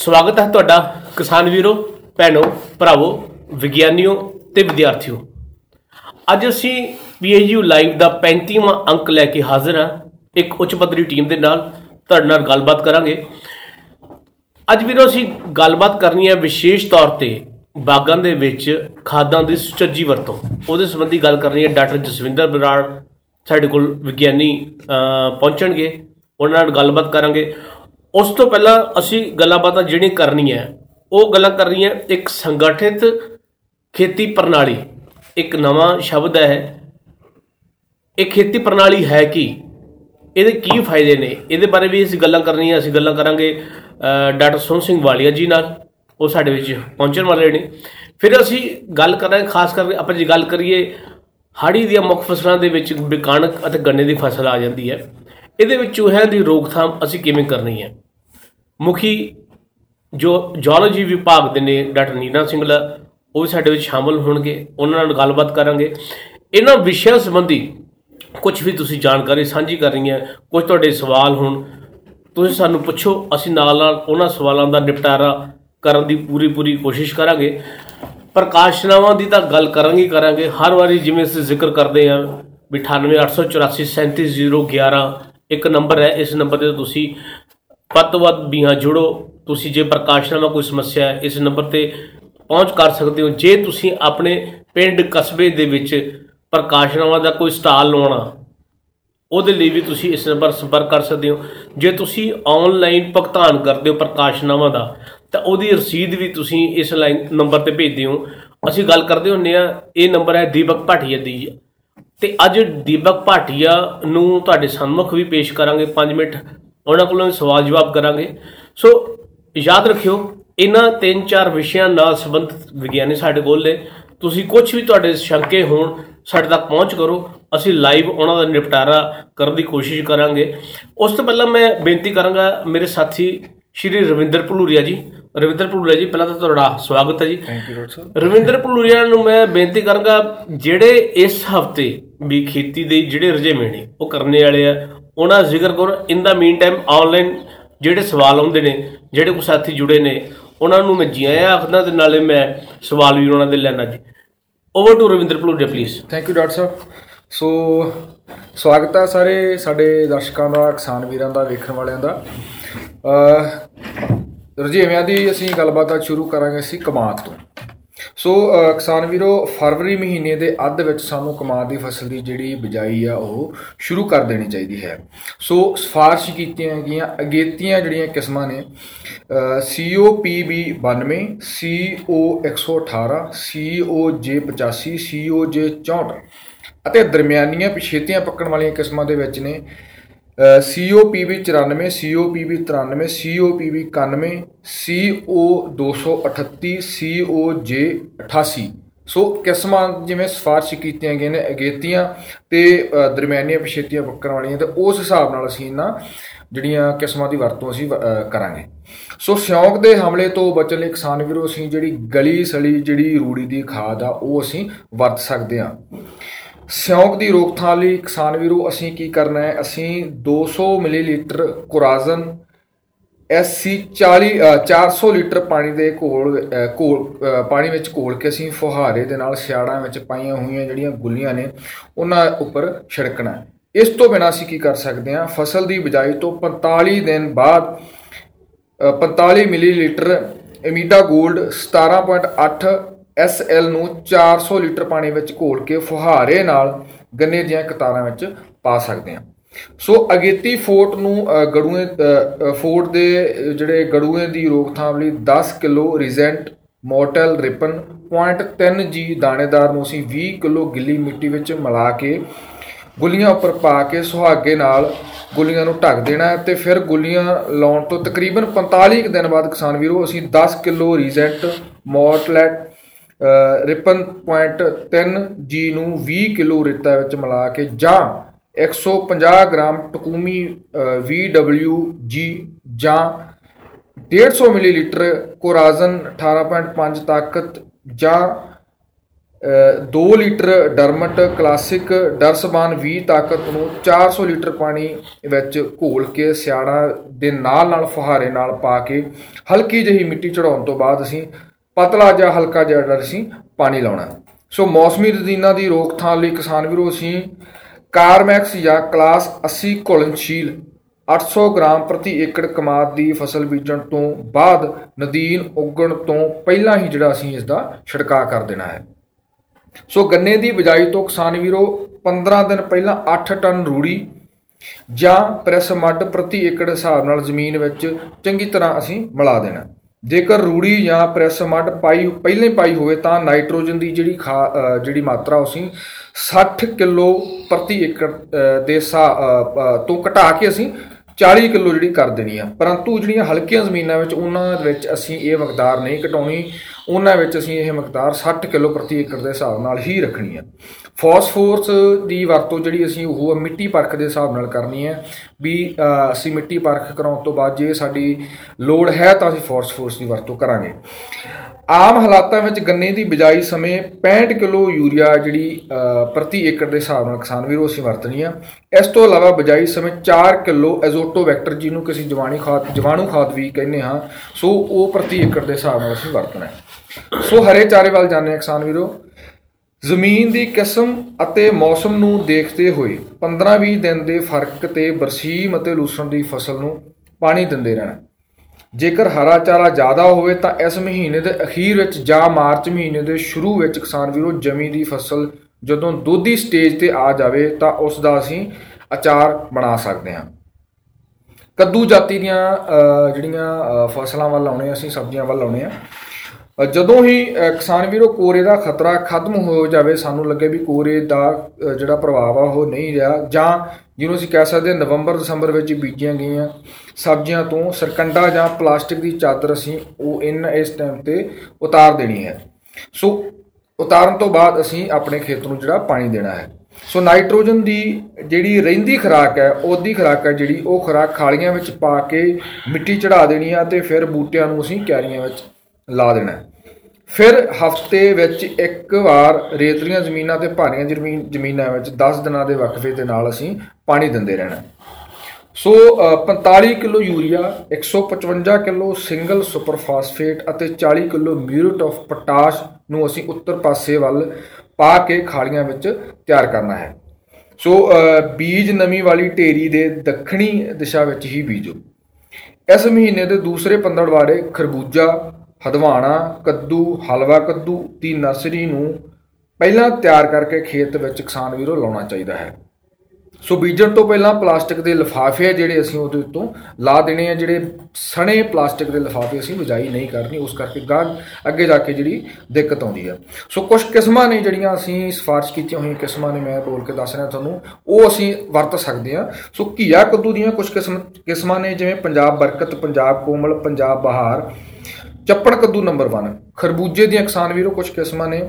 ਸਵਾਗਤ ਹੈ ਤੁਹਾਡਾ ਕਿਸਾਨ ਵੀਰੋ ਭੈਣੋ ਭਰਾਵੋ ਵਿਗਿਆਨੀਓ ਤੇ ਵਿਦਿਆਰਥੀਓ। ਅੱਜ ਅਸੀਂ ਪੀਏਯੂ ਲਾਈਵ ਦਾ 35ਵਾਂ ਅੰਕ ਲੈ ਕੇ ਹਾਜ਼ਰ ਹਾਂ। ਇੱਕ ਉੱਚ ਪੱਧਰੀ ਟੀਮ ਦੇ ਨਾਲ ਤੁਹਾਡੇ ਨਾਲ ਗੱਲਬਾਤ ਕਰਾਂਗੇ। ਅੱਜ ਵੀਰੋ ਅਸੀਂ ਗੱਲਬਾਤ ਕਰਨੀ ਹੈ ਵਿਸ਼ੇਸ਼ ਤੌਰ ਤੇ ਬਾਗਾਂ ਦੇ ਵਿੱਚ ਖਾਦਾਂ ਦੀ ਸੁਚੱਜੀ ਵਰਤੋਂ। ਉਹਦੇ ਸੰਬੰਧੀ ਗੱਲ ਕਰਨੀ ਹੈ ਡਾਕਟਰ ਜਸਵਿੰਦਰ ਬਰਾੜ। ਸਾਡੇ ਕੋਲ ਵਿਗਿਆਨੀ ਅਹ, ਪਹੁੰਚਣਗੇ। ਉਹਨਾਂ ਨਾਲ ਗੱਲਬਾਤ ਕਰਾਂਗੇ। ਉਸ ਤੋਂ ਪਹਿਲਾਂ ਅਸੀਂ ਗੱਲਾਂ ਬਾਤਾਂ ਜਿਹੜੀਆਂ ਕਰਨੀਆਂ ਉਹ ਗੱਲਾਂ ਕਰਨੀਆਂ ਇੱਕ ਸੰਗਠਿਤ ਖੇਤੀ ਪ੍ਰਣਾਲੀ। ਇੱਕ ਨਵਾਂ ਸ਼ਬਦ ਹੈ। ਇਹ ਖੇਤੀ ਪ੍ਰਣਾਲੀ ਹੈ ਕੀ? ਇਹਦੇ ਕੀ ਫਾਇਦੇ ਨੇ? ਇਹਦੇ ਬਾਰੇ ਵੀ ਅਸੀਂ ਗੱਲਾਂ ਕਰਨੀਆਂ ਅਸੀਂ ਗੱਲਾਂ ਕਰਾਂਗੇ ਅਹ, ਡਾਕਟਰ ਸੋਹਣ ਸਿੰਘ ਵਾਲੀਆ ਜੀ ਨਾਲ। ਉਹ ਸਾਡੇ ਵਿੱਚ ਪਹੁੰਚਣ ਵਾਲੇ ਨੇ। ਫਿਰ ਅਸੀਂ ਗੱਲ ਕਰਾਂਗੇ ਖਾਸ ਕਰਕੇ ਆਪਾਂ ਜੇ ਗੱਲ ਕਰੀਏ ਹਾੜੀ ਦੀਆਂ ਮੁੱਖ ਫਸਲਾਂ ਦੇ ਵਿੱਚ ਵੀ ਕਣਕ ਅਤੇ ਗੰਨੇ ਦੀ ਫਸਲ ਆ ਜਾਂਦੀ ਹੈ। ਇਹਦੇ ਵਿੱਚ ਚੂਹਿਆਂ ਦੀ ਰੋਕਥਾਮ ਅਸੀਂ ਕਿਵੇਂ ਕਰਨੀ ਹੈ? ਮੁਖੀ ਜੋ ਜੀਓਲੋਜੀ ਵਿਭਾਗ ਦੇ ਨੇ, ਡਾਕਟਰ ਨੀਨਾ ਸਿੰਘਲਾ ਉਹ ਵੀ ਸਾਡੇ ਵਿੱਚ ਸ਼ਾਮਲ ਹੋਣਗੇ, ਉਹਨਾਂ ਨਾਲ ਗੱਲਬਾਤ ਕਰਾਂਗੇ। ਇਹਨਾਂ ਵਿਸ਼ਿਆਂ ਸੰਬੰਧੀ ਕੁਝ ਵੀ ਤੁਸੀਂ ਜਾਣਕਾਰੀ ਸਾਂਝੀ ਕਰਨੀ ਹੈ ਕੁਝ ਤੁਹਾਡੇ ਸਵਾਲ ਹੋਣ, ਤੁਸੀਂ ਸਾਨੂੰ ਪੁੱਛੋ, ਅਸੀਂ ਨਾਲ ਨਾਲ ਉਹਨਾਂ ਸਵਾਲਾਂ ਦਾ ਨਿਪਟਾਰਾ ਕਰਨ ਦੀ ਪੂਰੀ ਪੂਰੀ ਕੋਸ਼ਿਸ਼ ਕਰਾਂਗੇ। ਪ੍ਰਕਾਸ਼ਨਾਵਾਂ ਦੀ ਤਾਂ ਗੱਲ ਕਰਾਂਗੇ ਹੀ ਕਰਾਂਗੇ। ਹਰ ਵਾਰੀ ਜਿਵੇਂ ਅਸੀਂ ਜ਼ਿਕਰ ਕਰਦੇ ਹਾਂ ਵੀ 9884837011 ਇੱਕ ਨੰਬਰ ਹੈ, ਇਸ ਨੰਬਰ ਤੇ ਤੁਸੀਂ ਵੱਧ ਤੋਂ ਵੱਧ ਬੀਹਾਂ ਜੁੜੋ। ਤੁਸੀਂ ਜੇ ਪ੍ਰਕਾਸ਼ਨਾਮਾ ਕੋਈ ਸਮੱਸਿਆ ਹੈ, ਇਸ ਨੰਬਰ ਤੇ ਪਹੁੰਚ ਕਰ ਸਕਦੇ ਹੋ। ਜੇ ਤੁਸੀਂ ਆਪਣੇ ਪਿੰਡ ਕਸਬੇ ਦੇ ਵਿੱਚ ਪ੍ਰਕਾਸ਼ਨਾਮਾ ਦਾ ਕੋਈ ਸਟਾਲ ਲਵਾਉਣਾ ਉਹਦੇ ਲਈ ਵੀ ਤੁਸੀਂ ਇਸ ਨੰਬਰ ਸੰਪਰਕ ਕਰ ਸਕਦੇ ਹੋ। ਜੇ ਤੁਸੀਂ ਆਨਲਾਈਨ ਭੁਗਤਾਨ ਕਰਦੇ ਹੋ ਪ੍ਰਕਾਸ਼ਨਾਵਾਂ ਦਾ, ਤਾਂ ਉਹਦੀ ਰਸੀਦ ਵੀ ਤੁਸੀਂ ਇਸ ਲਾਈਨ ਨੰਬਰ ਤੇ ਭੇਜਦੇ ਹੋ। ਅਸੀਂ ਗੱਲ ਕਰਦੇ ਹੁੰਨੇ ਆ ਇਹ ਨੰਬਰ ਹੈ ਦੀਪਕ ਭਾਟੀਆ ਦੀ। ਤੇ ਅੱਜ ਦੀਪਕ ਭਾਟੀਆ ਨੂੰ ਤੁਹਾਡੇ ਸਾਹਮਣੇ ਵੀ ਪੇਸ਼ ਕਰਾਂਗੇ 5 ਮਿੰਟ। ਉਹਨਾਂ ਕੋਲੋਂ ਸਵਾਲ ਜਵਾਬ ਕਰਾਂਗੇ। ਸੋ ਯਾਦ ਰੱਖਿਓ ਇਹਨਾਂ ਤਿੰਨ ਚਾਰ ਵਿਸ਼ਿਆਂ ਨਾਲ ਸੰਬੰਧਿਤ ਵਿਗਿਆਨੀ ਸਾਡੇ ਕੋਲ ਨੇ। ਤੁਸੀਂ ਕੁਝ ਵੀ ਤੁਹਾਡੇ ਸ਼ੰਕੇ ਹੋਣ ਸਾਡੇ ਤੱਕ ਪਹੁੰਚ ਕਰੋ। ਅਸੀਂ ਲਾਈਵ ਉਹਨਾਂ ਦਾ ਨਿਪਟਾਰਾ ਕਰਨ ਦੀ ਕੋਸ਼ਿਸ਼ ਕਰਾਂਗੇ। ਉਸ ਤੋਂ ਪਹਿਲਾਂ ਮੈਂ ਬੇਨਤੀ ਕਰਾਂਗਾ ਮੇਰੇ ਸਾਥੀ ਸ਼੍ਰੀ ਰਵਿੰਦਰ ਭਲੂਰੀਆ ਜੀ। ਰਵਿੰਦਰ ਭਲੂਰੀਆ ਜੀ ਪਹਿਲਾਂ ਤਾਂ ਤੁਹਾਡਾ ਸਵਾਗਤ ਹੈ ਜੀ। ਥੈਂਕ ਯੂ ਡਾਕਟਰ ਸਾਹਿਬ ਰਵਿੰਦਰ ਭਲੂਰੀਆ ਨੂੰ ਮੈਂ ਬੇਨਤੀ ਕਰਾਂਗਾ ਜਿਹੜੇ ਇਸ ਹਫ਼ਤੇ ਵੀ ਖੇਤੀ ਦੇ ਜਿਹੜੇ ਰੁਝੇਵੇਂ ਨੇ ਉਹ ਕਰਨੇ ਵਾਲੇ ਆ। ਉਹਨਾਂ ਦਾ ਜ਼ਿਕਰ ਕਰੋ ਇਨ ਦਾ ਮੀਨ ਟਾਈਮ ਆਨਲਾਈਨ ਜਿਹੜੇ ਸਵਾਲ ਆਉਂਦੇ ਨੇ, ਜਿਹੜੇ ਕੋ ਸਾਥੀ ਜੁੜੇ ਨੇ, ਉਹਨਾਂ ਨੂੰ ਮੈਂ ਜੀ ਆਇਆਂ ਆਖਦਾ ਤੇ ਨਾਲੇ ਮੈਂ ਸਵਾਲ ਵੀ ਉਹਨਾਂ ਦੇ ਲੈਣਾ ਜੀ। Over to Ravinder Bhaluria please thank you doctor Sahib. So ਸਵਾਗਤ ਹੈ ਸਾਰੇ ਸਾਡੇ ਦਰਸ਼ਕਾਂ ਦਾ, ਕਿਸਾਨ ਵੀਰਾਂ ਦਾ, ਵੇਖਣ ਵਾਲਿਆਂ ਦਾ। ਅ ਰਜੀਵਿਆਂ ਦੀ ਅਸੀਂ ਗੱਲਬਾਤ ਅੱਜ ਸ਼ੁਰੂ ਕਰਾਂਗੇ ਅਸੀਂ ਕਮਾਦ ਤੋਂ। ਸੋ ਅ, ਕਿਸਾਨ ਵੀਰੋ ਫਰਵਰੀ ਮਹੀਨੇ ਦੇ ਅੱਧ ਵਿੱਚ ਸਾਨੂੰ ਕਮਾਦ ਦੀ ਫਸਲ ਦੀ ਜਿਹੜੀ ਬਿਜਾਈ ਆ ਉਹ ਸ਼ੁਰੂ ਕਰ ਦੇਣੀ ਚਾਹੀਦੀ ਹੈ। ਸੋ ਸਿਫਾਰਿਸ਼ ਕੀਤੀਆਂ ਗਈਆਂ ਅਗੇਤੀਆਂ ਜਿਹੜੀਆਂ ਕਿਸਮਾਂ ਨੇ COPB 92 CO 118 COJ 85 COJ 64 ਅਤੇ ਦਰਮਿਆਨੀਆਂ ਪਿਛੇਤੀਆਂ ਪੱਕਣ ਵਾਲੀਆਂ ਕਿਸਮਾਂ ਦੇ ਵਿੱਚ ਨੇ COPB 94 COPB 93 COPB 91 CO 238 COJ 88 ਸੋ ਕਿਸਮਾਂ ਜਿਵੇਂ ਸਿਫਾਰਿਸ਼ ਕੀਤੀਆਂ ਗਈਆਂ ਨੇ ਅਗੇਤੀਆਂ ਤੇ ਅ, ਦਰਮਿਆਨੀਆਂ ਪਿਛੇਤੀਆਂ ਪੱਕਣ ਵਾਲੀਆਂ ਤੇ ਉਸ ਹਿਸਾਬ ਨਾਲ ਅਸੀਂ ਇਹਨਾਂ ਜਿਹੜੀਆਂ ਕਿਸਮਾਂ ਦੀ ਵਰਤੋਂ ਅਸੀਂ ਅ, ਕਰਾਂਗੇ। ਸੋ ਸਿਉਂਕ ਦੇ ਹਮਲੇ ਤੋਂ ਬਚਣ ਲਈ ਕਿਸਾਨ ਵੀਰੋ ਅਸੀਂ ਜਿਹੜੀ ਗਲੀ ਸਲੀ ਜਿਹੜੀ ਰੂੜੀ ਦੀ ਖਾਦ ਆ ਉਹ ਅਸੀਂ ਵਰਤ ਸਕਦੇ ਹਾਂ। ਸਿਉਂਕ ਦੀ ਰੋਕਥਾਮ ਲਈ ਕਿਸਾਨ ਵੀਰੋ ਅਸੀਂ ਕੀ ਕਰਨਾ ਹੈ ਅਸੀਂ 200 ਮਿਲੀਲੀਟਰ ਕੋਰਾਜ਼ਨ SC 40 ਅ, 400 ਲੀਟਰ ਪਾਣੀ ਦੇ ਘੋਲ ਅ, ਘੋਲ ਅ, ਪਾਣੀ ਵਿੱਚ ਘੋਲ ਕੇ ਅਸੀਂ ਫੁਹਾਰੇ ਦੇ ਨਾਲ ਸਿਆੜਾਂ ਵਿੱਚ ਪਾਈਆਂ ਹੋਈਆਂ ਜਿਹੜੀਆਂ ਗੁੱਲੀਆਂ ਨੇ ਉਹਨਾਂ ਉੱਪਰ ਛਿੜਕਣਾ ਹੈ। ਇਸ ਤੋਂ ਬਿਨਾਂ ਅਸੀਂ ਕੀ ਕਰ ਸਕਦੇ ਹਾਂ ਫਸਲ ਦੀ ਬਿਜਾਈ ਤੋਂ 45 ਦਿਨ ਬਾਅਦ ਅ, 45 ਮਿਲੀਲੀਟਰ ਐਮੀਡਾ 골ਡ 17.8 SL ਨੂੰ 400 ਲੀਟਰ ਪਾਣੀ ਵਿੱਚ ਘੋਲ ਕੇ ਫੁਹਾਰੇ ਨਾਲ ਗੰਨੇ ਦੀਆਂ ਕਤਾਰਾਂ ਵਿੱਚ ਪਾ ਸਕਦੇ ਹਾਂ। ਸੋ ਅਗੇਤੀ ਫੋਟ ਨੂੰ ਅ, ਗੜੂਏ ਅ, ਅ, ਫੋਟ ਦੇ ਜਿਹੜੇ ਗੜੂਏ ਦੀ ਰੋਕਥਾਮ ਲਈ 10 ਕਿਲੋ ਰੀਜ਼ੈਂਟ ਮੋਟਲ ਰਿਪਨ 0.3 ਜੀ ਦਾਣੇਦਾਰ ਨੂੰ ਅਸੀਂ 20 ਕਿਲੋ ਗਿੱਲੀ ਮਿੱਟੀ ਵਿੱਚ ਮਿਲਾ ਕੇ ਗੁੱਲੀਆਂ ਉੱਪਰ ਪਾ ਕੇ ਸੁਹਾਗੇ ਨਾਲ ਗੁੱਲੀਆਂ ਨੂੰ ਢੱਕ ਦੇਣਾ ਹੈ ਤੇ ਫਿਰ ਗੁੱਲੀਆਂ ਲਾਉਣ ਤੋਂ ਤਕਰੀਬਨ 45 ਕੁ ਦਿਨ ਬਾਅਦ ਕਿਸਾਨ ਵੀਰੋ ਅਸੀਂ 10 ਕਿਲੋ ਰੀਜ਼ੈਂਟ ਮੋਟਲੈਟ ਰਿਪਨ ਪੁਆਇੰਟ 3 ਜੀ ਨੂੰ 20 ਕਿਲੋ ਰੇਤਾ ਵਿੱਚ ਮਿਲਾ ਕੇ ਜਾਂ 150 ਗ੍ਰਾਮ ਟਕੂਮੀ VWG ਜਾਂ 150 ਮਿਲੀਲੀਟਰ ਕੋਰਾਜ਼ਨ 18.5 ਤਾਕਤ ਜਾਂ 2 ਲੀਟਰ ਡਰਮਟ ਕਲਾਸਿਕ ਡਰਸਬਾਨ 20 ਤਾਕਤ ਨੂੰ 400 ਲੀਟਰ ਪਾਣੀ ਵਿੱਚ ਘੋਲ ਕੇ ਸਿਆੜਾ ਦੇ ਨਾਲ ਨਾਲ ਫੁਹਾਰੇ ਨਾਲ ਪਾ ਕੇ ਹਲਕੀ ਜਿਹੀ ਮਿੱਟੀ ਚੜਾਉਣ ਤੋਂ ਬਾਅਦ ਅਸੀਂ ਪਤਲਾ ਜਾਂ ਹਲਕਾ ਜਿਹਾ ਜਿਹੜਾ ਅਸੀਂ ਪਾਣੀ ਲਾਉਣਾ ਸੋ ਮੌਸਮੀ ਰਦੀਨਾ ਦੀ ਰੋਕਥਾਮ ਲਈ ਕਿਸਾਨ ਵੀਰੋ ਅਸੀਂ ਕਾਰਮੈਕਸ ਜਾਂ ਕਲਾਸ 80 ਘੁਲਨਸ਼ੀਲ 800 ਗ੍ਰਾਮ ਪ੍ਰਤੀ ਏਕੜ ਕਮਾਦ ਦੀ ਫਸਲ ਬੀਜਣ ਤੋਂ ਬਾਅਦ ਨਦੀਨ ਉਗਣ ਤੋਂ ਪਹਿਲਾਂ ਹੀ ਜਿਹੜਾ ਅਸੀਂ ਇਸ ਦਾ ਛਿੜਕਾਅ ਕਰ ਦੇਣਾ ਹੈ। ਸੋ ਗੰਨੇ ਦੀ ਬਿਜਾਈ ਤੋਂ ਕਿਸਾਨ ਵੀਰੋ 15 ਦਿਨ ਪਹਿਲਾਂ 8 ਟਨ ਰੂੜੀ ਜਾਂ ਪ੍ਰੈਸ ਮੱਡ ਪ੍ਰਤੀ ਏਕੜ ਹਿਸਾਬ ਨਾਲ ਜ਼ਮੀਨ ਵਿੱਚ ਚੰਗੀ ਤਰ੍ਹਾਂ ਅਸੀਂ ਮਿਲਾ ਦੇਣਾ ਜੇਕਰ ਰੂੜੀ ਜਾਂ ਪ੍ਰੈਸ ਮੱਡ ਪਾਈ ਪਹਿਲਾਂ ਹੀ ਪਾਈ ਹੋਵੇ ਤਾਂ ਨਾਈਟ੍ਰੋਜਨ ਦੀ ਜਿਹੜੀ ਖਾ- ਅ, ਜਿਹੜੀ ਮਾਤਰਾ ਉਹ ਅਸੀਂ 60 ਕਿਲੋ ਪ੍ਰਤੀ ਏਕੜ ਅ, ਦੇ ਹਿਸਾ- ਅ, ਅ, ਤੋਂ ਘਟਾ ਕੇ ਅਸੀਂ 40 ਕਿਲੋ ਜਿਹੜੀ ਕਰ ਦੇਣੀ ਆ। ਪਰੰਤੂ ਜਿਹੜੀਆਂ ਹਲਕੀਆਂ ਜ਼ਮੀਨਾਂ ਵਿੱਚ ਉਹਨਾਂ ਵਿੱਚ ਅਸੀਂ ਇਹ ਮਕਦਾਰ ਨਹੀਂ ਘਟਾਉਣੀ ਉਹਨਾਂ ਵਿੱਚ ਅਸੀਂ ਇਹ ਮਕਦਾਰ 60 ਕਿਲੋ ਪ੍ਰਤੀ ਏਕੜ ਦੇ ਹਿਸਾਬ ਨਾਲ ਹੀ ਰੱਖਣੀ ਆ। ਫਾਸਫੋਰਸ ਦੀ ਵਰਤੋਂ ਜਿਹੜੀ ਅਸੀਂ ਉਹ ਮਿੱਟੀ ਪਰਖ ਦੇ ਹਿਸਾਬ ਨਾਲ ਕਰਨੀ ਹੈ ਵੀ ਅ, ਅਸੀਂ ਮਿੱਟੀ ਪਰਖ ਕਰਾਉਣ ਤੋਂ ਬਾਅਦ ਜੇ ਸਾਡੀ ਲੋੜ ਹੈ ਤਾਂ ਅਸੀਂ ਫਾਸਫੋਰਸ ਦੀ ਵਰਤੋਂ ਕਰਾਂਗੇ। ਆਮ ਹਾਲਾਤਾਂ ਵਿੱਚ ਗੰਨੇ ਦੀ ਬਿਜਾਈ ਸਮੇਂ 65 ਕਿਲੋ ਯੂਰੀਆ ਜਿਹੜੀ ਅ, ਪ੍ਰਤੀ ਏਕੜ ਦੇ ਹਿਸਾਬ ਨਾਲ ਕਿਸਾਨ ਵੀਰੋ ਅਸੀਂ ਵਰਤਣੀ ਆ। ਇਸ ਤੋਂ ਇਲਾਵਾ ਬਿਜਾਈ ਸਮੇਂ 4 ਕਿਲੋ ਐਜ਼ੋਟੋ ਵੈਕਟਰ ਜਿਹਨੂੰ ਕਿਸੇ ਜਵਾਨੀ ਖਾਦ ਜਵਾਣੂ ਖਾਦ ਵੀ ਕਹਿੰਦੇ ਹਾਂ ਸੋ ਉਹ ਪ੍ਰਤੀ ਏਕੜ ਦੇ ਹਿਸਾਬ ਨਾਲ ਅਸੀਂ ਵਰਤਣਾ ਹੈ। ਸੋ ਹਰੇ ਚਾਰੇ ਵੱਲ ਜਾਂਦੇ ਹਾਂ ਕਿਸਾਨ ਵੀਰੋ। ਜ਼ਮੀਨ ਦੀ ਕਿਸਮ ਅਤੇ ਮੌਸਮ ਨੂੰ ਦੇਖਦੇ ਹੋਏ 15-20 ਦਿਨ ਦੇ ਫ਼ਰਕ ਤੇ ਬਰਸੀਮ ਅਤੇ ਲੂਸਣ ਦੀ ਫਸਲ ਨੂੰ ਪਾਣੀ ਦਿੰਦੇ ਰਹਿਣਾ। ਜੇਕਰ ਹਰਾ ਚਾਰਾ ਜ਼ਿਆਦਾ ਹੋਵੇ ਤਾਂ ਇਸ ਮਹੀਨੇ ਦੇ ਅਖੀਰ ਵਿੱਚ ਜਾਂ ਮਾਰਚ ਮਹੀਨੇ ਦੇ ਸ਼ੁਰੂ ਵਿੱਚ ਕਿਸਾਨ ਵੀਰੋ ਜਮੀ ਦੀ ਫਸਲ ਜਦੋਂ ਦੁੱਧੀ ਸਟੇਜ ਤੇ ਆ ਜਾਵੇ ਤਾਂ ਉਸ ਦਾ ਅਸੀਂ ਅਚਾਰ ਬਣਾ ਸਕਦੇ ਹਾਂ। ਕੱਦੂ ਜਾਤੀ ਦੀਆਂ ਅ, ਜਿਹੜੀਆਂ ਅ, ਫਸਲਾਂ ਵੱਲ ਆਉਣੇ ਆ, ਅਸੀਂ ਸਬਜ਼ੀਆਂ ਵੱਲ ਆਉਣੇ ਆ। ਅ, ਜਦੋਂ ਹੀ ਅ, ਕਿਸਾਨ ਵੀਰੋ ਕੋਰੇ ਦਾ ਖਤਰਾ ਖਤਮ ਹੋ ਜਾਵੇ ਸਾਨੂੰ ਲੱਗੇ ਵੀ ਕੋਰੇ ਦਾ ਅ, ਜਿਹੜਾ ਪ੍ਰਭਾਵ ਆ ਉਹ ਨਹੀਂ ਰਿਹਾ ਜਾਂ ਜਿਹਨੂੰ ਅਸੀਂ ਕਹਿ ਸਕਦੇ ਹਾਂ ਨਵੰਬਰ, ਦਸੰਬਰ ਵਿੱਚ ਬੀਜੀਆਂ ਗਈਆਂ। ਸਬਜ਼ੀਆਂ ਤੋਂ ਸਰਕੰਡਾ ਜਾਂ ਪਲਾਸਟਿਕ ਦੀ ਚਾਦਰ ਅਸੀਂ ਉਹ ਇਨ ਇਸ ਟਾਈਮ ਤੇ ਉਤਾਰ ਦੇਣੀ ਹੈ। ਸੋ, ਉਤਾਰਨ ਤੋਂ ਬਾਅਦ ਅਸੀਂ ਆਪਣੇ ਖੇਤ ਨੂੰ ਜਿਹੜਾ ਪਾਣੀ ਦੇਣਾ ਹੈ। ਸੋ, ਨਾਈਟ੍ਰੋਜਨ ਦੀ ਜਿਹੜੀ ਰਹਿੰਦੀ ਖੁਰਾਕ ਹੈ, ਉਹਦੀ ਖੁਰਾਕ ਹੈ ਜਿਹੜੀ, ਉਹ ਖੁਰਾਕ ਖਾਲੀਆਂ ਵਿੱਚ ਪਾ ਕੇ ਮਿੱਟੀ ਚੜਾ ਦੇਣੀ ਆ ਤੇ ਫਿਰ ਬੂਟਿਆਂ ਨੂੰ ਅਸੀਂ ਕਿਆਰੀਆਂ ਵਿੱਚ ਲਾ ਦੇਣਾ ਹੈ। ਫਿਰ ਹਫ਼ਤੇ ਵਿੱਚ ਇੱਕ ਵਾਰ ਰੇਤਲੀਆਂ ਜ਼ਮੀਨਾਂ ਤੇ ਭਾਰੀਆਂ ਜ਼ਮੀਨ ਜ਼ਮੀਨਾਂ ਵਿੱਚ 10 ਦਿਨਾਂ ਦੇ ਵਕਫੇ ਦੇ ਨਾਲ ਅਸੀਂ ਪਾਣੀ ਦਿੰਦੇ ਰਹਿਣਾ। ਸੋ ਅ, 45 kilo urea 155 kilo single super phosphate ਅਤੇ 40 ਕਿਲੋ ਮਿਊਰੇਟ ਆਫ ਪੋਟਾਸ਼ ਨੂੰ ਅਸੀਂ ਉੱਤਰ ਪਾਸੇ ਵੱਲ ਪਾ ਕੇ ਖਾਲੀਆਂ ਵਿੱਚ ਤਿਆਰ ਕਰਨਾ ਹੈ। ਸੋ ਅ, ਬੀਜ ਨਮੀ ਵਾਲੀ ਢੇਰੀ ਦੇ ਦੱਖਣੀ ਦਿਸ਼ਾ ਵਿੱਚ ਹੀ ਬੀਜੋ। ਇਸ ਮਹੀਨੇ ਦੇ ਦੂਸਰੇ ਪੰਦੜਵਾੜੇ ਖਰਬੂਜਾ ਹਦਵਾਣਾ, ਕੱਦੂ, ਹਲਵਾ ਕੱਦੂ ਦੀ ਨਰਸਰੀ ਨੂੰ ਪਹਿਲਾਂ ਤਿਆਰ ਕਰਕੇ ਖੇਤ ਵਿੱਚ ਕਿਸਾਨ ਵੀਰੋ ਲਾਉਣਾ ਚਾਹੀਦਾ ਹੈ। ਸੋ ਬੀਜਣ ਤੋਂ ਪਹਿਲਾਂ ਪਲਾਸਟਿਕ ਦੇ ਲਿਫਾਫੇ ਆ ਜਿਹੜੇ ਅਸੀਂ ਉਹਦੇ ਉੱਤੋਂ ਲਾ ਦੇਣੇ ਆ, ਜਿਹੜੇ ਸਣੇ ਪਲਾਸਟਿਕ ਦੇ ਲਿਫਾਫੇ ਅਸੀਂ ਬਜਾਈ ਨਹੀਂ ਕਰਨੀ, ਉਸ ਕਰਕੇ ਗਾਂ ਅੱਗੇ ਜਾ ਕੇ ਜਿਹੜੀ ਦਿੱਕਤ ਆਉਂਦੀ ਆ ਸੋ ਕੁਝ ਕਿਸਮਾਂ ਨੇ ਜਿਹੜੀਆਂ ਅਸੀਂ ਸਿਫਾਰਿਸ਼ ਕੀਤੀਆਂ ਹੋਈਆਂ, ਕਿਸਮਾਂ ਨੇ ਮੈਂ ਬੋਲ ਕੇ ਦੱਸ ਰਿਹਾ ਤੁਹਾਨੂੰ, ਉਹ ਅਸੀਂ ਵਰਤ ਸਕਦੇ ਆ ਸੋ ਘੀਆ ਕੱਦੂ ਦੀਆਂ ਕੁਝ ਕਿਸਮ, ਕਿਸਮਾਂ ਨੇ ਜਿਵੇਂ ਪੰਜਾਬ ਬਰਕਤ, ਪੰਜਾਬ ਕੋਮਲ, ਪੰਜਾਬ ਬਹਾਰ ਚੱਪੜ ਕੱਦੂ ਨੰਬਰ 1 ਖਰਬੂਜੇ ਦੀਆਂ ਕਿਸਾਨ ਵੀਰੋ ਕੁਝ ਕਿਸਮਾਂ ਨੇ।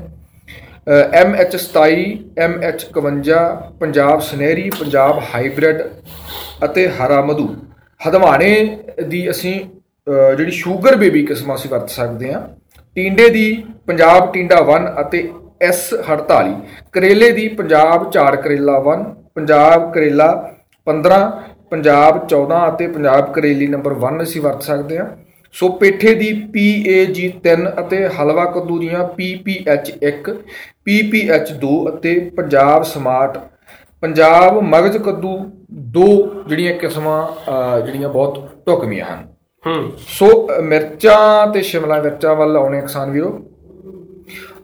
M H 27 M H 51 Punjab Sunehri Punjab hybrid ਅਤੇ ਹਰਾ ਮਧੂ। ਹਦਵਾਣੇ ਦੀ ਅਸੀਂ ਅ, ਜਿਹੜੀ ਸ਼ੂਗਰ ਬੇਬੀ ਕਿਸਮ ਅਸੀਂ ਵਰਤ ਸਕਦੇ ਹਾਂ। ਟਿੰਡੇ ਦੀ ਪੰਜਾਬ ਟਿੰਡਾ 1 ਅਤੇ ਐਸ 48 ਕਰੇਲੇ ਦੀ ਪੰਜਾਬ ਝਾੜ ਕਰੇਲਾ 1 ਪੰਜਾਬ ਕਰੇਲਾ 15 ਪੰਜਾਬ 14 ਅਤੇ ਪੰਜਾਬ ਕਰੇਲੀ ਨੰਬਰ 1 ਅਸੀਂ ਵਰਤ ਸਕਦੇ ਹਾਂ। ਸੋ ਪੇਠੇ ਦੀ PAG 3 ਅਤੇ ਹਲਵਾ ਕੱਦੂ ਦੀਆਂ PPH 1 PPH 2 ਅਤੇ ਪੰਜਾਬ ਸਮਾਰਟ ਪੰਜਾਬ ਮਗਜ ਕੱਦੂ ਦੋ ਜਿਹੜੀਆਂ ਕਿਸਮਾਂ ਜਿਹੜੀਆਂ ਬਹੁਤ ਢੁਕਵੀਆਂ ਹਨ। ਹੂੰ। ਸੋ ਮਿਰਚਾਂ ਤੇ ਸ਼ਿਮਲਾ ਮਿਰਚਾਂ ਵੱਲ ਆਉਣੇ ਕਿਸਾਨ ਵੀਰੋ।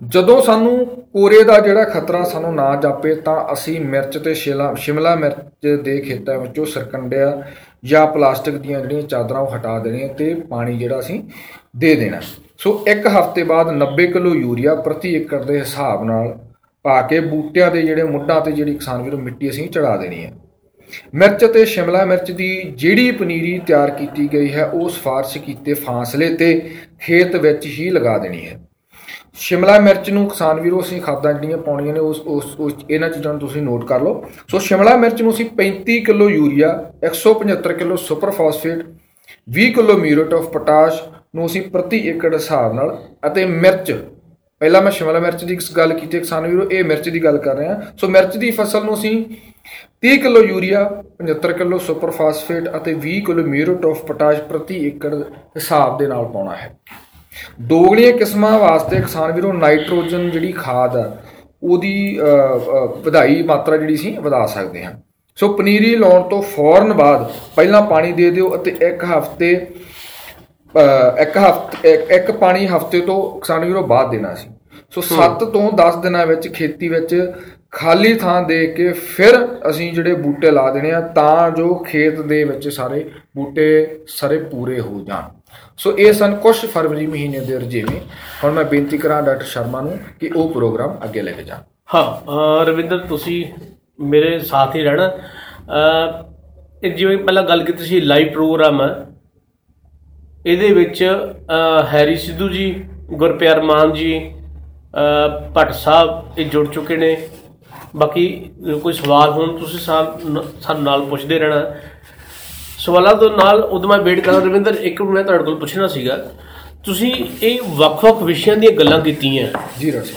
ਜਦੋਂ ਸਾਨੂੰ ਕੋਰੇ ਦਾ ਜਿਹੜਾ ਖਤਰਾ ਸਾਨੂੰ ਨਾ ਜਾਪੇ ਤਾਂ ਅਸੀਂ ਮਿਰਚ ਤੇ ਸ਼ਿਮਲਾ ਮਿਰਚ ਦੇ ਖੇਤਾਂ ਵਿੱਚੋਂ ਸਰਕੰਡਿਆ ਜਾਂ ਪਲਾਸਟਿਕ ਦੀਆਂ ਜਿਹੜੀਆਂ ਚਾਦਰਾਂ ਉਹ ਹਟਾ ਦੇਣੀਆਂ ਤੇ ਪਾਣੀ ਜਿਹੜਾ ਅਸੀਂ ਦੇ ਦੇਣਾ। ਸੋ ਇੱਕ ਹਫ਼ਤੇ ਬਾਅਦ 90 ਕਿਲੋ ਯੂਰੀਆ ਪ੍ਰਤੀ ਏਕੜ ਦੇ ਹਿਸਾਬ ਨਾਲ ਪਾ ਕੇ ਬੂਟਿਆਂ ਦੇ ਜਿਹੜੇ ਮੁੱਢਾਂ ਤੇ ਜਿਹੜੀ ਕਿਸਾਨ ਵੀਰੋ ਮਿੱਟੀ ਅਸੀਂ ਚੜਾ ਦੇਣੀ ਹੈ। ਮਿਰਚ ਤੇ ਸ਼ਿਮਲਾ ਮਿਰਚ ਦੀ ਜਿਹੜੀ ਪਨੀਰੀ ਤਿਆਰ ਕੀਤੀ ਗਈ ਹੈ, ਉਹ ਸਿਫਾਰਸ਼ ਕੀਤੇ ਫਾਸਲੇ ਤੇ ਖੇਤ ਵਿੱਚ ਹੀ ਲਗਾ ਦੇਣੀ ਹੈ। ਸ਼ਿਮਲਾ ਮਿਰਚ ਨੂੰ ਕਿਸਾਨ ਵੀਰੋ ਅਸੀਂ ਖਾਦਾਂ ਜਿਹੜੀਆਂ ਪਾਉਣੀਆਂ ਨੇ ਉਸ ਉਸ ਉਸ ਇਹਨਾਂ ਚੀਜ਼ਾਂ ਨੂੰ ਤੁਸੀਂ ਨੋਟ ਕਰ ਲਓ। ਸੋ ਸ਼ਿਮਲਾ ਮਿਰਚ ਨੂੰ ਅਸੀਂ 35 kilo urea 175 kilo super phosphate 20 kilo muriate of potash ਨੂੰ ਅਸੀਂ ਪ੍ਰਤੀ ਏਕੜ ਹਿਸਾਬ ਨਾਲ ਅਤੇ ਮਿਰਚ, ਪਹਿਲਾਂ ਮੈਂ ਸ਼ਿਮਲਾ ਮਿਰਚ ਦੀ ਗੱਲ ਕੀਤੀ ਕਿਸਾਨ ਵੀਰੋ, ਇਹ ਮਿਰਚ ਦੀ ਗੱਲ ਕਰ ਰਹੇ। ਹਾਂ ਸੋ ਮਿਰਚ ਦੀ ਫਸਲ ਨੂੰ ਅਸੀਂ 30 kilo urea 75 kilo super phosphate ਅਤੇ 20 ਕਿਲੋ ਮਿਊਰੇਟ ਆਫ ਪੋਟਾਸ਼ ਪ੍ਰਤੀ ਏਕੜ ਹਿਸਾਬ ਦੇ ਨਾਲ ਪਾਉਣਾ ਹੈ। ਦੋਗਲੀਆਂ ਕਿਸਮਾਂ ਵਾਸਤੇ ਕਿਸਾਨ ਵੀਰੋ ਨਾਈਟ੍ਰੋਜਨ ਜਿਹੜੀ ਖਾਦ ਆ ਉਹਦੀ ਵਧਾਈ ਮਾਤਰਾ ਜਿਹੜੀ ਸੀ ਵਧਾ ਸਕਦੇ ਹਾਂ। ਸੋ ਪਨੀਰੀ ਲਾਉਣ ਤੋਂ ਫੌਰਨ ਬਾਅਦ ਪਹਿਲਾਂ ਪਾਣੀ ਦੇ ਦਿਓ ਅਤੇ ਇੱਕ ਹਫ਼ਤੇ ਇੱਕ ਹਫ਼ਤੇ ਇੱਕ- ਇੱਕ ਪਾਣੀ ਹਫ਼ਤੇ ਤੋਂ ਕਿਸਾਨ ਵੀਰੋ ਬਾਅਦ ਦੇਣਾ ਸੀ। ਸੋ 7 ਤੋਂ 10 ਦਿਨਾਂ ਵਿੱਚ ਖੇਤੀ ਵਿੱਚ ਖਾਲੀ ਥਾਂ ਦੇ ਕੇ ਫਿਰ ਅਸੀਂ ਜਿਹੜੇ ਬੂਟੇ ਲਾ ਦੇਣੇ ਆ ਤਾਂ ਜੋ ਖੇਤ ਦੇ ਵਿੱਚ ਸਾਰੇ ਬੂਟੇ ਸਾਰੇ ਪੂਰੇ ਹੋ ਜਾਣ। ਸੋ ਇਹ ਸਨ ਕੁਝ ਫਰਵਰੀ ਮਹੀਨੇ ਦੇ ਰਜੇਵੇਂ ਹੁਣ ਮੈਂ ਬੇਨਤੀ ਕਰਾਂ ਡਾਕਟਰ ਸ਼ਰਮਾ ਨੂੰ ਕਿ ਉਹ ਪ੍ਰੋਗਰਾਮ ਅੱਗੇ ਲੈ ਕੇ ਜਾਣ। ਹਾਂ, ਅਹ, ਰਵਿੰਦਰ, ਤੁਸੀਂ ਮੇਰੇ ਸਾਥ ਹੀ ਰਹਿਣਾ। ਅਹ, ਇਹ ਜਿਵੇਂ ਪਹਿਲਾਂ ਗੱਲ ਕੀਤੀ ਸੀ ਲਾਈਵ ਪ੍ਰੋਗਰਾਮ ਹੈ। ਇਹਦੇ ਵਿੱਚ, ਅਹ, ਹੈਰੀ ਸਿੱਧੂ ਜੀ, ਗੁਰਪਿਆਰ ਮਾਨ ਜੀ, ਅਹ, ਭੱਟ ਸਾਹਿਬ ਇਹ ਜੁੜ ਚੁੱਕੇ ਨੇ। ਬਾਕੀ ਕੋਈ ਸਵਾਲ ਹੋਣ, ਤੁਸੀਂ ਸਾ- ਸਾਨੂੰ ਨਾਲ ਪੁੱਛਦੇ ਰਹਿਣਾ। ਸਵਾਲਾਂ ਤੋਂ ਨਾਲ ਉਦੋਂ ਮੈਂ ਵੇਟ ਕਰਾਂ ਰਵਿੰਦਰ ਇੱਕ ਮੈਂ ਤੁਹਾਡੇ ਕੋਲ ਪੁੱਛਣਾ ਸੀਗਾ। ਤੁਸੀਂ ਇਹ ਵੱਖ-ਵੱਖ ਵਿਸ਼ਿਆਂ ਦੀਆਂ ਗੱਲਾਂ ਕੀਤੀਆਂ। ਜੀ ਰਾਜ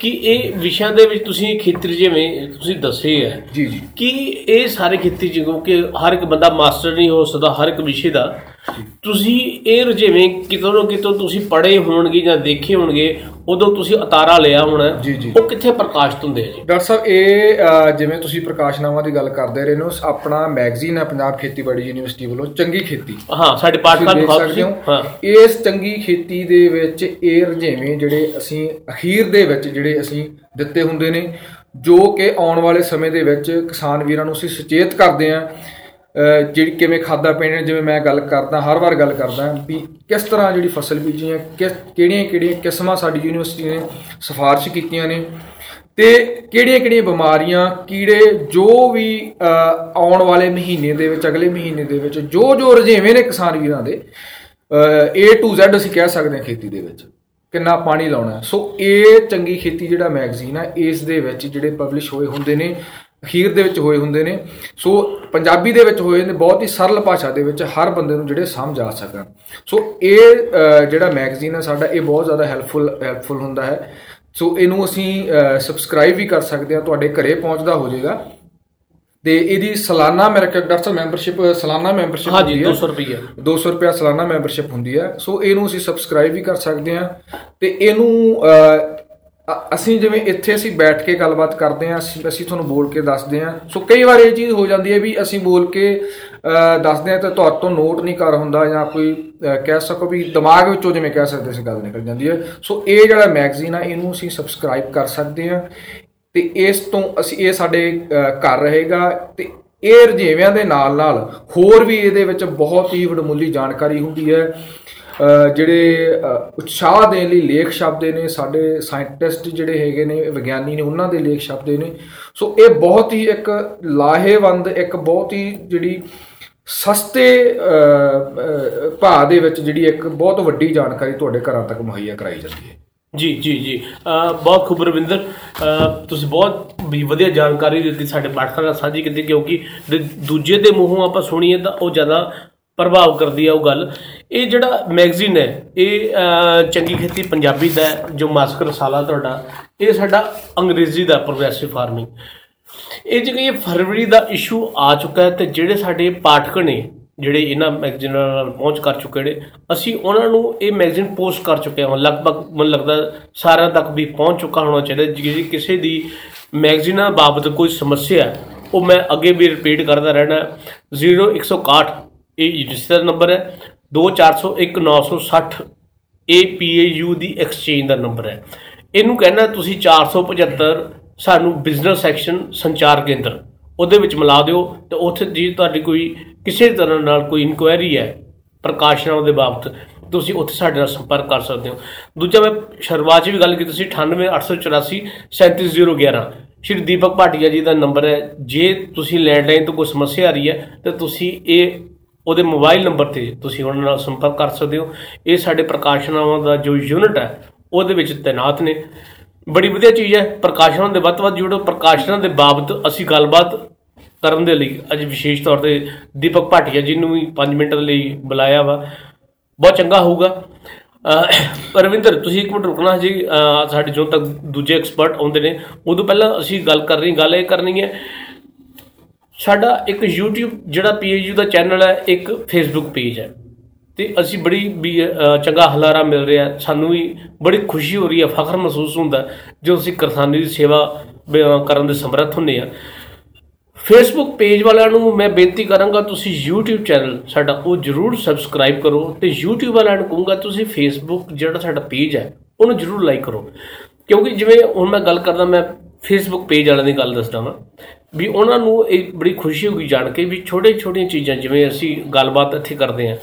ਕਿ ਇਹ ਵਿਸ਼ਿਆਂ ਦੇ ਵਿੱਚ ਤੁਸੀਂ ਖੇਤਰ ਜਿਵੇਂ ਤੁਸੀਂ ਦੱਸੇ ਹੈ ਜੀ ਜੀ। ਕਿ ਇਹ ਸਾਰੇ ਖੇਤੀ ਜਿਵੇਂ ਕਿ ਹਰ ਇੱਕ ਬੰਦਾ ਮਾਸਟਰ ਨਹੀਂ ਹੋ ਸਕਦਾ ਹਰ ਇੱਕ ਵਿਸ਼ੇ ਦਾ। ਤੁਸੀਂ ਇਹ ਰੁਝੇਵੇਂ ਕਿਤੋਂ ਨਾ ਕਿਤੋਂ ਤੁਸੀਂ ਪੜ੍ਹੇ ਹੋਣਗੇ ਜਾਂ ਦੇਖੇ ਹੋਣਗੇ ਉਦੋਂ ਤੁਸੀਂ ਉਤਾਰਾ ਲਿਆ ਹੋਣਾ। ਉਹ ਕਿੱਥੇ ਪ੍ਰਕਾਸ਼ਿਤ ਹੁੰਦੇ ਆ ਜੀ? ਡਾਕਟਰ ਸਾਹਿਬ ਇਹ ਜਿਵੇਂ ਤੁਸੀਂ ਪ੍ਰਕਾਸ਼ਨਾਵਾਂ ਦੀ ਗੱਲ ਕਰਦੇ ਰਹੇ ਹੋ ਆਪਣਾ ਮੈਗਜ਼ੀਨ ਹੈ ਪੰਜਾਬ ਖੇਤੀਬਾੜੀ ਯੂਨੀਵਰਸਿਟੀ ਵੱਲੋਂ ਚੰਗੀ ਖੇਤੀ। ਹਾਂ ਸਾਡੇ ਪਾਠਕਾਂ ਦਿਖਾਓ ਸਕਦੇ ਹੋ। ਹਾਂ। ਇਸ ਚੰਗੀ ਖੇਤੀ ਦੇ ਵਿੱਚ ਇਹ ਰੁਝੇਵੇਂ ਜਿਹੜੇ ਅਸੀਂ ਅਖੀਰ ਦੇ ਵਿੱਚ ਜਿਹੜੇ ਅਸੀਂ ਦਿੱਤੇ ਹੁੰਦੇ ਨੇ ਜੋ ਕਿ ਆਉਣ ਵਾਲੇ ਸਮੇਂ ਦੇ ਵਿੱਚ ਕਿਸਾਨ ਵੀਰਾਂ ਨੂੰ ਅਸੀਂ ਸੁਚੇਤ ਕਰਦੇ ਅਹ ਜਿਹੜੀ ਕਿਵੇਂ ਖਾਦਾ ਪੀਣੇ ਜਿਵੇਂ ਮੈਂ ਗੱਲ ਕਰਦਾ ਹਰ ਵਾਰ ਗੱਲ ਕਰਦਾ ਵੀ ਕਿਸ ਤਰ੍ਹਾਂ ਜਿਹੜੀ ਫਸਲ ਬੀਜੀ ਹੈ ਕਿਸ ਕਿਹੜੀਆਂ ਕਿਹੜੀਆਂ ਕਿਸਮਾਂ ਸਾਡੀ ਯੂਨੀਵਰਸਿਟੀ ਨੇ ਸਿਫਾਰਿਸ਼ ਕੀਤੀਆਂ ਨੇ ਤੇ ਕਿਹੜੀਆਂ ਕਿਹੜੀਆਂ ਬਿਮਾਰੀਆਂ ਕੀੜੇ ਜੋ ਵੀ ਅਹ, ਆਉਣ ਵਾਲੇ ਮਹੀਨੇ ਦੇ ਵਿੱਚ ਅਗਲੇ ਮਹੀਨੇ ਦੇ ਵਿੱਚ ਜੋ ਜੋ ਰੁਝੇਵੇਂ ਨੇ ਕਿਸਾਨ ਵੀਰਾਂ ਦੇ ਅਹ, A to Z ਅਸੀਂ ਕਹਿ ਸਕਦੇ ਹਾਂ ਖੇਤੀ ਦੇ ਵਿੱਚ ਕਿੰਨਾ ਪਾਣੀ ਲਾਉਣਾ ਹੈ। ਸੋ ਇਹ ਚੰਗੀ ਖੇਤੀ ਜਿਹੜਾ ਮੈਗਜ਼ੀਨ ਹੈ ਇਸ ਦੇ ਵਿੱਚ ਜਿਹੜੇ ਪਬਲਿਸ਼ ਹੋਏ ਹੁੰਦੇ ਨੇ ਅਖੀਰ ਦੇ ਵਿੱਚ ਹੋਏ ਹੁੰਦੇ ਨੇ। ਸੋ ਪੰਜਾਬੀ ਦੇ ਵਿੱਚ ਹੋਏ ਨੇ ਬਹੁਤ ਹੀ ਸਰਲ ਭਾਸ਼ਾ ਦੇ ਵਿੱਚ ਹਰ ਬੰਦੇ ਨੂੰ ਜਿਹੜੇ ਸਮਝ ਆ ਸਕਣ। ਸੋ ਇਹ ਜਿਹੜਾ ਮੈਗਜ਼ੀਨ ਹੈ ਸਾਡਾ ਇਹ ਬਹੁਤ ਜ਼ਿਆਦਾ ਹੈਲਪਫੁਲ ਹੈਲਪਫੁਲ ਹੁੰਦਾ ਹੈ। ਸੋ ਇਹਨੂੰ ਅਸੀਂ ਸਬਸਕ੍ਰਾਈਬ ਵੀ ਕਰ ਸਕਦੇ ਹਾਂ ਤੁਹਾਡੇ ਘਰੇ ਪਹੁੰਚਦਾ ਹੋ ਜਾਏਗਾ ਤੇ ਇਹਦੀ ਸਾਲਾਨਾ ਮੇਰੇ ਖਿਆਲ ਡਾਕਟਰ ਮੈਂਬਰਸ਼ਿਪ ਸਾਲਾਨਾ ਮੈਂਬਰਸ਼ਿਪ ਹਾਂਜੀ 200 ਰੁਪਏ 200 ਰੁਪਿਆ ਸਾਲਾਨਾ ਮੈਂਬਰਸ਼ਿਪ ਹੁੰਦੀ ਹੈ। ਸੋ ਇਹਨੂੰ ਅਸੀਂ ਸਬਸਕ੍ਰਾਈਬ ਵੀ ਕਰ ਸਕਦੇ ਹਾਂ। ਤੇ ਇਹਨੂੰ ਅਸੀਂ ਜਿਵੇਂ ਇੱਥੇ ਅਸੀਂ ਬੈਠ ਕੇ ਗੱਲਬਾਤ ਕਰਦੇ ਹਾਂ ਅਸੀਂ ਅਸੀਂ ਤੁਹਾਨੂੰ ਬੋਲ ਕੇ ਦੱਸਦੇ ਹਾਂ। ਸੋ ਕਈ ਵਾਰ ਇਹ ਚੀਜ਼ ਹੋ ਜਾਂਦੀ ਹੈ ਵੀ ਅਸੀਂ ਬੋਲ ਕੇ ਅਹ, ਦੱਸਦੇ ਹਾਂ ਤੇ ਤੁਹਾਡੇ ਤੋਂ ਨੋਟ ਨਹੀਂ ਕਰ ਹੁੰਦਾ ਜਾਂ ਕੋਈ ਅਹ, ਕਹਿ ਸਕੋ ਵੀ ਦਿਮਾਗ ਵਿੱਚੋਂ ਜਿਵੇਂ ਕਹਿ ਸਕਦੇ ਸੀ ਗੱਲ ਨਿਕਲ ਜਾਂਦੀ ਹੈ। ਸੋ ਇਹ ਜਿਹੜਾ ਮੈਗਜ਼ੀਨ ਆ ਇਹਨੂੰ ਅਸੀਂ ਸਬਸਕ੍ਰਾਈਬ ਕਰ ਸਕਦੇ ਹਾਂ ਤੇ ਇਸ ਤੋਂ ਅਸੀਂ ਇਹ ਸਾਡੇ ਅਹ, ਘਰ ਰਹੇਗਾ ਤੇ ਇਹ ਰੁਝੇਵਿਆਂ ਦੇ ਨਾਲ ਨਾਲ ਹੋਰ ਵੀ ਇਹਦੇ ਵਿੱਚ ਬਹੁਤ ਹੀ ਵਡਮੁੱਲੀ ਜਾਣਕਾਰੀ ਹੁੰਦੀ ਹੈ। ਅਹ, ਜਿਹੜੇ ਅਹ, ਉਤਸ਼ਾਹ ਦੇਣ ਲਈ ਲੇਖ ਛਪਦੇ ਨੇ ਸਾਡੇ ਸਾਇੰਟਿਸਟ ਜਿਹੜੇ ਹੈਗੇ ਨੇ ਵਿਗਿਆਨੀ ਨੇ ਉਹਨਾਂ ਦੇ ਲੇਖ ਛਪਦੇ ਨੇ। ਸੋ ਇਹ ਬਹੁਤ ਹੀ ਇੱਕ ਲਾਹੇਵੰਦ ਇੱਕ ਬਹੁਤ ਹੀ ਜਿਹੜੀ ਸਸਤੇ ਅਹ, ਅਹ, ਭਾਅ ਦੇ ਵਿੱਚ ਜਿਹੜੀ ਇੱਕ ਬਹੁਤ ਵੱਡੀ ਜਾਣਕਾਰੀ ਤੁਹਾਡੇ ਘਰਾਂ ਤੱਕ ਮੁਹੱਈਆ ਕਰਾਈ ਜਾਂਦੀ ਹੈ। ਜੀ ਜੀ ਜੀ। ਅਹ ਬਹੁਤ ਖੂਬ ਰਵਿੰਦਰ ਅਹ ਤੁਸੀਂ ਬਹੁਤ ਵੀ ਵਧੀਆ ਜਾਣਕਾਰੀ ਦਿੱਤੀ ਸਾਡੇ ਪਾਠਕਾਂ ਨਾਲ ਸਾਂਝੀ ਕੀਤੀ ਕਿਉਂਕਿ ਜੇ ਦੂਜੇ ਦੇ ਮੂੰਹੋਂ ਆਪਾਂ ਸੁਣੀਏ ਤਾਂ ਉਹ ਜ਼ਿਆਦਾ ਪ੍ਰਭਾਵ ਕਰਦੀ ਹੈ ਉਹ ਗੱਲ। ਇਹ ਜਿਹੜਾ ਮੈਗਜ਼ੀਨ ਹੈ ਇਹ ਅਹ, ਚੰਗੀ ਖੇਤੀ ਪੰਜਾਬੀ ਦਾ ਹੈ, ਜੋ ਮਾਸਕ ਰਸਾਲਾ ਤੁਹਾਡਾ ਇਹ ਸਾਡਾ ਅੰਗਰੇਜ਼ੀ ਦਾ ਪ੍ਰੋਗਰੈਸਿਵ ਫਾਰਮਿੰਗ। ਇਹ ਜਿਹੜੀ ਇਹ ਫਰਵਰੀ ਦਾ ਇਸ਼ੂ ਆ ਚੁੱਕਾ ਹੈ ਤੇ ਜਿਹੜੇ ਸਾਡੇ ਪਾਠਕ ਨੇ ਜਿਹੜੇ ਇਹਨਾਂ ਮੈਗਜ਼ੀਨਾਂ ਨਾਲ ਪਹੁੰਚ ਕਰ ਚੁੱਕੇ ਨੇ ਅਸੀਂ ਉਹਨਾਂ ਨੂੰ ਇਹ ਮੈਗਜ਼ੀਨ ਪੋਸਟ ਕਰ ਚੁੱਕੇ ਹਾਂ। ਲਗਭਗ ਮੈਨੂੰ ਲੱਗਦਾ ਸਾਰਿਆਂ ਤੱਕ ਵੀ ਪਹੁੰਚ ਚੁੱਕਾ ਹੋਣਾ ਚਾਹੀਦਾ ਜੇ ਕਿਸੇ ਦੀ ਮੈਗਜ਼ੀਨਾਂ ਬਾਬਤ ਕੋਈ ਸਮੱਸਿਆ ਹੈ, ਉਹ ਮੈਂ ਅੱਗੇ ਵੀ ਰਿਪੀਟ ਕਰਦਾ ਰਹਿਣਾ 0161 ਇਹ ਰਜਿਸਟਰ ਨੰਬਰ ਹੈ। 2401 ਇਹ ਪੀਏਯੂ ਦੀ ਐਕਸਚੇਂਜ ਦਾ ਨੰਬਰ ਹੈ। ਇਹਨੂੰ ਕਹਿਣਾ ਤੁਸੀਂ 475 ਸਾਨੂੰ ਬਿਜ਼ਨਸ ਸੈਕਸ਼ਨ ਸੰਚਾਰ ਕੇਂਦਰ ਉਹਦੇ ਵਿੱਚ ਮਿਲਾ ਦਿਓ ਤੇ ਉੱਥੇ ਜੀ ਤੁਹਾਡੀ ਕੋਈ ਕਿਸੇ ਤਰ੍ਹਾਂ ਨਾਲ ਕੋਈ ਇਨਕੁਆਇਰੀ ਹੈ ਪ੍ਰਕਾਸ਼ਨਾਂ ਦੇ ਬਾਬਤ, ਤੁਸੀਂ ਉੱਥੇ ਸਾਡੇ ਨਾਲ ਸੰਪਰਕ ਕਰ ਸਕਦੇ ਹੋ। ਦੂਜਾ ਮੈਂ ਸ਼ੁਰੂਆਤ 'ਚ ਵੀ ਗੱਲ ਕੀਤੀ ਸੀ 98884 37011 ਸ਼੍ਰੀ ਦੀਪਕ ਭਾਟੀਆ ਜੀ ਦਾ ਨੰਬਰ ਹੈ। ਜੇ ਤੁਸੀਂ ਲੈਂਡਲਾਈਨ ਤੋਂ ਕੋਈ ਸਮੱਸਿਆ ਆ ਰਹੀ ਹੈ, ਤੇ ਤੁਸੀਂ ਇਹ ਉਹਦੇ ਮੋਬਾਈਲ ਨੰਬਰ ਤੇ ਤੁਸੀਂ ਉਹਨਾਂ ਨਾਲ ਸੰਪਰਕ ਕਰ ਸਕਦੇ ਹੋ। ਇਹ ਸਾਡੇ ਪ੍ਰਕਾਸ਼ਨਾਵਾਂ ਦਾ ਜੋ ਯੂਨਿਟ ਹੈ, ਉਹਦੇ ਵਿੱਚ ਤਾਇਨਾਤ ਨੇ। ਬੜੀ ਵਧੀਆ ਚੀਜ਼ ਹੈ, ਪ੍ਰਕਾਸ਼ਨਾਂ ਦੇ ਵੱਧ ਤੋਂ ਵੱਧ ਜੁੜੋ। ਪ੍ਰਕਾਸ਼ਨਾਂ ਦੇ ਬਾਬਤ ਅਸੀਂ ਗੱਲਬਾਤ ਕਰਨ ਦੇ ਲਈ ਅੱਜ ਵਿਸ਼ੇਸ਼ ਤੌਰ ਤੇ ਦੀਪਕ ਭਾਟੀਆ ਜੀ ਨੂੰ ਵੀ 5 ਮਿੰਟ ਲਈ ਬੁਲਾਇਆ ਵਾ। ਬਹੁਤ ਚੰਗਾ ਹੋਊਗਾ। ਅਹ ਰਵਿੰਦਰ ਤੁਸੀਂ ਇੱਕ ਮਿੰਟ ਰੁਕਣਾ ਜੀ। ਅਹ ਸਾਡੇ ਜੋ ਤੱਕ ਦੂਜੇ ਐਕਸਪਰਟ ਆਉਂਦੇ ਨੇ। ਉਦੋਂ ਪਹਿਲਾਂ ਅਸੀਂ ਗੱਲ ਕਰ ਰਹੀ ਗੱਲ ਇਹ ਕਰਨੀ ਹੈ ਸਾਡਾ ਇੱਕ YouTube ਜਿਹੜਾ PAU ਦਾ ਚੈਨਲ ਹੈ ਇੱਕ Facebook ਪੇਜ ਹੈ। ਤੇ ਅਸੀਂ ਬੜੀ ਵੀ ਅਹ, ਚੰਗਾ ਹਲਾਰਾ ਮਿਲ ਰਿਹਾ ਹੈ। ਸਾਨੂੰ ਵੀ ਬੜੀ ਖੁਸ਼ੀ ਹੋ ਰਹੀ ਹੈ ਫਖਰ ਮਹਿਸੂਸ ਹੁੰਦਾ ਹੈ ਜੋ ਅਸੀਂ ਕਿਸਾਨੀ ਦੀ ਸੇਵਾ ਬ- ਕਰਨ ਦੇ ਸਮਰੱਥ ਹੁੰਦੇ ਆ ਫੇਸਬੁੱਕ ਪੇਜ ਵਾਲਿਆਂ ਨੂੰ ਮੈਂ ਬੇਨਤੀ ਕਰਾਂਗਾ ਤੁਸੀਂ YouTube ਚੈਨਲ ਸਾਡਾ ਉਹ ਜਰੂਰ ਸਬਸਕ੍ਰਾਈਬ ਕਰੋ। ਤੇ YouTube ਵਾਲਿਆਂ ਨੂੰ ਕਹੂੰਗਾ ਤੁਸੀਂ Facebook ਜਿਹੜਾ ਸਾਡਾ ਪੇਜ ਹੈ ਉਹਨੂੰ ਜਰੂਰ ਲਾਈਕ ਕਰੋ। ਕਿਉਂਕਿ ਜਿਵੇਂ ਹੁਣ ਮੈਂ ਗੱਲ ਕਰਦਾ ਮੈਂ ਫੇਸਬੁੱਕ ਪੇਜ ਵਾਲਿਆਂ ਦੀ ਗੱਲ ਦੱਸਦਾ ਵਾਂ। ਵੀ ਉਹਨਾਂ ਨੂੰ ਇਹ ਬੜੀ ਖੁਸ਼ੀ ਹੋਈ ਜਾਣ ਕੇ ਵੀ ਛੋਟੇ ਛੋਟੀਆਂ ਚੀਜ਼ਾਂ ਜਿਵੇਂ ਅਸੀਂ ਗੱਲਬਾਤ ਇੱਥੇ ਕਰਦੇ ਹਾਂ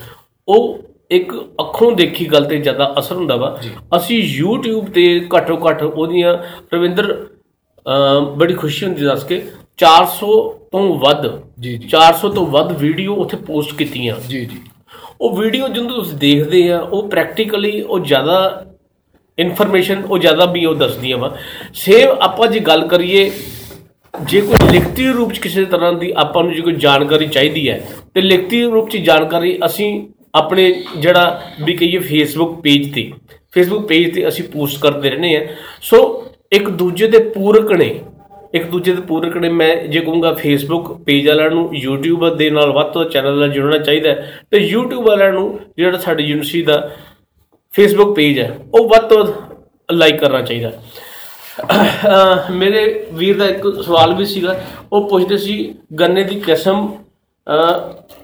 ਉਹ ਇੱਕ ਅੱਖੋਂ ਦੇਖੀ ਗੱਲ ਤੇ ਜ਼ਿਆਦਾ ਅਸਰ ਹੁੰਦਾ ਵਾ। ਅਸੀਂ YouTube ਤੇ ਘੱਟੋ ਘੱਟ ਉਹਦੀਆਂ ਰਵਿੰਦਰ ਬੜੀ ਖੁਸ਼ੀ ਹੁੰਦੀ ਦੱਸ ਕੇ 400 ਤੋਂ ਵੱਧ ਜੀ ਜੀ। 400 ਤੋਂ ਵੱਧ ਵੀਡੀਓ ਉੱਥੇ ਪੋਸਟ ਕੀਤੀਆਂ। ਜੀ ਜੀ। ਉਹ ਵੀਡੀਓ ਜਦੋਂ ਤੁਸੀਂ ਦੇਖਦੇ ਆ ਉਹ ਪ੍ਰੈਕਟੀਕਲੀ ਉਹ ਜ਼ਿਆਦਾ ਇਨਫੋਰਮੇਸ਼ਨ ਉਹ ਜ਼ਿਆਦਾ ਵੀ ਉਹ ਦੱਸਦੀਆਂ ਵਾ। ਸੇਮ ਆਪਾਂ ਜੇ ਗੱਲ ਕਰੀਏ ਜੇ ਕੋਈ ਲਿਖਤੀ ਰੂਪ ਚ ਕਿਸੇ ਤਰ੍ਹਾਂ ਦੀ ਆਪਾਂ ਨੂੰ ਜੇ ਕੋਈ ਜਾਣਕਾਰੀ ਚਾਹੀਦੀ ਹੈ, ਤੇ ਲਿਖਤੀ ਰੂਪ ਚ ਜਾਣਕਾਰੀ ਅਸੀਂ ਆਪਣੇ ਜਿਹੜਾ ਵੀ ਕਹੀਏ ਫੇਸਬੁੱਕ ਪੇਜ ਤੇ ਫੇਸਬੁੱਕ ਪੇਜ ਤੇ ਅਸੀਂ ਪੋਸਟ ਕਰਦੇ ਰਹਿੰਦੇ ਆ ਸੋ ਇੱਕ ਦੂਜੇ ਦੇ ਪੂਰਕ ਨੇ, ਇੱਕ ਦੂਜੇ ਦੇ ਪੂਰਕ ਨੇ, ਮੈਂ ਜੇ ਕਹੂੰਗਾ ਫੇਸਬੁੱਕ ਪੇਜ ਵਾਲਿਆਂ ਨੂੰ, YouTube ਦੇ ਨਾਲ ਵੱਧ ਤੋਂ ਚੈਨਲ ਨਾਲ ਜੁੜਨਾ ਚਾਹੀਦਾ ਹੈ, ਤੇ YouTube ਵਾਲਿਆਂ ਨੂੰ ਜਿਹੜਾ ਸਾਡੀ ਯੂਨੀਵਰਸਿਟੀ ਦਾ ਫੇਸਬੁੱਕ ਪੇਜ ਹੈ, ਉਹ ਵੱਧ ਤੋਂ ਲਾਈਕ ਕਰਨਾ ਚਾਹੀਦਾ ਅਹ ਮੇਰੇ ਵੀਰ ਦਾ ਇੱਕ ਸਵਾਲ ਵੀ ਸੀਗਾ। ਉਹ ਪੁੱਛਦੇ ਸੀ ਗੰਨੇ ਦੀ ਕਿਸਮ ਅਹ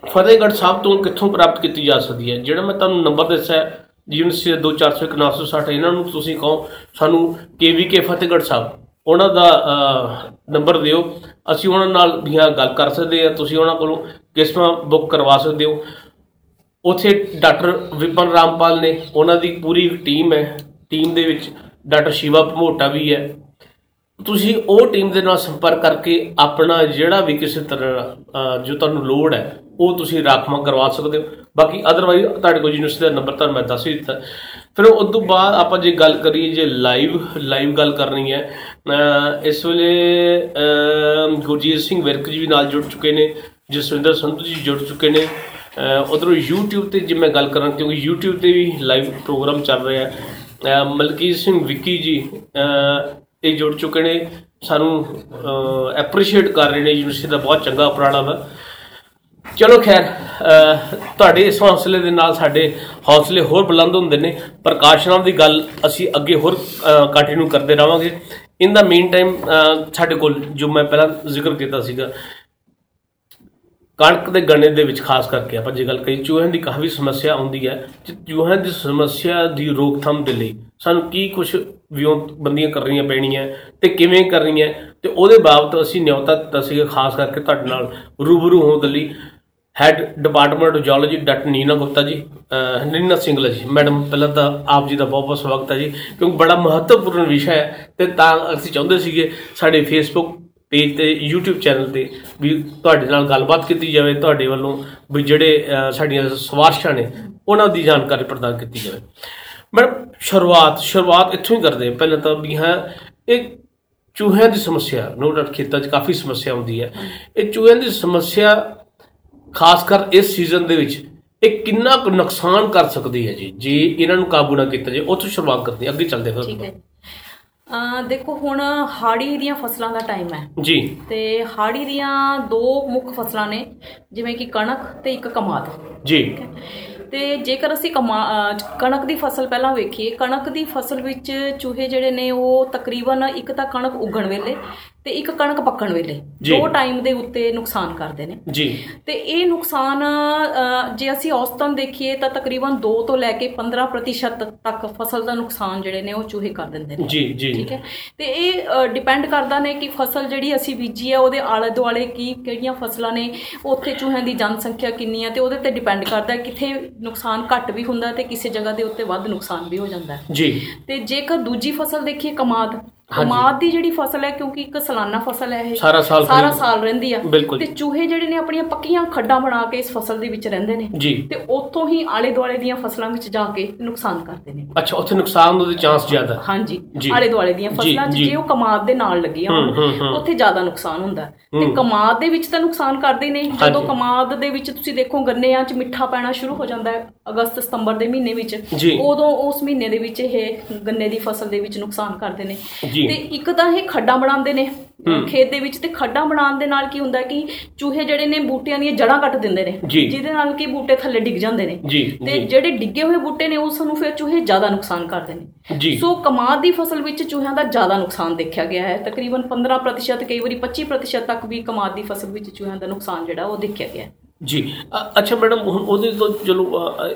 ਫਤਿਹਗੜ੍ਹ ਸਾਹਿਬ ਤੋਂ ਕਿੱਥੋਂ ਪ੍ਰਾਪਤ ਕੀਤੀ ਜਾ ਸਕਦੀ ਹੈ? ਜਿਹੜਾ ਮੈਂ ਤੁਹਾਨੂੰ ਨੰਬਰ ਦੱਸਿਆ ਹੈ, ਯੂਨੀਵਰਸਿਟੀ ਦਾ 241960 ਇਹਨਾਂ ਨੂੰ ਤੁਸੀਂ ਕਹੋ। ਸਾਨੂੰ ਕੇਵੀਕੇ ਫਤਿਹਗੜ੍ਹ ਸਾਹਿਬ ਉਹਨਾਂ ਦਾ ਅਹ, ਨੰਬਰ ਦਿਓ। ਅਸੀਂ ਉਹਨਾਂ ਨਾਲ ਵੀ ਹਾਂ ਗੱਲ ਕਰ ਸਕਦੇ ਆ ਤੁਸੀਂ ਉਹਨਾਂ ਕੋਲੋਂ ਕਿਸਮਾਂ ਬੁੱਕ ਕਰਵਾ ਸਕਦੇ ਹੋ। ਉਥੇ ਡਾਕਟਰ ਵਿਪਨ ਰਾਮਪਾਲ ਨੇ ਉਹਨਾਂ ਦੀ ਪੂਰੀ ਟੀਮ ਹੈ। ਟੀਮ ਦੇ ਵਿੱਚ ਡਾਕਟਰ ਸ਼ਿਵਾ ਭਮੋਟਾ ਵੀ ਹੈ। ਤੁਸੀਂ ਉਹ ਟੀਮ ਦੇ ਨਾਲ ਸੰਪਰਕ ਕਰਕੇ ਆਪਣਾ ਜਿਹੜਾ ਵੀ ਕਿਸੇ ਤਰ੍ਹਾਂ ਅਹ, ਜੋ ਤੁਹਾਨੂੰ ਲੋੜ ਹੈ ਉਹ ਤੁਸੀਂ ਰਾਖਵਾਂ ਕਰਵਾ ਸਕਦੇ ਹੋ। ਬਾਕੀ ਅਦਰਵਾਈਜ਼ ਤੁਹਾਡੇ ਕੋਲ ਯੂਨੀਵਰਸਿਟੀ ਦਾ ਨੰਬਰ ਤੁਹਾਨੂੰ ਮੈਂ ਦੱਸ ਹੀ ਦਿੱਤਾ। ਫਿਰ ਉਸ ਤੋਂ ਬਾਅਦ ਆਪਾਂ ਜੇ ਗੱਲ ਕਰੀਏ ਜੇ ਲਾਈਵ ਲਾਈਵ ਗੱਲ ਕਰਨੀ ਹੈ ਅਹ, ਇਸ ਵੇਲੇ ਅਹ, ਗੁਰਜੀਤ ਸਿੰਘ ਵਿਰਕ ਜੀ ਵੀ ਨਾਲ ਜੁੜ ਚੁੱਕੇ ਨੇ ਜਸਵਿੰਦਰ ਸੰਧੂ ਜੀ ਜੁੜ ਚੁੱਕੇ ਨੇ ਉਧਰੋਂ YouTube ਤੇ ਜੇ ਮੈਂ ਗੱਲ ਕਰਾਂ ਕਿਉਂਕਿ YouTube ਤੇ ਵੀ ਲਾਈਵ ਪ੍ਰੋਗਰਾਮ ਚੱਲ ਰਿਹਾ ਹੈ। ਅਹ ਮਲਕੀਤ ਸਿੰਘ ਵਿੱਕੀ ਜੀ, ਅਹ ਇਹ ਜੁੜ ਚੁੱਕੇ ਨੇ। ਸਾਨੂੰ ਐਪਰੀਸ਼ੀਏਟ ਕਰ ਰਹੇ ਨੇ। ਯੂਨੀਵਰਸਿਟੀ ਦਾ ਬਹੁਤ ਚੰਗਾ ਉਪਰਾਲਾ ਵਾ। ਚਲੋ ਖੈਰ, ਅਹ ਤੁਹਾਡੇ ਇਸ ਹੌਸਲੇ ਦੇ ਨਾਲ ਸਾਡੇ ਹੌਸਲੇ ਹੋਰ ਬੁਲੰਦ ਹੁੰਦੇ ਨੇ। ਪ੍ਰਕਾਸ਼ਨਾਂ ਦੀ ਗੱਲ ਅਸੀਂ ਅੱਗੇ ਹੋਰ ਕੰਟੀਨਿਊ ਕਰਦੇ ਰਵਾਂਗੇ ਇਨ ਦਾ ਮੀਨ ਟਾਈਮ ਸਾਡੇ ਕੋਲ ਜੋ ਮੈਂ ਪਹਿਲਾਂ ਜ਼ਿਕਰ ਕੀਤਾ ਸੀਗਾ ਕਣਕ ਦੇ ਗੰਨੇ ਦੇ ਵਿੱਚ ਖਾਸ ਕਰਕੇ ਆਪਾਂ ਜੇ ਗੱਲ ਕਰੀ ਚੂਹਿਆਂ ਦੀ ਕਾਫੀ ਸਮੱਸਿਆ ਆਉਂਦੀ ਹੈ ਤੇ ਚੂਹਿਆਂ ਦੀ ਸਮੱਸਿਆ ਦੀ ਰੋਕਥਾਮ ਦੇ ਲਈ ਸਾਨੂੰ ਕੀ ਕੁਝ ਵਿਉਂ ਬੰਦੀਆਂ ਕਰਨੀਆਂ ਪੈਣੀਆਂ ਤੇ ਕਿਵੇਂ ਕਰਨੀਆਂ ਤੇ ਉਹਦੇ ਬਾਬਤ ਅਸੀਂ ਨਿਯੋਤਾ ਦਿੱਤਾ ਸੀਗਾ ਖਾਸ ਕਰਕੇ ਤੁਹਾਡੇ ਨਾਲ ਰੂਬਰੂ ਹੋਣ ਦੇ ਲਈ। Head department geology doctor Neena Gupta ji, ਅਹ ਨੀਨਾ ਸਿੰਗਲਾ ਜੀ, ਮੈਡਮ ਪਹਿਲਾਂ ਤਾਂ ਆਪ ਜੀ ਦਾ ਬਹੁਤ ਬਹੁਤ ਸਵਾਗਤ ਹੈ ਜੀ, ਕਿਉਂਕਿ ਬੜਾ ਮਹੱਤਵਪੂਰਨ ਵਿਸ਼ਾ ਹੈ ਤੇ ਤਾਂ ਅਸੀਂ ਚਾਹੁੰਦੇ ਸੀਗੇ ਸਾਡੇ ਫੇਸਬੁੱਕ ਪੇਜ ਤੇ YouTube ਚੈਨਲ ਤੇ ਵੀ ਤੁਹਾਡੇ ਨਾਲ ਗੱਲਬਾਤ ਕੀਤੀ ਜਾਵੇ ਤੁਹਾਡੇ ਵੱਲੋਂ ਵੀ ਜਿਹੜੇ ਅਹ, ਸਾਡੀਆਂ ਸਵਾਰਸ਼ਾਂ ਨੇ ਉਹਨਾਂ ਦੀ ਜਾਣਕਾਰੀ ਪ੍ਰਦਾਨ ਕੀਤੀ ਜਾਵੇ। ਮੈਡਮ ਸ਼ੁਰੂਆਤ ਸ਼ੁਰੂਆਤ ਇੱਥੋਂ ਹੀ ਕਰਦੇ ਹਾਂ। ਪਹਿਲਾਂ ਤਾਂ ਵੀ ਹਾਂ ਇਹ ਚੂਹਿਆਂ ਦੀ ਸਮੱਸਿਆ ਨੋ ਡਾਊਟ ਖੇਤਾਂ 'ਚ ਕਾਫੀ ਸਮੱਸਿਆ ਹੁੰਦੀ ਹੈ। ਇਹ ਚੂਹਿਆਂ ਦੀ ਸਮੱਸਿਆ ਖਾਸ ਕਰ ਇਸ ਸੀਜ਼ਨ ਦੇ ਵਿੱਚ ਇਹ ਕਿੰਨਾ ਕੁ ਨੁਕਸਾਨ ਕਰ ਸਕਦੀ ਹੈ ਜੀ? ਜੇ ਇਹਨਾਂ ਨੂੰ ਕਾਬੂ ਨਾ ਕੀਤਾ ਜਾਏ ਉੱਥੋਂ ਸ਼ੁਰੂਆਤ ਕਰਦੇ ਹਾਂ। ਅੱਗੇ ਚੱਲਦੇ ਫਿਰ ਠੀਕ ਹੈ ਅ ਦੇਖੋ ਹੁਣ ਹਾੜੀ ਦੀਆਂ ਫਸਲਾਂ ਦਾ ਟਾਈਮ ਹੈ। ਜੀ। ਤੇ ਹਾੜੀ ਦੀਆਂ ਦੋ ਮੁੱਖ ਫਸਲਾਂ ਨੇ ਜਿਵੇਂ ਕਿ ਕਣਕ ਤੇ ਇੱਕ ਕਮਾਦ। ਜੀ। ਤੇ ਜੇਕਰ ਅਸੀਂ ਕਣਕ ਦੀ ਫਸਲ ਪਹਿਲਾਂ ਵੇਖੀਏ ਕਣਕ ਦੀ ਫਸਲ ਵਿੱਚ ਚੂਹੇ ਜਿਹੜੇ ਨੇ ਉਹ ਤਕਰੀਬਨ ਇੱਕ ਤਾਂ ਕਣਕ ਉਗਣ ਵੇਲੇ ਤੇ ਇੱਕ ਕਣਕ ਪੱਕਣ ਵੇਲੇ। ਦੋ ਟਾਈਮ ਦੇ ਉੱਤੇ ਨੁਕਸਾਨ ਕਰਦੇ ਨੇ। ਜੀ। ਤੇ ਇਹ ਨੁਕਸਾਨ ਜੇ ਅਸੀਂ ਔਸਤਨ ਦੇਖੀਏ ਤਾਂ ਤਕਰੀਬਨ 2 ਤੋਂ ਲੈ ਕੇ 15% ਤੱਕ ਫਸਲ ਦਾ ਨੁਕਸਾਨ ਜਿਹੜੇ ਨੇ ਉਹ ਚੂਹੇ ਕਰ ਦਿੰਦੇ ਨੇ। ਜੀ ਜੀ। ਠੀਕ ਹੈ? ਤੇ ਇਹ ਡਿਪੈਂਡ ਕਰਦਾ ਨੇ ਕਿ ਫਸਲ ਜਿਹੜੀ ਅਸੀਂ ਬੀਜੀ ਹੈ ਉਹਦੇ ਆਲੇ ਦੁਆਲੇ ਕੀ ਕਿਹੜੀਆਂ ਫਸਲਾਂ ਨੇ ਉੱਥੇ ਚੂਹਿਆਂ ਦੀ ਜਨਸੰਖਿਆ ਕਿੰਨੀ ਹੈ ਤੇ ਉਹਦੇ ਤੇ ਡਿਪੈਂਡ ਕਰਦਾ ਕਿੱਥੇ ਨੁਕਸਾਨ ਘੱਟ ਵੀ ਹੁੰਦਾ ਤੇ ਕਿਸੇ ਜਗ੍ਹਾ ਦੇ ਉੱਤੇ ਵੱਧ ਨੁਕਸਾਨ ਵੀ ਹੋ ਜਾਂਦਾ ਜੀ। ਤੇ ਜੇਕਰ ਦੂਜੀ ਫਸਲ ਦੇਖੀਏ ਕਮਾਦ। ਕਮਾਦ ਦੀ ਜਿਹੜੀ ਫਸਲ ਹੈ ਕਿਉਂਕਿ ਇੱਕ ਸਾਲਾਨਾ ਫਸਲ ਹੈ ਇਹ ਸਾਰਾ ਸਾਲ ਸਾਰਾ ਸਾਲ ਰਹਿੰਦੀ ਆ ਤੇ। ਚੂਹੇ ਜਿਹੜੇ ਨੇ ਆਪਣੀਆਂ ਪੱਕੀਆਂ ਖੱਡਾਂ ਬਣਾ ਕੇ ਇਸ ਫਸਲ ਦੇ ਵਿੱਚ ਰਹਿੰਦੇ ਨੇ ਤੇ ਉੱਥੋਂ ਹੀ ਆਲੇ ਦੁਆਲੇ ਦੀਆਂ ਫਸਲਾਂ ਵਿੱਚ ਜਾ ਕੇ ਨੁਕਸਾਨ ਕਰਦੇ ਨੇ ਅੱਛਾ ਉੱਥੇ ਨੁਕਸਾਨ ਦੇ ਚਾਂਸ ਜ਼ਿਆਦਾ। ਹਾਂਜੀ। ਆਲੇ ਦੁਆਲੇ ਦੀਆਂ ਫਸਲਾਂ 'ਚ ਜੀ। ਉਹ ਕਮਾਦ ਦੇ ਨਾਲ ਲੱਗੀਆਂ ਹੋਣ। ਉੱਥੇ ਜ਼ਿਆਦਾ ਨੁਕਸਾਨ ਹੁੰਦਾ। ਤੇ। ਕਮਾਦ ਦੇ ਵਿੱਚ ਤਾਂ ਨੁਕਸਾਨ ਕਰਦੇ ਨੇ ਜਦੋਂ। ਕਮਾਦ ਦੇ ਵਿੱਚ ਤੁਸੀਂ ਦੇਖੋ ਗੰਨਿਆਂ 'ਚ ਮਿੱਠਾ ਪੈਣਾ ਸ਼ੁਰੂ ਹੋ ਜਾਂਦਾ ਹੈ ਅਗਸਤ ਸਤੰਬਰ ਦੇ ਮਹੀਨੇ ਵਿੱਚ। ਉਦੋਂ ਉਸ ਮਹੀਨੇ ਦੇ ਵਿੱਚ ਇਹ ਗੰਨੇ ਦੀ ਫਸਲ ਦੇ ਵਿੱਚ ਨੁਕਸਾਨ ਕਰਦੇ ਨੇ। ਤੇ ਇੱਕ ਤਾਂ ਇਹ ਖੱਡਾਂ ਬਣਾਉਂਦੇ ਨੇ। ਖੇਤ ਦੇ ਵਿੱਚ ਤੇ ਖੱਡਾਂ ਬਣਾਉਣ ਦੇ ਨਾਲ ਕੀ ਹੁੰਦਾ ਕਿ ਚੂਹੇ ਜਿਹੜੇ ਨੇ ਬੂਟਿਆਂ ਦੀਆਂ ਜੜ੍ਹਾਂ ਕੱਟ ਦਿੰਦੇ ਨੇ। ਜਿਹਦੇ ਨਾਲ ਕਿ ਬੂਟੇ ਥੱਲੇ ਡਿੱਗ ਜਾਂਦੇ ਨੇ ਤੇ। ਜਿਹੜੇ ਡਿੱਗੇ ਹੋਏ ਬੂਟੇ ਨੇ ਉਸ ਨੂੰ ਫਿਰ ਚੂਹੇ ਜ਼ਿਆਦਾ ਨੁਕਸਾਨ ਕਰਦੇ ਨੇ ਸੋ ਕਮਾਦ ਦੀ ਫਸਲ ਵਿੱਚ ਚੂਹਿਆਂ ਦਾ ਜ਼ਿਆਦਾ ਨੁਕਸਾਨ ਦੇਖਿਆ ਗਿਆ ਹੈ ਤਕਰੀਬਨ 15% ਕਈ ਵਾਰੀ 25% ਤੱਕ ਵੀ ਕਮਾਦ ਦੀ ਫਸਲ ਵਿੱਚ ਚੂਹਿਆਂ ਦਾ ਨੁਕਸਾਨ ਜਿਹੜਾ ਉਹ ਦੇਖਿਆ ਗਿਆ ਜੀ। ਅੱਛਾ ਮੈਡਮ ਹੁਣ ਉਹਦੇ ਤੋਂ ਚਲੋ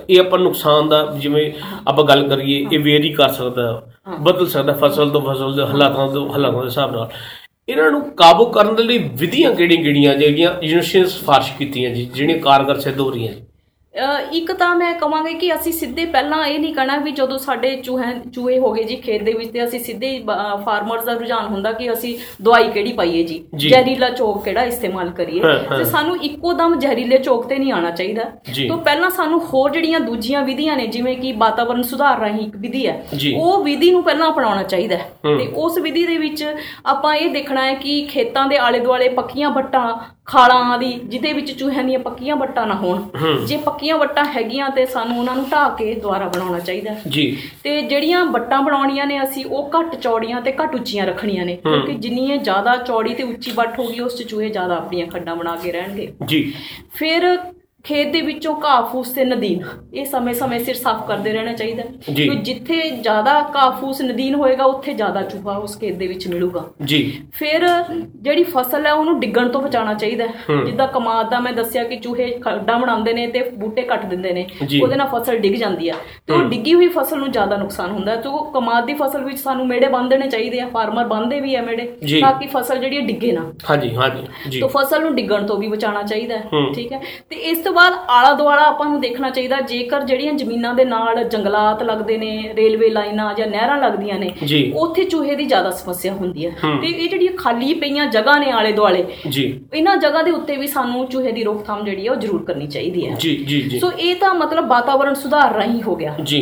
ਇਹ ਆਪਾਂ ਨੁਕਸਾਨ ਦਾ ਜਿਵੇਂ ਆਪਾਂ ਗੱਲ ਕਰੀਏ ਇਹ ਵੇਰੀ ਕਰ ਸਕਦਾ। ਬਦਲ ਸਕਦਾ ਫਸਲ ਤੋਂ ਫਸਲ ਦੇ ਹਾਲਾਤਾਂ ਤੋਂ ਹਾਲਾਤਾਂ ਦੇ ਹਿਸਾਬ ਨਾਲ। ਇਹਨਾਂ ਨੂੰ ਕਾਬੂ ਕਰਨ ਦੇ ਲਈ ਵਿਧੀਆਂ ਕਿਹੜੀਆਂ ਕਿਹੜੀਆਂ ਜਿਹੜੀਆਂ ਯੂਨੀਵਰਸਿਟੀ ਨੇ ਸਿਫਾਰਿਸ਼ ਕੀਤੀਆਂ ਜੀ ਜਿਹੜੀਆਂ ਕਾਰਗਰ ਸਿੱਧ ਹੋ ਰਹੀਆਂ ਇੱਕ ਤਾਂ ਮੈਂ ਕਹਾਂਗੀ ਕਿ ਅਸੀਂ ਸਿੱਧੇ ਪਹਿਲਾਂ ਇਹ ਨਹੀਂ ਕਹਿਣਾ ਵੀ ਜਦੋਂ ਸਾਡੇ ਚੂਹੇ ਚੂਹੇ ਹੋ ਗਏ ਜੀ ਖੇਤ ਦੇ ਵਿੱਚ ਤੇ ਅਸੀਂ ਸਿੱਧੇ ਫਾਰਮਰਸ ਦਾ ਰੁਝਾਨ ਹੁੰਦਾ ਕਿ ਅਸੀਂ ਦਵਾਈ ਕਿਹੜੀ ਪਾਈਏ ਜੀ। ਜ਼ਹਿਰੀਲਾ ਚੋਕ ਕਿਹੜਾ ਇਸਤੇਮਾਲ ਕਰੀਏ। ਤੇ ਸਾਨੂੰ ਇੱਕੋ ਦਮ ਜ਼ਹਿਰੀਲੇ ਚੋਕ ਤੇ ਨਹੀਂ ਆਉਣਾ ਚਾਹੀਦਾ। ਤੋਂ ਪਹਿਲਾਂ ਸਾਨੂੰ ਹੋਰ ਜਿਹੜੀਆਂ ਦੂਜੀਆਂ ਵਿਧੀਆਂ ਨੇ ਜਿਵੇਂ ਕਿ ਵਾਤਾਵਰਣ ਸੁਧਾਰ ਰਾਹੀਂ ਇੱਕ ਵਿਧੀ ਹੈ। ਉਹ ਵਿਧੀ ਨੂੰ ਪਹਿਲਾਂ ਅਪਣਾਉਣਾ ਚਾਹੀਦਾ। ਤੇ ਉਸ ਵਿਧੀ ਦੇ ਵਿੱਚ ਆਪਾਂ ਇਹ ਦੇਖਣਾ ਹੈ ਕਿ ਖੇਤਾਂ ਦੇ ਆਲੇ ਦੁਆਲੇ ਪੱਕੀਆਂ ਵੱਟਾਂ ਖਾਲਾਂ ਆਦਿ ਜਿਹਦੇ ਵਿੱਚ ਚੂਹਿਆਂ ਦੀਆਂ ਪੱਕੀਆਂ ਵੱਟਾਂ ਨਾ ਹੋਣ। ਜੇ ਪੱਕੀਆਂ ਵੱਟਾਂ ਹੈਗੀਆਂ ਤੇ ਸਾਨੂੰ ਉਹਨਾਂ ਨੂੰ ਢਾਹ ਕੇ ਦੁਬਾਰਾ ਬਣਾਉਣਾ ਚਾਹੀਦਾ। ਜੀ ਤੇ ਜਿਹੜੀਆਂ ਵੱਟਾਂ ਬਣਾਉਣੀਆਂ ਨੇ ਅਸੀਂ ਉਹ ਘੱਟ ਚੌੜੀਆਂ ਤੇ ਘੱਟ ਉੱਚੀਆਂ ਰੱਖਣੀਆਂ ਨੇ। ਕਿਉਂਕਿ ਜਿੰਨੀ ਇਹ ਜ਼ਿਆਦਾ ਚੌੜੀ ਤੇ ਉੱਚੀ ਵੱਟ ਹੋਗੀ ਉਸ 'ਚ ਚੂਹੇ ਜ਼ਿਆਦਾ ਆਪਣੀਆਂ ਖੱਡਾਂ ਬਣਾ ਕੇ ਰਹਿਣਗੇ ਜੀ ਫਿਰ ਖੇਤ ਦੇ ਵਿੱਚੋਂ ਘਾਹ ਫੂਸ ਤੇ ਨਦੀਨ ਇਹ ਸਮੇਂ-ਸਮੇਂ ਸਿਰ ਸਾਫ਼ ਕਰਦੇ ਰਹਿਣਾ ਚਾਹੀਦਾ। ਕਿਉਂਕਿ ਜਿੱਥੇ ਜ਼ਿਆਦਾ ਘਾਹ ਫੂਸ ਨਦੀਨ ਹੋਏਗਾ ਉੱਥੇ ਜ਼ਿਆਦਾ ਚੂਹਾ ਉਸ ਖੇਤ ਦੇ ਵਿੱਚ ਮਿਲੂਗਾ ਜੀ ਫਿਰ ਜਿਹੜੀ ਫਸਲ ਹੈ ਉਹਨੂੰ ਡਿੱਗਣ ਤੋਂ ਬਚਾਉਣਾ ਚਾਹੀਦਾ। ਜਿੱਦਾਂ ਕਮਾਦ ਦਾ ਮੈਂ ਦੱਸਿਆ ਕਿ ਚੂਹੇ ਖੱਡਾਂ ਬਣਾਉਂਦੇ ਨੇ ਤੇ ਬੂਟੇ ਕੱਟ ਦਿੰਦੇ ਨੇ। ਉਹਦੇ ਨਾਲ ਫਸਲ ਡਿੱਗ ਜਾਂਦੀ ਆ ਤੇ ਉਹ। ਡਿੱਗੀ ਹੋਈ ਫਸਲ ਨੂੰ ਜ਼ਿਆਦਾ ਨੁਕਸਾਨ ਹੁੰਦਾ ਹੈ ਤੇ ਉਹ ਕਮਾਦ ਦੀ ਫਸਲ ਵਿੱਚ ਸਾਨੂੰ ਮੇੜੇ ਬੰਨ ਦੇਣੇ ਚਾਹੀਦੇ ਆ ਫਾਰਮਰ ਬੰਨਦੇ ਵੀ ਆ ਮੇੜੇ। ਤਾਂ ਕਿ ਫਸਲ ਜਿਹੜੀ ਡਿੱਗੇ ਨਾ ਹਾਂਜੀ ਹਾਂਜੀ ਜੀ ਤੋਂ ਫਸਲ ਨੂੰ ਡਿੱਗਣ ਤੋਂ ਵੀ ਬਚਾਉਣਾ ਚਾਹੀਦਾ। ਠੀਕ ਹੈ ਤੇ ਇਸ ਤੋਂ ਬਾਅਦ ਆਲਾ ਦੁਆਲਾ ਆਪਾਂ ਨੂੰ ਦੇਖਣਾ ਚਾਹੀਦਾ ਜੇਕਰ ਜਿਹੜੀਆਂ ਜ਼ਮੀਨਾਂ ਦੇ ਨਾਲ ਜੰਗਲਾਤ ਲੱਗਦੇ ਨੇ ਰੇਲਵੇ ਲਾਈਨਾਂ ਜਾਂ ਨਹਿਰਾਂ ਲੱਗਦੀਆਂ ਨੇ। ਉੱਥੇ ਚੂਹੇ ਦੀ ਜ਼ਿਆਦਾ ਸਮੱਸਿਆ ਹੁੰਦੀ ਹੈ। ਤੇ ਇਹ ਜਿਹੜੀਆਂ ਖਾਲੀ ਪਈਆਂ ਜਗ੍ਹਾ ਨੇ ਆਲੇ ਦੁਆਲੇ ਜੀ। ਇਹਨਾਂ ਜਗ੍ਹਾ ਦੇ ਉੱਤੇ ਵੀ ਸਾਨੂੰ ਚੂਹੇ ਦੀ ਰੋਕਥਾਮ ਜਿਹੜੀ ਹੈ ਉਹ ਜ਼ਰੂਰ ਕਰਨੀ ਚਾਹੀਦੀ ਹੈ। ਜੀ ਜੀ ਜੀ। ਸੋ ਇਹ ਤਾਂ ਮਤਲਬ ਵਾਤਾਵਰਣ ਸੁਧਾਰ ਰਾਹੀਂ ਹੋ ਗਿਆ। ਜੀ।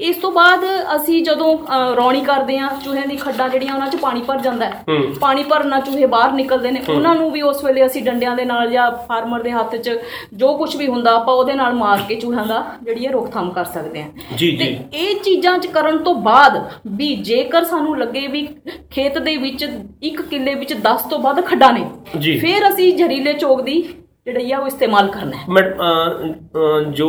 ਇਸ ਤੋਂ ਬਾਅਦ ਅਸੀਂ ਜਦੋਂ ਰੌਣੀ ਕਰਦੇ ਹਾਂ ਚੂਹਿਆਂ ਦੀ ਖੱਡਾਂ ਜਿਹੜੀਆਂ ਉਹਨਾਂ 'ਚ ਪਾਣੀ ਭਰ ਜਾਂਦਾ ਹੈ। ਪਾਣੀ ਭਰਨਾ ਚੂਹੇ ਬਾਹਰ ਨਿਕਲਦੇ ਨੇ ਉਹਨਾਂ ਨੂੰ ਵੀ ਉਸ ਵੇਲੇ ਅਸੀਂ ਡੰਡਿਆਂ ਦੇ ਨਾਲ ਜਾਂ ਫਾਰਮਰ ਦੇ ਹੱਥ 'ਚ ਜੋ ਕੁਝ ਵੀ ਹੁੰਦਾ ਆਪਾਂ ਉਹਦੇ ਨਾਲ ਮਾਰ ਕੇ ਚੂਹਿਆਂ ਦਾ ਜਿਹੜੀ ਹੈ ਰੋਕਥਾਮ ਕਰ ਸਕਦੇ ਹਾਂ ਜੀ ਤੇ ਜੀ ਇਹ ਚੀਜ਼ਾਂ 'ਚ ਕਰਨ ਤੋਂ ਬਾਅਦ ਵੀ ਜੇਕਰ ਸਾਨੂੰ ਲੱਗੇ ਵੀ ਖੇਤ ਦੇ ਵਿੱਚ ਇੱਕ ਕਿੱਲੇ ਵਿੱਚ 10 ਤੋਂ ਵੱਧ ਖੱਡਾਂ ਨੇ। ਫਿਰ ਅਸੀਂ ਜ਼ਹਿਰੀਲੇ ਚੋਕ ਦੀ ਜਿਹੜੀ ਆ ਉਹ ਇਸਤੇਮਾਲ ਕਰਨਾ ਹੈ। ਮੈਂ ਜੋ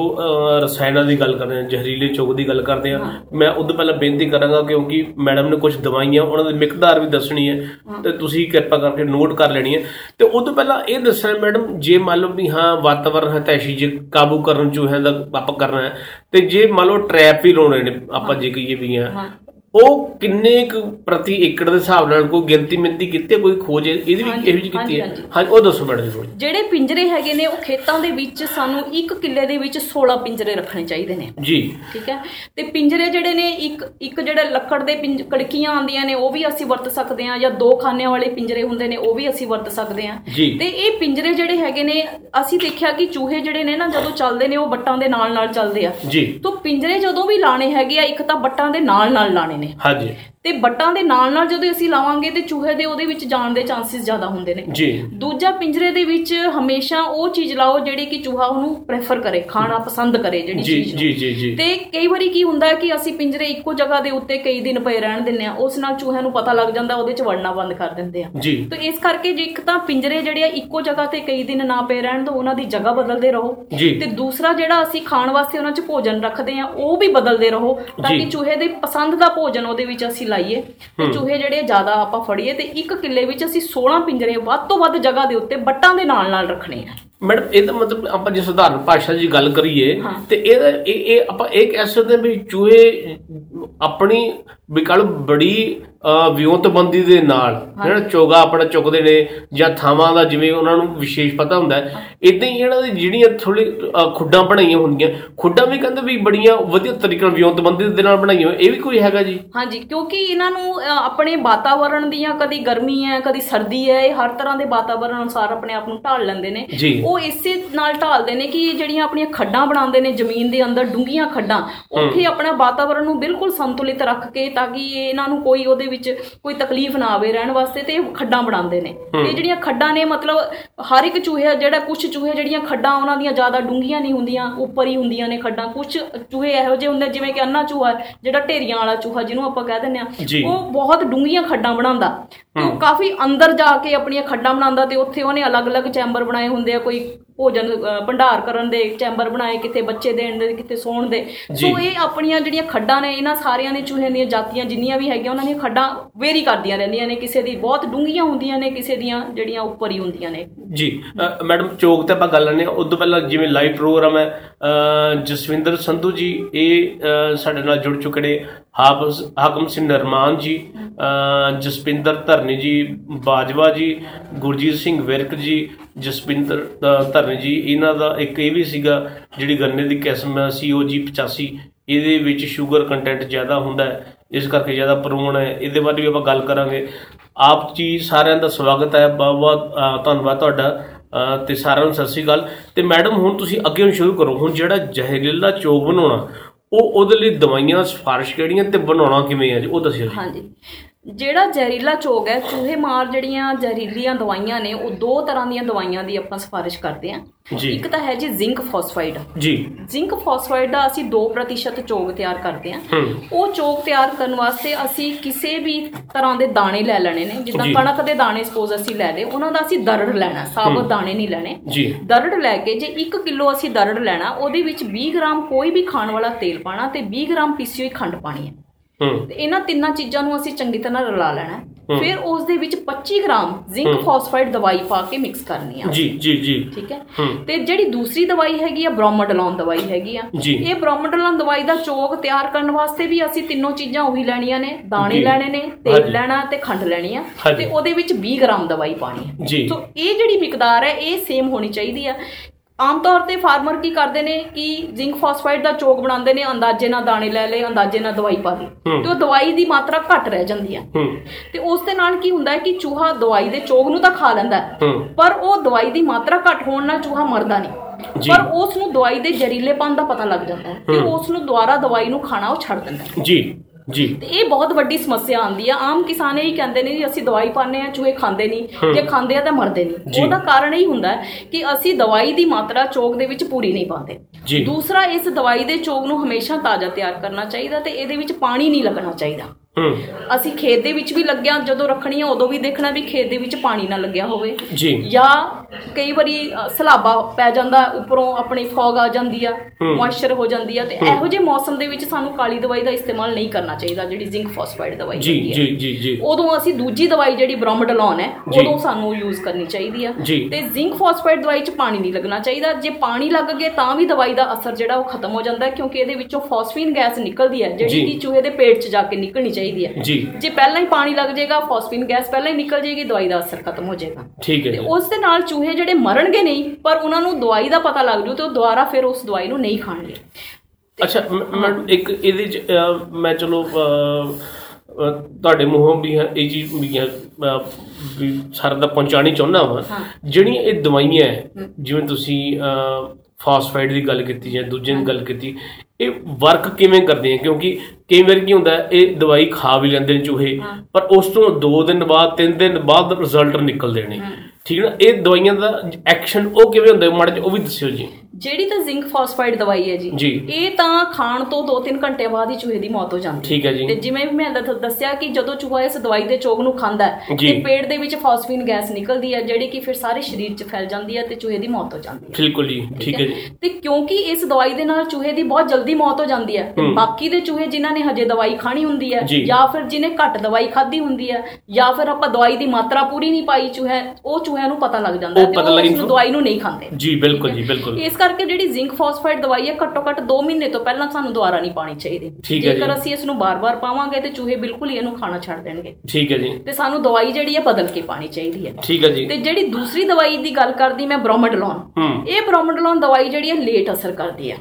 ਰਸਾਇਣਾਂ ਦੀ ਗੱਲ ਕਰਦੇ ਹਾਂ ਜ਼ਹਿਰੀਲੇ ਚੋਕ ਦੀ ਗੱਲ ਕਰਦੇ ਹਾਂ ਮੈਂ ਉਦੋਂ ਪਹਿਲਾਂ ਬੇਨਤੀ ਕਰਾਂਗਾ ਕਿਉਂਕਿ ਮੈਡਮ ਨੇ ਕੁਝ ਦਵਾਈਆਂ ਉਹਨਾਂ ਦੀ ਮਿਕਦਾਰ ਵੀ ਦੱਸਣੀ ਹੈ ਤੇ ਤੁਸੀਂ ਕਿਰਪਾ ਕਰਕੇ ਨੋਟ ਕਰ ਲੈਣੀ ਹੈ। ਤੇ ਉਦੋਂ ਪਹਿਲਾਂ ਇਹ ਦੱਸਣਾ ਮੈਡਮ ਜੇ ਮੰਨ ਲਓ ਵੀ ਹਾਂ ਵਾਤਾਵਰਣ ਹਤੈਸ਼ੀ ਜੇ ਕਾਬੂ ਕਰਨ ਚੂਹਿਆਂ ਦਾ ਆਪਾਂ ਕਰਨਾ ਹੈ। ਤੇ ਜੇ ਮੰਨ ਲਓ ਟ੍ਰੈਪ ਵੀ ਲਾਉਣੇ ਨੇ ਆਪਾਂ ਜੇ ਕਹੀਏ ਵੀ ਹਾਂ। ਉਹ ਕਿੰਨੇ ਕੁ ਪ੍ਰਤੀ ਏਕੜ ਦੇ ਹਿਸਾਬ ਨਾਲ ਕੋਈ ਗਿਣਤੀ ਮਿੰਤੀ ਕੀਤੀ ਹੈ, ਕੋਈ ਖੋਜ ਇਹਦੀ ਵੀ ਹਾਂਜੀ, ਇਹੋ ਜਿਹੀ ਕੀਤੀ ਹੈ? ਹਾਂਜੀ, ਹਾਂਜੀ। ਉਹ ਦੱਸੋ ਮੈਡਮ ਜੀ ਥੋੜ੍ਹੀ। ਜਿਹੜੇ ਪਿੰਜਰੇ ਹੈਗੇ ਨੇ ਉਹ ਖੇਤਾਂ ਦੇ ਵਿੱਚ ਸਾਨੂੰ ਇੱਕ ਕਿੱਲੇ ਦੇ ਵਿੱਚ 16 ਪਿੰਜਰੇ ਰੱਖਣੇ ਚਾਹੀਦੇ ਨੇ। ਜੀ। ਠੀਕ ਹੈ? ਤੇ ਪਿੰਜਰੇ ਜਿਹੜੇ ਨੇ ਇੱਕ ਇੱਕ ਜਿਹੜਾ ਲੱਕੜ ਦੇ ਪਿੰਜ ਕੜਕੀਆਂ ਆਉਂਦੀਆਂ ਨੇ ਉਹ ਵੀ ਅਸੀਂ ਵਰਤ ਸਕਦੇ ਹਾਂ ਜਾਂ ਦੋ ਖਾਨਿਆਂ ਵਾਲੇ ਪਿੰਜਰੇ ਹੁੰਦੇ ਨੇ ਉਹ ਵੀ ਅਸੀਂ ਵਰਤ ਸਕਦੇ ਹਾਂ। ਜੀ। ਤੇ ਇਹ ਪਿੰਜਰੇ ਜਿਹੜੇ ਹੈਗੇ ਨੇ ਅਸੀਂ ਦੇਖਿਆ ਕਿ ਚੂਹੇ ਜਿਹੜੇ ਨੇ ਨਾ ਜਦੋਂ ਚੱਲਦੇ ਨੇ ਉਹ ਬੱਟਾਂ ਦੇ ਨਾਲ ਨਾਲ ਚੱਲਦੇ ਆ। ਜੀ। ਤੋਂ ਪਿੰਜਰੇ ਜਦੋਂ ਵੀ ਲਾਣੇ ਹੈਗੇ ਆ ਇੱਕ ਤਾਂ ਬੱਟਾਂ ਦੇ ਨਾਲ ਨਾਲ ਲਾਣੇ ਨੇ। ਹਾਂਜੀ। ਤੇ ਬੱਟਾਂ ਦੇ ਨਾਲ ਨਾਲ ਜਦੋਂ ਅਸੀਂ ਲਾਵਾਂਗੇ ਤੇ ਚੂਹੇ ਦੇ ਉਹਦੇ ਵਿੱਚ ਜਾਣ ਦੇ ਚਾਂਸਸ ਜ਼ਿਆਦਾ ਹੁੰਦੇ ਨੇ। ਜੀ। ਦੂਜਾ ਪਿੰਜਰੇ ਦੇ ਵਿੱਚ ਹਮੇਸ਼ਾ ਉਹ ਚੀਜ਼ ਲਾਓ ਜਿਹੜੀ ਕਿ ਚੂਹਾ ਉਹਨੂੰ ਪ੍ਰੈਫਰ ਕਰੇ ਖਾਣਾ ਪਸੰਦ ਕਰੇ ਜਿਹੜੀ ਚੀਜ਼ ਜੀ ਜੀ ਜੀ। ਤੇ ਕਈ ਵਾਰੀ ਕੀ ਹੁੰਦਾ ਕਿ ਅਸੀਂ ਪਿੰਜਰੇ ਇੱਕੋ ਜਗ੍ਹਾ ਦੇ ਉੱਤੇ ਕਈ ਦਿਨ ਪਏ ਰਹਿਣ ਦਿੰਦੇ ਆ ਉਸ ਨਾਲ ਚੂਹਿਆਂ ਨੂੰ ਪਤਾ ਲੱਗ ਜਾਂਦਾ ਉਹਦੇ ਚ ਵੜਨਾ ਬੰਦ ਕਰ ਦਿੰਦੇ ਆ ਜੀ। ਤੇ ਇਸ ਕਰਕੇ ਜੇ ਇੱਕ ਤਾਂ ਪਿੰਜਰੇ ਜਿਹੜੇ ਆ ਇੱਕੋ ਜਗ੍ਹਾ ਤੇ ਕਈ ਦਿਨ ਨਾ ਪਏ ਰਹਿਣ ਤਾਂ ਉਹਨਾਂ ਦੀ ਜਗ੍ਹਾ ਬਦਲਦੇ ਰਹੋ। ਤੇ ਦੂਸਰਾ ਜਿਹੜਾ ਅਸੀਂ ਖਾਣ ਵਾਸਤੇ ਉਹਨਾਂ 'ਚ ਭੋਜਨ ਰੱਖਦੇ ਆ ਉਹ ਵੀ ਬਦਲਦੇ ਰਹੋ ਤਾਂ। ਕਿ ਚੂਹੇ ਦੇ ਪਸੰਦ ਦਾ ਭੋਜਨ ਉਹਦੇ ਵਿੱਚ ਅਸੀਂ ਲਾਈਏ ਤੇ ਚੂਹੇ ਜਿਹੜੇ ਜ਼ਿਆਦਾ ਆਪਾਂ ਫੜੀਏ ਤੇ ਇੱਕ ਕਿੱਲੇ ਵਿੱਚ ਅਸੀਂ 16 ਪਿੰਜਰੇ ਵੱਧ ਤੋਂ ਵੱਧ ਜਗ੍ਹਾ ਦੇ ਉੱਤੇ ਬੱਟਾਂ ਦੇ ਨਾਲ ਨਾਲ ਰੱਖਣੇ ਆ ਮੈਡਮ ਇਹਦਾ ਮਤਲਬ ਆਪਾਂ ਜੇ ਸਧਾਰਨ ਭਾਸ਼ਾ 'ਚ ਗੱਲ ਕਰੀਏ। ਤੇ ਇਹਦਾ ਇਹ ਇਹ ਆਪਾਂ ਇਹ ਕਹਿ ਸਕਦੇ ਵੀ ਚੂਹੇ ਆਪਣੀ ਵਿਕਲ ਬੜੀ ਵਿਉਂਤਬੰਦੀ ਦੇ ਨਾਲ ਜਿਹੜਾ ਚੋਗਾ ਆਪਣਾ ਚੁੱਕਦੇ ਨੇ ਜਾਂ ਥਾਵਾਂ ਦਾ ਜਿਵੇਂ ਉਹਨਾਂ ਨੂੰ ਵਿਸ਼ੇਸ਼ ਪਤਾ ਹੁੰਦਾ ਹੈ ਇਦਾਂ ਹੀ ਇਹਨਾਂ ਦੀ ਜਿਹੜੀਆਂ ਥੋੜੀ ਖੁੱਡਾਂ ਬਣਾਈਆਂ ਹੁੰਦੀਆਂ ਖੁੱਡਾਂ ਵੀ ਕਹਿੰਦੇ ਵੀ ਬੜੀਆਂ ਵਧੀਆ ਤਰੀਕੇ ਨਾਲ ਵਿਉਂਤਬੰਦੀ ਦੇ ਨਾਲ ਬਣਾਈਆਂ। ਇਹ ਵੀ ਕੋਈ ਹੈਗਾ ਜੀ ਹਾਂਜੀ ਕਿਉਂਕਿ ਇਹਨਾਂ ਨੂੰ ਆਪਣੇ ਵਾਤਾਵਰਣ ਦੀਆਂ ਕਦੀ ਗਰਮੀ ਹੈ ਕਦੀ ਸਰਦੀ ਹੈ ਇਹ ਹਰ ਤਰ੍ਹਾਂ ਦੇ ਵਾਤਾਵਰਣ ਅਨੁਸਾਰ ਆਪਣੇ ਆਪ ਨੂੰ ਢਾਲ ਲੈਂਦੇ ਨੇ। ਉਹ ਇਸੇ ਨਾਲ ਢਾਲਦੇ ਨੇ ਕਿ ਜਿਹੜੀਆਂ ਆਪਣੀਆਂ ਖੱਡਾਂ ਬਣਾਉਂਦੇ ਨੇ ਜ਼ਮੀਨ ਦੇ ਅੰਦਰ ਡੂੰਘੀਆਂ ਖੱਡਾਂ ਉੱਥੇ ਆਪਣਾ ਵਾਤਾਵਰਣ ਨੂੰ ਬਿਲਕੁਲ ਸੰਤੁਲਿਤ ਰੱਖ ਕੇ ਤਾਂ ਕਿ ਇਹਨਾਂ ਨੂੰ ਕੋਈ ਉਹਦੇ ਵਿੱਚ ਕੋਈ ਤਕਲੀਫ ਨਾ ਆਵੇ ਰਹਿਣ ਵਾਸਤੇ ਤੇ ਖੱਡਾਂ ਬਣਾਉਂਦੇ ਨੇ। ਇਹ ਜਿਹੜੀਆਂ ਖੱਡਾਂ ਨੇ ਮਤਲਬ ਹਰ ਇੱਕ ਚੂਹੇ ਜਿਹੜਾ ਕੁਝ ਚੂਹੇ ਜਿਹੜੀਆਂ ਖੱਡਾਂ ਉਹਨਾਂ ਦੀਆਂ ਜ਼ਿਆਦਾ ਡੂੰਘੀਆਂ ਨਹੀਂ ਹੁੰਦੀਆਂ ਉੱਪਰ ਹੀ ਹੁੰਦੀਆਂ ਨੇ ਖੱਡਾਂ। ਕੁਝ ਚੂਹੇ ਇਹੋ ਜਿਹੇ ਹੁੰਦੇ ਜਿਵੇਂ ਕਿ ਅੰਨਾ ਚੂਹਾ ਜਿਹੜਾ ਢੇਰੀਆਂ ਵਾਲਾ ਚੂਹਾ ਜਿਹਨੂੰ ਆਪਾਂ ਕਹਿ ਦਿੰਦੇ। ਆ ਉਹ ਬਹੁਤ ਡੂੰਘੀਆਂ ਖੱਡਾਂ ਬਣਾਉਂਦਾ। ਤੇ ਉਹ ਕਾਫੀ ਅੰਦਰ ਜਾ ਕੇ ਆਪਣੀਆਂ ਖੱਡਾਂ ਬਣਾਉਂਦਾ ਤੇ ਉੱਥੇ ਉਹਨੇ ਅਲੱਗ-ਅਲੱਗ ਚੈਂਬਰ ਬਣਾਏ ਹੁੰਦੇ ਆ ਕੋਈ ਭੋਜਨ ਭੰਡਾਰ ਕਰਨ ਦੇ ਚੈਂਬਰ ਬਣਾਏ ਕਿਤੇ ਬੱਚੇ ਦੇਣ ਦੇ ਕਿਤੇ ਸੌਣ ਦੇ। ਸੋ ਇਹ ਆਪਣੀਆਂ ਜਿਹੜੀਆਂ ਖੱਡਾਂ ਨੇ ਇਹਨਾਂ ਸਾਰਿਆਂ ਨੇ ਚੂਹਿਆਂ ਦੀਆਂ ਜਾਤੀਆਂ ਜਿੰਨੀਆਂ ਵੀ ਹੈਗੀਆਂ ਉਹਨਾਂ ਦੀਆਂ ਖੱਡਾਂ ਵੇਰੀ ਕਰਦੀਆਂ ਰਹਿੰਦੀਆਂ ਨੇ। ਕਿਸੇ ਦੀ ਬਹੁਤ ਡੂੰਘੀਆਂ ਹੁੰਦੀਆਂ ਨੇ ਕਿਸੇ ਦੀਆਂ ਜਿਹੜੀਆਂ ਉੱਪਰ ਹੀ ਹੁੰਦੀਆਂ ਨੇ। ਜੀ ਮੈਡਮ ਚੌਕ ਤੇ ਆਪਾਂ ਗੱਲ ਲੈਣੇ ਉਸ ਤੋਂ ਪਹਿਲਾਂ ਜਿਵੇਂ ਲਾਈਵ ਪ੍ਰੋਗਰਾਮ ਹੈ ਜਸਵਿੰਦਰ ਸੰਧੂ ਜੀ ਇਹ ਸਾਡੇ ਨਾਲ ਜੁੜ ਚੁੱਕੇ ਨੇ। ਹਾਫਜ਼ ਹਾਕਮ ਸਿੰਘ ਨਰਮਾਨ ਜੀ ਜਸਪਿੰਦਰ ਧਰਨੀ ਜੀ ਬਾਜਵਾ ਜੀ ਗੁਰਜੀਤ ਸਿੰਘ ਵਿਰਕ ਜੀ ਜਸਪਿੰਦਰ ਅ, ਧਰਨੀ ਜੀ। ਇਹਨਾਂ ਦਾ ਇੱਕ ਇਹ ਵੀ ਸੀਗਾ ਜਿਹੜੀ ਗੰਨੇ ਦੀ ਕਿਸਮ ਹੈ ਸੀਓਜੀ 85 ਇਹਦੇ ਵਿੱਚ ਸ਼ੂਗਰ ਕੰਟੈਂਟ ਜ਼ਿਆਦਾ ਹੁੰਦਾ ਹੈ ਇਸ ਕਰਕੇ ਜ਼ਿਆਦਾ ਪ੍ਰੋਣ ਹੈ। ਇਹਦੇ ਬਾਰੇ ਵੀ ਆਪਾਂ ਗੱਲ ਕਰਾਂਗੇ। ਆਪ ਜੀ ਸਾਰਿਆਂ ਦਾ ਸਵਾਗਤ ਹੈ। ਬਹੁਤ ਬਹੁਤ ਅ, ਧੰਨਵਾਦ ਤੁਹਾਡਾ। ਅ, ਤੇ ਸਾਰਿਆਂ ਨੂੰ ਸਤਿ ਸ੍ਰੀ ਅਕਾਲ। ਤੇ ਮੈਡਮ ਹੁਣ ਤੁਸੀਂ ਅੱਗੇ ਨੂੰ ਸ਼ੁਰੂ ਕਰੋ। ਹੁਣ ਜਿਹੜਾ ਜ਼ਹਿਰੀਲਾ ਚੋਕ ਬਣਾਉਣਾ ਉਹ ਉਹਦੇ ਲਈ ਦਵਾਈਆਂ ਸਿਫਾਰਿਸ਼ ਕਿਹੜੀਆਂ ਤੇ ਬਣਾਉਣਾ ਕਿਵੇਂ ਹੈ ਜੀ? ਉਹ ਦੱਸਿਓ ਜੀ। ਹਾਂਜੀ। ਜਿਹੜਾ ਜ਼ਹਿਰੀਲਾ ਚੋਗ ਹੈ ਚੂਹੇ ਮਾਰ ਜਿਹੜੀਆਂ ਜ਼ਹਿਰੀਲੀਆਂ ਦਵਾਈਆਂ ਨੇ ਉਹ ਦੋ ਤਰ੍ਹਾਂ ਦੀਆਂ ਦਵਾਈਆਂ ਦੀ ਆਪਾਂ ਸਿਫਾਰਿਸ਼ ਕਰਦੇ ਜੀ। ਇੱਕ ਤਾਂ ਹੈ ਜੀ ਜ਼ਿੰਕ ਫਾਸਫਾਈਡ ਜੀ। ਜ਼ਿੰਕ ਫਾਸਫਾਈਡ ਦਾ ਅਸੀਂ 2% ਚੋਗ ਤਿਆਰ ਕਰਦੇ ਹੂੰ। ਉਹ ਚੋਗ ਤਿਆਰ ਕਰਨ ਵਾਸਤੇ ਅਸੀਂ ਕਿਸੇ ਵੀ ਤਰ੍ਹਾਂ ਦੇ ਦਾਣੇ ਲੈ ਲੈਣੇ ਨੇ। ਜਿੱਦਾਂ। ਕਣਕ ਦੇ ਦਾਣੇ ਸਪੋਜ਼ ਅਸੀਂ ਲੈ ਲਏ ਉਹਨਾਂ ਦਾ ਅਸੀਂ ਦਰੜ ਲੈਣਾ ਸਾਬਤ ਦਾਣੇ ਨਹੀਂ ਲੈਣੇ। ਜੀ। ਦਰੜ ਲੈ ਕੇ ਜੇ 1 ਕਿਲੋ ਅਸੀਂ ਦਰੜ ਲੈਣਾ ਉਹਦੇ ਵਿੱਚ 20 ਗ੍ਰਾਮ ਕੋਈ ਵੀ ਖਾਣ ਵਾਲਾ ਤੇਲ ਪਾਣਾ ਤੇ 20 ਗ੍ਰਾਮ ਪੀਸੀ ਹੋਈ ਖੰਡ ਪਾਣੀ ਹੂੰ। ਤੇ ਇਹਨਾਂ ਤਿੰਨਾਂ ਚੀਜ਼ਾਂ ਨੂੰ ਅਸੀਂ ਚੰਗੀ ਤਰ੍ਹਾਂ ਰਲਾ ਲੈਣਾ। ਫਿਰ ਉਸ ਦੇ ਵਿੱਚ 25 ਗ੍ਰਾਮ ਜ਼ਿੰਕ ਫਾਸਫਾਈਡ ਦਵਾਈ ਪਾ ਕੇ ਮਿਕਸ ਕਰਨੀ ਆ ਜੀ ਜੀ ਜੀ ਠੀਕ ਹੈ। ਤੇ ਜਿਹੜੀ ਦੂਸਰੀ ਦਵਾਈ ਹੈਗੀ ਆ ਬ੍ਰੋਮੋਡੋਲੋਨ ਦਵਾਈ ਹੈਗੀ ਆ। ਇਹ ਬ੍ਰੋਮੋਡੋਲੋਨ ਦਵਾਈ ਦਾ ਚੋਕ ਤਿਆਰ ਕਰਨ ਵਾਸਤੇ ਵੀ ਅਸੀਂ ਤਿੰਨੋਂ ਚੀਜ਼ਾਂ ਉਹੀ ਲੈਣੀਆਂ ਨੇ ਦਾਣੇ। ਲੈਣੇ ਨੇ। ਤੇਲ ਲੈਣਾ ਤੇ ਖੰਡ ਲੈਣੀ ਆ। ਤੇ ਉਹਦੇ ਵਿੱਚ 20 ਗ੍ਰਾਮ ਦਵਾਈ ਪਾਣੀ ਹੈ ਸੋ ਇਹ ਜਿਹੜੀ ਮਿਕਦਾਰ ਹੈ ਇਹ ਸੇਮ ਹੋਣੀ ਚਾਹੀਦੀ ਆ ਆਮ ਤੌਰ ਤੇ ਫਾਰਮਰ ਕੀ ਕਰਦੇ ਨੇ ਕਿ ਜ਼ਿੰਕ ਫਾਸਫਾਈਡ ਦਾ ਚੋਕ ਬਣਾਉਂਦੇ ਨੇ ਅੰਦਾਜ਼ੇ ਨਾਲ ਦਾਣੇ ਲੈ ਲਏ ਅੰਦਾਜ਼ੇ ਨਾਲ ਦਵਾਈ ਪਾ ਲਈ। ਤੇ ਉਹ ਦਵਾਈ ਦੀ ਮਾਤਰਾ ਘੱਟ ਰਹਿ ਜਾਂਦੀ ਆ। ਹੂੰ। ਤੇ ਉਸ ਦੇ ਨਾਲ ਕੀ ਹੁੰਦਾ ਹੈ ਕਿ ਚੂਹਾ ਦਵਾਈ ਦੇ ਚੋਗ ਨੂੰ ਤਾਂ ਖਾ ਲੈਂਦਾ ਪਰ ਉਹ ਦਵਾਈ ਦੀ ਮਾਤਰਾ ਘੱਟ ਹੋਣ ਨਾਲ ਚੂਹਾ ਮਰਦਾ ਨਹੀਂ। ਪਰ ਉਸ ਨੂੰ ਦਵਾਈ ਦੇ ਜ਼ਹਿਰੀਲੇਪਨ ਦਾ ਪਤਾ ਲੱਗ ਜਾਂਦਾ ਹੈ। ਤੇ। ਉਸ ਨੂੰ ਦੁਬਾਰਾ ਦਵਾਈ ਨੂੰ ਖਾਣਾ ਉਹ ਛੱਡ ਦਿੰਦਾ ਹੈ। ਜੀ। ਜੀ ਤੇ ਇਹ ਬਹੁਤ ਵੱਡੀ ਸਮੱਸਿਆ ਆਉਂਦੀ ਆ ਆਮ ਕਿਸਾਨ ਇਹ ਕਹਿੰਦੇ ਨੇ ਜੀ ਅਸੀਂ ਦਵਾਈ ਪਾਉਂਦੇ ਆ ਚੂਹੇ ਖਾਂਦੇ ਨਹੀਂ। ਜੇ ਖਾਂਦੇ ਆ ਤਾਂ ਮਰਦੇ। ਨਹੀਂ ਉਹਦਾ ਕਾਰਨ ਇਹ ਹੁੰਦਾ ਕਿ ਅਸੀਂ ਦਵਾਈ ਦੀ ਮਾਤਰਾ ਚੋਗ ਦੇ ਵਿੱਚ ਪੂਰੀ ਨਹੀਂ ਪਾਉਂਦੇ। ਦੂਸਰਾ ਇਸ ਦਵਾਈ ਦੇ ਚੋਗ ਨੂੰ ਹਮੇਸ਼ਾ ਤਾਜ਼ਾ ਤਿਆਰ ਕਰਨਾ ਚਾਹੀਦਾ ਤੇ ਇਹਦੇ ਵਿੱਚ ਪਾਣੀ ਨਹੀਂ ਲੱਗਣਾ ਚਾਹੀਦਾ ਅਸੀਂ ਖੇਤ ਦੇ ਵਿੱਚ ਵੀ ਲੱਗਿਆ ਜਦੋਂ ਰੱਖਣੀ ਆ ਉਦੋਂ ਵੀ ਦੇਖਣਾ ਵੀ ਖੇਤ ਦੇ ਵਿੱਚ ਪਾਣੀ ਨਾ ਲੱਗਿਆ ਹੋਵੇ ਜੀ ਜਾਂ ਕਈ ਵਾਰੀ ਸਲਾਬਾ ਪੈ ਜਾਂਦਾ ਉੱਪਰੋਂ ਆਪਣੀ ਫੌਗ ਆ ਜਾਂਦੀ ਆ। ਮੋਇਸਚਰ ਹੋ ਜਾਂਦੀ ਆ ਤੇ ਇਹੋ ਜਿਹੇ ਮੌਸਮ ਦੇ ਵਿੱਚ ਸਾਨੂੰ ਕਾਲੀ ਦਵਾਈ ਦਾ ਇਸਤੇਮਾਲ ਨਹੀਂ ਕਰਨਾ ਚਾਹੀਦਾ ਜਿਹੜੀ ਜ਼ਿੰਕ ਫਾਸਫਾਈਡ ਦਵਾਈ ਜੀ। ਜੀ ਜੀ ਜੀ ਉਦੋਂ ਅਸੀਂ ਦੂਜੀ ਦਵਾਈ ਜਿਹੜੀ ਬ੍ਰੋਮੋਡੋਲੋਨ ਹੈ। ਉਦੋਂ ਸਾਨੂੰ ਯੂਜ਼ ਕਰਨੀ ਚਾਹੀਦੀ ਆ। ਤੇ ਜ਼ਿੰਕ ਫਾਸਫਾਈਡ ਦਵਾਈ 'ਚ ਪਾਣੀ ਨਹੀਂ ਲੱਗਣਾ ਚਾਹੀਦਾ ਜੇ ਪਾਣੀ ਲੱਗ ਗਏ ਤਾਂ ਵੀ ਦਵਾਈ ਦਾ ਅਸਰ ਜਿਹੜਾ ਉਹ ਖਤਮ ਹੋ ਜਾਂਦਾ ਕਿਉਂਕਿ ਇਹਦੇ ਵਿੱਚੋਂ ਫਾਸਫੀਨ ਗੈਸ ਨਿਕਲਦੀ ਹੈ। ਜਿਹੜੀ ਕਿ ਚੂਹੇ ਦੇ ਪੇਟ 'ਚ ਜਾ ਕੇ ਨਿਕਲਣੀ ਚਾਹੀਦੀ ਹੈ। ਜੀ। ਜੇ ਪਹਿਲਾਂ ਹੀ ਪਾਣੀ ਲੱਗ ਜਾਏਗਾ ਫਾਸਫੀਨ ਗੈਸ ਪਹਿਲਾਂ ਹੀ ਨਿਕਲ ਜਾਏਗੀ ਦਵਾਈ ਦਾ ਅਸਰ ਖਤਮ ਹੋ ਜਾਏਗਾ। ਠੀਕ ਹੈ ਤੇ ਉਸ ਦੇ ਨਾਲ ਚੂਹੇ ਜਿਹੜੇ ਮਰਨਗੇ ਨਹੀਂ ਪਰ ਉਹਨਾਂ ਨੂੰ ਦਵਾਈ ਦਾ ਪਤਾ ਲੱਗ ਜੂ ਤੇ ਉਹ ਦੁਬਾਰਾ ਫਿਰ ਉਸ ਦਵਾਈ ਨੂੰ ਨਹੀਂ ਖਾਣਗੇ। ਅੱਛਾ ਮ- ਇੱਕ ਇਹਦੇ ਚ ਮੈਂ ਚਲੋ ਤੁਹਾਡੇ ਮੂੰਹੋਂ ਵੀ ਇਹ ਚੀਜ਼ ਵੀ ਸਾਰਾ ਦਾ ਪਹੁੰਚਾਣੀ ਚਾਹੁੰਦਾ ਹਾਂ। ਜਿਹੜੀਆਂ ਇਹ ਦਵਾਈਆਂ ਜਿਵੇਂ ਤੁਸੀਂ ਫਾਸਫਾਈਡ ਦੀ ਗੱਲ ਕੀਤੀ ਜਾਂ ਦੂਜੇ ਦੀ ਗੱਲ ਕੀਤੀ ਇਹ ਵਰਕ ਕਿਵੇਂ ਕਰਦੇ ਆ? ਕਿਉਂਕਿ ਕਈ ਵਾਰ ਕੀ ਹੁੰਦਾ ਇਹ ਦਵਾਈ ਖਾ ਵੀ ਲੈਂਦੇ ਨੇ ਚੂਹੇ। ਪਰ ਉਸ ਤੋਂ 2 ਦਿਨ ਬਾਅਦ 3 ਦਿਨ ਬਾਅਦ ਰਿਜ਼ਲਟ ਨਿਕਲਦੇ ਨੇ। ਠੀਕ ਹੈ ਨਾ? ਇਹ ਦਵਾਈਆਂ ਦਾ ਐਕਸ਼ਨ ਉਹ ਕਿਵੇਂ ਹੁੰਦਾ? ਮਾੜਾ ਜਿਹਾ ਉਹ ਵੀ ਦੱਸਿਓ ਜੀ। ਜਿਹੜੀ ਤਾਂ ਜ਼ਿੰਕ ਫਾਸਫਾਈਡ ਦਵਾਈ ਹੈ ਜੀ। ਇਹ ਤਾਂ ਖਾਣ ਤੋਂ 2-3 ਘੰਟੇ ਬਾਅਦ ਹੀ ਚੂਹੇ ਦੀ ਮੌਤ ਹੋ ਜਾਂਦੀ ਹੈ ਠੀਕ ਹੈ ਜੀ ਤੇ ਜਿਵੇਂ ਵੀ ਮੈਂ ਦੱਸਿਆ ਕਿ ਜਦੋਂ ਚੂਹਾ ਇਸ ਦਵਾਈ ਦੇ ਚੋਗ ਨੂੰ ਖਾਂਦਾ ਹੈ। ਤੇ ਪੇਟ ਦੇ ਵਿੱਚ ਫਾਸਫੀਨ ਗੈਸ ਨਿਕਲਦੀ ਹੈ ਜਿਹੜੀ ਕਿ ਫਿਰ ਸਾਰੇ ਸਰੀਰ 'ਚ ਫੈਲ ਜਾਂਦੀ ਹੈ ਤੇ ਚੂਹੇ ਦੀ ਮੌਤ ਹੋ ਜਾਂਦੀ ਹੈ ਬਿਲਕੁਲ ਜੀ ਠੀਕ ਹੈ ਜੀ ਤੇ ਕਿਉਂਕਿ ਇਸ ਦਵਾਈ ਦੇ ਨਾਲ ਚੂਹੇ ਦੀ ਬਹੁਤ ਜਲਦੀ ਮੌਤ ਹੋ ਜਾਂਦੀ ਹੈ। ਬਾਕੀ ਦੇ ਚੂਹੇ ਜਿਨ੍ਹਾਂ ਨੇ ਹਜੇ ਦਵਾਈ ਖਾਣੀ ਹੁੰਦੀ ਹੈ ਜੀ। ਫਿਰ ਜਿਨੇ ਘੱਟ ਦਵਾਈ ਖਾਧੀ ਹੁੰਦੀ ਹੈ ਜਾਂ ਫਿਰ ਆਪਾਂ ਦਵਾਈ ਦੀ ਮਾਤਰਾ ਪੂਰੀ ਨਹੀਂ ਪਾਈ ਚੂਹੇ ਉਹ ਚੂਹਿਆਂ ਨੂੰ ਪਤਾ ਲੱਗ ਜਾਂਦਾ ਹੈ ਤੇ ਉਹ ਨੂੰ ਦਵਾਈ ਨੂੰ ਨਹੀਂ ਖਾਂਦੇ ਜੀ ਬਿਲਕੁਲ ਜੀ ਬਿਲਕੁਲ ਇਸ ਕਰਕੇ ਜਿਹੜੀ ਜ਼ਿੰਕ ਫਾਸਫਾਈਡ ਦਵਾਈ ਹੈ ਘੱਟੋ ਘੱਟ 2 ਮਹੀਨੇ ਤੋਂ ਪਹਿਲਾਂ ਸਾਨੂੰ ਦੁਬਾਰਾ ਨਹੀਂ ਪਾਣੀ ਚਾਹੀਦੀ। ਜੇਕਰ ਅਸੀਂ ਇਸ ਨੂੰ ਬਾਰ-ਬਾਰ ਪਾਵਾਂਗੇ ਤੇ ਚੂਹੇ ਬਿਲਕੁਲ ਹੀ ਇਹਨੂੰ ਖਾਣਾ ਛੱਡ ਦੇਣਗੇ। ਠੀਕ ਹੈ ਜੀ। ਤੇ ਸਾਨੂੰ ਦਵਾਈ ਜਿਹੜੀ ਹੈ ਬਦਲ ਕੇ ਪਾਣੀ ਚਾਹੀਦੀ ਹੈ। ਠੀਕ ਹੈ ਜੀ। ਤੇ ਜਿਹੜੀ ਦੂਸਰੀ ਦਵਾਈ ਦੀ ਗੱਲ ਕਰਦੀ ਮੈਂ ਬ੍ਰੋਮੇਡਲੋਨ ਇਹ ਬ੍ਰੋਮੇਡਲੋਨ ਦਵਾਈ ਜਿਹੜੀ ਹੈ ਲੇਟ ਅਸਰ ਕਰਦੀ ਹੈ।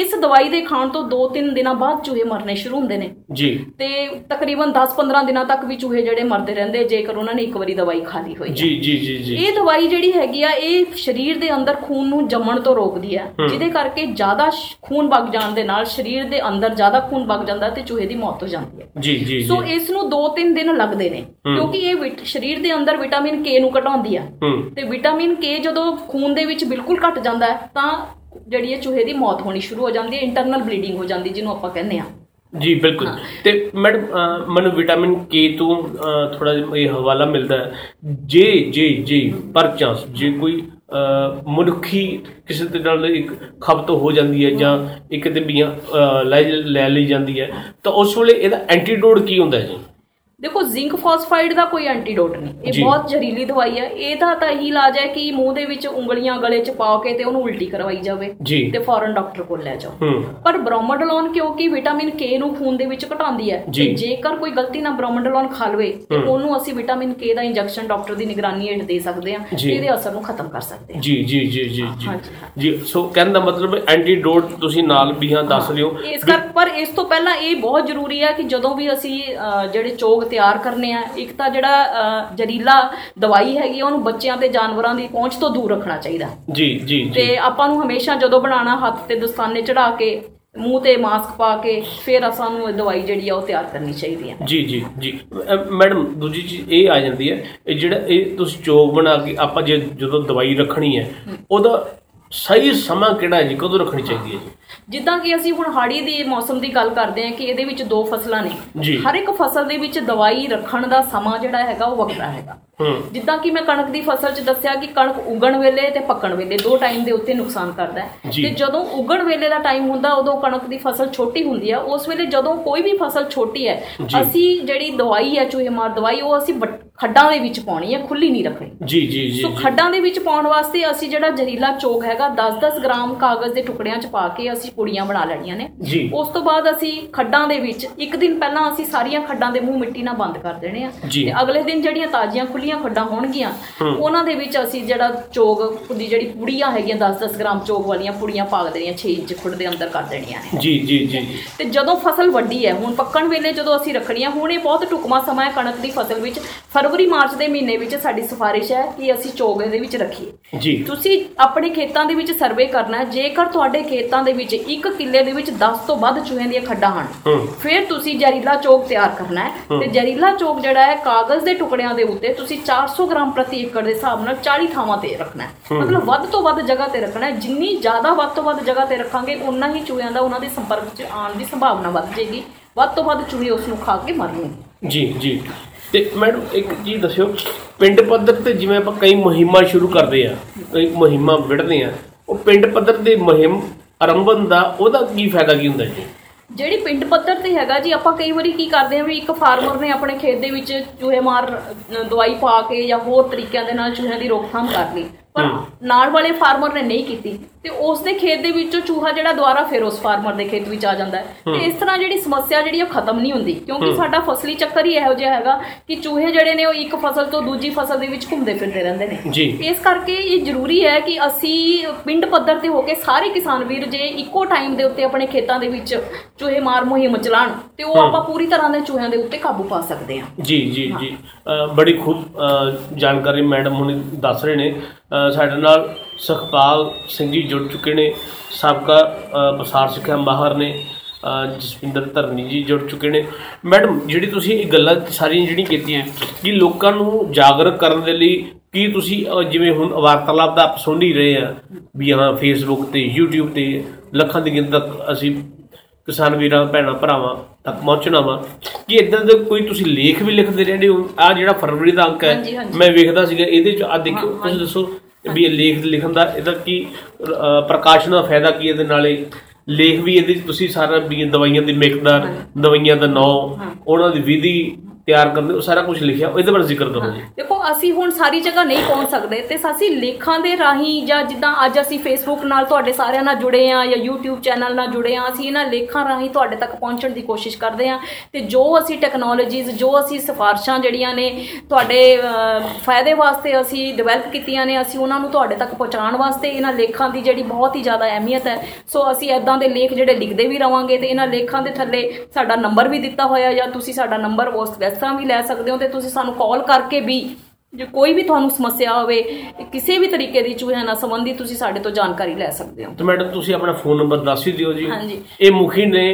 ਇਸ ਦਵਾਈ ਦੇ ਖਾਣ ਤੋਂ 2-3 ਦਿਨਾਂ ਬਾਅਦ ਚੂਹੇ ਮਰਨੇ ਸ਼ੁਰੂ ਹੁੰਦੇ ਨੇ। ਜੀ। ਤੇ ਤਕਰੀਬਨ 10-15 ਦਿਨਾਂ ਤੱਕ ਵੀ ਚੂਹੇ ਜਿਹੜੇ ਮਰਦੇ ਰਹਿੰਦੇ ਜੇਕਰ ਉਹਨਾਂ ਨੇ ਇੱਕ ਵਾਰੀ ਦਵਾਈ ਖਾ ਲਈ ਹੋਈ ਜੀ ਜੀ ਜੀ ਜੀ। ਇਹ ਦਵਾਈ ਜਿਹੜੀ ਹੈਗੀ ਆ ਇਹ ਸਰੀਰ ਦੇ ਅੰਦਰ ਖੂਨ ਨੂੰ ਜੰਮਣ ਤੋਂ ਰੋਕਦੀ ਹੈ ਜਿਹਦੇ ਕਰਕੇ ਜ਼ਿਆਦਾ ਖੂਨ ਵਗ ਜਾਣ ਦੇ ਨਾਲ ਸਰੀਰ ਦੇ ਅੰਦਰ ਜ਼ਿਆਦਾ ਖੂਨ ਵਗ ਜਾਂਦਾ ਤੇ ਚੂਹੇ ਦੀ ਮੌਤ ਹੋ ਜਾਂਦੀ ਹੈ। ਜੀ ਜੀ ਸੋ ਇਸ ਨੂੰ 2-3 ਦਿਨ ਲੱਗਦੇ ਨੇ ਕਿਉਂਕਿ ਇਹ ਸਰੀਰ ਦੇ ਅੰਦਰ ਵਿਟਾਮਿਨ ਕੇ ਨੂੰ ਘਟਾਉਂਦੀ ਹੂੰ। ਤੇ ਵਿਟਾਮਿਨ ਕੇ ਜਦੋਂ ਖੂਨ ਦੇ ਵਿੱਚ ਬਿਲਕੁਲ ਘਟ ਜਾਂਦਾ ਹੈ ਤਾਂ ਜਿਹੜੀ ਇਹ ਚੂਹੇ ਦੀ ਮੌਤ ਹੋਣੀ ਸ਼ੁਰੂ ਹੋ ਜਾਂਦੀ ਹੈ ਇੰਟਰਨਲ ਬਲੀਡਿੰਗ ਹੋ ਜਾਂਦੀ ਜਿਹਨੂੰ ਆਪਾਂ ਕਹਿੰਦੇ ਆ ਜੀ ਬਿਲਕੁਲ। ਤੇ ਮੈਡਮ ਮੈਨੂੰ ਵਿਟਾਮਿਨ ਕੇ ਤੋਂ ਥੋੜਾ ਜਿਹਾ ਇਹ ਹਵਾਲਾ ਮਿਲਦਾ ਹੈ। ਜੇ ਜੇ ਜੇ ਪਰ ਚਾਂਸ ਜੇ ਕੋਈ ਮਨੁੱਖੀ ਕਿਸੇ ਦੇ ਨਾਲ ਇੱਕ ਖਪਤ ਹੋ ਜਾਂਦੀ ਹੈ ਜਾਂ ਇੱਕ ਤੇ ਬੀਆਂ ਅਹ, ਲੈ ਲੈ ਲਈ ਜਾਂਦੀ ਹੈ ਤਾਂ ਉਸ ਵੇਲੇ ਇਹਦਾ ਐਂਟੀਡੋਟ ਕੀ ਹੁੰਦਾ ਹੈ ਜੀ? ਦੇਖੋ ਜ਼ਿੰਕ ਫਾਸਫਾਈਡ ਦਾ ਕੋਈ ਐਂਟੀਡੋਟ ਨਹੀਂ ਇਹ। ਬਹੁਤ ਜ਼ਹਿਰੀਲੀ ਦਵਾਈ ਹੈ ਇਹਦਾ ਤਾਂ ਇਹੀ ਇਲਾਜ ਹੈ ਕਿ ਮੂੰਹ ਦੇ ਵਿੱਚ ਉਂਗਲੀਆਂ ਗਲੇ 'ਚ ਪਾ ਕੇ ਤੇ ਉਹਨੂੰ ਉਲਟੀ ਕਰਵਾਈ ਜਾਵੇ ਤੇ ਫੌਰਨ ਡਾਕਟਰ ਕੋਲ ਲੈ ਜਾਓ ਹੂੰ ਪਰ ਬ੍ਰੋਮੋਡਲੋਨ ਕਿਉਂਕਿ ਵਿਟਾਮਿਨ ਕੇ ਨੂੰ ਖੂਨ ਦੇ ਵਿੱਚ ਘਟਾਉਂਦੀ ਹੈ। ਤੇ ਜੇਕਰ ਕੋਈ ਗਲਤੀ ਨਾਲ ਬ੍ਰੋਮੋਡਲੋਨ ਖਾ ਲਵੇ ਤੇ ਹੂੰ। ਉਹਨੂੰ ਅਸੀਂ ਵਿਟਾਮਿਨ ਕੇ ਦਾ ਇੰਜੈਕਸ਼ਨ ਡਾਕਟਰ ਦੀ ਨਿਗਰਾਨੀ ਹੇਠ ਦੇ ਸਕਦੇ ਹਾਂ। ਇਹਦੇ ਅਸਰ ਨੂੰ ਖਤਮ ਕਰ ਸਕਦੇ ਹਾਂ ਜੀ ਜੀ ਜੀ ਜੀ ਜੀ ਹਾਂ। ਸੋ ਕਹਿਣ ਦਾ ਮਤਲਬ ਐਂਟੀਡੋਟ ਤੁਸੀਂ ਨਾਲ ਵੀ ਹਾਂ ਦੱਸ ਰਹੇ ਹੋ ਇਸ ਕਰ ਪਰ ਇਸ ਤੋਂ ਪਹਿਲਾਂ ਇਹ ਬਹੁਤ ਜ਼ਰੂਰੀ ਹੈ ਕਿ ਜਦੋਂ ਵੀ ਅਸੀਂ ਜਿਹੜੇ ਚੋਗ ਤਿਆਰ ਕਰਨੇ ਆ। ਇੱਕ ਤਾਂ ਜਿਹੜਾ ਅਹ, ਜ਼ਹਿਰੀਲਾ ਦਵਾਈ ਹੈਗੀ ਉਹਨੂੰ ਬੱਚਿਆਂ ਤੇ ਜਾਨਵਰਾਂ ਦੀ ਪਹੁੰਚ ਤੋਂ ਦੂਰ ਰੱਖਣਾ ਚਾਹੀਦਾ। ਜੀ ਜੀ ਤੇ ਆਪਾਂ ਨੂੰ ਹਮੇਸ਼ਾ ਜਦੋਂ ਬਣਾਉਣਾ ਹੱਥ ਤੇ ਦਸਤਾਨੇ ਚੜਾ ਕੇ ਮੂੰਹ ਤੇ ਮਾਸਕ ਪਾ ਕੇ ਫਿਰ ਸਾਨੂੰ ਇਹ ਦਵਾਈ ਜਿਹੜੀ ਆ ਉਹ ਤਿਆਰ ਕਰਨੀ ਚਾਹੀਦੀ ਹੈ ਜੀ ਜੀ ਜੀ। ਮੈਡਮ ਦੂਜੀ ਚੀਜ਼ ਇਹ ਆ ਜਾਂਦੀ ਹੈ ਇਹ ਜਿਹੜਾ ਇਹ ਤੁਸੀਂ ਚੋਗ ਬਣਾ ਕੇ ਆਪਾਂ ਜੇ ਜਦੋਂ ਦਵਾਈ ਰੱਖਣੀ ਹੈ। ਉਹਦਾ ਸਹੀ ਸਮਾਂ ਕਿਹੜਾ ਹੈ ਜੀ? ਕਦੋਂ ਰੱਖਣੀ ਚਾਹੀਦੀ ਹੈ ਜੀ? ਜਿੱਦਾਂ ਕਿ ਅਸੀਂ ਹੁਣ ਹਾੜੀ ਦੀ ਮੌਸਮ ਦੀ ਗੱਲ ਕਰਦੇ ਹਾਂ ਕਿ ਇਹਦੇ ਵਿੱਚ ਦੋ ਫਸਲਾਂ ਨੇ। ਹਰ ਇੱਕ ਫਸਲ ਦੇ ਵਿੱਚ ਦਵਾਈ ਰੱਖਣ ਦਾ ਸਮਾਂ ਜਿਹੜਾ ਹੈਗਾ ਉਹ ਵੱਖਰਾ ਹੈਗਾ। ਜਿੱਦਾਂ ਕਿ ਮੈਂ ਕਣਕ ਦੀ ਫਸਲ 'ਚ ਦੱਸਿਆ ਕਿ ਕਣਕ ਉਗਣ ਵੇਲੇ ਤੇ ਪੱਕਣ ਵੇਲੇ ਦੋ ਟਾਈਮ ਦੇ ਉੱਤੇ ਨੁਕਸਾਨ ਕਰਦਾ ਹੈ। ਤੇ ਜਦੋਂ ਉਗਣ ਵੇਲੇ ਦਾ ਟਾਈਮ ਹੁੰਦਾ ਉਦੋਂ ਕਣਕ ਦੀ ਫਸਲ ਛੋਟੀ ਹੁੰਦੀ ਹੈ ਉਸ ਵੇਲੇ ਜਦੋਂ ਕੋਈ ਵੀ ਫਸਲ ਛੋਟੀ ਹੈ। ਅਸੀਂ ਜਿਹੜੀ ਦਵਾਈ ਹੈ ਚੂਹੇ ਮਾਰ ਦਵਾਈ ਉਹ ਅਸੀਂ ਖੱਡਾਂ ਦੇ ਵਿੱਚ ਪਾਉਣੀ ਹੈ ਖੁੱਲੀ ਨਹੀਂ ਰੱਖਣੀ। ਜੀ ਜੀ ਜੀ ਸੋ ਖੱਡਾਂ ਦੇ ਵਿੱਚ ਪਾਉਣ ਵਾਸਤੇ ਅਸੀਂ ਜਿਹੜਾ ਜ਼ਹਿਰੀਲਾ ਚੋਕ ਹੈਗਾ 10-10 ਗ੍ਰਾਮ ਕਾਗਜ਼ ਦੇ ਟੁਕੜਿਆਂ 'ਚ ਪਾ ਕੇ ਅਸੀਂ ਪੁੜੀਆਂ ਬਣਾ ਲੈਣੀਆਂ ਨੇ। ਉਸ ਤੋਂ ਬਾਅਦ ਅਸੀਂ ਖੱਡਾਂ ਦੇ ਵਿੱਚ ਇੱਕ ਦਿਨ ਪਹਿਲਾਂ ਅਸੀਂ ਸਾਰੀਆਂ ਖੱਡਾਂ ਦੇ ਮੂੰਹ ਮਿੱਟੀ ਨਾਲ ਬੰਦ ਕਰ ਦੇਣੇ ਆ। ਤੇ ਅਗਲੇ ਦਿਨ ਜਿਹੜੀਆਂ ਤਾਜ਼ੀਆਂ ਖੁੱਲੀਆਂ ਖੱਡਾਂ ਹੋਣਗੀਆਂ। ਉਹਨਾਂ ਦੇ ਵਿੱਚ ਅਸੀਂ ਜਿਹੜਾ ਚੋਗ ਦੀ ਜਿਹੜੀ ਪੁੜੀਆਂ ਹੈਗੀਆਂ 10-10 ਗ੍ਰਾਮ ਚੋਗ ਵਾਲੀਆਂ ਪੁੜੀਆਂ ਪਾ ਦੇਣੀਆਂ 6 ਇੰਚ ਖੁੱਡ ਦੇ ਅੰਦਰ ਕਰ ਦੇਣੀਆਂ ਨੇ। ਜੀ ਜੀ ਜੀ। ਤੇ ਜਦੋਂ ਫਸਲ ਵੱਡੀ ਹੈ ਹੁਣ ਪੱਕਣ ਵੇਲੇ ਜਦੋਂ ਅਸੀਂ ਰੱਖਣੀ ਆ ਹੁਣ ਇਹ ਬਹੁਤ ਟੁਕਮਾ ਸਮਾਂ ਹੈ ਕਣਕ ਦੀ ਫਸਲ ਵਿੱਚ ਫਰਵਰੀ ਮਾਰਚ ਦੇ ਮਹੀਨੇ ਵਿੱਚ ਸਾਡੀ ਸਿਫਾਰਿਸ਼ ਹੈ ਕਿ ਅਸੀਂ ਚੋਗ ਦੇ ਵਿੱਚ ਰੱਖੀਏ। ਜੀ। ਤੁਸੀਂ ਆਪਣੇ ਖੇਤਾਂ ਦੇ ਵਿੱਚ ਸਰਵੇ ਕਰਨਾ ਜੇਕਰ ਤੁਹਾਡੇ ਖੇਤਾਂ ਦੇ ਵਿੱਚ ਇੱਕ ਕਿੱਲੇ ਦੇ ਵਿੱਚ 10 ਤੋਂ ਵੱਧ ਚੂਹਿਆਂ ਦੀਆਂ ਖੱਡਾਂ ਹਨ ਫਿਰ ਤੁਸੀਂ ਜ਼ਹਿਰੀਲਾ ਚੋਕ ਤਿਆਰ ਕਰਨਾ ਹੈ। ਤੇ ਜ਼ਹਿਰੀਲਾ ਚੋਕ ਜਿਹੜਾ ਹੈ ਕਾਗਜ਼ ਦੇ ਟੁਕੜਿਆਂ ਦੇ ਉੱਤੇ ਤੁਸੀਂ 400 ਗ੍ਰਾਮ ਪ੍ਰਤੀ ਏਕੜ ਦੇ ਹਿਸਾਬ ਨਾਲ 40 ਥਾਵਾਂ ਤੇ ਰੱਖਣਾ ਹੈ। ਮਤਲਬ ਵੱਧ ਤੋਂ ਵੱਧ ਜਗ੍ਹਾ ਤੇ ਰੱਖਣਾ ਹੈ। ਜਿੰਨੀ ਜ਼ਿਆਦਾ ਵੱਧ ਤੋਂ ਵੱਧ ਜਗ੍ਹਾ ਤੇ ਰੱਖਾਂਗੇ ਉਨਾ ਹੀ ਚੂਹਿਆਂ ਦਾ ਉਹਨਾਂ ਦੇ ਸੰਪਰਕ 'ਚ ਆਉਣ ਦੀ ਸੰਭਾਵਨਾ ਵੱਧ ਜਾਏਗੀ। ਵੱਧ ਤੋਂ ਵੱਧ ਚੂਹੇ ਉਸ ਨੂੰ ਖਾ ਕੇ ਮਰਨਗੇ ਜੀ ਜੀ। ਤੇ ਮੈਡਮ ਇੱਕ ਚੀਜ਼ ਦੱਸਿਓ ਪਿੰਡ ਪੱਧਰ ਤੇ ਜਿਵੇਂ ਆਪਾਂ ਕਈ ਮੁਹਿੰਮਾਂ ਸ਼ੁਰੂ ਕਰਦੇ ਆ ਕਈ ਮੁਹਿੰਮਾਂ ਵਿੜਦੇ ਆ ਉਹ ਪਿੰਡ ਪੱਧਰ ਦੇ ਮੁਹਿੰਮ ਆਰੰਭਨ ਦਾ ਉਹਦਾ ਕੀ ਫਾਇਦਾ ਕੀ ਹੁੰਦਾ ਜੀ? ਜਿਹੜੀ ਪਿੰਡ ਪੱਧਰ ਤੇ ਹੈਗਾ ਜੀ ਆਪਾਂ ਕਈ ਵਾਰੀ ਕੀ ਕਰਦੇ ਹਾਂ ਵੀ ਇੱਕ ਫਾਰਮਰ ਨੇ ਆਪਣੇ ਖੇਤ ਦੇ ਵਿੱਚ ਚੂਹੇ ਮਾਰ ਅ, ਦਵਾਈ ਪਾ ਕੇ ਜਾਂ ਹੋਰ ਤਰੀਕਿਆਂ ਦੇ ਨਾਲ ਚੂਹਿਆਂ ਦੀ ਰੋਕਥਾਮ ਕਰ ਲਈ। ਪਰ। ਨਾਲ ਵਾਲੇ ਫਾਰਮਰ ਨੇ ਨਹੀਂ ਕੀਤੀ ਤੇ ਉਸ ਦੇ ਖੇਤ ਦੇ ਵਿੱਚੋਂ ਚੂਹਾ ਜਿਹੜਾ ਦੁਬਾਰਾ ਫਿਰ ਉਸ ਫਾਰਮਰ ਦੇ ਖੇਤ ਵਿੱਚ ਆ ਜਾਂਦਾ ਹੈ। ਤੇ ਇਸ ਤਰ੍ਹਾਂ ਜਿਹੜੀ ਸਮੱਸਿਆ ਜਿਹੜੀ ਉਹ ਖਤਮ ਨਹੀਂ ਹੁੰਦੀ ਕਿਉਂਕਿ। ਸਾਡਾ ਫਸਲੀ ਚੱਕਰ ਹੀ ਇਹੋ ਜਿਹਾ ਹੈਗਾ ਕਿ ਚੂਹੇ ਜਿਹੜੇ ਨੇ ਉਹ ਇੱਕ ਫਸਲ ਤੋਂ ਦੂਜੀ ਫਸਲ ਦੇ ਵਿੱਚ ਘੁੰਮਦੇ ਫਿਰਦੇ ਰਹਿੰਦੇ ਨੇ ਇਸ ਕਰਕੇ ਇਹ ਜ਼ਰੂਰੀ ਹੈ ਕਿ ਅਸੀਂ ਪਿੰਡ ਪੱਧਰ ਤੇ ਹੋ ਕੇ ਸਾਰੇ ਕਿਸਾਨ ਵੀਰ ਜੇ ਇੱਕੋ ਟਾਈਮ ਦੇ ਉੱਤੇ ਆਪਣੇ ਖੇਤਾਂ ਦੇ ਵਿੱਚ ਚੂਹੇ ਮਾਰ ਮੁਹਿੰਮ ਚਲਾਉਣ ਤੇ ਉਹ। ਆਪਾਂ ਪੂਰੀ ਤਰ੍ਹਾਂ ਦੇ ਚੂਹਿਆਂ ਦੇ ਉੱਤੇ ਕਾਬੂ ਪਾ ਸਕਦੇ ਹਾਂ ਜੀ ਜੀ ਜੀ ਬੜੀ ਖੂਬ ਜਾਣਕਾਰੀ ਮੈਡਮ ਹੁਣੇ ਦੱਸ ਰਹੇ ਨੇ ਸਾਡੇ ਨਾਲ ਸੁਖਪਾਲ ਸਿੰਘ ਜੀ ਜੁੜ ਚੁੱਕੇ ਨੇ ਸਾਬਕਾ ਅ, ਪ੍ਰਸਾਰ ਸਿੱਖਿਆ ਮਾਹਰ ਨੇ ਅ, ਜਸਵਿੰਦਰ ਧਰਨੀ ਜੀ ਜੁੜ ਚੁੱਕੇ ਨੇ। ਮੈਡਮ ਜਿਹੜੀ ਤੁਸੀਂ ਇਹ ਗੱਲਾਂ ਸਾਰੀਆਂ ਜਿਹੜੀਆਂ ਕੀਤੀਆਂ ਕਿ ਲੋਕਾਂ ਨੂੰ ਜਾਗਰੂਕ ਕਰਨ ਦੇ ਲਈ ਕੀ ਤੁਸੀਂ ਅਹ, ਜਿਵੇਂ ਹੁਣ ਵਾਰਤਾਲਾਪ ਦਾ ਆਪ ਸੁਣ ਹੀ ਰਹੇ ਆ ਵੀ ਹਾਂ ਫੇਸਬੁੱਕ ਤੇ YouTube ਤੇ ਲੱਖਾਂ ਦੀ ਗਿਣਤੀ ਤੱਕ ਅਸੀਂ ਕਿਸਾਨ ਵੀਰਾਂ ਭੈਣਾਂ ਭਰਾਵਾਂ ਤੱਕ ਪਹੁੰਚਣਾ ਵਾ। ਕਿ ਇਦਾਂ ਦੇ ਕੋਈ ਤੁਸੀਂ ਲੇਖ ਵੀ ਲਿਖਦੇ ਰਹਿੰਦੇ ਹੋ? ਆ ਜਿਹੜਾ ਫਰਵਰੀ ਦਾ ਅੰਕ ਹੈ। ਮੈਂ ਵੇਖਦਾ ਸੀਗਾ ਇਹਦੇ ਚ ਆ ਦੇਖਿਓ ਤੁਸੀਂ ਦੱਸੋ ਵੀ ਇਹ ਲੇਖ ਲਿਖਣ ਦਾ ਇਹਦਾ ਕੀ ਪ੍ਰਕਾਸ਼ਨ ਦਾ ਫਾਇਦਾ ਕੀ ਇਹਦੇ ਨਾਲੇ ਲੇਖ ਵੀ ਇਹਦੇ ਚ ਤੁਸੀਂ ਸਾਰਾ ਦਵਾਈਆਂ ਦੀ ਮਿਕਦਾਰ ਦਵਾਈਆਂ ਦਾ ਨਾਂ ਉਹਨਾਂ ਦੀ ਵਿਧੀ ਤਿਆਰ ਕਰਦੇ ਉਹ ਸਾਰਾ ਕੁਝ ਲਿਖਿਆ ਇਹਦੇ ਬਾਰੇ ਜ਼ਿਕਰ ਕਰੋ ਜੀ। ਦੇਖੋ ਅਸੀਂ ਹੁਣ ਸਾਰੀ ਜਗ੍ਹਾ ਨਹੀਂ ਪਹੁੰਚ ਸਕਦੇ ਤੇ ਅਸੀਂ ਲੇਖਾਂ ਦੇ ਰਾਹੀਂ ਜਾਂ ਜਿੱਦਾਂ ਅੱਜ ਅਸੀਂ ਫੇਸਬੁੱਕ ਨਾਲ ਤੁਹਾਡੇ ਸਾਰਿਆਂ ਨਾਲ ਜੁੜੇ ਆ ਜਾਂ YouTube ਚੈਨਲ ਨਾਲ ਜੁੜੇ ਆ ਅਸੀਂ ਇਹਨਾਂ ਲੇਖਾਂ ਰਾਹੀਂ ਤੁਹਾਡੇ ਤੱਕ ਪਹੁੰਚਣ ਦੀ ਕੋਸ਼ਿਸ਼ ਕਰਦੇ ਆ ਤੇ ਜੋ ਅਸੀਂ ਟੈਕਨੋਲੋਜੀਜ਼ ਜੋ ਅਸੀਂ ਸਿਫਾਰਸ਼ਾਂ ਜਿਹੜੀਆਂ ਨੇ ਤੁਹਾਡੇ ਫਾਇਦੇ ਵਾਸਤੇ ਅਸੀਂ ਡਿਵੈਲਪ ਕੀਤੀਆਂ ਨੇ ਅਸੀਂ ਉਹਨਾਂ ਨੂੰ ਤੁਹਾਡੇ ਤੱਕ ਪਹੁੰਚਾਉਣ ਵਾਸਤੇ ਇਹਨਾਂ ਲੇਖਾਂ ਦੀ ਜਿਹੜੀ ਬਹੁਤ ਹੀ ਜ਼ਿਆਦਾ ਅਹਿਮੀਅਤ ਹੈ। ਸੋ ਅਸੀਂ ਐਦਾਂ ਦੇ ਲੇਖ ਜਿਹੜੇ ਲਿਖਦੇ ਵੀ ਰਵਾਂਗੇ ਤੇ ਇਹਨਾਂ ਲੇਖਾਂ ਦੇ ਥੱਲੇ ਸਾਡਾ ਨੰਬਰ ਵੀ ਦਿੱਤਾ ਹੋਇਆ ਜਾਂ ਤੁਸੀਂ ਸਾਡਾ ਨੰਬਰ ਉਸ ਤਰ੍ਹਾਂ ਵੀ ਲੈ ਸਕਦੇ ਹੋ ਤੇ ਤੁਸੀਂ ਸਾਨੂੰ ਕਾਲ ਕਰਕੇ ਵੀ ਜੇ ਕੋਈ ਵੀ ਤੁਹਾਨੂੰ ਸਮੱਸਿਆ ਹੋਵੇ ਕਿਸੇ ਵੀ ਤਰੀਕੇ ਦੀ ਚੂਹਿਆਂ ਨਾਲ ਸੰਬੰਧੀ ਤੁਸੀਂ ਸਾਡੇ ਤੋਂ ਜਾਣਕਾਰੀ ਲੈ ਸਕਦੇ ਹੋ। ਤੇ ਮੈਡਮ ਤੁਸੀਂ ਆਪਣਾ ਫੋਨ ਨੰਬਰ ਦੱਸ ਹੀ ਦਿਓ ਜੀ। ਹਾਂਜੀ। ਇਹ ਮੁਖੀ ਨੇ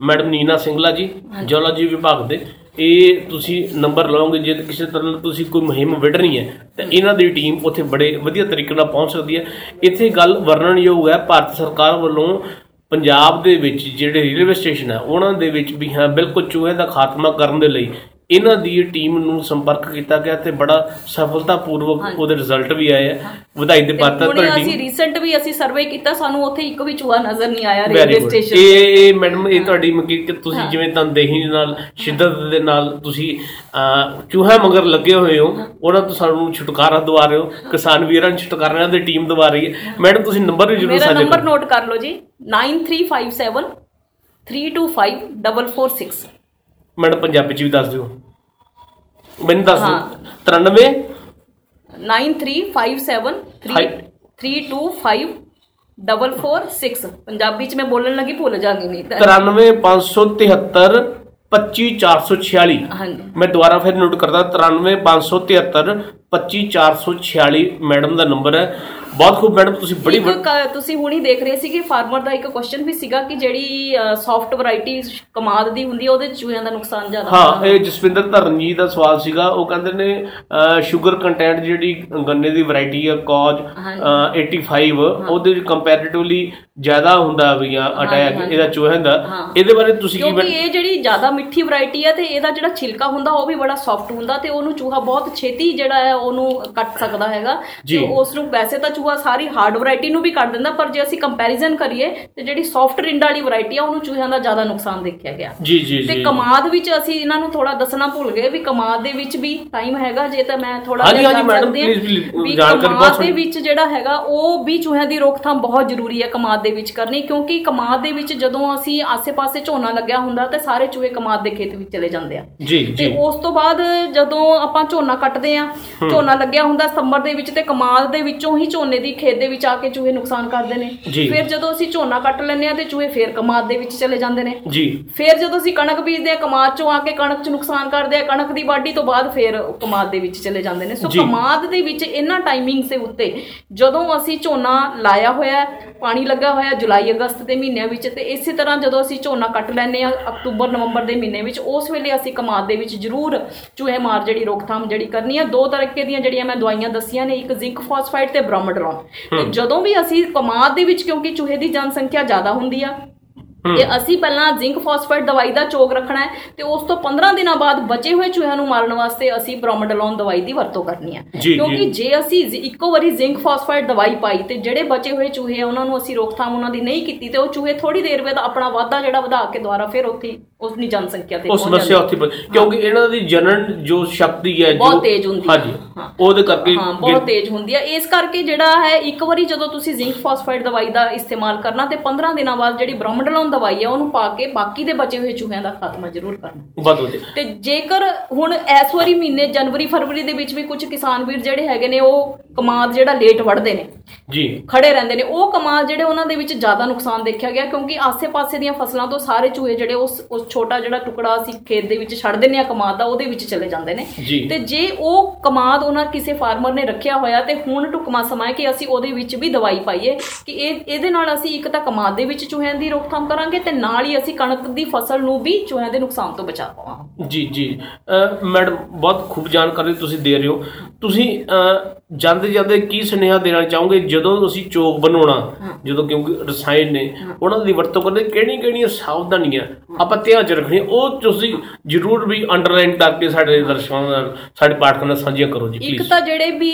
ਮੈਡਮ ਨੀਨਾ ਸਿੰਗਲਾ ਜੀ ਜੀਓਲੋਜੀ ਵਿਭਾਗ ਦੇ। ਇਹ ਤੁਸੀਂ ਨੰਬਰ ਲਓਗੇ ਜੇ ਕਿਸੇ ਤਰ੍ਹਾਂ ਤੁਸੀਂ ਕੋਈ ਮੁਹਿੰਮ ਵਿੜਨੀ ਹੈ ਤਾਂ ਇਹਨਾਂ ਦੀ ਟੀਮ ਉੱਥੇ ਬੜੇ ਵਧੀਆ ਤਰੀਕੇ ਨਾਲ ਪਹੁੰਚ ਸਕਦੀ ਹੈ। ਇੱਥੇ ਗੱਲ ਵਰਣਨਯੋਗ ਹੈ ਭਾਰਤ ਸਰਕਾਰ ਵੱਲੋਂ ਪੰਜਾਬ ਦੇ ਵਿੱਚ ਜਿਹੜੇ ਰੇਲਵੇ ਸਟੇਸ਼ਨ ਹੈ ਉਹਨਾਂ ਦੇ ਵਿੱਚ ਵੀ ਹਾਂ, ਬਿਲਕੁਲ ਚੂਹੇ ਦਾ ਖਾਤਮਾ ਕਰਨ ਦੇ ਲਈ ਇਹਨਾਂ ਦੀ ਟੀਮ ਨੂੰ ਸੰਪਰਕ ਕੀਤਾ ਗਿਆ ਤੇ ਬੜਾ ਸਫਲਤਾਪੂਰਵਕ ਉਹਦੇ ਰਿਜ਼ਲਟ ਵੀ ਆਏ ਆ। ਵਧਾਈ ਦੇ ਪਾਤਰ ਤੁਹਾਡੀ ਅਸੀਂ ਰੀਸੈਂਟ ਵੀ ਅਸੀਂ ਸਰਵੇ ਕੀਤਾ ਸਾਨੂੰ ਉੱਥੇ ਇੱਕ ਵੀ ਚੂਹਾ ਨਜ਼ਰ ਨਹੀਂ ਆਇਆ ਰੇਲਵੇ ਸਟੇਸ਼ਨ ਇਹ ਇਹ ਮੈਡਮ ਇਹ ਤੁਹਾਡੀ ਮਕੀ ਕਿ ਤੁਸੀਂ ਜਿਵੇਂ ਤਨਦੇਹੀ ਨਾਲ ਸ਼ਿੱਦਤ ਦੇ ਨਾਲ ਤੁਸੀਂ ਚੂਹਾ ਮਗਰ ਲੱਗੇ ਹੋਏ ਹੋ ਉਹਨਾਂ ਤੋਂ ਸਾਨੂੰ ਛੁਟਕਾਰਾ ਦਵਾ ਰਹੇ ਹੋ ਕਿਸਾਨ ਵੀਰਾਂ ਨੂੰ ਛੁਟਕਾਰਿਆਂ ਦੀ ਟੀਮ ਦਵਾ ਰਹੀ ਹੈ। ਮੈਡਮ ਤੁਸੀਂ ਨੰਬਰ ਵੀ ਜ਼ਰੂਰ ਮੇਰਾ ਸਾਂਝਾ ਨੰਬਰ ਕਰੋ ਨੋਟ ਕਰ ਲਓ ਜੀ 9357 325 446 ਮੈਡਮ ਪੰਜਾਬੀ ਚ ਵੀ ਦੱਸ ਦਿਓ। ਮੈਨੂੰ ਦੱਸ ਹਾਂ। ਦਿਓ 93 9357 ਹਾਈ। 325 446 ਪੰਜਾਬੀ ਚ ਮੈਂ ਬੋਲਣ ਲੱਗੀ ਭੁੱਲ ਜਾਗੀ ਨਹੀਂ ਤਾਂ। 93573 25446 ਹਾਂਜੀ। ਮੈਂ ਦੁਬਾਰਾ ਫਿਰ ਨੋਟ ਕਰਦਾ 93573 25446 ਮੈਡਮ ਦਾ ਨੰਬਰ ਹੈ ਬਹੁਤ ਖੂਬ ਮੈਡਮ ਤੁਸੀਂ ਬੜੀ ਤੁਸੀਂ ਹੁਣੀ ਦੇਖ ਰਹੇ ਸੀ ਕਿ ਫਾਰਮਰ ਦਾ ਇੱਕ ਕੁਐਸਚਨ ਵੀ ਸੀਗਾ ਕਿ ਜਿਹੜੀ ਸੌਫਟ ਵੈਰਾਈਟੀ ਕਮਾਦ ਦੀ ਹੁੰਦੀ ਹੈ ਉਹਦੇ ਚੂਹਿਆਂ ਦਾ ਨੁਕਸਾਨ ਜ਼ਿਆਦਾ ਹਾਂ ਇਹ ਜਸਵਿੰਦਰ ਧਰਨ ਜੀ ਦਾ ਸਵਾਲ ਸੀਗਾ ਉਹ ਕਹਿੰਦੇ ਨੇ ਸ਼ੂਗਰ ਕੰਟੈਂਟ ਜਿਹੜੀ ਗੰਨੇ ਦੀ ਵੈਰਾਈਟੀ ਆ ਕੌਜ ਹਾਂਜੀ। 85 ਉਹਦੇ ਵਿੱਚ ਕੰਪੈਰੀਟਿਵਲੀ ਜ਼ਿਆਦਾ ਹੁੰਦਾ ਵੀ ਆ ਅਟੈਕ। ਇਹਦਾ ਚੂਹਿਆਂ ਦਾ। ਇਹਦੇ ਬਾਰੇ ਤੁਸੀਂ ਕੀ ਕਿਉਂਕਿ ਇਹ ਜਿਹੜੀ ਜ਼ਿਆਦਾ ਮਿੱਠੀ ਵੈਰਾਈਟੀ ਹੈ ਤੇ ਇਹਦਾ ਜਿਹੜਾ ਛਿਲਕਾ ਹੁੰਦਾ ਉਹ ਵੀ ਬੜਾ ਸੌਫਟ ਹੁੰਦਾ ਤੇ ਉਹਨੂੰ ਚੂਹਾ ਬਹੁਤ ਛੇਤੀ ਜਿਹੜਾ ਹੈ ਉਹਨੂੰ ਕੱਟ ਸਕਦਾ ਹੈਗਾ। ਤੇ ਉਸ ਨੂੰ ਵੈਸੇ ਤਾਂ ਚੂਹਾ ਸਾਰੀ ਹਾਰਡ ਵੈਰਾਈਟੀ ਨੂੰ ਵੀ ਕੱਟ ਦਿੰਦਾ ਪਰ ਜੇ ਅਸੀਂ ਕੰਪੈਰੀਜ਼ਨ ਕਰੀਏ ਤੇ ਜਿਹੜੀ ਸੌਫਟ ਰਿੰਡ ਵਾਲੀ ਵੈਰਾਈਟੀ ਆ ਉਹਨੂੰ ਚੂਹਿਆਂ ਦਾ ਜ਼ਿਆਦਾ ਨੁਕਸਾਨ ਦੇਖਿਆ ਗਿਆ। ਜੀ ਜੀ ਤੇ ਕਮਾਦ ਵਿੱਚ ਅਸੀਂ ਇਹਨਾਂ ਨੂੰ ਥੋੜਾ ਦੱਸਣਾ ਭੁੱਲ ਗਏ ਵੀ ਕਮਾਦ ਦੇ ਵਿੱਚ ਵੀ ਟਾਈਮ ਹੈਗਾ ਜੇ ਤਾਂ ਮੈਂ ਥੋੜਾ ਹਾਂਜੀ, ਹਾਂਜੀ, please, ਵੀ ਜਾਣਕਾਰੀ ਬਹੁਤ ਦੇ। ਵਿੱਚ ਜਿਹੜਾ ਹੈਗਾ ਉਹ ਵੀ ਚੂਹਿਆਂ ਦੀ ਰੋਕਥਾਮ ਬਹੁਤ ਜ਼ਰੂਰੀ ਹੈ ਕਮਾਦ ਦੇ ਵਿੱਚ ਕਰਨੀ ਕਿਉਂਕਿ ਕਮਾਦ ਦੇ ਵਿੱਚ ਜਦੋਂ ਅਸੀਂ ਆਸੇ-ਪਾਸੇ ਝੋਨਾ ਲੱਗਿਆ ਹੁੰਦਾ ਤੇ ਸਾਰੇ ਚੂਹੇ ਕਮਾਦ ਦੇ ਖੇਤ ਵਿੱਚ ਚਲੇ ਜਾਂਦੇ ਆ। ਜੀ ਤੇ ਉਸ ਤੋਂ ਬਾਅਦ ਜਦੋਂ ਆਪਾਂ ਝੋਨਾ ਕੱਟਦੇ ਆ ਝੋਨਾ ਲੱਗਿਆ ਹੁੰਦਾ ਸਤੰਬਰ ਦੇ ਵਿੱਚ ਤੇ ਕਮਾਦ ਦੇ ਵਿੱਚੋਂ ਹੀ ਝੋਨੇ ਦੀ ਖੇਤ ਦੇ ਵਿੱਚ ਆ ਕੇ ਚੂਹੇ ਨੁਕਸਾਨ ਕਰਦੇ ਨੇ ਜੀ। ਫਿਰ ਜਦੋਂ ਅਸੀਂ ਝੋਨਾ ਕੱਟ ਲੈਂਦੇ ਆ ਤੇ ਚੂਹੇ ਫੇਰ ਕਮਾਦ ਦੇ ਵਿੱਚ ਚਲੇ ਜਾਂਦੇ ਨੇ ਜੀ ਫਿਰ ਜਦੋਂ ਅਸੀਂ ਕਣਕ ਬੀਜਦੇ ਆ ਕਮਾਦ ਚੋਂ ਆ ਕੇ ਕਣਕ 'ਚ ਨੁਕਸਾਨ ਕਰਦੇ ਆ ਕਣਕ ਦੀ ਵਾਢੀ ਤੋਂ ਬਾਅਦ ਫਿਰ ਉਹ ਕਮਾਦ ਦੇ ਵਿੱਚ ਚਲੇ ਜਾਂਦੇ ਨੇ ਸੋ ਜੀ। ਕਮਾਦ ਦੇ ਵਿੱਚ ਇਹਨਾਂ ਟਾਈਮਿੰਗਸ ਦੇ ਉੱਤੇ ਜਦੋਂ ਅਸੀਂ ਝੋਨਾ ਲਾਇਆ ਹੋਇਆ ਹੈ, ਪਾਣੀ ਲੱਗਾ ਹੋਇਆ ਹੈ ਜੁਲਾਈ ਅਗਸਤ ਦੇ ਮਹੀਨਿਆਂ ਵਿੱਚ ਤੇ ਇਸੇ ਤਰ੍ਹਾਂ ਜਦੋਂ ਅਸੀਂ ਝੋਨਾ ਕੱਟ ਲੈਂਦੇ ਆ ਅਕਤੂਬਰ ਨਵੰਬਰ ਦੇ ਮਹੀਨੇ ਵਿੱਚ ਉਸ ਵੇਲੇ ਅਸੀਂ ਕਮਾਦ ਦੇ ਵਿੱਚ ਜ਼ਰੂਰ ਚੂਹੇ ਮਾਰ ਜਿਹੜੀ ਰੋਕਥਾਮ ਜਿਹੜੀ ਕਰਨੀ ਹੈ ਦੋ ਤਰੀਕੇ ਦੀਆਂ ਜਿਹੜੀਆਂ ਮੈਂ ਦਵਾਈਆਂ ਦੱਸੀਆਂ ਨੇ ਇੱਕ ਜ਼ਿੰਕ ਫਾਸਫਾਈਡ ਤੇ ਬ੍ਰੋਮੋਡਰੋਨ ਤੇ ਜਦੋਂ ਵੀ ਅਸੀਂ ਕਮਾਦ ਦੇ ਵਿੱਚ ਕਿਉਂਕਿ ਚੂਹੇ ਦੀ ਜਨਸੰਖਿਆ ਜ਼ਿਆਦਾ ਹੁੰਦੀ ਆ ਤੇ ਅਸੀਂ ਪਹਿਲਾਂ ਜ਼ਿੰਕ ਫਾਸਫੇਟ ਦਵਾਈ ਦਾ ਚੋਕ ਰੱਖਣਾ ਹੈ ਤੇ ਉਸ ਤੋਂ 15 ਦਿਨਾਂ ਬਾਅਦ ਬਚੇ ਹੋਏ ਚੂਹਿਆਂ ਨੂੰ ਮਾਰਨ ਵਾਸਤੇ ਅਸੀਂ ਬ੍ਰੋਮੋਡੋਲੋਨ ਦਵਾਈ ਦੀ ਵਰਤੋਂ ਕਰਨੀ ਹੈ। ਕਿਉਂਕਿ ਜੀ। ਅਸੀਂ ਇੱਕੋ ਵਾਰੀ ਜ਼ਿੰਕ ਫਾਸਫੇਟ ਦਵਾਈ ਪਾਈ ਤੇ ਜਿਹੜੇ ਬਚੇ ਹੋਏ ਚੂਹੇ ਆ ਉਹਨਾਂ ਨੂੰ ਅਸੀਂ ਰੋਕਥਾਮ ਉਹਨਾਂ ਦੀ ਨਹੀਂ ਕੀਤੀ ਤੇ ਉਹ ਚੂਹੇ ਥੋੜੀ ਦੇਰ ਬਾਅਦ ਆਪਣਾ ਵਾਧਾ ਜਿਹੜਾ ਵਧਾ ਕੇ ਦੁਬਾਰਾ ਫਿਰ ਉੱਥੇ ਉਸਨੀ ਜਨਸੰਖਿਆ ਤੇ ਉਹ ਪਹੁੰਚ ਸਮੱਸਿਆ ਉੱਥੇ ਪਹੁੰਚ- ਕਿਉਂਕਿ ਇਹਨਾਂ ਦੀ ਜਨਨ ਜੋ ਸ਼ਕਤੀ ਹੈ ਜੋ ਬਹੁਤ ਤੇਜ਼ ਹੁੰਦੀ ਹੈ। ਹਾਂਜੀ। ਹਾਂ। ਉਹਦੇ ਕਰਕੇ ਹਾਂ ਬਹੁਤ ਤੇਜ਼ ਹੁੰਦੀ ਹੈ। ਇਸ ਕਰਕੇ ਜਿਹੜਾ ਹੈ ਇੱਕ ਵਾਰੀ ਜਦੋਂ ਤੁਸੀਂ ਜ਼ਿੰਕ ਫਾਸਫਾਈਡ ਦਵਾਈ ਦਾ ਇਸਤੇਮਾਲ ਕਰਨਾ ਤੇ 15 ਦਿਨਾਂ ਬਾਅਦ ਜਿਹੜੀ ਬ੍ਰੋਮੋਡੋਲੋਨ ਦਵਾਈ ਹੈ ਉਹਨੂੰ ਪਾ ਕੇ ਬਾਕੀ ਦੇ ਬਚੇ ਹੋਏ ਚੂਹਿਆਂ ਦਾ ਖਾਤਮਾ ਜ਼ਰੂਰ ਕਰਨਾ। ਬਹੁਤ ਵਧੀਆ। ਤੇ ਜੇਕਰ ਹੁਣ ਇਸ ਵਾਰੀ ਮਹੀਨੇ ਜਨਵਰੀ ਫਰਵਰੀ ਦੇ ਵਿੱਚ ਵੀ ਕੁਝ ਕਿਸਾਨ ਵੀਰ ਜਿਹੜੇ ਹੈਗੇ ਨੇ ਉਹ ਕਮਾਦ ਜਿਹੜਾ ਲੇਟ ਵੜਦੇ ਨੇ ਜੀ। ਖੜੇ ਰਹਿੰਦੇ ਨੇ ਉਹ ਕਮਾਦ ਜਿਹੜੇ ਉਹਨਾਂ ਦੇ ਵਿੱਚ ਜ਼ਿਆਦਾ ਨੁਕਸਾਨ ਦੇਖਿਆ ਗਿਆ ਕਿਉਂਕਿ ਆਸੇ-ਪਾਸੇ ਦੀਆਂ ਫਸਲਾਂ ਤੋਂ ਸਾਰੇ ਚੂਹੇ ਜਿਹੜੇ ਉਸ ਉਸ ਛੋਟਾ ਜਿਹੜਾ ਟੁਕੜਾ ਅਸੀਂ ਖੇਤ ਦੇ ਵਿੱਚ ਛੱਡ ਦਿੰਨੇ ਆ ਕਮਾਦ ਦਾ ਉਹਦੇ ਵਿੱਚ ਚਲੇ ਜਾਂਦੇ ਨੇ। ਤੇ ਜੇ ਉਹ ਕਮਾਦ ਉਹਨਾਂ ਕਿਸੇ ਫਾਰਮਰ ਨੇ ਰੱਖਿਆ ਹੋਇਆ ਤੇ ਹੁਣ ਢੁਕਮਾ ਸਮਾਂ ਹੈ ਕਿ ਅਸੀਂ ਉਹਦੇ ਵਿੱਚ ਵੀ ਦਵਾਈ ਪਾਈਏ ਕਿ ਇਹ ਇਹਦੇ ਨਾਲ ਅਸੀਂ ਇੱਕ ਤਾਂ ਕਮਾਦ ਦੇ ਵਿੱਚ ਚੂਹਿਆਂ ਦੀ ਰੋਕਥਾਮ ਕਰਾਂਗੇ ਤੇ ਨਾਲ ਹੀ ਅਸੀਂ ਕਣਕ ਦੀ ਫਸਲ ਨੂੰ ਵੀ ਚੂਹਿਆਂ ਦੇ ਨੁਕਸਾਨ ਤੋਂ ਬਚਾ ਪਾਵਾਂਗੇ। ਜੀ ਜੀ। ਮੈਡਮ ਬਹੁਤ ਖੂਬ ਜਾਣਕਾਰੀ ਤੁਸੀਂ ਦੇ ਰਹੇ ਹੋ। ਤੁਸੀਂ ਜਾਂਦੇ ਜਾਂਦੇ ਕੀ ਸੁਨੇਹਾ ਦੇਣਾ ਚਾਹੋਗੇ ਜਦੋਂ ਤੁਸੀਂ ਚੋਕ ਬਣਾਉਣਾ? ਜਦੋਂ ਕਿਉਂਕਿ ਰਸਾਇਣ ਨੇ ਉਹਨਾਂ ਦੀ ਵਰਤੋਂ ਕਰਦੇ ਕਿਹੜੀਆਂ ਕਿਹੜੀਆਂ ਸਾਵਧਾਨੀਆਂ? ਆਪਾਂ ਧਿਆਨ ਚ ਰੱਖਣੀਆਂ ਉਹ ਤੁਸੀਂ ਜ਼ਰੂਰ ਵੀ ਅੰਡਰਲਾਈਨ ਕਰਕੇ ਸਾਡੇ ਦਰਸ਼ਕਾਂ ਨਾਲ ਸਾਡੇ ਪਾਠਕਾਂ ਨਾਲ ਸਾਂਝੀਆਂ ਕਰੋ ਜੀ ਇੱਕ ਪਲੀਜ਼ ਤਾਂ ਜਿਹੜੇ ਵੀ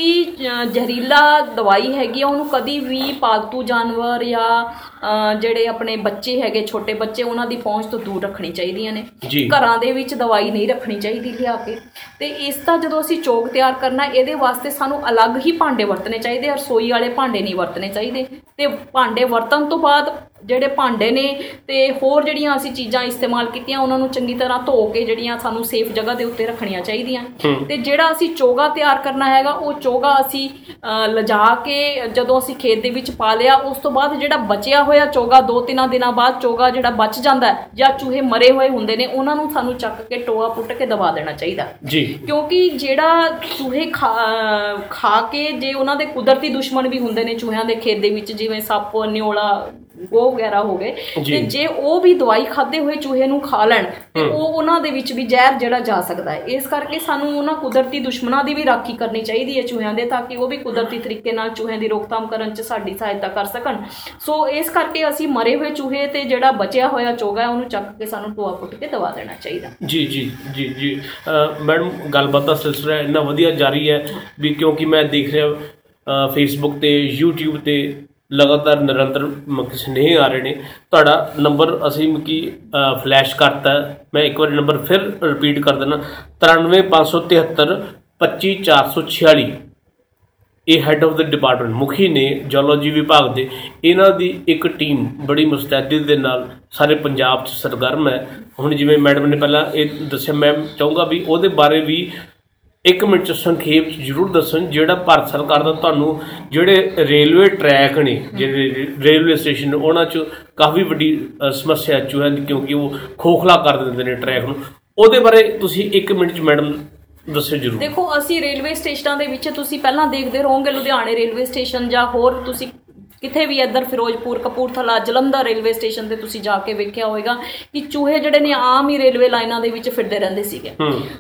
ਜ਼ਹਿਰੀਲਾ ਦਵਾਈ ਹੈਗੀ ਆ ਉਹਨੂੰ ਕਦੀ ਵੀ ਪਾਲਤੂ ਜਾਨਵਰ ਜਾਂ ਜਿਹੜੇ ਆਪਣੇ ਬੱਚੇ ਹੈਗੇ ਛੋਟੇ ਬੱਚੇ ਉਹਨਾਂ ਦੀ ਪਹੁੰਚ ਤੋਂ ਦੂਰ ਰੱਖਣੀ ਚਾਹੀਦੀਆਂ ਨੇ। ਘਰਾਂ ਦੇ ਵਿੱਚ ਦਵਾਈ ਨਹੀਂ ਰੱਖਣੀ ਚਾਹੀਦੀ ਲਿਆ ਕੇ। ਤੇ ਇਸ ਦਾ ਜਦੋਂ ਅਸੀਂ ਚੋਕ ਤਿਆਰ ਕਰਨਾ ਇਹਦੇ ਵਾਸਤੇ ਸਾਨੂੰ ਅਲੱਗ ਹੀ ਭਾਂਡੇ ਵਰਤਣੇ ਚਾਹੀਦੇ ਆ ਰਸੋਈ ਵਾਲੇ ਭਾਂਡੇ ਨਹੀਂ ਵਰਤਣੇ ਚਾਹੀਦੇ। ਤੇ ਭਾਂਡੇ ਵਰਤਣ ਤੋਂ ਬਾਅਦ ਜਿਹੜੇ ਭਾਂਡੇ ਨੇ ਤੇ ਹੋਰ ਜਿਹੜੀਆਂ ਅਸੀਂ ਚੀਜ਼ਾਂ ਇਸਤੇਮਾਲ ਕੀਤੀਆਂ ਉਹਨਾਂ ਨੂੰ ਚੰਗੀ ਤਰ੍ਹਾਂ ਧੋ ਕੇ ਜਿਹੜੀਆਂ ਸਾਨੂੰ ਸੇਫ ਜਗ੍ਹਾ ਦੇ ਉੱਤੇ ਰੱਖਣੀਆਂ ਚਾਹੀਦੀਆਂ। ਤੇ ਜਿਹੜਾ ਅਸੀਂ ਚੋਗਾ ਤਿਆਰ ਕਰਨਾ ਹੈਗਾ ਉਹ ਚੋਗਾ ਅਸੀਂ ਲਿਜਾ ਕੇ ਜਦੋਂ ਅਸੀਂ ਖੇਤ ਦੇ ਵਿੱਚ ਪਾ ਲਿਆ ਉਸ ਤੋਂ ਬਾਅਦ ਜਿਹੜਾ ਬਚਿਆ ਹੋਇਆ ਚੋਗਾ ਦੋ ਤਿੰਨਾਂ ਦਿਨਾਂ ਬਾਅਦ ਚੋਗਾ ਜਿਹੜਾ ਬਚ ਜਾਂਦਾ ਜਾਂ ਚੂਹੇ ਮਰੇ ਹੋਏ ਹੁੰਦੇ ਨੇ ਉਹਨਾਂ ਨੂੰ ਸਾਨੂੰ ਚੱਕ ਕੇ ਟੋਆ ਪੁੱਟ ਕੇ ਦਬਾ ਦੇਣਾ ਚਾਹੀਦਾ ਜੀ। ਕਿਉਂਕਿ ਜਿਹੜਾ ਚੂਹੇ ਖਾ ਖਾ ਕੇ ਜੇ ਉਹਨਾਂ ਦੇ ਕੁਦਰਤੀ ਦੁਸ਼ਮਣ ਵੀ ਹੁੰਦੇ ਨੇ ਚੂਹਿਆਂ ਦੇ ਖੇਤ ਦੇ ਵਿੱਚ ਜਿਵੇਂ ਸੱਪ ਨਿਓਲਾ ਗੋ ਵਗੈਰਾ ਹੋ ਗਏ। ਤੇ ਜੇ। ਉਹ ਵੀ ਦਵਾਈ ਖਾਦੇ ਹੋਏ ਚੂਹੇ ਨੂੰ ਖਾ ਲੈਣ ਤੇ ਉਹ ਉਹਨਾਂ ਦੇ ਵਿੱਚ ਵੀ ਜ਼ਹਿਰ ਜਿਹੜਾ ਜਾ ਸਕਦਾ ਹੈ। ਇਸ ਕਰਕੇ ਸਾਨੂੰ ਉਹਨਾਂ ਕੁਦਰਤੀ ਦੁਸ਼ਮਣਾਂ ਦੀ ਵੀ ਰਾਖੀ ਕਰਨੀ ਚਾਹੀਦੀ ਹੈ ਚੂਹਿਆਂ ਦੇ ਤਾਂ ਕਿ ਉਹ ਵੀ ਕੁਦਰਤੀ ਤਰੀਕੇ ਨਾਲ ਚੂਹਿਆਂ ਦੀ ਰੋਕਥਾਮ ਕਰਨ 'ਚ ਸਾਡੀ ਸਹਾਇਤਾ ਕਰ ਸਕਣ। ਸੋ ਇਸ ਕਰਕੇ ਅਸੀਂ ਮਰੇ ਹੋਏ ਚੂਹੇ ਤੇ ਜਿਹੜਾ ਬਚਿਆ ਹੋਇਆ ਚੋਗਾ ਹੈ ਉਹਨੂੰ ਚੱਕ ਕੇ ਸਾਨੂੰ ਟੋਆ ਪੁੱਟ ਕੇ ਦਬਾ ਦੇਣਾ ਚਾਹੀਦਾ। ਜੀ ਜੀ ਜੀ ਜੀ। ਮੈਡਮ ਗੱਲਬਾਤ ਦਾ ਸਿਲਸਿਲਾ ਇੰਨਾ ਵਧੀਆ ਜਾਰੀ ਹੈ ਵੀ ਕਿਉਂਕਿ ਮੈਂ ਦੇਖ ਰਿਹਾ ਫੇਸਬੁੱਕ ਤੇ YouTube ਤੇ ਲਗਾਤਾਰ ਨਿਰੰਤਰ ਮ- ਸੁਨੇਹੇ ਆ ਰਹੇ ਨੇ। ਤੁਹਾਡਾ ਨੰਬਰ ਅਸੀਂ ਕੀ ਫਲੈਸ਼ ਕਰਤਾ। ਹੈ। ਮੈਂ ਇੱਕ ਵਾਰੀ ਨੰਬਰ ਫਿਰ ਰਿਪੀਟ ਕਰ ਦਿੰਦਾ। 93573 25446 ਇਹ ਹੈੱਡ ਆਫ ਦ ਡਿਪਾਰਟਮੈਂਟ ਮੁਖੀ ਨੇ ਜੀਓਲੋਜੀ ਵਿਭਾਗ ਦੇ। ਇਹਨਾਂ ਦੀ ਇੱਕ ਟੀਮ ਬੜੀ ਮੁਸਤੈਦੀ ਦੇ ਨਾਲ ਸਾਰੇ ਪੰਜਾਬ 'ਚ ਸਰਗਰਮ ਹੈ। ਹੁਣ ਜਿਵੇਂ ਮੈਡਮ ਨੇ ਪਹਿਲਾਂ ਇਹ ਦੱਸਿਆ, ਮੈਂ ਚਾਹੂੰਗਾ ਵੀ ਉਹਦੇ ਬਾਰੇ ਵੀ ਇੱਕ ਮਿੰਟ ਚ ਸੰਖੇਪ ਚ ਜ਼ਰੂਰ ਦੱਸਣ ਜਿਹੜਾ ਭਾਰਤ ਸਰਕਾਰ ਦਾ ਤੁਹਾਨੂੰ ਜਿਹੜੇ ਰੇਲਵੇ ਟਰੈਕ ਨੇ ਜਿਹੜੇ ਰੇ- ਰੇਲਵੇ ਸਟੇਸ਼ਨ ਨੇ, ਉਹਨਾਂ 'ਚ ਕਾਫੀ ਵੱਡੀ ਅ, ਸਮੱਸਿਆ ਜੋ ਹੈ ਕਿਉਂਕਿ ਉਹ ਖੋਖਲਾ ਕਰ ਦਿੰਦੇ ਨੇ ਟਰੈਕ ਨੂੰ। ਉਹਦੇ ਬਾਰੇ ਤੁਸੀਂ ਇੱਕ ਮਿੰਟ ਚ ਮੈਡਮ ਦੱਸਿਓ ਜ਼ਰੂਰ। ਦੇਖੋ ਅਸੀਂ ਰੇਲਵੇ ਸਟੇਸ਼ਨਾਂ ਦੇ ਵਿੱਚ ਤੁਸੀਂ ਪਹਿਲਾਂ ਦੇਖਦੇ ਰਹੋਗੇ ਲੁਧਿਆਣੇ ਰੇਲਵੇ ਸਟੇਸ਼ਨ ਜਾਂ ਹੋਰ ਤੁਸੀਂ ਕਿਤੇ ਵੀ ਇੱਧਰ ਫਿਰੋਜ਼ਪੁਰ ਕਪੂਰਥਲਾ ਜਲੰਧਰ ਰੇਲਵੇ ਸਟੇਸ਼ਨ ਤੇ ਤੁਸੀਂ ਜਾ ਕੇ ਵੇਖਿਆ ਹੋਵੇਗਾ ਕਿ ਚੂਹੇ ਜਿਹੜੇ ਨੇ ਆਮ ਹੀ ਰੇਲਵੇ ਲਾਈਨਾਂ ਦੇ ਵਿੱਚ ਫਿਰਦੇ ਰਹਿੰਦੇ ਸੀਗੇ।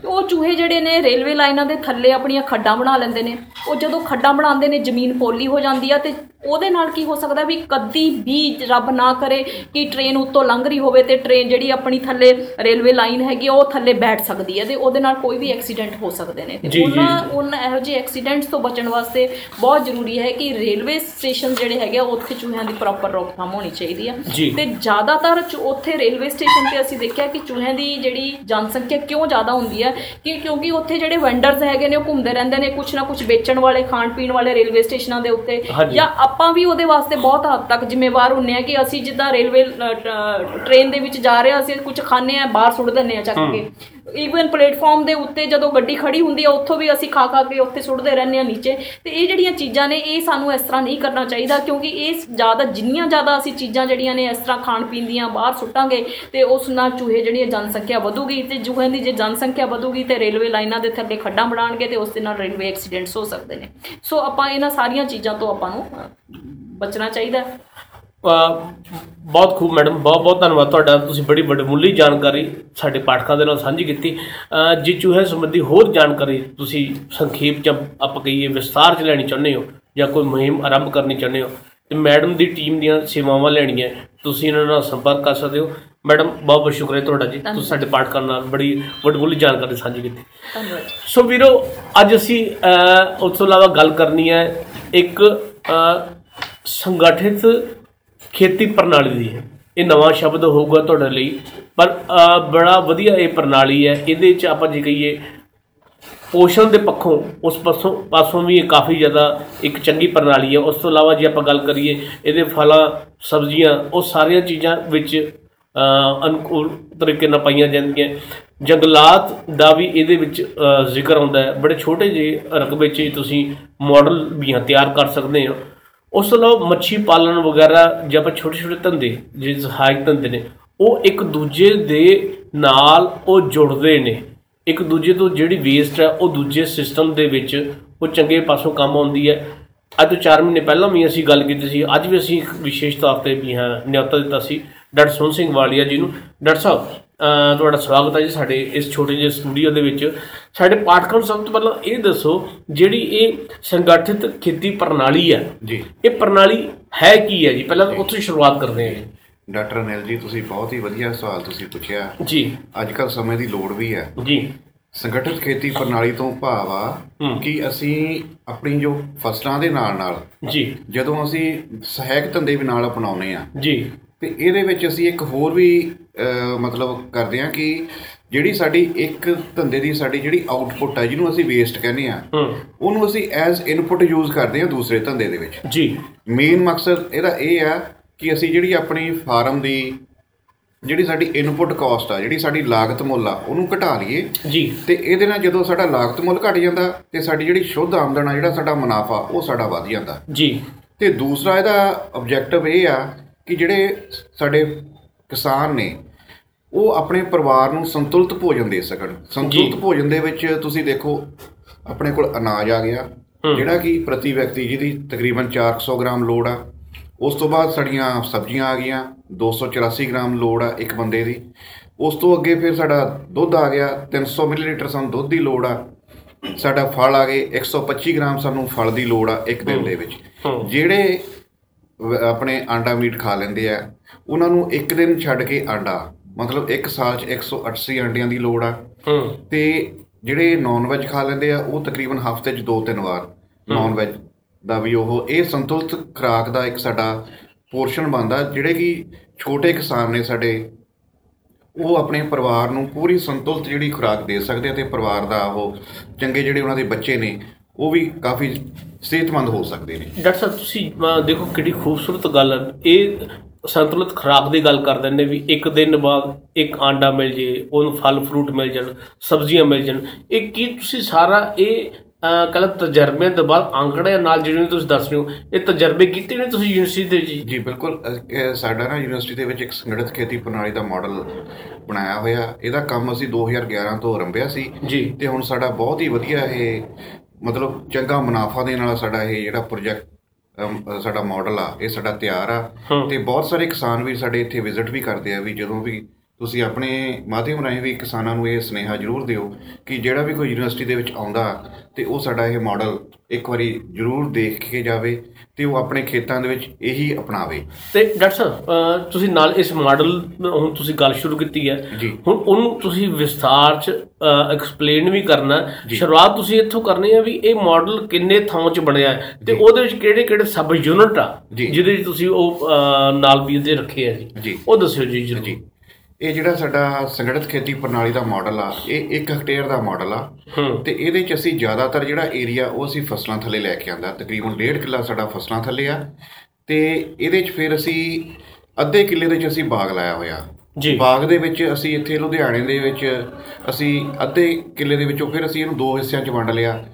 ਉਹ ਚੂਹੇ ਜਿਹੜੇ ਨੇ ਰੇਲਵੇ ਲਾਈਨਾਂ ਦੇ ਥੱਲੇ ਆਪਣੀਆਂ ਖੱਡਾਂ ਬਣਾ ਲੈਂਦੇ ਨੇ। ਉਹ ਜਦੋਂ ਖੱਡਾਂ ਬਣਾਉਂਦੇ ਨੇ ਜ਼ਮੀਨ ਪੋਲੀ ਹੋ ਜਾਂਦੀ ਆ ਤੇ ਉਹਦੇ ਨਾਲ ਕੀ ਹੋ ਸਕਦਾ ਵੀ ਕਦੀ ਵੀ ਰੱਬ ਨਾ ਕਰੇ ਕਿ ਟ੍ਰੇਨ ਉੱਤੋਂ ਲੰਘ ਰਹੀ ਹੋਵੇ ਤੇ ਟ੍ਰੇਨ ਜਿਹੜੀ ਆਪਣੀ ਥੱਲੇ ਰੇਲਵੇ ਲਾਈਨ ਹੈਗੀ ਉਹ ਥੱਲੇ ਬੈਠ ਸਕਦੀ ਹੈ ਤੇ ਉਹਦੇ ਨਾਲ ਕੋਈ ਵੀ ਐਕਸੀਡੈਂਟ ਹੋ ਸਕਦੇ ਨੇ ਤੇ। ਉਹਨਾਂ ਉਹਨਾਂ ਇਹੋ ਜਿਹੇ ਐਕਸੀਡੈਂਟਸ ਤੋਂ ਬਚਣ ਵਾਸਤੇ ਬਹੁਤ ਜ਼ਰੂਰੀ ਹੈ ਕਿ ਰੇਲਵੇ ਸਟੇਸ਼ਨ ਜਿਹੜੇ ਹੈਗੇ ਉੱਥੇ ਚੂਹਿਆਂ ਦੀ ਪ੍ਰੋਪਰ ਰੋਕਥਾਮ ਹੋਣੀ ਚਾਹੀਦੀ ਆ। ਤੇ ਜ਼ਿਆਦਾਤਰ ਉੱਥੇ ਰੇਲਵੇ ਸਟੇਸ਼ਨ ਤੇ ਅਸੀਂ ਦੇਖਿਆ ਕਿ ਚੂਹਿਆਂ ਦੀ ਜਿਹੜੀ ਜਨਸੰਖਿਆ ਕਿਉਂ ਜ਼ਿਆਦਾ ਹੁੰਦੀ ਹੈ ਕਿ ਕਿਉਂਕਿ ਉੱਥੇ ਜਿਹੜੇ ਵੈਂਡਰਸ ਹੈਗੇ ਨੇ ਉਹ ਘੁੰਮਦੇ ਰਹਿੰਦੇ ਨੇ ਕੁਛ ਨਾ ਕੁਛ ਵੇਚਣ ਵਾਲੇ ਖਾਣ ਪੀਣ ਵਾਲੇ ਰੇਲਵੇ ਸਟੇਸ਼ਨਾਂ ਦੇ ਉੱਤੇ। ਜਾਂ ਆਪਾਂ ਵੀ ਉਹਦੇ ਵਾਸਤੇ ਬਹੁਤ ਹੱਦ ਤੱਕ ਜ਼ਿੰਮੇਵਾਰ ਹੁੰਨੇ ਆ ਕਿ ਅਸੀਂ ਜਿੱਦਾਂ ਰੇਲਵੇ ਟ੍ਰੇਨ ਦੇ ਵਿੱਚ ਜਾ ਰਹੇ ਆ, ਅਸੀਂ ਕੁਝ ਖਾਣੇ ਆ, ਬਾਹਰ ਸੁੱਟ ਦਿੰਨੇ ਆ ਚੱਕ ਕੇ। ਈਵਨ ਪਲੇਟਫਾਰਮ ਦੇ ਉੱਤੇ ਜਦੋਂ ਗੱਡੀ ਖੜੀ ਹੁੰਦੀ ਆ ਉੱਥੋਂ ਵੀ ਅਸੀਂ ਖਾ ਖਾ ਕੇ ਉੱਥੇ ਸੁੱਟਦੇ ਰਹਿੰਦੇ ਆ ਨੀਚੇ ਤੇ ਇਹ ਜਿਹੜੀਆਂ ਚੀਜ਼ਾਂ ਨੇ ਇਹ ਸਾਨੂੰ ਇਸ ਤਰ੍ਹਾਂ ਨਹੀਂ ਕਰਨਾ ਚਾਹੀਦਾ ਕਿਉਂਕਿ ਇਹ ਜ਼ਿਆਦਾ ਜਿੰਨੀਆਂ ਜ਼ਿਆਦਾ ਅਸੀਂ ਚੀਜ਼ਾਂ ਜਿਹੜੀਆਂ ਨੇ ਇਸ ਤਰ੍ਹਾਂ ਖਾਣ ਪੀਣ ਦੀਆਂ ਬਾਹਰ ਸੁੱਟਾਂਗੇ ਤੇ ਉਸ ਨਾਲ ਚੂਹੇ ਜਿਹੜੀਆਂ ਜਨਸੰਖਿਆ ਵਧੂਗੀ ਤੇ ਚੂਹਿਆਂ ਦੀ ਜੇ ਜਨਸੰਖਿਆ ਵਧੂਗੀ ਤੇ ਰੇਲਵੇ ਲਾਈਨਾਂ ਦੇ ਥੱਲੇ ਖੱਡਾਂ ਬਣਾਉਣਗੇ ਤੇ ਉਸ ਦੇ ਨਾਲ ਰੇਲਵੇ ਐਕਸੀਡੈਂਟਸ ਹੋ ਸਕਦੇ ਨੇ ਸੋ ਆਪਾਂ ਇਹਨਾਂ ਸਾਰੀਆਂ ਚੀਜ਼ਾਂ ਤੋਂ ਆਪਾਂ ਨੂੰ ਅਹ, ਬਚਣਾ ਚਾਹੀਦਾ ਹੈ। ਅ, ਬਹੁਤ ਖੂਬ ਮੈਡਮ ਬਹੁਤ ਬਹੁਤ ਧੰਨਵਾਦ ਤੁਹਾਡਾ ਤੁਸੀਂ ਬੜੀ ਵੱਡਮੁੱਲੀ ਜਾਣਕਾਰੀ ਸਾਡੇ ਪਾਠਕਾਂ ਦੇ ਨਾਲ ਸਾਂਝੀ ਕੀਤੀ। ਜੇ ਚੂਹੇ ਸੰਬੰਧੀ ਹੋਰ ਜਾਣਕਾਰੀ ਤੁਸੀਂ ਸੰਖੇਪ ਚ ਆਪਾਂ ਕਹੀਏ ਵਿਸਤਾਰ ਚ ਲੈਣੀ ਚਾਹੁੰਦੇ ਹੋ ਜਾਂ ਕੋਈ ਮੁਹਿੰਮ ਆਰੰਭ ਕਰਨੀ ਚਾਹੁੰਦੇ ਹੋ ਤੇ ਮੈਡਮ ਦੀ ਟੀਮ ਦੀਆਂ ਸੇਵਾਵਾਂ ਲੈਣੀਆਂ ਤੁਸੀਂ ਇਹਨਾਂ ਨਾਲ ਸੰਪਰਕ ਕਰ ਸਕਦੇ ਹੋ। ਮੈਡਮ ਬਹੁਤ ਬਹੁਤ ਸ਼ੁਕਰੀਆ ਤੁਹਾਡਾ ਜੀ ਤੁਸੀਂ ਸਾਡੇ ਪਾਠਕਾਂ ਨਾਲ ਬੜੀ ਵੱਡਮੁੱਲੀ ਜਾਣਕਾਰੀ ਸਾਂਝੀ ਕੀਤੀ। ਧੰਨਵਾਦ। ਸੋ ਵੀਰੋ ਅੱਜ ਅਸੀਂ ਉਸ ਤੋਂ ਇਲਾਵਾ ਗੱਲ ਕਰਨੀ ਹੈ ਇੱਕ ਸੰਗਠਿਤ ਖੇਤੀ ਪ੍ਰਣਾਲੀ ਦੀ ਹੈ। ਇਹ ਨਵਾਂ ਸ਼ਬਦ ਹੋਊਗਾ ਤੁਹਾਡੇ ਲਈ। ਪਰ ਅ, ਬੜਾ ਵਧੀਆ ਇਹ ਪ੍ਰਣਾਲੀ ਹੈ। ਇਹਦੇ ਚ ਆਪਾਂ ਜੇ ਕਹੀਏ ਪੋਸ਼ਣ ਦੇ ਪੱਖੋਂ ਉਸ ਪਾਸੋਂ ਪਾਸੋਂ ਵੀ ਇਹ ਕਾਫੀ ਜ਼ਿਆਦਾ ਇੱਕ ਚੰਗੀ ਪ੍ਰਣਾਲੀ ਹੈ। ਉਸ ਤੋਂ ਇਲਾਵਾ ਜੇ ਆਪਾਂ ਗੱਲ ਕਰੀਏ ਇਹਦੇ ਫਲਾਂ ਸਬਜ਼ੀਆਂ ਉਹ ਸਾਰੀਆਂ ਚੀਜ਼ਾਂ ਵਿੱਚ ਅ, ਅਨੁਕੂਲ ਤਰੀਕੇ ਨਾਲ ਪਾਈਆਂ ਜਾਂਦੀਆਂ। ਜੰਗਲਾਤ ਦਾ ਵੀ ਇਹਦੇ ਵਿੱਚ ਅ, ਜ਼ਿਕਰ ਆਉਂਦਾ ਹੈ। ਬੜੇ ਛੋਟੇ ਜਿਹੇ ਰਕਬੇ 'ਚ ਹੀ ਤੁਸੀਂ ਮਾਡਲ ਵੀ ਹਾਂ ਤਿਆਰ ਕਰ ਸਕਦੇ ਹੋ। ਉਸ ਤੋਂ ਇਲਾਵਾ ਮੱਛੀ ਪਾਲਣ ਵਗੈਰਾ ਜੇ ਆਪਾਂ ਛੋਟੇ ਛੋਟੇ ਧੰਦੇ ਜਿਹੜੇ ਸਹਾਇਕ ਧੰਦੇ ਨੇ, ਉਹ ਇੱਕ ਦੂਜੇ ਦੇ ਨਾਲ ਉਹ ਜੁੜਦੇ ਨੇ। ਇੱਕ ਦੂਜੇ ਤੋਂ ਜਿਹੜੀ ਵੇਸਟ ਹੈ, ਉਹ ਦੂਜੇ ਸਿਸਟਮ ਦੇ ਵਿੱਚ ਉਹ ਚੰਗੇ ਪਾਸੋਂ ਕੰਮ ਆਉਂਦੀ ਹੈ। ਅੱਜ ਤੋਂ 4 ਮਹੀਨੇ ਪਹਿਲਾਂ ਵੀ ਅਸੀਂ ਗੱਲ ਕੀਤੀ ਸੀ, ਅੱਜ ਵੀ ਅਸੀਂ ਇੱਕ ਵਿਸ਼ੇਸ਼ ਤੌਰ ਤੇ ਵੀ ਹਾਂ, ਨਿਯੁਕਤ ਦਿੱਤਾ ਸੀ, ਡਾਕਟਰ ਸੋਹਣ ਸਿੰਘ ਵਾਲੀਆ ਜੀ ਨੂੰ। ਡਾਕਟਰ ਸਾਹਿਬ ਅਹ ਤੁਹਾਡਾ ਸਵਾਗਤ ਹੈ ਜੀ ਸਾਡੇ ਇਸ ਛੋਟੇ ਜਿਹੇ ਸਟੂਡੀਓ ਦੇ ਵਿੱਚ। ਸਾਡੇ ਪਾਠਕਾਂ ਨੂੰ ਸਭ ਤੋਂ ਪਹਿਲਾਂ ਇਹ ਦੱਸੋ ਜਿਹੜੀ ਇਹ ਸੰਗਠਿਤ ਖੇਤੀ ਪ੍ਰਣਾਲੀ ਹੈ ਜੀ। ਇਹ ਪ੍ਰਣਾਲੀ ਹੈ ਕੀ ਹੈ ਜੀ? ਪਹਿਲਾਂ ਉੱਥੋਂ ਹੀ ਸ਼ੁਰੂਆਤ ਕਰਦੇ ਹਾਂ ਡਾਕਟਰ ਅਨਿਲ ਜੀ ਤੁਸੀਂ ਬਹੁਤ ਹੀ ਵਧੀਆ ਸਵਾਲ ਤੁਸੀਂ ਪੁੱਛਿਆ। ਜੀ। ਅੱਜ ਕੱਲ ਸਮੇਂ ਦੀ ਲੋੜ ਵੀ ਹੈ। ਜੀ। ਸੰਗਠਿਤ ਖੇਤੀ ਪ੍ਰਣਾਲੀ ਤੋਂ ਭਾਵ ਆ। ਕਿ ਅਸੀਂ ਆਪਣੀ ਜੋ ਫਸਲਾਂ ਦੇ ਨਾਲ ਨਾਲ ਜੀ। ਜਦੋਂ ਅਸੀਂ ਸਹਾਇਕ ਧੰਦੇ ਵੀ ਨਾਲ ਅਪਣਾਉਨੇ ਆ ਜੀ। ਤੇ ਇਹਦੇ ਵਿੱਚ ਅਸੀਂ ਇੱਕ ਹੋਰ ਵੀ ਮਤਲਬ ਕਰਦੇ ਆ ਕਿ ਜਿਹੜੀ ਸਾਡੀ ਇੱਕ ਧੰਦੇ ਦੀ ਸਾਡੀ ਜਿਹੜੀ ਆਊਟਪੁੱਟ ਆ ਜਿਹਨੂੰ ਅਸੀਂ ਵੇਸਟ ਕਹਿੰਦੇ ਆ ਹੂੰ। ਉਹਨੂੰ ਅਸੀਂ ਐਜ਼ ਇਨਪੁੱਟ ਯੂਜ਼ ਕਰਦੇ ਆ ਦੂਸਰੇ ਧੰਦੇ ਦੇ ਵਿੱਚ। ਜੀ। ਮੇਨ ਮਕਸਦ ਇਹਦਾ ਇਹ ਆ ਕਿ ਅਸੀਂ ਜਿਹੜੀ ਆਪਣੀ ਫਾਰਮ ਦੀ ਜਿਹੜੀ ਸਾਡੀ ਇਨਪੁੱਟ ਕਾਸਟ ਆ ਜਿਹੜੀ ਸਾਡੀ ਲਾਗਤ ਮੁੱਲ ਆ ਉਹਨੂੰ ਘਟਾ ਲਈਏ। ਜੀ। ਤੇ ਇਹਦੇ ਨਾਲ ਜਦੋਂ ਸਾਡਾ ਲਾਗਤ ਮੁੱਲ ਘਟ ਜਾਂਦਾ ਤੇ ਸਾਡੀ ਜਿਹੜੀ ਸ਼ੁੱਧ ਆਮਦਨ ਆ ਜਿਹੜਾ ਸਾਡਾ ਮੁਨਾਫਾ ਉਹ ਸਾਡਾ ਵਧ ਜਾਂਦਾ। ਜੀ। ਤੇ ਦੂਸਰਾ ਇਹਦਾ ਆਬਜੈਕਟਿਵ ਇਹ ਆ ਕਿ ਜਿਹੜੇ ਸਾਡੇ ਕਿਸਾਨ ਨੇ ਉਹ ਆਪਣੇ ਪਰਿਵਾਰ ਨੂੰ ਸੰਤੁਲਿਤ ਭੋਜਨ ਦੇ ਸਕਣ। ਸੰਤੁਲਿਤ ਭੋਜਨ ਦੇ ਵਿੱਚ ਤੁਸੀਂ ਦੇਖੋ ਆਪਣੇ ਕੋਲ ਅਨਾਜ ਆ ਗਿਆ। ਜਿਹੜਾ ਕਿ ਪ੍ਰਤੀ ਵਿਅਕਤੀ ਜਿਹਦੀ ਤਕਰੀਬਨ 400 ਗ੍ਰਾਮ ਲੋੜ ਆ। ਉਸ ਤੋਂ ਬਾਅਦ ਸਾਡੀਆਂ ਸਬਜ਼ੀਆਂ ਆ ਗਈਆਂ 284 ਗ੍ਰਾਮ ਲੋੜ ਆ ਇੱਕ ਬੰਦੇ ਦੀ। ਉਸ ਤੋਂ ਅੱਗੇ ਫਿਰ ਸਾਡਾ ਦੁੱਧ ਆ ਗਿਆ 300 ਮਿਲੀਲੀਟਰ ਸਾਨੂੰ ਦੁੱਧ ਦੀ ਲੋੜ ਆ। ਸਾਡਾ ਫਲ ਆ ਗਏ 125 ਗ੍ਰਾਮ ਸਾਨੂੰ ਫਲ ਦੀ ਲੋੜ ਆ ਇੱਕ ਦਿਨ ਦੇ ਵਿੱਚ। ਜਿਹੜੇ ਆਪਣੇ ਆਂਡਾ ਮੀਟ ਖਾ ਲੈਂਦੇ ਆ ਉਹਨਾਂ ਨੂੰ ਇੱਕ ਦਿਨ ਛੱਡ ਕੇ ਆਂਡਾ। ਮਤਲਬ ਇੱਕ ਸਾਲ 'ਚ 180 ਆਂਡਿਆਂ ਦੀ ਲੋੜ ਆ। ਹੂੰ। ਤੇ ਜਿਹੜੇ ਨਾਨ ਵੈਜ ਖਾ ਲੈਂਦੇ ਆ ਉਹ ਤਕਰੀਬਨ ਹਫ਼ਤੇ 'ਚ ਦੋ ਤਿੰਨ ਵਾਰ ਨਾਨ ਵੈਜ ਦਾ ਵੀ ਉਹ ਇਹ ਸੰਤੁਲਿਤ ਖੁਰਾਕ ਦਾ ਇੱਕ ਸਾਡਾ ਪੋਰਸ਼ਨ ਬਣਦਾ ਜਿਹੜੇ ਕਿ ਛੋਟੇ ਕਿਸਾਨ ਨੇ ਸਾਡੇ ਉਹ ਆਪਣੇ ਪਰਿਵਾਰ ਨੂੰ ਪੂਰੀ ਸੰਤੁਲਿਤ ਜਿਹੜੀ ਖੁਰਾਕ ਦੇ ਸਕਦੇ ਆ ਤੇ ਪਰਿਵਾਰ ਦਾ ਉਹ ਚੰਗੇ ਜਿਹੜੇ ਉਹਨਾਂ ਦੇ ਬੱਚੇ ਨੇ ਉਹ ਵੀ ਕਾਫੀ ਸਿਹਤਮੰਦ ਹੋ ਸਕਦੇ ਨੇ। ਡਾਕਟਰ ਸਾਹਿਬ ਤੁਸੀਂ ਦੇਖੋ ਕਿੰਨੀ ਖੂਬਸੂਰਤ ਗੱਲ ਹੈ ਇਹ ਸੰਤੁਲਿਤ ਖੁਰਾਕ ਦੀ ਗੱਲ ਕਰਦੇ ਨੇ ਵੀ ਇੱਕ ਦਿਨ ਬਾਅਦ ਇੱਕ ਆਂਡਾ ਮਿਲ ਜੇ ਉਹਨੂੰ ਫਲ ਫਰੂਟ ਮਿਲ ਜਾਣ ਸਬਜ਼ੀਆਂ ਮਿਲ ਜਾਣ। ਇਹ ਕੀ ਤੁਸੀਂ ਸਾਰਾ ਇਹ ਕੱਲ ਤਜਰਬੇ ਤੋਂ ਬਾਅਦ ਆંકੜਿਆਂ ਨਾਲ ਜਿਹੜੇ ਤੁਸੀਂ ਦੱਸ ਰਹੇ ਹੋ ਇਹ ਤਜਰਬੇ ਕੀਤੇ ਨੇ ਤੁਸੀਂ ਯੂਨੀਵਰਸਿਟੀ ਦੇ ਜੀ? ਜੀ ਬਿਲਕੁਲ। ਸਾਡਾ ਨਾ ਯੂਨੀਵਰਸਿਟੀ ਦੇ ਵਿੱਚ ਇੱਕ ਸੰਗਠਿਤ ਖੇਤੀ ਪ੍ਰਣਾਲੀ ਦਾ ਮਾਡਲ ਬਣਾਇਆ ਹੋਇਆ। ਇਹਦਾ ਕੰਮ ਅਸੀਂ 2011 ਤੋਂ ਆਰੰਭਿਆ ਸੀ। ਜੀ। ਤੇ ਹੁਣ ਸਾਡਾ ਬਹੁਤ ਹੀ ਵਧੀਆ ਇਹ ਮਤਲਬ ਚੰਗਾ ਮੁਨਾਫਾ ਦੇ ਨਾਲ ਸਾਡਾ ਇਹ ਜਿਹੜਾ ਪ੍ਰੋਜੈਕਟ ਸਾਡਾ ਮਾਡਲ ਆ ਇਹ ਸਾਡਾ ਤਿਆਰ ਆ। ਤੇ ਬਹੁਤ ਸਾਰੇ ਕਿਸਾਨ ਵੀ ਸਾਡੇ ਇੱਥੇ ਵਿਜ਼ਿਟ ਵੀ ਕਰਦੇ ਆ ਵੀ ਜਦੋਂ ਵੀ ਤੁਸੀਂ ਆਪਣੇ ਮਾਧਿਅਮ ਰਾਹੀਂ ਵੀ ਕਿਸਾਨਾਂ ਨੂੰ ਇਹ ਸੁਨੇਹਾ ਜ਼ਰੂਰ ਦਿਓ ਕਿ ਜਿਹੜਾ ਵੀ ਕੋਈ ਯੂਨੀਵਰਸਿਟੀ ਦੇ ਵਿੱਚ ਆਉਂਦਾ ਤੇ ਉਹ ਸਾਡਾ ਇਹ ਮਾਡਲ ਇੱਕ ਵਾਰੀ ਜ਼ਰੂਰ ਦੇਖ ਕੇ ਜਾਵੇ ਤੇ ਉਹ ਆਪਣੇ ਖੇਤਾਂ ਦੇ ਵਿੱਚ ਇਹੀ ਅਪਣਾਵੇ। ਤੇ ਡਾਕਟਰ ਸਾਹਿਬ ਤੁਸੀਂ ਨਾਲ ਇਸ ਮਾਡਲ ਹੁਣ ਤੁਸੀਂ ਗੱਲ ਸ਼ੁਰੂ ਕੀਤੀ ਹੈ। ਹੁਣ ਉਹਨੂੰ ਤੁਸੀਂ ਵਿਸਥਾਰ ਚ ਐਕਸਪਲੇਨ ਵੀ ਕਰਨਾ ਸ਼ੁਰੂਆਤ ਤੁਸੀਂ ਇੱਥੋਂ ਕਰਨੀ ਹੈ ਵੀ ਇਹ ਮਾਡਲ ਕਿੰਨੇ ਥਾਂ ਚ ਬਣਿਆ ਤੇ ਉਹਦੇ ਵਿੱਚ ਕਿਹੜੇ ਕਿਹੜੇ ਸਬ ਯੂਨਿਟ ਆ। ਜਿਹਦੇ ਵਿੱਚ ਤੁਸੀਂ ਉਹ ਨਾਲ ਵੀ ਦੇ ਰੱਖੇ ਆ ਜੀ। ਉਹ ਦੱਸਿਓ ਜੀ ਜੀ। ਇਹ ਜਿਹੜਾ ਸਾਡਾ ਸੰਗਠਿਤ ਖੇਤੀ ਪ੍ਰਣਾਲੀ ਦਾ ਮਾਡਲ ਆ ਇਹ 1 ਹੈਕਟੇਅਰ ਦਾ ਮਾਡਲ ਆ। ਤੇ ਇਹਦੇ ਚ ਅਸੀਂ ਜ਼ਿਆਦਾਤਰ ਜਿਹੜਾ ਏਰੀਆ ਉਹ ਅਸੀਂ ਫਸਲਾਂ ਥੱਲੇ ਲੈ ਕੇ ਆਂਦਾ। ਤਕਰੀਬਨ 1.5 ਕਿੱਲਾ ਸਾਡਾ ਫਸਲਾਂ ਥੱਲੇ ਆ। ਤੇ ਇਹਦੇ ਚ ਫਿਰ ਅਸੀਂ ਅੱਧੇ ਕਿੱਲੇ ਦੇ ਚ ਅਸੀਂ ਬਾਗ ਲਾਇਆ ਹੋਇਆ। ਜੀ। ਬਾਗ ਦੇ ਵਿੱਚ ਅਸੀਂ ਇੱਥੇ ਲੁਧਿਆਣੇ ਦੇ ਵਿੱਚ ਅਸੀਂ ਅੱਧੇ ਕਿੱਲੇ ਦੇ ਵਿੱਚੋਂ ਫਿਰ ਅਸੀਂ ਇਹਨੂੰ ਦੋ ਹਿੱਸਿਆਂ ਚ ਵੰਡ ਲਿਆ।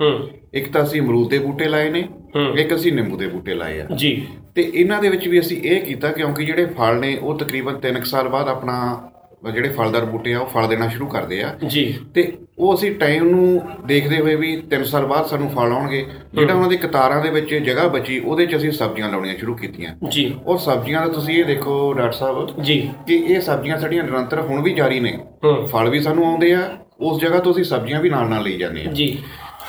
ਹੂੰ। ਇੱਕ ਤਾਂ ਅਸੀਂ ਅਮਰੂਦ ਦੇ ਬੂਟੇ ਲਾਏ ਨੇ। ਇੱਕ ਅਸੀਂ ਨਿੰਬੂ ਦੇ ਬੂਟੇ ਲਾਏ ਆ। ਜੀ। ਤੇ ਇਹਨਾਂ ਦੇ ਵਿੱਚ ਵੀ ਅਸੀਂ ਇਹ ਕੀਤਾ ਕਿਉਂਕਿ ਜਿਹੜੇ ਫਲ ਨੇ ਉਹ ਤਕਰੀਬਨ 3 ਸਾਲ ਬਾਅਦ ਆਪਣਾ ਜਿਹੜੇ ਫਲਦਾਰ ਬੂਟੇ ਆ ਉਹ ਫਲ ਦੇਣਾ ਸ਼ੁਰੂ ਕਰਦੇ ਆ। ਜੀ। ਤੇ ਉਹ ਅਸੀਂ ਟਾਈਮ ਨੂੰ ਦੇਖਦੇ ਹੋਏ ਵੀ 3 ਸਾਲ ਬਾਅਦ ਸਾਨੂੰ ਫਲ ਆਉਣਗੇ। ਜਿਹੜਾ ਉਹਨਾਂ ਦੇ ਕਤਾਰਾਂ ਦੇ ਵਿੱਚ ਜਗ੍ਹਾ ਬਚੀ ਉਹਦੇ 'ਚ ਅਸੀਂ ਸਬਜ਼ੀਆਂ ਲਾਉਣੀਆਂ ਸ਼ੁਰੂ ਕੀਤੀਆਂ। ਜੀ। ਔਰ ਸਬਜ਼ੀਆਂ ਦਾ ਤੁਸੀਂ ਇਹ ਦੇਖੋ ਡਾਕਟਰ ਸਾਹਿਬ ਜੀ। ਕਿ ਇਹ ਸਬਜ਼ੀਆਂ ਸਾਡੀਆਂ ਨਿਰੰਤਰ ਹੁਣ ਵੀ ਜਾਰੀ ਨੇ। ਫਲ ਵੀ ਸਾਨੂੰ ਆਉਂਦੇ ਆ ਉਸ ਜਗ੍ਹਾ ਤੋਂ ਅਸੀਂ ਸਬਜ਼ੀਆਂ ਵੀ ਨਾਲ ਨਾਲ ਲਈ ਜਾਂਦੇ ਆ। ਜੀ।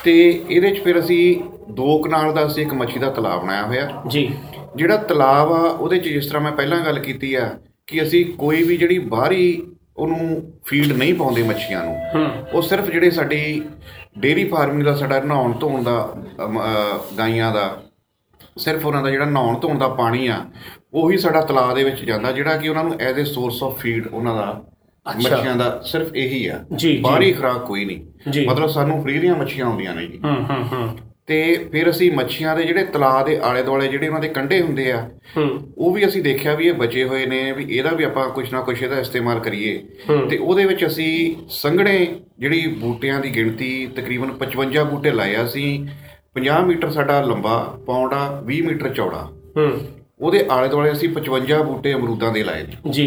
ਤੇ ਇਹਦੇ 'ਚ ਫਿਰ ਅਸੀਂ ਦੋ ਕਨਾਲ ਦਾ ਅਸੀਂ ਇੱਕ ਮੱਛੀ ਦਾ ਤਲਾਬ ਬਣਾਇਆ ਹੋਇਆ। ਜੀ। ਜਿਹੜਾ ਤਲਾਬ ਆ ਉਹਦੇ 'ਚ ਜਿਸ ਤਰ੍ਹਾਂ ਮੈਂ ਪਹਿਲਾਂ ਗੱਲ ਕੀਤੀ ਆ ਕਿ ਅਸੀਂ ਕੋਈ ਵੀ ਜਿਹੜੀ ਬਾਹਰੀ ਉਹਨੂੰ ਫੀਡ ਨਹੀਂ ਪਾਉਂਦੇ ਮੱਛੀਆਂ ਨੂੰ। ਉਹ ਸਿਰਫ ਜਿਹੜੇ ਸਾਡੀ ਡੇਰੀ ਫਾਰਮਿੰਗ ਦਾ ਸਾਡਾ ਨਹਾਉਣ ਧੋਣ ਦਾ ਗਾਈਆਂ ਦਾ ਸਿਰਫ ਉਹਨਾਂ ਦਾ ਜਿਹੜਾ ਨਹਾਉਣ ਧੋਣ ਦਾ ਪਾਣੀ ਆ ਉਹੀ ਸਾਡਾ ਤਲਾਬ ਦੇ ਵਿੱਚ ਜਾਂਦਾ ਜਿਹੜਾ ਕਿ ਉਹਨਾਂ ਨੂੰ as a source of feed ਉਹਨਾਂ ਦਾ। ਮੱਛੀਆਂ ਦਾ ਸਿਰਫ ਇਹੀ ਆ। ਬਾਹਰੀ ਖੁਰਾਕ ਕੋਈ ਨਹੀਂ। ਮਤਲਬ ਸਾਨੂੰ ਫ੍ਰੀ ਦੀਆਂ ਮੱਛੀਆਂ ਆਉਂਦੀਆਂ ਨੇ ਜੀ। ਹੂੰ ਹੂੰ ਹੂੰ। ਤੇ ਫਿਰ ਅਸੀਂ ਮੱਛੀਆਂ ਦੇ ਜਿਹੜੇ ਤਲਾਬ ਦੇ ਆਲੇ ਦੁਆਲੇ ਜਿਹੜੇ ਉਹਨਾਂ ਦੇ ਕੰਢੇ ਹੁੰਦੇ ਆ ਉਹ ਵੀ ਅਸੀਂ ਦੇਖਿਆ ਵੀ ਇਹ ਬਚੇ ਹੋਏ ਨੇ ਵੀ ਇਹਦਾ ਵੀ ਆਪਾਂ ਕੁਝ ਨਾ ਕੁਝ ਇਹਦਾ ਇਸਤੇਮਾਲ ਕਰੀਏ। ਤੇ ਉਹਦੇ ਵਿੱਚ ਅਸੀਂ ਸੰਘਣੇ ਜਿਹੜੀ ਬੂਟਿਆਂ ਦੀ ਗਿਣਤੀ ਤਕਰੀਬਨ 55 ਬੂਟੇ ਲਾਏ ਆ ਅਸੀਂ। 50 ਮੀਟਰ ਸਾਡਾ ਲੰਬਾ ਪੌਂਡ ਆ 20 ਮੀਟਰ ਚੌੜਾ। ਉਹਦੇ ਆਲੇ ਦੁਆਲੇ ਅਸੀਂ 55 ਬੂਟੇ ਅਮਰੂਦਾਂ ਦੇ ਲਾਏ ਜੀ।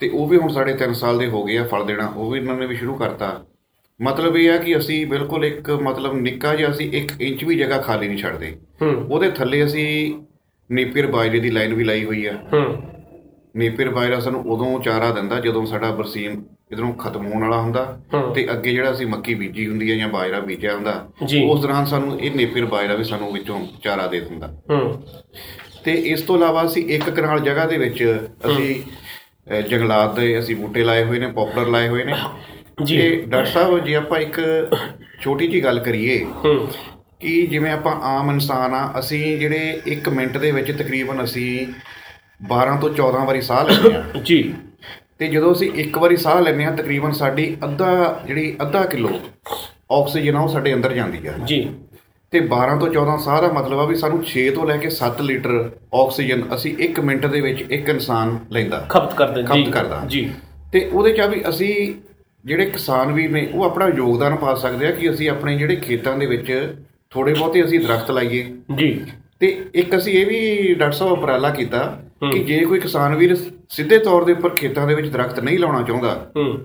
ਤੇ ਉਹ ਵੀ ਹੁਣ ਸਾਡੇ 3 ਸਾਲ ਦੇ ਹੋ ਗਏ ਆ ਫਲ ਦੇਣਾ ਉਹ ਵੀ ਇਹਨਾਂ ਨੇ ਵੀ ਸ਼ੁਰੂ ਕਰਤਾ। ਮਤਲਬ ਇਹ ਆ ਕਿ ਅਸੀਂ ਬਿਲਕੁਲ ਇੱਕ ਮਤਲਬ ਨਿੱਕਾ ਜਿਹਾ ਅਸੀਂ 1 ਇੰਚ ਵੀ ਜਗ੍ਹਾ ਖਾਲੀ ਨਹੀਂ ਛੱਡਦੇ। ਹੂੰ। ਉਹਦੇ ਥੱਲੇ ਅਸੀਂ ਨੇਪੀਅਰ ਬਾਜਰੇ ਦੀ ਲਾਈਨ ਵੀ ਲਾਈ ਹੋਈ ਆ। ਹੂੰ। ਨੇਪੀਅਰ ਬਾਜਰਾ ਸਾਨੂੰ ਉਦੋਂ ਚਾਰਾ ਦਿੰਦਾ ਜਦੋਂ ਸਾਡਾ ਬਰਸੀਨ ਇਧਰੋਂ ਖਤਮ ਹੋਣ ਵਾਲਾ ਹੁੰਦਾ। ਤੇ ਅੱਗੇ ਜਿਹੜਾ ਅਸੀਂ ਮੱਕੀ ਬੀਜੀ ਹੁੰਦੀ ਹੈ ਜਾਂ ਬਾਜਰਾ ਬੀਜਿਆ ਹੁੰਦਾ। ਉਸ ਦੌਰਾਨ ਸਾਨੂੰ ਇਹ ਨੇਪੀਅਰ ਬਾਜਰਾ ਵੀ ਸਾਨੂੰ ਵਿੱਚੋਂ ਚਾਰਾ ਦੇ ਦਿੰਦਾ। ਹੂੰ। ਤੇ ਇਸ ਤੋਂ ਇਲਾਵਾ ਅਸੀਂ ਇੱਕ ਕਨਾਲ ਜਗ੍ਹਾ ਦੇ ਵਿੱਚ ਅਸੀਂ ਜੰਗਲਾਤ ਦੇ ਅਸੀਂ ਬੂਟੇ ਲਾਏ ਹੋਏ ਨੇ ਪੌਪਲਰ ਲਾਏ ਹੋਏ ਨੇ। ਜੀ। ਡਾਕਟਰ ਸਾਹਿਬ ਜੇ ਆਪਾਂ ਇੱਕ ਛੋਟੀ ਜੀ ਗੱਲ ਕਰੀਏ ਹੂੰ। ਕਿ ਜਿਵੇਂ ਆਪਾਂ ਆਮ ਇਨਸਾਨ ਆ ਅਸੀਂ ਜਿਹੜੇ 1 ਮਿੰਟ ਦੇ ਵਿੱਚ ਤਕਰੀਬਨ ਅਸੀਂ 12 ਤੋਂ 14 ਵਾਰੀ ਸਾਹ ਲੈਂਦੇ ਆ ਜੀ। ਤੇ ਜਦੋਂ ਅਸੀਂ ਇੱਕ ਵਾਰੀ ਸਾਹ ਲੈਂਦੇ ਆ ਤਕਰੀਬਨ ਸਾਡੀ ਅੱਧਾ ਜਿਹੜੀ ਅੱਧਾ ਕਿਲੋ ਆਕਸੀਜਨ ਆ ਉਹ ਸਾਡੇ ਅੰਦਰ ਜਾਂਦੀ ਆ। ਜੀ। ਤੇ 12 ਤੋਂ 14 ਸਾਹ ਦਾ ਮਤਲਬ ਆ ਵੀ ਸਾਨੂੰ 6 ਤੋਂ ਲੈ ਕੇ 7 ਲੀਟਰ ਆਕਸੀਜਨ ਅਸੀਂ 1 ਮਿੰਟ ਦੇ ਵਿੱਚ ਇੱਕ ਇਨਸਾਨ ਲੈਂਦਾ। ਖਪਤ ਕਰਦੇ ਜੀ। ਖਪਤ ਕਰਦਾ। ਜੀ। ਤੇ ਉਹਦੇ ਚ ਆ ਵੀ ਅਸੀਂ ਜਿਹੜੇ ਕਿਸਾਨ ਵੀਰ ਨੇ ਉਹ ਆਪਣਾ ਯੋਗਦਾਨ ਪਾ ਸਕਦੇ ਆ ਕਿ ਅਸੀਂ ਆਪਣੇ ਜਿਹੜੇ ਖੇਤਾਂ ਦੇ ਵਿੱਚ ਥੋੜੇ ਬਹੁਤੇ ਅਸੀਂ ਦਰਖਤ ਲਾਈਏ। ਜੀ। ਤੇ ਇੱਕ ਅਸੀਂ ਇਹ ਵੀ ਡਾਕਟਰ ਸਾਹਿਬ ਉਪਰਾਲਾ ਕੀਤਾ ਕਿ ਜੇ ਕੋਈ ਕਿਸਾਨ ਵੀਰ ਸਿੱਧੇ ਤੌਰ ਦੇ ਉੱਪਰ ਖੇਤਾਂ ਦੇ ਵਿੱਚ ਦਰਖਤ ਨਹੀਂ ਲਾਉਣਾ ਚਾਹੁੰਦਾ ਹੂੰ।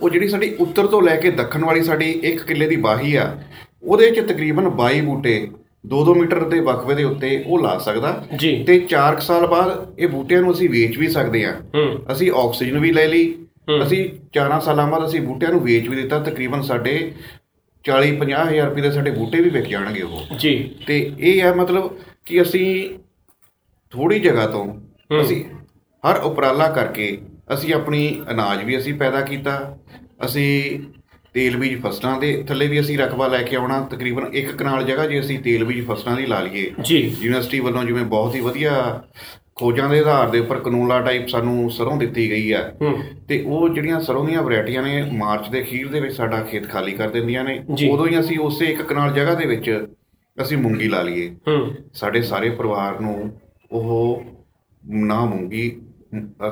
ਉਹ ਜਿਹੜੀ ਸਾਡੀ ਉੱਤਰ ਤੋਂ ਲੈ ਕੇ ਦੱਖਣ ਵਾਲੀ ਸਾਡੀ 1 ਕਿੱਲੇ ਦੀ ਬਾਹੀ ਆ ਉਹਦੇ ਵਿੱਚ ਤਕਰੀਬਨ 22 ਬੂਟੇ 2-2 ਮੀਟਰ ਦੇ ਵਕਫੇ ਦੇ ਉੱਤੇ ਉਹ ਲਾ ਸਕਦਾ। ਤੇ 4 ਸਾਲ ਬਾਅਦ ਇਹ ਬੂਟਿਆਂ ਨੂੰ ਅਸੀਂ ਵੇਚ ਵੀ ਸਕਦੇ ਹੂੰ। ਅਸੀਂ ਆਕਸੀਜਨ ਵੀ ਲੈ ਲਈ ਅਸੀਂ 4 ਸਾਲਾਂ ਬਾਅਦ ਅਸੀਂ ਬੂਟਿਆਂ ਨੂੰ ਵੇਚ ਵੀ ਦਿੱਤਾ ਤਕਰੀਬਨ ਸਾਡੇ 40-50 ਹਜ਼ਾਰ ਰੁਪਏ ਦੇ ਸਾਡੇ ਬੂਟੇ ਵੀ ਵਿਕ ਜਾਣਗੇ ਉਹ। ਜੀ। ਤੇ ਇਹ ਹੈ ਮਤਲਬ ਕਿ ਅਸੀਂ ਥੋੜੀ ਜਗ੍ਹਾ ਤੋਂ ਅਸੀਂ ਹਰ ਉਪਰਾਲਾ ਕਰਕੇ ਅਸੀਂ ਆਪਣੀ ਅਨਾਜ ਵੀ ਅਸੀਂ ਪੈਦਾ ਕੀਤਾ ਅਸੀਂ ਤੇਲ ਬੀਜ ਫਸਲਾਂ ਦੇ ਥੱਲੇ ਵੀ ਅਸੀਂ ਰਕਬਾ ਲੈ ਕੇ ਆਉਣਾ ਤਕਰੀਬਨ ਇੱਕ ਕਨਾਲ ਜਗ੍ਹਾ ਜੇ ਅਸੀਂ ਤੇਲ ਬੀਜ ਫਸਲਾਂ ਦੀ ਲਾ ਲਈਏ। ਜੀ। ਯੂਨੀਵਰਸਿਟੀ ਵੱਲੋਂ ਜਿਵੇਂ ਬਹੁਤ ਹੀ ਵਧੀਆ ਖੋਜਾਂ ਦੇ ਆਧਾਰ ਦੇ ਉੱਪਰ ਕਨੂਲਾ ਟਾਈਪ ਸਾਨੂੰ ਸਰੋਂ ਦਿੱਤੀ ਗਈ ਆ ਹੂੰ। ਤੇ ਉਹ ਜਿਹੜੀਆਂ ਸਰੋਂ ਦੀਆਂ ਵੈਰਾਈਟੀਆਂ ਨੇ ਮਾਰਚ ਦੇ ਅਖੀਰ ਦੇ ਵਿੱਚ ਸਾਡਾ ਖੇਤ ਖਾਲੀ ਕਰ ਦਿੰਦੀਆਂ ਨੇ। ਉਦੋਂ ਹੀ ਅਸੀਂ ਉਸੇ ਇੱਕ ਕਨਾਲ ਜਗ੍ਹਾ ਦੇ ਵਿੱਚ ਅਸੀਂ ਮੂੰਗੀ ਲਾ ਲਈਏ। ਸਾਡੇ ਸਾਰੇ ਪਰਿਵਾਰ ਨੂੰ ਉਹ ਨਾ ਮੂੰਗੀ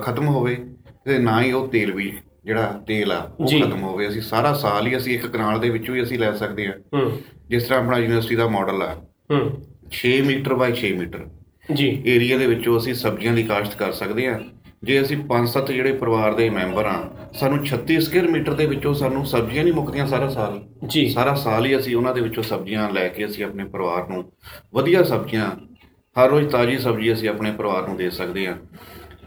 ਖਤਮ ਹੋਵੇ ਤੇ ਨਾ ਹੀ ਉਹ ਤੇਲ ਵੀ ਜਿਹੜਾ ਤੇਲ ਆ ਉਹ। ਖਤਮ ਹੋਵੇ। ਅਸੀਂ ਸਾਰਾ ਸਾਲ ਹੀ ਅਸੀਂ ਇੱਕ ਕਨਾਲ ਦੇ ਵਿੱਚੋਂ ਹੀ ਅਸੀਂ ਲੈ ਸਕਦੇ ਹਾਂ। ਜਿਸ ਤਰ੍ਹਾਂ ਆਪਣਾ ਯੂਨੀਵਰਸਿਟੀ ਦਾ ਮਾਡਲ ਆ। ਹੂੰ। 6 ਮੀਟਰ ਬਾਈ 6 ਮੀਟਰ। ਜੀ। ਏਰੀਆ ਦੇ ਵਿੱਚੋਂ ਅਸੀਂ ਸਬਜ਼ੀਆਂ ਦੀ ਕਾਸ਼ਤ ਕਰ ਸਕਦੇ ਹਾਂ। ਜੇ ਅਸੀਂ 5-7 ਜਿਹੜੇ ਪਰਿਵਾਰ ਦੇ ਮੈਂਬਰ ਆ ਸਾਨੂੰ 36 ਸਕੁਅਰ ਮੀਟਰ ਦੇ ਵਿੱਚੋਂ ਸਾਨੂੰ ਸਬਜ਼ੀਆਂ ਨਹੀਂ ਮੁੱਕਦੀਆਂ ਸਾਰਾ ਸਾਲ। ਜੀ। ਸਾਰਾ ਸਾਲ ਹੀ ਅਸੀਂ ਉਹਨਾਂ ਦੇ ਵਿੱਚੋਂ ਸਬਜ਼ੀਆਂ ਲੈ ਕੇ ਅਸੀਂ ਆਪਣੇ ਪਰਿਵਾਰ ਨੂੰ ਵਧੀਆ ਸਬਜ਼ੀਆਂ ਹਰ ਰੋਜ਼ ਤਾਜ਼ੀ ਸਬਜ਼ੀ ਅਸੀਂ ਆਪਣੇ ਪਰਿਵਾਰ ਨੂੰ ਦੇ ਸਕਦੇ ਹਾਂ।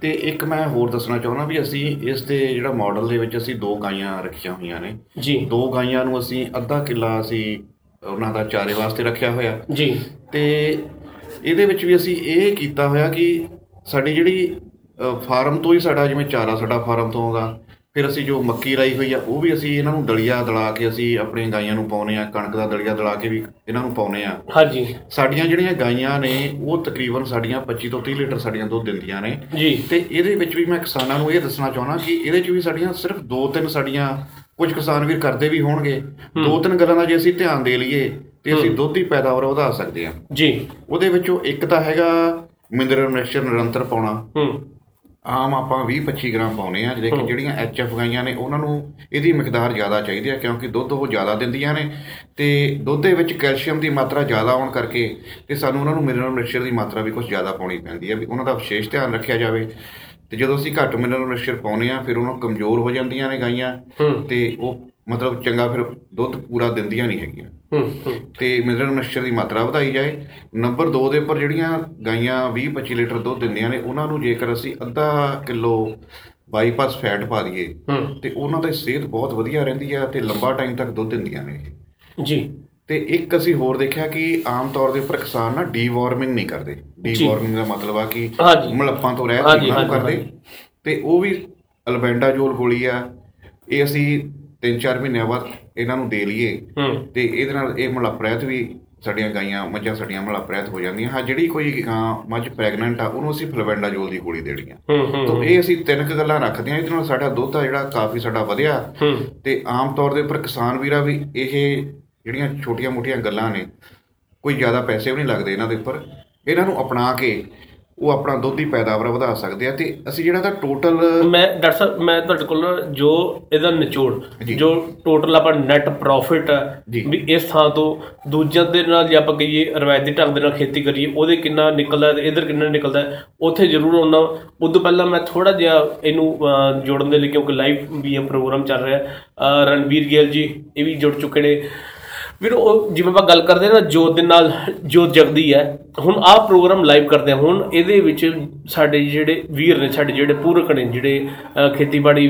ਤੇ ਇੱਕ ਮੈਂ ਹੋਰ ਦੱਸਣਾ ਚਾਹੁੰਦਾ ਵੀ ਅਸੀਂ ਇਸ ਦੇ ਜਿਹੜਾ ਮਾਡਲ ਦੇ ਵਿੱਚ ਅਸੀਂ ਦੋ ਗਾਈਆਂ ਰੱਖੀਆਂ ਹੋਈਆਂ ਨੇ। ਜੀ। ਦੋ ਗਾਈਆਂ ਨੂੰ ਅਸੀਂ ਅੱਧਾ ਕਿੱਲਾ ਅਸੀਂ ਉਹਨਾਂ ਦਾ ਚਾਰੇ ਵਾਸਤੇ ਰੱਖਿਆ ਹੋਇਆ। ਜੀ। ਤੇ ਇਹਦੇ ਵਿੱਚ ਵੀ ਅਸੀਂ ਇਹ ਕੀਤਾ ਹੋਇਆ ਕਿ ਸਾਡੀ ਜਿਹੜੀ ਫਾਰਮ ਤੋਂ ਹੀ ਸਾਡਾ ਜਿਵੇਂ ਚਾਰਾ ਸਾਡਾ ਫਾਰਮ ਤੋਂ ਆਉਂਦਾ ਫਿਰ ਅਸੀਂ ਜੋ ਮੱਕੀ ਲਾਈ ਹੋਈ ਆ ਉਹ ਵੀ ਅਸੀਂ ਇਹਨਾਂ ਨੂੰ ਦਲੀਆ ਦਲਾ ਕੇ ਅਸੀਂ ਆਪਣੀਆਂ ਗਾਈਆਂ ਨੂੰ ਪਾਉਨੇ ਆ ਕਣਕ ਦਾ ਦਲੀਆ ਦਲਾ ਕੇ ਵੀ ਇਹਨਾਂ ਨੂੰ ਪਾਉਨੇ ਆ। ਹਾਂਜੀ। ਸਾਡੀਆਂ ਜਿਹੜੀਆਂ ਗਾਈਆਂ ਨੇ ਉਹ ਤਕਰੀਬਨ ਸਾਡੀਆਂ 25 ਤੋਂ 30 ਲੀਟਰ ਸਾਡੀਆਂ ਦੁੱਧ ਦਿੰਦੀਆਂ ਨੇ। ਜੀ। ਤੇ ਇਹਦੇ ਵਿੱਚ ਵੀ ਮੈਂ ਕਿਸਾਨਾਂ ਨੂੰ ਇਹ ਦੱਸਣਾ ਚਾਹੁੰਦਾ ਕਿ ਇਹਦੇ 'ਚ ਵੀ ਸਾਡੀਆਂ ਸਿਰਫ ਦੋ ਤਿੰਨ ਸਾਡੀਆਂ ਕੁਝ ਕਿਸਾਨ ਵੀਰ ਕਰਦੇ ਵੀ ਹੋਣਗੇ। ਦੋ ਤਿੰਨ ਗੱਲਾਂ ਦਾ ਜੇ ਅਸੀਂ ਧਿਆਨ ਦੇ ਲਈਏ ਤੇ ਅਸੀਂ ਦੁੱਧ ਦੀ ਪੈਦਾਵਾਰ ਵਧਾ ਸਕਦੇ ਹਾਂ। ਜੀ। ਉਹਦੇ ਵਿੱਚੋਂ ਇੱਕ ਤਾਂ ਹੈਗਾ ਮਿਨਰਲ ਮਿਕਸਚਰ ਨਿਰੰਤਰ ਪਾਉਣਾ। ਹੂੰ। ਆਮ ਆਪਾਂ 20-25 ਗ੍ਰਾਮ ਪਾਉਨੇ ਆ ਜਿਹੜੇ ਕਿ ਜਿਹੜੀਆਂ ਐਚਐਫ ਗਾਈਆਂ ਨੇ ਉਹਨਾਂ ਨੂੰ ਇਹਦੀ ਮਿਕਦਾਰ ਜ਼ਿਆਦਾ ਚਾਹੀਦੀ ਹੈ ਕਿਉਂਕਿ ਦੁੱਧ ਉਹ ਜ਼ਿਆਦਾ ਦਿੰਦੀਆਂ ਨੇ ਤੇ ਦੁੱਧ ਦੇ ਵਿੱਚ ਕੈਲਸ਼ੀਅਮ ਦੀ ਮਾਤਰਾ ਜ਼ਿਆਦਾ ਆਉਣ ਕਰਕੇ ਤੇ ਸਾਨੂੰ ਉਹਨਾਂ ਨੂੰ ਮਿਨਰਲ ਮਿਕਸਚਰ ਦੀ ਮਾਤਰਾ ਵੀ ਕੁਝ ਜ਼ਿਆਦਾ ਪਾਉਣੀ ਪੈਂਦੀ ਹੈ ਵੀ ਉਹਨਾਂ ਦਾ ਵਿਸ਼ੇਸ਼ ਧਿਆਨ ਰੱਖਿਆ ਜਾਵੇ। ਤੇ ਜਦੋਂ ਅਸੀਂ ਘੱਟ ਮਿਨਰਲ ਮਿਕਸਚਰ ਪਾਉਨੇ ਆ ਫਿਰ ਉਹਨਾਂ ਕਮਜ਼ੋਰ ਹੋ ਜਾਂਦੀਆਂ ਨੇ ਗਾਈਆਂ ਤੇ ਉਹ ਮਤਲਬ ਚੰਗਾ ਫਿਰ ਦੁੱਧ ਪੂਰਾ ਦਿੰਦੀਆਂ ਨਹੀਂ ਹੈਗੀਆਂ। ਤੇ ਮਿਨਰਲ ਮਿਕਸਚਰ ਦੀ ਮਾਤਰਾ ਵਧਾਈ ਜਾਏ। ਨੰਬਰ 2 ਦੇ ਉੱਪਰ ਜਿਹੜੀਆਂ ਗਾਈਆਂ 20-25 ਲੀਟਰ ਦੁੱਧ ਦਿੰਦੀਆਂ ਨੇ ਉਹਨਾਂ ਨੂੰ ਜੇਕਰ ਅਸੀਂ ਅੱਧਾ ਕਿਲੋ ਬਾਈਪਾਸ ਫੈਟ ਪਾ ਦਈਏ ਤੇ ਉਹਨਾਂ ਦੀ ਸਿਹਤ ਬਹੁਤ ਵਧੀਆ ਰਹਿੰਦੀ ਆ ਤੇ ਲੰਬਾ ਟਾਈਮ ਤੱਕ ਦੁੱਧ ਦਿੰਦੀਆਂ ਨੇ। ਜੀ। ਤੇ ਇੱਕ ਅਸੀਂ ਹੋਰ ਦੇਖਿਆ ਕਿ ਆਮ ਤੌਰ ਦੇ ਉੱਪਰ ਕਿਸਾਨ ਨਾ ਡੀਵਾਰਮਿੰਗ ਨਹੀਂ ਕਰਦੇ। ਡੀਵਾਰਮਿੰਗ ਦਾ ਮਤਲਬ ਆ ਕਿ। ਮਲੱਪਾਂ ਤੋਂ ਰਹਿਤ ਨਹੀਂ ਕਰਦੇ। ਤੇ ਉਹ ਵੀ ਅਲਬੈਂਡਾਜੋਲ ਗੋਲੀ ਆ। ਇਹ ਅਸੀਂ 3-4 ਮਹੀਨਿਆਂ ਬਾਅਦ ਇਹਨਾਂ ਨੂੰ ਦੇ ਲਈਏ। ਤੇ ਇਹਦੇ ਨਾਲ ਇਹ ਮਲੱਪ ਰਹਿਤ ਵੀ ਸਾਡੀਆਂ ਗਾਈਆਂ ਮੱਝਾਂ ਸਾਡੀਆਂ ਮਲੱਪ ਰਹਿਤ ਹੋ ਜਾਂਦੀਆਂ। ਹਾਂ ਜਿਹੜੀ ਕੋਈ ਗਾਂ ਮੱਝ ਪ੍ਰੈਗਨੈਂਟ ਆ ਉਹਨੂੰ ਅਸੀਂ ਫਲਵੈਂਡਾਜੋਲ ਦੀ ਗੋਲੀ ਦੇਣੀ ਆ। ਤਾਂ ਇਹ ਅਸੀਂ ਤਿੰਨ ਕੁ ਗੱਲਾਂ ਰੱਖਦੇ ਹਾਂ। ਇਹਦੇ ਨਾਲ ਸਾਡਾ ਦੁੱਧ ਆ ਜਿਹੜਾ ਕਾਫੀ ਸਾਡਾ ਵਧਿਆ। ਤੇ ਆਮ ਤੌਰ ਦੇ ਉੱਪਰ ਕਿਸਾਨ ਵੀਰਾ ਵੀ ਇਹ ਜਿਹੜੀਆਂ ਛੋਟੀਆਂ-ਮੋਟੀਆਂ ਗੱਲਾਂ ਨੇ ਕੋਈ ਜ਼ਿਆਦਾ ਪੈਸੇ ਵੀ ਨਹੀਂ ਲੱਗਦੇ ਇਹਨਾਂ ਦੇ ਉੱਪਰ। ਇਹਨਾਂ ਨੂੰ ਅਪਣਾ ਕੇ ਉਹ ਆਪਣਾ ਦੁੱਧ ਦੀ ਪੈਦਾਵਾਰ ਵਧਾ ਸਕਦੇ ਆ ਤੇ ਅਸੀਂ ਜਿਹੜਾ ਤਾਂ ਟੋਟਲ ਮੈਂ ਡਾਕਟਰ ਸਾਹਿਬ ਮੈਂ ਤੁਹਾਡੇ ਕੋਲ ਜੋ ਇਹਦਾ ਨਿਚੋੜ ਜੀ। ਟੋਟਲ ਆਪਾਂ ਨੈਟ ਪ੍ਰੋਫਿਟ। ਵੀ ਇਸ ਥਾਂ ਤੋਂ ਦੂਜਿਆਂ ਦੇ ਨਾਲ ਜੇ ਆਪਾਂ ਕਹੀਏ ਰਵਾਇਤੀ ਢੰਗ ਦੇ ਨਾਲ ਖੇਤੀ ਕਰੀਏ ਉਹਦੇ ਕਿੰਨਾ ਨਿਕਲਦਾ ਤੇ ਇਧਰ ਕਿੰਨਾ ਨਿਕਲਦਾ ਉੱਥੇ ਜ਼ਰੂਰ ਉਹਨਾਂ ਉਦੋਂ ਪਹਿਲਾਂ ਮੈਂ ਥੋੜਾ ਜਿਹਾ ਇਹਨੂੰ ਜੋੜਨ ਦੇ ਲਈ ਕਿਉਂਕਿ ਲਾਈਵ ਵੀ ਇਹ ਪ੍ਰੋਗਰਾਮ ਚੱਲ ਰਿਹਾ ਰਣਵੀਰ ਗਿੱਲ ਜੀ ਇਹ ਵੀ ਜੁੜ ਚੁੱਕੇ ਨੇ ਵੀਰ ਉਹ ਜਿਵੇਂ ਆਪਾਂ ਗੱਲ ਕਰਦੇ ਹਾਂ ਨਾ ਜੋਤ ਦੇ ਨਾਲ ਜੋਤ ਜਗਦੀ ਹੈ। ਹੁਣ ਆਹ ਪ੍ਰੋਗਰਾਮ ਲਾਈਵ ਕਰਦੇ ਹਾਂ। ਹੁਣ ਇਹਦੇ ਵਿੱਚ ਸਾਡੇ ਜਿਹੜੇ ਵੀਰ ਨੇ ਸਾਡੇ ਜਿਹੜੇ ਪੂਰਕ ਨੇ ਜਿਹੜੇ ਅਹ, ਖੇਤੀਬਾੜੀ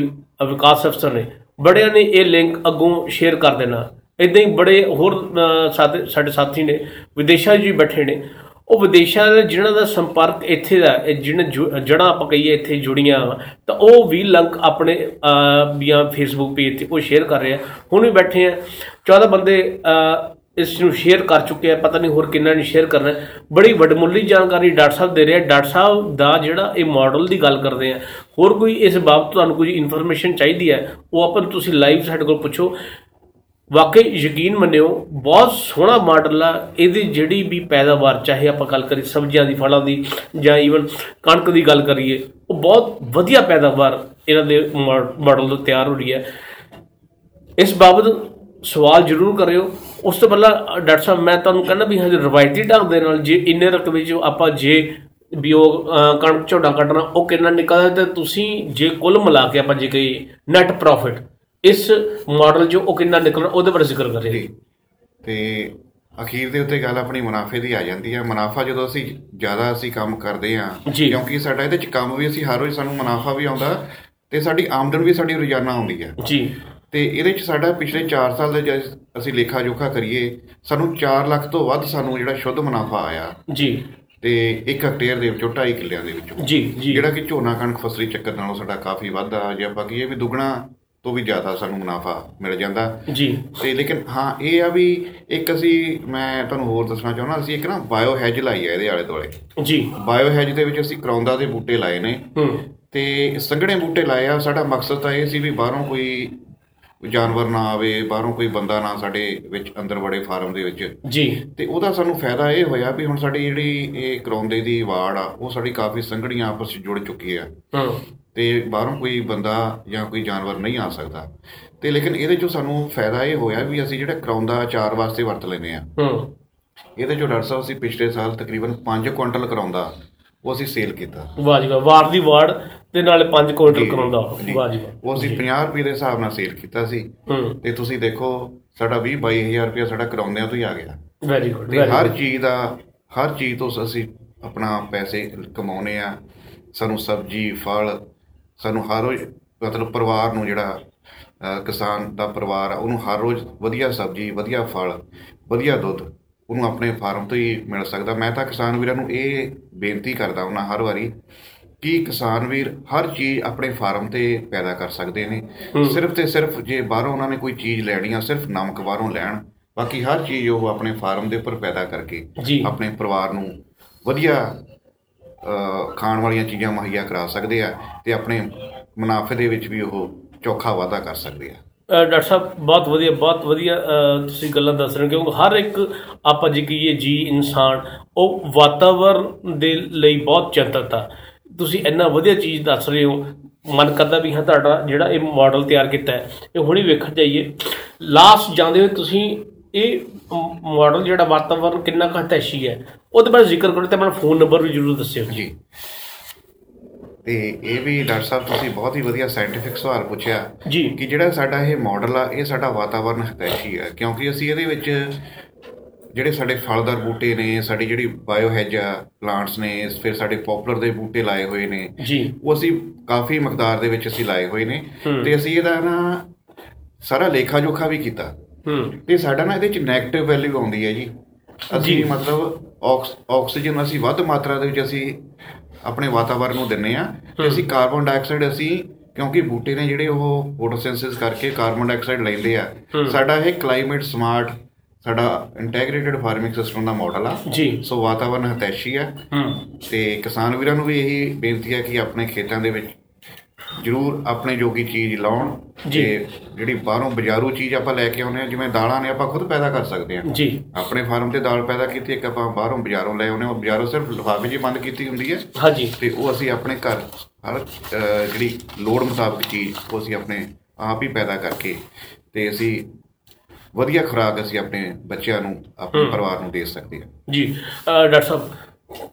ਵਿਕਾਸ ਅਫਸਰ ਨੇ ਬੜਿਆਂ ਨੇ ਇਹ ਲਿੰਕ ਅੱਗੋਂ ਸ਼ੇਅਰ ਕਰ ਦੇਣਾ। ਇਦਾਂ ਹੀ ਬੜੇ ਹੋਰ ਅਹ, ਸਾਡੇ ਸਾਡੇ ਸਾਥੀ ਨੇ ਵਿਦੇਸ਼ਾਂ 'ਚ ਵੀ ਬੈਠੇ ਨੇ। ਉਹ ਵਿਦੇਸ਼ਾਂ ਦੇ ਜਿਨ੍ਹਾਂ ਦਾ ਸੰਪਰਕ ਇੱਥੇ ਦਾ ਇਹ ਜਿਹਨੇ ਜੜਾਂ ਆਪਾਂ ਕਹੀਏ ਇੱਥੇ ਜੁੜੀਆਂ ਵਾਂ, ਤਾਂ ਉਹ ਵੀ ਲਿੰਕ ਆਪਣੇ ਅਹ, ਜਾਂ ਫੇਸਬੁੱਕ ਪੇਜ ਤੇ ਉਹ ਸ਼ੇਅਰ ਕਰ ਰਹੇ ਆ। ਹੁਣ ਵੀ ਬੈਠੇ ਆ। 14 ਬੰਦੇ ਅਹ, ਇਸ ਨੂੰ ਸ਼ੇਅਰ ਕਰ ਚੁੱਕੇ ਆ। ਪਤਾ ਨਹੀਂ ਹੋਰ ਕਿੰਨਾ ਨੇ ਸ਼ੇਅਰ ਕਰਨਾ ਹੈ। ਬੜੀ ਵੱਡਮੁੱਲੀ ਜਾਣਕਾਰੀ ਡਾਕਟਰ ਸਾਹਿਬ ਦੇ ਰਹੇ ਆ। ਡਾਕਟਰ ਸਾਹਿਬ ਦਾ ਜਿਹੜਾ ਇਹ ਮਾਡਲ ਦੀ ਗੱਲ ਕਰਦੇ ਆ। ਹੋਰ ਕੋਈ ਇਸ ਬਾਬਤ ਤੁਹਾਨੂੰ ਕੋਈ ਇਨਫੋਰਮੇਸ਼ਨ ਚਾਹੀਦੀ ਹੈ ਉਹ ਆਪਾਂ ਨੂੰ ਤੁਸੀਂ ਲਾਈਵ ਸਾਡੇ ਕੋਲ ਪੁੱਛੋ। ਵਾਕਈ ਯਕੀਨ ਮੰਨਿਓ ਬਹੁਤ ਸੋਹਣਾ ਮਾਡਲ ਆ ਇਹਦੀ ਜਿਹੜੀ ਵੀ ਪੈਦਾਵਾਰ ਚਾਹੇ ਆਪਾਂ ਗੱਲ ਕਰੀਏ ਸਬਜ਼ੀਆਂ ਦੀ ਫਲਾਂ ਦੀ ਜਾਂ ਈਵਨ ਕਣਕ ਦੀ ਗੱਲ ਕਰੀਏ ਉਹ ਬਹੁਤ ਵਧੀਆ ਪੈਦਾਵਾਰ ਇਹਨਾਂ ਦੇ ਮਾਡਲ ਤੋਂ ਤਿਆਰ ਹੋ ਰਹੀ ਹੈ। ਇਸ ਬਾਬਤ ਸਵਾਲ ਜ਼ਰੂਰ ਕਰਿਓ। ਉਸ ਤੋਂ ਪਹਿਲਾਂ ਅ, ਡਾਕਟਰ ਸਾਹਿਬ ਮੈਂ ਤੁਹਾਨੂੰ ਕਹਿੰਦਾ ਵੀ ਹਜੇ ਰਵਾਇਤੀ ਢੰਗ ਦੇ ਨਾਲ ਜੇ ਇੰਨੇ ਰਕਬੇ 'ਚ ਆਪਾਂ ਜੇ ਵੀ ਉਹ ਅ, ਕਣਕ ਝੋਡਾ ਕੱਢਣਾ ਉਹ ਕਿੰਨਾ ਨਿਕਲਦਾ ਤੇ ਤੁਸੀਂ ਜੇ ਕੁੱਲ ਮਿਲਾ ਕੇ ਆਪਾਂ ਜੇ ਕਹੀਏ ਨੈਟ ਪ੍ਰੋਫਿਟ ਇਸ ਮਾਡਲ 'ਚ ਉਹ ਕਿੰਨਾ ਨਿਕਲਣਾ ਉਹਦੇ ਬਾਰੇ ਜ਼ਿਕਰ ਕਰਿਓ। ਜੀ ਤੇ ਅਖੀਰ ਦੇ ਉੱਤੇ ਗੱਲ ਆਪਣੀ ਮੁਨਾਫੇ ਦੀ ਆ ਜਾਂਦੀ ਹੈ ਮੁਨਾਫਾ ਜਦੋਂ ਅਸੀਂ ਜ਼ਿਆਦਾ ਅਸੀਂ ਕੰਮ ਕਰਦੇ ਆ। ਕਿਉਂਕਿ ਸਾਡਾ ਇਹਦੇ ਚ ਕੰਮ ਵੀ ਅਸੀਂ ਹਰ ਰੋਜ਼ ਸਾਨੂੰ ਮੁਨਾਫਾ ਵੀ ਆਉਂਦਾ ਤੇ ਸਾਡੀ ਆਮਦਨ ਵੀ ਸਾਡੀ ਰੋਜ਼ਾਨਾ ਆਉਂਦੀ ਹੈ ਜੀ। ਤੇ ਇਹਦੇ ਚ ਸਾਡਾ ਪਿਛਲੇ 4 ਸਾਲ ਦੇ ਅਸੀਂ ਲੇਖਾ ਜੋਖਾ ਕਰੀਏ ਸਾਨੂੰ 4 ਲੱਖ ਤੋਂ ਵੱਧ ਸਾਨੂੰ ਜਿਹੜਾ ਸ਼ੁੱਧ ਮੁਨਾਫਾ ਆਇਆ। ਜੀ। ਤੇ 1 ਹੈਕਟੇਅਰ ਦੇ ਵਿੱਚੋਂ 2.5 ਕਿੱਲਿਆਂ ਦੇ ਵਿੱਚੋਂ ਜੀ। ਜਿਹੜਾ ਕਿ ਝੋਨਾ ਕਣਕ ਫਸਲੀ ਚੱਕਰ ਨਾਲੋਂ ਸਾਡਾ ਕਾਫੀ ਵੱਧ ਆ। ਜੇ ਆਪਾਂ ਕਹੀਏ ਵੀ ਦੁੱਗਣਾ ਤੋਂ ਵੀ ਜ਼ਿਆਦਾ ਸਾਨੂੰ ਮੁਨਾਫਾ ਮਿਲ ਜਾਂਦਾ। ਜੀ। ਤੇ ਲੇਕਿਨ ਹਾਂ ਇਹ ਆ ਵੀ ਇੱਕ ਅਸੀਂ ਮੈਂ ਤੁਹਾਨੂੰ ਹੋਰ ਦੱਸਣਾ ਚਾਹੁੰਦਾ ਅਸੀਂ ਇੱਕ ਨਾ ਬਾਇਓ ਹੈਜ ਲਾਈ ਹੈ ਇਹਦੇ ਆਲੇ ਦੁਆਲੇ। ਜੀ। ਬਾਇਓ ਹੈਜ ਦੇ ਵਿੱਚ ਅਸੀਂ ਕਰੌਂਦਾ ਦੇ ਬੂਟੇ ਲਾਏ ਨੇ। ਹੂੰ। ਤੇ ਸੰਘਣੇ ਬੂਟੇ ਲਾਏ ਆ ਸਾਡਾ ਮਕਸਦ ਤਾਂ ਇਹ ਸੀ ਵੀ ਬਾਹਰੋਂ ਕੋਈ ਜਾਨਵਰ ਨਾ ਆਵੇ ਬਾਹਰੋਂ ਕੋਈ ਬੰਦਾ ਨਾ ਸਾਡੇ ਵਿੱਚ ਅੰਦਰ ਵੜੇ ਫਾਰਮ ਦੇ ਵਿੱਚ। ਜੀ। ਤੇ ਉਹਦਾ ਸਾਨੂੰ ਫਾਇਦਾ ਇਹ ਹੋਇਆ ਵੀ ਹੁਣ ਸਾਡੀ ਜਿਹੜੀ ਇਹ ਕਰੌਂਦੇ ਦੀ ਵਾੜ ਆ ਉਹ ਸਾਡੀ ਕਾਫੀ ਸੰਘਣੀਆਂ ਆਪਸ ਵਿੱਚ ਜੁੜ ਚੁੱਕੀ ਆ। ਹੂੰ। ਤੇ ਬਾਹਰੋਂ ਕੋਈ ਬੰਦਾ ਜਾਂ ਕੋਈ ਜਾਨਵਰ ਨਹੀਂ ਆ ਸਕਦਾ। ਤੇ ਲੇਕਿਨ ਇਹਦੇ ਚੋਂ ਸਾਨੂੰ ਫਾਇਦਾ ਇਹ ਹੋਇਆ ਵੀ ਅਸੀਂ ਜਿਹੜਾ ਕਰਾਉਂਦਾ ਅਚਾਰ ਵਾਸਤੇ ਵਰਤ ਲੈਨੇ ਆ ਹੂੰ। ਇਹਦੇ ਚੋਂ ਡਾਕਟਰ ਸਾਹਿਬ ਅਸੀਂ ਪਿਛਲੇ ਸਾਲ ਤਕਰੀਬਨ 5 ਕੁਇੰਟਲ ਕਰਾਉਂਦਾ ਉਹ ਅਸੀਂ ਸੇਲ ਕੀਤਾ। ਵਾਹ ਜੀ ਵਾਹ ਵਾਰ ਦੀ ਵਾਰ ਤੇ ਨਾਲੇ 5 ਕੁਇੰਟਲ ਕਰਾਉਂਦਾ। ਵਾਹ ਜੀ ਵਾਹ। ਉਹ ਅਸੀਂ 50 ਰੁਪਏ ਦੇ ਹਿਸਾਬ ਨਾਲ ਸੇਲ ਕੀਤਾ ਸੀ। ਹੂੰ। ਤੇ ਤੁਸੀਂ ਦੇਖੋ ਸਾਡਾ 20 22000 ਰੁਪਏ ਸਾਡਾ ਕਰਾਉਂਦਿਆਂ ਤੋਂ ਹੀ ਆ ਗਿਆ। ਵੈਰੀ ਗੁੱਡ ਤੇ ਹਰ ਚੀਜ਼ ਦਾ ਹਰ ਚੀਜ਼ ਤੋਂ ਅਸੀਂ ਆਪਣਾ ਪੈਸੇ ਕਮਾਉਨੇ ਆ ਸਾਨੂੰ ਸਬਜ਼ੀ ਫਲ ਸਾਨੂੰ ਹਰ ਰੋਜ਼ ਮਤਲਬ ਪਰਿਵਾਰ ਨੂੰ ਜਿਹੜਾ ਕਿਸਾਨ ਦਾ ਪਰਿਵਾਰ ਆ ਉਹਨੂੰ ਹਰ ਰੋਜ਼ ਵਧੀਆ ਸਬਜ਼ੀ ਵਧੀਆ ਫਲ ਵਧੀਆ ਦੁੱਧ ਉਹਨੂੰ ਆਪਣੇ ਫਾਰਮ ਤੋਂ ਹੀ ਮਿਲ ਸਕਦਾ। ਮੈਂ ਤਾਂ ਕਿਸਾਨ ਵੀਰਾਂ ਨੂੰ ਇਹ ਬੇਨਤੀ ਕਰਦਾ ਹਾਂ ਹਰ ਵਾਰੀ ਕਿ ਕਿਸਾਨ ਵੀਰ ਹਰ ਚੀਜ਼ ਆਪਣੇ ਫਾਰਮ ਤੇ ਪੈਦਾ ਕਰ ਸਕਦੇ ਨੇ। ਸਿਰਫ ਤੇ ਸਿਰਫ ਜੇ ਬਾਹਰੋਂ ਉਹਨਾਂ ਨੇ ਕੋਈ ਚੀਜ਼ ਲੈਣੀ ਆ ਸਿਰਫ ਨਮਕ ਬਾਹਰੋਂ ਲੈਣ ਬਾਕੀ ਹਰ ਚੀਜ਼ ਉਹ ਆਪਣੇ ਫਾਰਮ ਦੇ ਉੱਪਰ ਪੈਦਾ ਕਰਕੇ। ਆਪਣੇ ਪਰਿਵਾਰ ਨੂੰ ਵਧੀਆ ਖਾਣ ਵਾਲੀਆਂ ਚੀਜ਼ਾਂ ਮੁਹੱਈਆ ਕਰਾ ਸਕਦੇ ਆ ਤੇ ਆਪਣੇ ਮੁਨਾਫੇ ਦੇ ਵਿੱਚ ਵੀ ਉਹ ਚੌਖਾ ਵਾਧਾ ਕਰ ਸਕਦੇ ਆ। ਅ, ਡਾਕਟਰ ਸਾਹਿਬ ਬਹੁਤ ਵਧੀਆ ਬਹੁਤ ਵਧੀਆ ਅ, ਤੁਸੀਂ ਗੱਲਾਂ ਦੱਸ ਰਹੇ ਹੋ ਕਿਉਂਕਿ ਹਰ ਇੱਕ ਆਪਾਂ ਜੇ ਕਹੀਏ ਜੀ ਇਨਸਾਨ ਉਹ ਵਾਤਾਵਰਨ ਦੇ ਲਈ ਬਹੁਤ ਚਿੰਤਤ ਆ। ਤੁਸੀਂ ਇੰਨਾ ਵਧੀਆ ਚੀਜ਼ ਦੱਸ ਰਹੇ ਹੋ ਮਨ ਕਰਦਾ ਵੀ ਹਾਂ ਤੁਹਾਡਾ ਜਿਹੜਾ ਇਹ ਮਾਡਲ ਤਿਆਰ ਕੀਤਾ ਹੈ ਇਹ ਹੁਣੇ ਵੇਖਣ ਜਾਈਏ। ਲਾਸਟ ਜਾਂਦੇ ਹੋਏ ਤੁਸੀਂ ਇਹ ਮਾਡਲ ਜਿਹੜਾ ਵਾਤਾਵਰਨ ਕਿੰਨਾ ਕੁ ਹਤੈਸ਼ੀ ਹੈ ਉਹਦੇ ਬਾਰੇ ਜ਼ਿਕਰ ਕਰੋ ਤੇ ਆਪਣਾ ਫੋਨ ਨੰਬਰ ਵੀ ਜ਼ਰੂਰ ਦੱਸਿਓ। ਜੀ। ਤੇ ਇਹ ਵੀ ਡਾਕਟਰ ਸਾਹਿਬ ਤੁਸੀਂ ਬਹੁਤ ਹੀ ਵਧੀਆ ਸਾਇੰਟੀਫਿਕ ਸਵਾਲ ਪੁੱਛਿਆ ਜੀ। ਕਿ ਜਿਹੜਾ ਸਾਡਾ ਇਹ ਮਾਡਲ ਆ ਇਹ ਸਾਡਾ ਵਾਤਾਵਰਨ ਹਿਤੈਸ਼ੀ ਹੈ ਕਿਉਂਕਿ ਅਸੀਂ ਇਹਦੇ ਵਿੱਚ ਜਿਹੜੇ ਸਾਡੇ ਫਲਦਾਰ ਬੂਟੇ ਨੇ ਸਾਡੀ ਜਿਹੜੀ ਬਾਇਓ ਹੈਜ ਆ ਪਲਾਂਟਸ ਨੇ ਫਿਰ ਸਾਡੇ ਪੌਪੂਲਰ ਦੇ ਬੂਟੇ ਲਾਏ ਹੋਏ ਨੇ ਜੀ। ਉਹ ਅਸੀਂ ਕਾਫੀ ਮਕਦਾਰ ਦੇ ਵਿੱਚ ਅਸੀਂ ਲਾਏ ਹੋਏ ਨੇ ਤੇ ਅਸੀਂ ਇਹਦਾ ਨਾ ਸਾਰਾ ਲੇਖਾ ਜੋਖਾ ਵੀ ਕੀਤਾ। ਤੇ ਸਾਡਾ ਨਾ ਇਹਦੇ ਚ 네ਗੇਟਿਵ ਵੈਲਿਊ ਆਉਂਦੀ ਹੈ ਜੀ। ਅਸੀਂ ਮਤਲਬ ਆਕਸ- ਆਕਸੀਜਨ ਅਸੀਂ ਵੱਧ ਮਾਤਰਾ ਦੇ ਵਿੱਚ ਅਸੀਂ ਆਪਣੇ ਵਾਤਾਵਰਣ ਨੂੰ ਦਿੰਨੇ ਆ ਤੇ ਅਸੀਂ ਕਾਰਬਨ ਡਾਈਆਕਸਾਈਡ ਅਸੀਂ ਕਿਉਂਕਿ ਬੂਟੇ ਨੇ ਜਿਹੜੇ ਉਹ ਫੋਟੋਸਿੰਥੇਸਿਸ ਕਰਕੇ ਕਾਰਬਨ ਡਾਈਆਕਸਾਈਡ ਲੈਂਦੇ ਆ। ਸਾਡਾ ਇਹ ਕਲਾਈਮੇਟ ਸਮਾਰਟ ਸਾਡਾ ਇੰਟੈਗ੍ਰੇਟਿਡ ਫਾਰਮਿੰਗ ਸਿਸਟਮ ਦਾ ਮਾਡਲ ਆ। ਜੀ। ਸੋ ਵਾਤਾਵਰਣ ਹਿਤੈਸ਼ੀ ਆ। ਹੂੰ। ਤੇ ਕਿਸਾਨ ਵੀਰਾਂ ਨੂੰ ਵੀ ਇਹੀ ਬੇਨਤੀ ਹੈ ਕਿ ਆਪਣੇ ਖੇਤਾਂ ਦੇ ਵਿੱਚ ਜ਼ਰੂਰ ਆਪਣੇ ਜੋਗੀ ਚੀਜ਼ ਲਾਉਣ ਜੀ। ਤੇ ਜਿਹੜੀ ਬਾਹਰੋਂ ਬਾਜ਼ਾਰੂ ਚੀਜ਼ ਆਪਾਂ ਲੈ ਕੇ ਆਉਂਦੇ ਆ ਜਿਵੇਂ ਦਾਲਾਂ ਨੇ ਆਪਾਂ ਖੁਦ ਪੈਦਾ ਕਰ ਸਕਦੇ ਹਾਂ। ਜੀ। ਆਪਣੇ ਫਾਰਮ ਤੇ ਦਾਲ ਪੈਦਾ ਕੀਤੀ ਇੱਕ ਆਪਾਂ ਬਾਹਰੋਂ ਬਾਜ਼ਾਰੋਂ ਲੈ ਆਉਂਦੇ ਹਾਂ ਉਹ ਬਾਜ਼ਾਰੋਂ ਸਿਰਫ ਲਿਫਾਫੇ 'ਚ ਬੰਦ ਕੀਤੀ ਹੁੰਦੀ ਹੈ। ਹਾਂਜੀ। ਤੇ ਉਹ ਅਸੀਂ ਆਪਣੇ ਘਰ ਹਰ ਜਿਹੜੀ ਲੋੜ ਮੁਤਾਬਕ ਚੀਜ਼ ਉਹ ਅਸੀਂ ਆਪਣੇ ਆਪ ਹੀ ਪੈਦਾ ਕਰਕੇ ਤੇ ਅਸੀਂ ਵਧੀਆ ਖੁਰਾਕ ਅਸੀਂ ਆਪਣੇ ਬੱਚਿਆਂ ਨੂੰ ਆਪਣੇ ਪਰਿਵਾਰ ਨੂੰ ਦੇ ਸਕਦੇ ਹਾਂ। ਜੀ। ਡਾਕਟਰ ਸਾਹਿਬ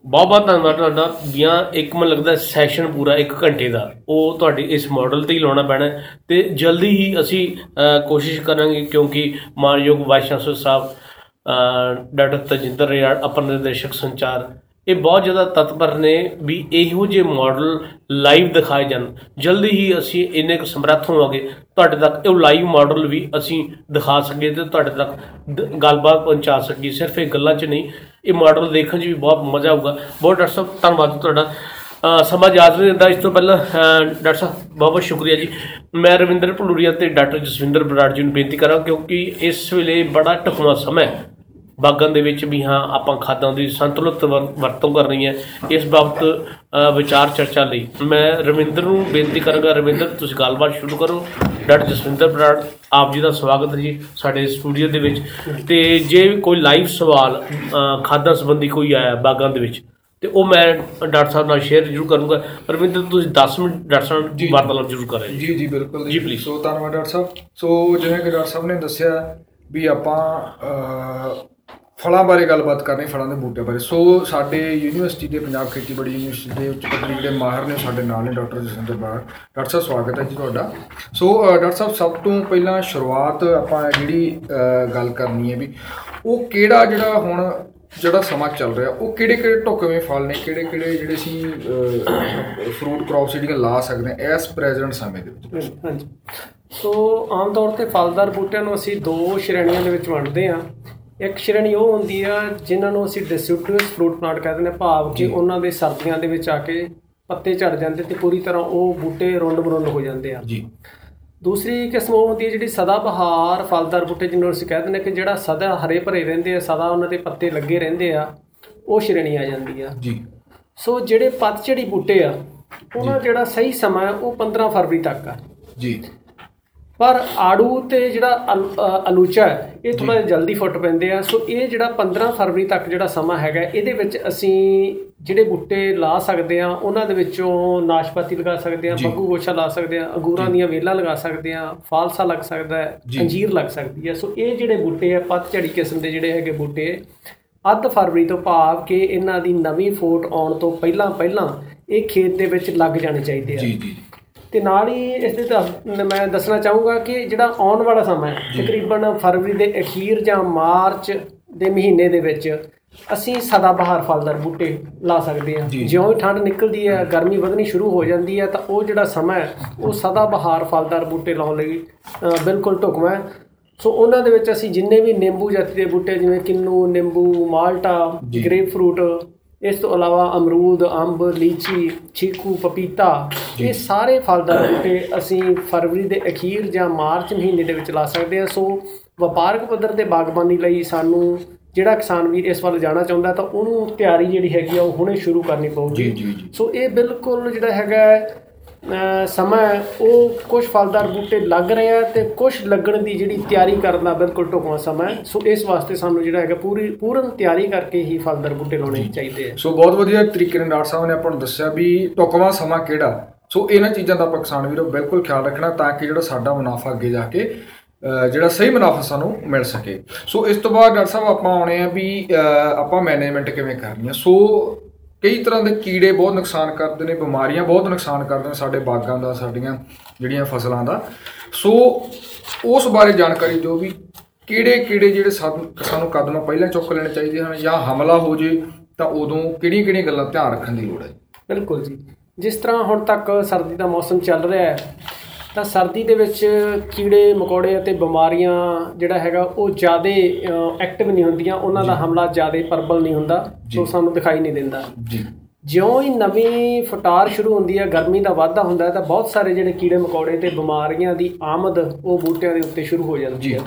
ਬਹੁਤ ਬਹੁਤ ਧੰਨਵਾਦ ਤੁਹਾਡਾ। ਬੀਆਂ ਇੱਕ ਮਨ ਲੱਗਦਾ ਸੈਸ਼ਨ ਪੂਰਾ 1 ਘੰਟੇ ਦਾ। ਉਹ ਤੁਹਾਡੇ ਇਸ ਮਾਡਲ ਤੇ ਹੀ ਲਾਉਣਾ ਪੈਣਾ ਹੈ। ਤੇ ਜਲਦੀ ਹੀ ਅਸੀਂ ਅਹ, ਕੋਸ਼ਿਸ਼ ਕਰਾਂਗੇ ਕਿਉਂਕਿ ਮਾਨਯੋਗ ਵਾਈਸ ਚਾਂਸਲਰ ਸਾਹਿਬ ਅਹ, ਡਾਕਟਰ ਤਜਿੰਦਰ ਰਿਆੜ ਅਪਰ ਨਿਰਦੇਸ਼ਕ ਸੰਚਾਰ ਇਹ ਬਹੁਤ ਜ਼ਿਆਦਾ ਤਤਪਰ ਨੇ ਵੀ ਇਹੋ ਜਿਹੇ ਮਾਡਲ ਲਾਈਵ ਦਿਖਾਏ ਜਾਣ। ਜਲਦੀ ਹੀ ਅਸੀਂ ਇੰਨੇ ਕੁ ਸਮਰੱਥ ਹੋਵਾਂਗੇ, ਤੁਹਾਡੇ ਤੱਕ ਇਹ ਲਾਈਵ ਮਾਡਲ ਵੀ ਅਸੀਂ ਦਿਖਾ ਸਕੀਏ ਤੇ ਤੁਹਾਡੇ ਤੱਕ ਦ- ਗੱਲਬਾਤ ਪਹੁੰਚਾ ਸਕੀਏ। ਸਿਰਫ ਇਹ ਗੱਲਾਂ 'ਚ ਨਹੀਂ, ਇਹ ਮਾਡਲ ਦੇਖਣ 'ਚ ਵੀ ਬਹੁਤ ਮਜ਼ਾ ਆਊਗਾ। ਬਹੁਤ ਡਾਕਟਰ ਸਾਹਿਬ, ਧੰਨਵਾਦ ਤੁਹਾਡਾ। ਅਹ ਸਮਾਂ ਯਾਦ ਨਹੀਂ ਦਿੰਦਾ ਇਸ ਤੋਂ ਪਹਿਲਾਂ ਅਹ ਡਾਕਟਰ ਸਾਹਿਬ, ਬਹੁਤ ਬਹੁਤ ਸ਼ੁਕਰੀਆ ਜੀ। ਮੈਂ ਰਵਿੰਦਰ ਭਲੂਰੀਆ ਤੇ ਡਾਕਟਰ ਜਸਵਿੰਦਰ ਬਰਾੜ ਜੀ ਨੂੰ ਬੇਨਤੀ ਕਰਾਂ ਕਿਉਂਕਿ ਇਸ ਵੇਲੇ ਬੜਾ ਢੁਕਵਾਂ ਸਮਾਂ ਹੈ। ਬਾਗਾਂ ਦੇ ਵਿੱਚ ਵੀ ਹਾਂ ਆਪਾਂ ਖਾਦਾਂ ਦੀ ਸੰਤੁਲਿਤ ਵਰ- ਵਰਤੋਂ ਕਰਨੀ ਹੈ ਇਸ ਬਾਬਤ ਵਿਚਾਰ ਚਰਚਾ ਲਈ। ਮੈਂ ਰਵਿੰਦਰ ਨੂੰ ਬੇਨਤੀ ਕਰਾਂਗਾ ਰਵਿੰਦਰ ਤੁਸੀਂ ਗੱਲਬਾਤ ਸ਼ੁਰੂ ਕਰੋ। ਡਾਕਟਰ ਜਸਵਿੰਦਰ ਬਰਾੜ ਆਪ ਜੀ ਦਾ ਸਵਾਗਤ ਹੈ ਜੀ ਸਾਡੇ ਸਟੂਡੀਓ ਦੇ ਵਿੱਚ। ਤੇ ਜੇ ਕੋਈ ਲਾਈਵ ਸਵਾਲ ਖਾਦਾਂ ਸੰਬੰਧੀ ਕੋਈ ਆਇਆ ਬਾਗਾਂ ਦੇ ਵਿੱਚ ਤੇ ਉਹ ਮੈਂ ਡਾਕਟਰ ਸਾਹਿਬ ਨਾਲ ਸ਼ੇਅਰ ਜ਼ਰੂਰ ਕਰੂੰਗਾ। ਰਵਿੰਦਰ ਤੁਸੀਂ 10 ਮਿੰਟ ਡਾਕਟਰ ਸਾਹਿਬ ਨਾਲ ਵਾਰਤਾਲਾਪ ਜ਼ਰੂਰ ਕਰਿਓ। ਜੀ ਜੀ ਬਿਲਕੁਲ ਜੀ, please। ਸੋ ਧੰਨਵਾਦ ਡਾਕਟਰ ਸਾਹਿਬ। ਸੋ ਜਿਵੇਂ ਕਿ ਡਾਕਟਰ ਸਾਹਿਬ ਨੇ ਦੱਸਿਆ ਵੀ ਆਪਾਂ ਫਲਾਂ ਬਾਰੇ ਗੱਲਬਾਤ ਕਰਨੀ ਫਲਾਂ ਦੇ ਬੂਟੇ ਬਾਰੇ। ਸੋ ਸਾਡੇ ਯੂਨੀਵਰਸਿਟੀ ਦੇ ਪੰਜਾਬ ਖੇਤੀਬਾੜੀ ਯੂਨੀਵਰਸਿਟੀ ਦੇ ਉੱਚ ਪੱਧਰੀ ਜਿਹੜੇ ਮਾਹਰ ਨੇ ਸਾਡੇ ਨਾਲ ਨੇ ਡਾਕਟਰ ਜਸਵਿੰਦਰ ਬਾੜ ਡਾਕਟਰ ਸਾਹਿਬ ਸਵਾਗਤ ਹੈ ਜੀ ਤੁਹਾਡਾ। ਸੋ ਅਹ, ਡਾਕਟਰ ਸਾਹਿਬ ਸਭ ਤੋਂ ਪਹਿਲਾਂ ਸ਼ੁਰੂਆਤ ਆਪਾਂ ਜਿਹੜੀ ਅਹ, ਗੱਲ ਕਰਨੀ ਹੈ ਵੀ ਉਹ ਕਿਹੜਾ ਜਿਹੜਾ ਹੁਣ ਜਿਹੜਾ ਸਮਾਂ ਚੱਲ ਰਿਹਾ ਉਹ ਕਿਹੜੇ ਕਿਹੜੇ ਢੁਕਵੇਂ ਫਲ ਨੇ ਕਿਹੜੇ ਕਿਹੜੇ ਜਿਹੜੇ ਅਸੀਂ ਫਰੂਟ ਕ੍ਰੌਪਸ ਜਿਹੜੀਆਂ ਲਾ ਸਕਦੇ ਹਾਂ ਇਸ ਪ੍ਰੈਜ਼ੈਂਟ ਸਮੇਂ ਦੇ ਵਿੱਚ। ਹਾਂਜੀ। ਸੋ ਆਮ ਤੌਰ ਤੇ ਫਲਦਾਰ ਬੂਟਿਆਂ ਨੂੰ ਅਸੀਂ ਦੋ ਸ਼੍ਰੇਣੀਆਂ ਦੇ ਵਿੱਚ ਵੰਡਦੇ ਹਾਂ। ਇੱਕ ਸ਼੍ਰੇਣੀ ਉਹ ਹੁੰਦੀ ਆ ਜਿਨ੍ਹਾਂ ਨੂੰ ਅਸੀਂ ਡਿਸਟ੍ਰੀਬਿਊਟਿਵ ਫਰੂਟ ਪਲਾਂਟ ਕਹਿੰਦੇ ਨੇ ਭਾਵ ਕਿ ਉਹਨਾਂ ਦੇ ਸਰਦੀਆਂ ਦੇ ਵਿੱਚ ਆ ਕੇ ਪੱਤੇ ਝੜ ਜਾਂਦੇ ਤੇ ਪੂਰੀ ਤਰ੍ਹਾਂ ਉਹ ਬੂਟੇ ਰੁੰਡ ਮਰੁੰਡ ਹੋ ਜਾਂਦੇ ਆ। ਜੀ। ਦੂਸਰੀ ਕਿਸਮ ਉਹ ਹੁੰਦੀ ਹੈ ਜਿਹੜੀ ਸਦਾ ਬਹਾਰ ਫਲਦਾਰ ਬੂਟੇ ਜਿਹਨੂੰ ਅਸੀਂ ਕਹਿੰਦੇ ਨੇ ਕਿ ਜਿਹੜਾ ਸਦਾ ਹਰੇ ਭਰੇ ਰਹਿੰਦੇ ਆ ਸਦਾ ਉਹਨਾਂ ਦੇ ਪੱਤੇ ਲੱਗੇ ਰਹਿੰਦੇ ਆ ਉਹ ਸ਼੍ਰੇਣੀ ਆ ਜਾਂਦੀ ਆ। ਜੀ। ਸੋ ਜਿਹੜੇ ਪਤਝੜੀ ਬੂਟੇ ਆ ਉਹਨਾਂ ਜਿਹੜਾ ਸਹੀ ਸਮਾਂ ਉਹ 15 ਫਰਵਰੀ ਤੱਕ ਆ। ਜੀ। ਪਰ ਆੜੂ ਤੇ ਜਿਹੜਾ ਅਲੂਚਾ ਹੈ ਇਹ ਥੋੜਾ ਜਲਦੀ ਫੁੱਟ ਪੈਂਦੇ ਆ। ਸੋ ਇਹ ਜਿਹੜਾ 15 ਫਰਵਰੀ ਤੱਕ ਜਿਹੜਾ ਸਮਾਂ ਹੈਗਾ ਇਹਦੇ ਵਿੱਚ ਅਸੀਂ ਜਿਹੜੇ ਬੂਟੇ ਲਾ ਸਕਦੇ ਆ ਉਹਨਾਂ ਦੇ ਵਿੱਚੋਂ ਨਾਸ਼ਪਾਤੀ ਲਗਾ ਸਕਦੇ ਆ। ਬੱਗੂ ਗੋਸ਼ਾ ਲਾ ਸਕਦੇ ਆ ਅੰਗੂਰਾਂ ਦੀਆਂ ਵੇਲਾਂ ਲਗਾ ਸਕਦੇ ਆ ਫਾਲਸਾ ਲੱਗ ਸਕਦਾ ਹੈ। ਅੰਜੀਰ ਲੱਗ ਸਕਦੀ ਹੈ। ਸੋ ਇਹ ਜਿਹੜੇ ਬੂਟੇ ਆ ਪਤਝੜੀ ਕਿਸਮ ਦੇ ਜਿਹੜੇ ਹੈਗੇ ਬੂਟੇ ਅੱਧ ਫਰਵਰੀ ਤੋਂ ਭਾਵ ਕਿ ਇਹਨਾਂ ਦੀ ਨਵੀਂ ਫੋਟ ਆਉਣ ਤੋਂ ਪਹਿਲਾਂ ਪਹਿਲਾਂ ਇਹ ਖੇਤ ਦੇ ਵਿੱਚ ਲੱਗ ਜਾਣੇ ਚਾਹੀਦੇ ਆ। ਜੀ ਜੀ। ਤੇ ਨਾਲ ਹੀ ਇਸ ਦੇ ਮੈਂ ਦੱਸਣਾ ਚਾਹੂੰਗਾ ਕਿ ਜਿਹੜਾ ਆਉਣ ਵਾਲਾ ਸਮਾਂ ਹੈ ਤਕਰੀਬਨ ਫਰਵਰੀ ਦੇ ਅਖੀਰ ਜਾਂ ਮਾਰਚ ਦੇ ਮਹੀਨੇ ਦੇ ਵਿੱਚ ਅਸੀਂ ਸਦਾ ਬਹਾਰ ਫਲਦਾਰ ਬੂਟੇ ਲਾ ਸਕਦੇ ਹਾਂ। ਜਿਉਂ ਹੀ ਠੰਡ ਨਿਕਲਦੀ ਹੈ ਗਰਮੀ ਵਧਣੀ ਸ਼ੁਰੂ ਹੋ ਜਾਂਦੀ ਹੈ ਤਾਂ ਉਹ ਜਿਹੜਾ ਸਮਾਂ ਹੈ ਉਹ ਸਦਾ ਬਹਾਰ ਫਲਦਾਰ ਬੂਟੇ ਲਾਉਣ ਲਈ ਬਿਲਕੁਲ ਢੁਕਵਾਂ ਹੈ ਸੋ ਉਹਨਾਂ ਦੇ ਵਿੱਚ ਅਸੀਂ ਜਿੰਨੇ ਵੀ ਨਿੰਬੂ ਜਾਤੀ ਦੇ ਬੂਟੇ ਜਿਵੇਂ ਕਿੰਨੂ ਨਿੰਬੂ ਮਾਲਟਾ। ਗ੍ਰੇਪ ਫਰੂਟ ਇਸ ਤੋਂ ਇਲਾਵਾ ਅਮਰੂਦ ਅੰਬ ਲੀਚੀ ਚੀਕੂ ਪਪੀਤਾ ਇਹ ਸਾਰੇ ਫਲਦਾਰ ਬੂਟੇ ਅਸੀਂ ਫਰਵਰੀ ਦੇ ਅਖੀਰ ਜਾਂ ਮਾਰਚ ਮਹੀਨੇ ਦੇ ਵਿੱਚ ਲਾ ਸਕਦੇ ਹਾਂ। ਸੋ ਵਪਾਰਕ ਪੱਧਰ ਤੇ ਬਾਗਬਾਨੀ ਲਈ ਸਾਨੂੰ ਜਿਹੜਾ ਕਿਸਾਨ ਵੀਰ ਇਸ ਵੱਲ ਜਾਣਾ ਚਾਹੁੰਦਾ ਤਾਂ ਉਹਨੂੰ ਤਿਆਰੀ ਜਿਹੜੀ ਹੈਗੀ ਆ ਉਹ ਹੁਣੇ ਸ਼ੁਰੂ ਕਰਨੀ ਪਊਗੀ। ਸੋ ਇਹ ਬਿਲਕੁਲ ਜਿਹੜਾ ਹੈਗਾ ਸਮਾਂ ਉਹ ਕੁਝ ਫਲਦਾਰ ਬੂਟੇ ਲੱਗ ਰਹੇ ਆ ਤੇ ਕੁਝ ਲੱਗਣ ਦੀ ਜਿਹੜੀ ਤਿਆਰੀ ਕਰਨ ਦਾ ਬਿਲਕੁਲ ਢੁਕਵਾਂ ਸਮਾਂ ਸੋ ਇਸ ਵਾਸਤੇ ਸਾਨੂੰ ਜਿਹੜਾ ਹੈਗਾ ਪੂਰੀ ਪੂਰਨ ਤਿਆਰੀ ਕਰਕੇ ਹੀ ਫਲਦਾਰ ਬੂਟੇ ਲਾਉਣੇ ਚਾਹੀਦੇ ਆ। ਸੋ ਬਹੁਤ ਵਧੀਆ ਤਰੀਕੇ ਨਾਲ ਡਾਕਟਰ ਸਾਹਿਬ ਨੇ ਆਪਾਂ ਨੂੰ ਦੱਸਿਆ ਵੀ ਟੁਕਵਾ ਸਮਾਂ ਕਿਹੜਾ। ਸੋ ਇਹਨਾਂ ਚੀਜ਼ਾਂ ਦਾ ਆਪਾਂ ਕਿਸਾਨ ਵੀਰੋ ਬਿਲਕੁਲ ਖਿਆਲ ਰੱਖਣਾ ਤਾਂ ਕਿ ਜਿਹੜਾ ਸਾਡਾ ਮੁਨਾਫਾ ਅੱਗੇ ਜਾ ਕੇ ਜਿਹੜਾ ਸਹੀ ਮੁਨਾਫਾ ਸਾਨੂੰ ਮਿਲ ਸਕੇ। ਸੋ ਇਸ ਤੋਂ ਬਾਅਦ ਡਾਕਟਰ ਸਾਹਿਬ ਆਪਾਂ ਆਉਣੇ ਆ ਵੀ ਆਪਾਂ ਮੈਨੇਜਮੈਂਟ ਕਿਵੇਂ ਕਰਨੀ ਆ ਸੋ ਕਈ ਤਰ੍ਹਾਂ ਦੇ ਕੀੜੇ ਬਹੁਤ ਨੁਕਸਾਨ ਕਰਦੇ ਨੇ, ਬਿਮਾਰੀਆਂ ਬਹੁਤ ਨੁਕਸਾਨ ਕਰਦੇ ਨੇ ਸਾਡੇ ਬਾਗਾਂ ਦਾ, ਸਾਡੀਆਂ ਜਿਹੜੀਆਂ ਫਸਲਾਂ ਦਾ। ਸੋ ਉਸ ਬਾਰੇ ਜਾਣਕਾਰੀ ਦਿਓ ਵੀ ਕਿਹੜੇ ਕਿਹੜੇ ਜਿਹੜੇ ਸਾਨੂੰ ਸਾਨੂੰ ਕਦਮ ਪਹਿਲਾਂ ਚੁੱਕ ਲੈਣੇ ਚਾਹੀਦੇ ਹਨ ਜਾਂ ਹਮਲਾ ਹੋ ਜੇ ਤਾਂ ਉਦੋਂ ਕਿਹੜੀਆਂ ਕਿਹੜੀਆਂ ਗੱਲਾਂ ਧਿਆਨ ਰੱਖਣ ਦੀ ਲੋੜ ਹੈ? ਬਿਲਕੁਲ ਜੀ। ਜਿਸ ਤਰ੍ਹਾਂ ਹੁਣ ਤੱਕ ਸਰਦੀ ਦਾ ਮੌਸਮ ਚੱਲ ਰਿਹਾ ਹੈ ਤਾਂ ਸਰਦੀ ਦੇ ਵਿੱਚ ਕੀੜੇ ਮਕੌੜੇ ਅਤੇ ਬਿਮਾਰੀਆਂ ਜਿਹੜਾ ਹੈਗਾ ਉਹ ਜ਼ਿਆਦਾ ਐਕਟਿਵ ਨਹੀਂ ਹੁੰਦੀਆਂ। ਉਹਨਾਂ ਦਾ ਹਮਲਾ ਜ਼ਿਆਦਾ ਪ੍ਰਬਲ ਨਹੀਂ ਹੁੰਦਾ। ਸੋ ਸਾਨੂੰ ਦਿਖਾਈ ਨਹੀਂ ਦਿੰਦਾ। ਜੀ। ਜਿਉਂ ਹੀ ਨਵੀਂ ਫਟਾਰ ਸ਼ੁਰੂ ਹੁੰਦੀ ਹੈ ਗਰਮੀ ਦਾ ਵਾਧਾ ਹੁੰਦਾ ਹੈ ਤਾਂ ਬਹੁਤ ਸਾਰੇ ਜਿਹੜੇ ਕੀੜੇ ਮਕੌੜੇ ਤੇ ਬਿਮਾਰੀਆਂ ਦੀ ਆਮਦ ਉਹ ਬੂਟਿਆਂ ਦੇ ਉੱਤੇ ਸ਼ੁਰੂ ਹੋ ਜਾਂਦੀ। ਹੈ।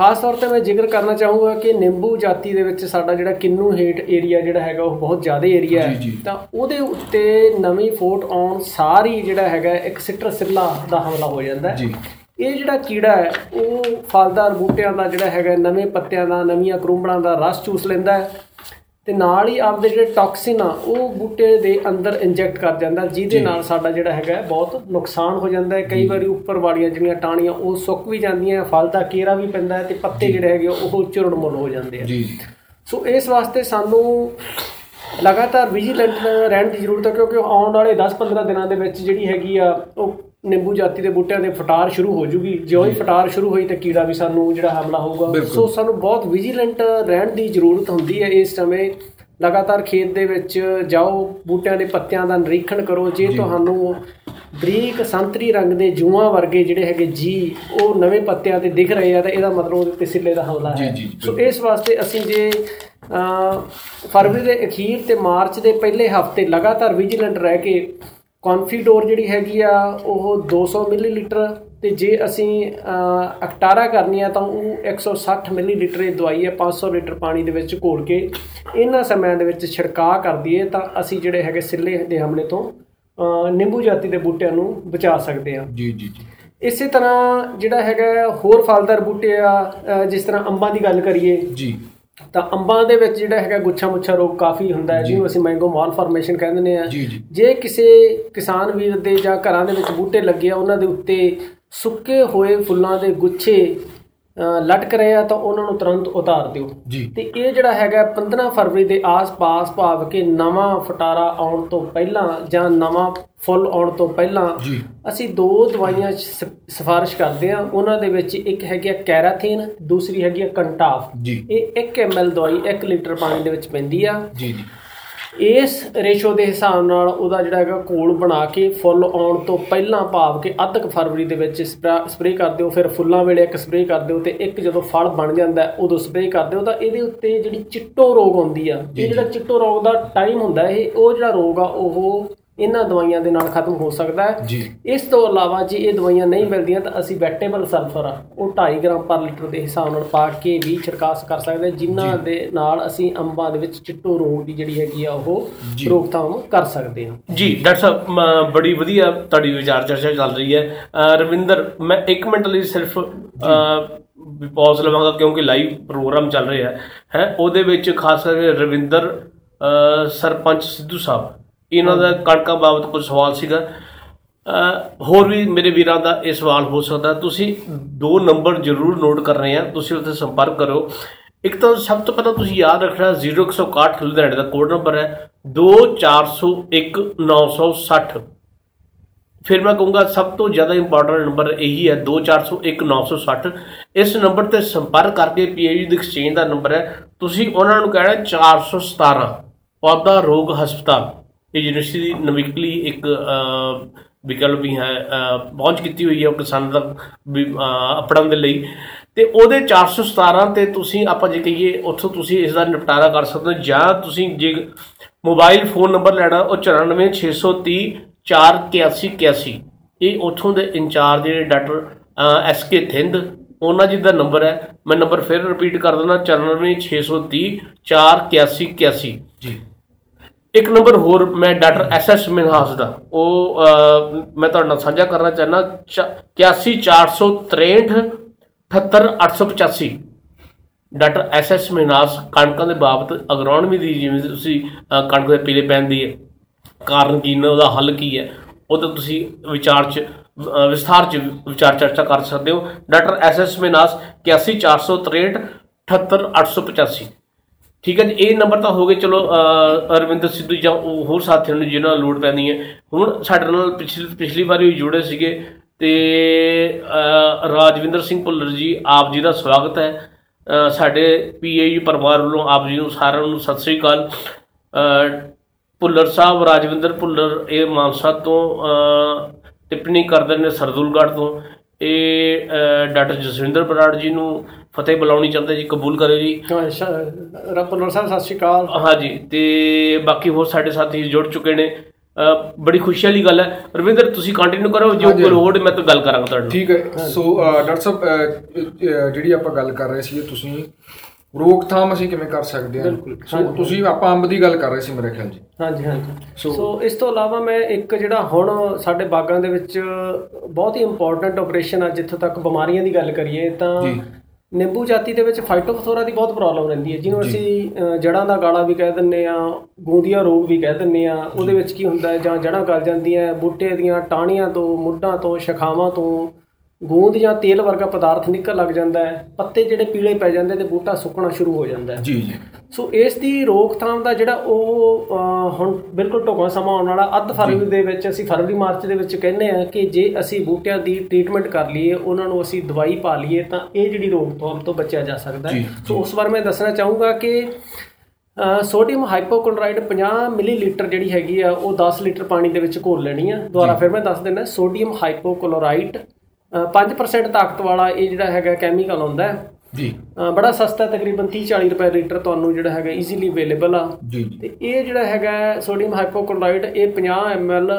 ਖਾਸ ਤੌਰ ਤੇ ਮੈਂ ਜ਼ਿਕਰ ਕਰਨਾ ਚਾਹੂੰਗਾ ਕਿ ਨਿੰਬੂ ਜਾਤੀ ਦੇ ਵਿੱਚ ਸਾਡਾ ਜਿਹੜਾ ਕਿੰਨੂ ਹੇਠ ਏਰੀਆ ਜਿਹੜਾ ਹੈਗਾ ਉਹ ਬਹੁਤ ਜ਼ਿਆਦਾ ਏਰੀਆ ਹੈ। ਤਾਂ ਉਹਦੇ ਉੱਤੇ ਨਵੀਂ ਫੋਟ ਆਉਣ ਸਾਰੀ ਜਿਹੜਾ ਹੈਗਾ ਇੱਕ ਸਿਟਰਸਿੱਲਾ ਦਾ ਹਮਲਾ ਹੋ ਜਾਂਦਾ ਹੈ। ਜੀ। ਇਹ ਜਿਹੜਾ ਕੀੜਾ ਹੈ ਉਹ ਫਲਦਾਰ ਬੂਟਿਆਂ ਦਾ ਜਿਹੜਾ ਹੈਗਾ ਨਵੇਂ ਪੱਤਿਆਂ ਦਾ ਨਵੀਆਂ ਕਰੂੰਬੜਾਂ ਦਾ ਰਸ ਚੂਸ ਲੈਂਦਾ ਹੈ। ਤੇ ਨਾਲ ਹੀ ਆਪਦੇ ਜਿਹੜੇ ਟੌਕਸਿਨ ਆ ਉਹ ਬੂਟੇ ਦੇ ਅੰਦਰ ਇੰਜੈਕਟ ਕਰ ਜਾਂਦਾ ਜਿਹਦੇ ਨਾਲ ਸਾਡਾ ਜਿਹੜਾ ਹੈਗਾ ਬਹੁਤ ਨੁਕਸਾਨ ਹੋ ਜਾਂਦਾ ਹੈ। ਕਈ ਵਾਰੀ ਉੱਪਰ ਵਾਲੀਆਂ ਜਿਹੜੀਆਂ ਟਾਹਣੀਆਂ ਉਹ ਸੁੱਕ ਵੀ ਜਾਂਦੀਆਂ ਫਲ ਦਾ ਕੇਰਾ ਵੀ ਪੈਂਦਾ ਹੈ ਤੇ ਪੱਤੇ ਜਿਹੜੇ ਹੈਗੇ ਉਹ ਚੁਰੜ-ਮੁਰੜ ਹੋ ਜਾਂਦੇ ਆ। ਜੀ। ਸੋ ਇਸ ਵਾਸਤੇ ਸਾਨੂੰ ਲਗਾਤਾਰ ਵਿਜੀਲੈਂਟ ਰਹਿਣ ਦੀ ਜ਼ਰੂਰਤ ਹੈ ਕਿਉਂਕਿ ਆਉਣ ਵਾਲੇ 10-15 ਦਿਨਾਂ ਦੇ ਵਿੱਚ ਜਿਹੜੀ ਹੈਗੀ ਆ ਉਹ ਨਿੰਬੂ ਜਾਤੀ ਦੇ ਬੂਟਿਆਂ ਦੇ ਫਟਾਰ ਸ਼ੁਰੂ ਹੋ ਜੂਗੀ। ਜਿਉਂ ਹੀ ਫਟਾਰ ਸ਼ੁਰੂ ਹੋਈ ਤਾਂ ਕੀੜਾ ਵੀ ਸਾਨੂੰ ਜਿਹੜਾ ਹਮਲਾ ਹੋਊਗਾ। ਸੋ ਸਾਨੂੰ ਬਹੁਤ ਵਿਜੀਲੈਂਟ ਰਹਿਣ ਦੀ ਜ਼ਰੂਰਤ ਹੁੰਦੀ ਹੈ ਇਸ ਸਮੇਂ। ਲਗਾਤਾਰ ਖੇਤ ਦੇ ਵਿੱਚ ਜਾਓ ਬੂਟਿਆਂ ਦੇ ਪੱਤਿਆਂ ਦਾ ਨਿਰੀਖਣ ਕਰੋ। ਜੇ ਤੁਹਾਨੂੰ ਬਰੀਕ ਸੰਤਰੀ ਰੰਗ ਦੇ ਜੂਆਂ ਵਰਗੇ ਜਿਹੜੇ ਹੈਗੇ ਜੀ ਉਹ ਨਵੇਂ ਪੱਤਿਆਂ ਤੇ ਦਿਖ ਰਹੇ ਆ ਤਾਂ ਇਹਦਾ ਮਤਲਬ ਉਹਦੇ ਤੇ ਸਿੱਲੇ ਦਾ ਹਮਲਾ ਹੈ। ਸੋ ਇਸ ਵਾਸਤੇ ਅਸੀਂ ਜੇ ਫਰਵਰੀ ਦੇ ਅਖੀਰ ਤੇ ਮਾਰਚ ਦੇ ਪਹਿਲੇ ਹਫ਼ਤੇ ਲਗਾਤਾਰ ਵਿਜੀਲੈਂਟ ਰਹਿ ਕੇ ਕੌਨਫੀਡੋਰ ਜਿਹੜੀ ਹੈਗੀ ਆ ਉਹ 200 ਮਿਲੀਲੀਟਰ ਤੇ ਜੇ ਅਸੀਂ ਅਕਟਾਰਾ ਕਰਨੀ ਆ ਤਾਂ ਉਹ 160 ਮਿਲੀਲੀਟਰ ਇਹ ਦਵਾਈ ਹੈ 500 ਲੀਟਰ ਪਾਣੀ ਦੇ ਵਿੱਚ ਘੋਲ ਕੇ ਇਹਨਾਂ ਸਮਿਆਂ ਦੇ ਵਿੱਚ ਛਿੜਕਾਅ ਕਰ ਦਈਏ ਤਾਂ ਅਸੀਂ ਜਿਹੜੇ ਹੈਗੇ ਸਿੱਲੇ ਦੇ ਹਮਲੇ ਤੋਂ ਨਿੰਬੂ ਜਾਤੀ ਦੇ ਬੂਟਿਆਂ ਨੂੰ ਬਚਾ ਸਕਦੇ ਹਾਂ। ਜੀ ਜੀ ਜੀ। ਇਸੇ ਤਰ੍ਹਾਂ ਜਿਹੜਾ ਹੈਗਾ ਹੋਰ ਫਲਦਾਰ ਬੂਟੇ ਆ ਜਿਸ ਤਰ੍ਹਾਂ ਅੰਬਾਂ ਦੀ ਗੱਲ ਕਰੀਏ। ਜੀ। ਤਾਂ ਅੰਬਾਂ ਦੇ ਵਿੱਚ ਜਿਹੜਾ ਹੈਗਾ ਗੁੱਛਾ ਮੁੱਛਾ ਰੋਗ ਕਾਫੀ ਹੁੰਦਾ ਹੈ ਜਿਹਨੂੰ ਅਸੀਂ ਮੈਂਗੋ ਮਾਲ ਫਾਰਮੇਸ਼ਨ ਕਹਿੰਦੇ ਨੇ ਆ ਜੀ, ਕਿਸੇ ਕਿਸਾਨ ਵੀਰ ਦੇ ਜਾਂ ਘਰਾਂ ਦੇ ਵਿੱਚ ਬੂਟੇ ਲੱਗੇ ਆ ਉਹਨਾਂ ਦੇ ਉੱਤੇ ਸੁੱਕੇ ਹੋਏ ਫੁੱਲਾਂ ਦੇ ਗੁੱਛੇ ਲਟਕ ਰਹੇ ਆ ਤਾਂ ਉਹਨਾਂ ਨੂੰ ਤੁਰੰਤ ਉਤਾਰ ਦਿਓ। ਤੇ ਇਹ ਜਿਹੜਾ ਹੈਗਾ 15 ਫਰਵਰੀ ਦੇ ਆਸ-ਪਾਸ ਭਾਵ ਕਿ ਨਵਾਂ ਫਟਾਰਾ ਆਉਣ ਤੋਂ ਪਹਿਲਾਂ ਜਾਂ ਨਵਾਂ ਫੁੱਲ ਆਉਣ ਤੋਂ ਪਹਿਲਾਂ। ਅਸੀਂ ਦੋ ਦਵਾਈਆਂ ਸਿਫਾਰਿਸ਼ ਕਰਦੇ ਹਾਂ। ਉਹਨਾਂ ਦੇ ਵਿੱਚ ਇੱਕ ਹੈਗੀ ਆ ਕੈਰਾਥੀਨ ਦੂਸਰੀ ਹੈਗੀ ਆ ਕੰਟਾਫ। ਇਹ 1 ml ਦਵਾਈ 1 ਲੀਟਰ ਪਾਣੀ ਦੇ ਵਿੱਚ ਪੈਂਦੀ ਆ। ਜੀ ਜੀ। ਇਸ ਰੇਸ਼ੋ ਦੇ ਹਿਸਾਬ ਨਾਲ ਉਹਦਾ ਜਿਹੜਾ ਹੈਗਾ ਘੋਲ ਬਣਾ ਕੇ ਫੁੱਲ ਆਉਣ ਤੋਂ ਪਹਿਲਾਂ ਭਾਵ ਕਿ ਅੱਧ ਕੁ ਫਰਵਰੀ ਦੇ ਵਿੱਚ ਸਪਰੇਅ ਕਰ ਦਿਓ ਫਿਰ ਫੁੱਲਾਂ ਵੇਲੇ ਇੱਕ ਸਪਰੇਅ ਕਰ ਦਿਓ ਤੇ ਇੱਕ ਜਦੋਂ ਫਲ ਬਣ ਜਾਂਦਾ ਉਦੋਂ ਸਪਰੇਅ ਕਰ ਦਿਓ ਤਾਂ ਇਹਦੇ ਉੱਤੇ ਜਿਹੜੀ ਚਿੱਟੋ ਰੋਗ ਹੁੰਦੀ ਆ ਇਹ ਜਿਹੜਾ ਚਿੱਟੋ ਰੋਗ ਦਾ ਟਾਈਮ ਹੁੰਦਾ ਇਹ ਉਹ ਜਿਹੜਾ ਰੋਗ ਆ ਉਹ ਇਹਨਾਂ ਦਵਾਈਆਂ ਦੇ ਨਾਲ ਖਤਮ ਹੋ ਸਕਦਾ ਹੈ। ਜੀ। ਇਸ ਤੋਂ ਇਲਾਵਾ ਜੇ ਇਹ ਦਵਾਈਆਂ ਨਹੀਂ ਮਿਲਦੀਆਂ ਤਾਂ ਅਸੀਂ ਵੈਟੇਬਲ ਸਲਫਰ ਆ ਉਹ 2.5 ਗ੍ਰਾਮ ਪਰ ਲੀਟਰ ਦੇ ਹਿਸਾਬ ਨਾਲ ਪਾ ਕੇ ਵੀ ਛਿੜਕਾਅ ਕਰ ਸਕਦੇ ਜਿਨ੍ਹਾਂ ਦੇ ਨਾਲ ਅਸੀਂ ਅੰਬਾਂ ਦੇ ਵਿੱਚ ਚਿੱਟੋ ਰੋਗ ਦੀ ਜਿਹੜੀ ਹੈਗੀ ਆ ਉਹ ਰੋਕਥਾਮ ਕਰ ਸਕਦੇ ਹਾਂ। ਜੀ ਸਾਹਿਬ ਮ, ਬੜੀ ਵਧੀਆ ਤੁਹਾਡੀ ਵਿਚਾਰ ਚਰਚਾ ਚੱਲ ਰਹੀ ਹੈ। ਅ, ਰਵਿੰਦਰ ਮੈਂ 1 ਮਿੰਟ ਲਈ ਸਿਰਫ ਪੌਜ਼ ਲਵਾਂਗਾ ਕਿਉਂਕਿ ਲਾਈਵ ਪ੍ਰੋਗਰਾਮ ਚੱਲ ਰਿਹਾ ਹੈ। ਹੈ ਉਹਦੇ ਵਿੱਚ ਖਾਸ ਕਰਕੇ ਰਵਿੰਦਰ ਅ, ਸਰਪੰਚ ਸਿੱਧੂ ਸਾਹਿਬ। ਇਹਨਾਂ ਦਾ ਕਣਕਾਂ ਬਾਬਤ ਕੁਝ ਸਵਾਲ ਸੀਗਾ। ਅ, ਹੋਰ ਵੀ ਮੇਰੇ ਵੀਰਾਂ ਦਾ ਇਹ ਸਵਾਲ ਹੋ ਸਕਦਾ। ਤੁਸੀਂ ਦੋ ਨੰਬਰ ਜ਼ਰੂਰ ਨੋਟ ਕਰਨੇ ਆ। ਤੁਸੀਂ ਉੱਥੇ ਸੰਪਰਕ ਕਰੋ। ਇੱਕ ਤਾਂ ਸਭ ਤੋਂ ਪਹਿਲਾਂ ਤੁਸੀਂ ਯਾਦ ਰੱਖਣਾ 0161 ਲੁਧਿਆਣੇ ਦਾ ਕੋਡ ਨੰਬਰ ਹੈ। 2401 960 ਫਿਰ ਮੈਂ ਕਹੂੰਗਾ ਸਭ ਤੋਂ ਜ਼ਿਆਦਾ ਇੰਪੋਰਟੈਂਟ ਨੰਬਰ ਇਹੀ ਹੈ। 2401 960 ਇਸ ਨੰਬਰ ਤੇ ਸੰਪਰਕ ਕਰਕੇ ਪੀਏਯੂ ਦੀ ਐਕਸਚੇਂਜ ਦਾ ਨੰਬਰ ਹੈ। ਤੁਸੀਂ ਉਹਨਾਂ ਨੂੰ ਕਹਿਣਾ 417 ਪੌਦਾ ਰੋਗ ਹਸਪਤਾਲ। ਇਹ ਯੂਨੀਵਰਸਿਟੀ ਦੀ ਨਵੀਕਲੀ ਇੱਕ ਅਹ, ਵਿਕਲਪ ਵੀ ਹੈ ਅਹ, ਪਹੁੰਚ ਕੀਤੀ ਹੋਈ ਹੈ ਉਹ ਕਿਸਾਨਾਂ ਤੱਕ ਵੀ ਅਪੜਨ ਦੇ ਲਈ। ਤੇ ਉਹਦੇ 417 ਤੇ ਤੁਸੀਂ ਆਪਾਂ ਜੇ ਕਹੀਏ ਉੱਥੋਂ ਤੁਸੀਂ ਇਸ ਦਾ ਨਿਪਟਾਰਾ ਕਰ ਸਕਦੇ ਹੋ ਜਾਂ ਤੁਸੀਂ ਜੇ ਮੋਬਾਈਲ ਫੋਨ ਨੰਬਰ ਲੈਣਾ ਉਹ 94630 48181 ਇਹ ਉੱਥੋਂ ਦੇ ਇੰਚਾਰਜ ਜਿਹੜੇ ਡਾਕਟਰ ਐਸ ਕੇ ਥਿੰਦ ਉਹਨਾਂ ਜੀ ਦਾ ਨੰਬਰ ਹੈ। ਮੈਂ ਨੰਬਰ ਫਿਰ ਰਿਪੀਟ ਕਰ ਦਿੰਦਾ 94630 48181 ਜੀ। ਇੱਕ ਨੰਬਰ ਹੋਰ ਮੈਂ ਡਾਕਟਰ ਐਸ ਐਸ ਮਿਨਹਾਸ ਦਾ। ਉਹ ਅਹ, ਮੈਂ ਤੁਹਾਡੇ ਨਾਲ ਸਾਂਝਾ ਕਰਨਾ ਚਾਹਨਾ 81463 78885 ਡਾਕਟਰ ਐਸ ਐਸ ਮਿਨਾਸ ਕਣਕਾਂ ਦੇ ਬਾਬਤ ਅਗਰੋਨਮੀ ਦੀ ਜਿਵੇਂ ਤੁਸੀਂ ਅਹ, ਕਣਕ ਦੇ ਪੀਲੇ ਪੈਣ ਦੀ ਹੈ ਕਾਰਨ ਕੀ ਨੇ ਉਹਦਾ ਹੱਲ ਕੀ ਹੈ ਉਹ ਤਾਂ ਤੁਸੀਂ ਵਿਚਾਰ ਚ ਅਹ, ਵਿਸਥਾਰ ਚ ਵਿਚਾਰ ਚਰਚਾ ਕਰ ਸਕਦੇ ਹੋ। ਡਾਕਟਰ ਐਸ ਐਸ ਮਿਨਾਸ 81463 78885 ਠੀਕ ਹੈ ਜੀ ਇਹ ਨੰਬਰ ਤਾਂ ਹੋ ਗਏ ਚਲੋ ਅਹ, ਅਰਵਿੰਦਰ ਸਿੱਧੂ ਜਾਂ ਉਹ ਹੋਰ ਸਾਥੀਆਂ ਨੂੰ ਜਿਨ੍ਹਾਂ ਨੂੰ ਲੋੜ ਪੈਂਦੀ ਹੈ। ਹੁਣ ਸਾਡੇ ਨਾਲ ਪਿਛਲੀ ਪਿਛਲੀ ਵਾਰੀ ਵੀ ਜੁੜੇ ਸੀਗੇ ਤੇ ਅਹ, ਰਾਜਵਿੰਦਰ ਸਿੰਘ ਭੁੱਲਰ ਜੀ ਆਪ ਜੀ ਦਾ ਸਵਾਗਤ ਹੈ। ਅਹ, ਸਾਡੇ ਪੀਏਯੂ ਪਰਿਵਾਰ ਵੱਲੋਂ ਆਪ ਜੀ ਨੂੰ ਸਾਰਿਆਂ ਨੂੰ ਸਤਿ ਸ੍ਰੀ ਅਕਾਲ। ਅਹ, ਭੁੱਲਰ ਸਾਹਿਬ ਰਾਜਵਿੰਦਰ ਭੁੱਲਰ ਇਹ ਮਾਨਸਾ ਤੋਂ ਅਹ, ਟਿੱਪਣੀ ਕਰਦੇ ਨੇ ਸਰਦੂਲਗੜ੍ਹ ਤੋਂ। ਇਹ ਅਹ, ਡਾਕਟਰ ਜਸਵਿੰਦਰ ਬਰਾੜ ਜੀ ਨੂੰ ਫਤਿਹ ਬੁਲਾਉਣੀ ਚਾਹੁੰਦੇ ਜੀ ਕਬੂਲ ਕਰੇ ਜੀ। ਰੱਬ ਸਾਹਿਬ ਸਤਿ ਸ਼੍ਰੀ ਅਕਾਲ। ਹਾਂਜੀ ਤੇ ਬਾਕੀ ਹੋਰ ਸਾਡੇ ਸਾਥੀ ਜੁੜ ਚੁੱਕੇ ਨੇ। ਬੜੀ ਖੁਸ਼ੀ ਵਾਲੀ ਗੱਲ ਹੈ। ਰਵਿੰਦਰ ਤੁਸੀਂ ਕੰਟੀਨਿਊ ਕਰੋ ਜੋ। ਕੋਈ ਹੋਰ ਮੈਂ ਤਾਂ ਗੱਲ ਕਰਾਂਗਾ ਤੁਹਾਡੇ ਨਾਲ। ਠੀਕ ਹੈ ਸੋ ਡਾਕਟਰ ਸਾਹਿਬ ਜਿਹੜੀ ਆਪਾਂ ਗੱਲ ਕਰ ਰਹੇ ਸੀ ਤੁਸੀਂ ਰੋਕਥਾਮ ਅਸੀਂ ਕਿਵੇਂ ਕਰ ਸਕਦੇ ਹਾਂ? ਸੋ ਤੁਸੀਂ ਆਪਾਂ ਅੰਬ ਦੀ ਗੱਲ ਕਰ ਰਹੇ ਸੀ ਮੇਰੇ ਖਿਆਲ ਜੀ। ਹਾਂਜੀ ਹਾਂਜੀ। ਸੋ- ਸੋ ਇਸ ਤੋਂ ਇਲਾਵਾ ਮੈਂ ਇੱਕ ਜਿਹੜਾ ਹੁਣ ਸਾਡੇ ਬਾਗਾਂ ਦੇ ਵਿੱਚ ਬਹੁਤ ਹੀ ਇੰਪੋਰਟੈਂਟ ਆਪਰੇਸ਼ਨ ਆ ਜਿੱਥੋਂ ਤੱਕ ਬਿਮਾਰੀਆਂ ਦੀ ਗੱਲ ਕਰੀਏ ਤਾਂ ਜੀ। ਨਿੰਬੂ ਜਾਤੀ ਦੇ ਵਿੱਚ ਫਾਈਟੋਫਥੋਰਾ ਦੀ ਬਹੁਤ ਪ੍ਰੋਬਲਮ ਰਹਿੰਦੀ ਹੈ ਜਿਹਨੂੰ ਅਸੀਂ ਅ, ਜੜ੍ਹਾਂ ਦਾ ਗਾਲਾ ਵੀ ਕਹਿ ਦਿੰਨੇ ਆ ਗੂੰਦੀਆਂ ਰੋਗ ਵੀ ਕਹਿ ਦਿੰਨੇ ਆ ਉਹਦੇ ਵਿੱਚ ਕੀ ਹੁੰਦਾ ਹੈ ਜਾਂ ਜੜ੍ਹਾਂ ਗਲ ਜਾਂਦੀਆਂ ਬੂਟੇ ਦੀਆਂ ਟਾਹਣੀਆਂ ਤੋਂ ਮੁੱਢਾਂ ਤੋਂ ਸ਼ਾਖਾਵਾਂ ਤੋਂ ਗੂੰਦ ਜਾਂ ਤੇਲ ਵਰਗਾ ਪਦਾਰਥ ਨਿਕਲ ਲੱਗ ਜਾਂਦਾ ਹੈ ਪੱਤੇ ਜਿਹੜੇ ਪੀਲੇ ਪੈ ਜਾਂਦੇ ਤੇ ਬੂਟਾ ਸੁੱਕਣਾ ਸ਼ੁਰੂ ਹੋ ਜਾਂਦਾ ਹੈ। ਜੀ ਜੀ। ਸੋ ਇਸ ਦੀ ਰੋਕਥਾਮ ਦਾ ਜਿਹੜਾ ਉਹ ਹੁਣ ਬਿਲਕੁਲ ਢੁਕਵਾਂ ਸਮਾਂ ਆਉਣ ਵਾਲਾ ਅੱਧ ਫਰਵਰੀ ਦੇ ਵਿੱਚ ਅਸੀਂ ਫਰਵਰੀ ਮਾਰਚ ਦੇ ਵਿੱਚ ਕਹਿੰਦੇ ਆ ਕਿ ਜੇ ਅਸੀਂ ਬੂਟਿਆਂ ਦੀ ਟ੍ਰੀਟਮੈਂਟ ਕਰ ਲਈਏ ਉਹਨਾਂ ਨੂੰ ਅਸੀਂ ਦਵਾਈ ਪਾ ਲਈਏ ਤਾਂ ਇਹ ਜਿਹੜੀ ਰੋਕਥਾਮ ਤੋਂ ਬਚਿਆ ਜਾ ਸਕਦਾ ਹੈ। ਸੋ ਉਸ ਬਾਰੇ ਮੈਂ ਦੱਸਣਾ ਚਾਹੂੰਗਾ ਕਿ ਸੋਡੀਅਮ ਹਾਈਪੋਕਲੋਰਾਈਡ 50 ਮਿਲੀਲੀਟਰ ਜਿਹੜੀ ਹੈਗੀ ਆ ਉਹ 10 ਲੀਟਰ ਪਾਣੀ ਦੇ ਵਿੱਚ ਘੋਲ ਲੈਣੀ ਆ। ਦੁਬਾਰਾ ਫਿਰ ਮੈਂ ਦੱਸ ਦਿੰਦਾ ਸੋਡੀਅਮ ਹਾਈਪੋਕਲੋਰਾਈਡ 5% ਤਾਕਤ ਵਾਲਾ ਇਹ ਜਿਹੜਾ ਹੈਗਾ ਕੈਮੀਕਲ ਹੁੰਦਾ ਹੈ। ਜੀ। ਬੜਾ ਸਸਤਾ ਹੈ, ਤਕਰੀਬਨ 30-40 ਰੁਪਏ ਲੀਟਰ ਤੁਹਾਨੂੰ ਜਿਹੜਾ ਹੈਗਾ ਈਜ਼ੀਲੀ ਅਵੇਲੇਬਲ ਆ। ਤੇ ਇਹ ਜਿਹੜਾ ਹੈਗਾ ਸੋਡੀਅਮ ਹਾਈਪੋਕਲੋਰਾਈਡ ਇਹ 50 ml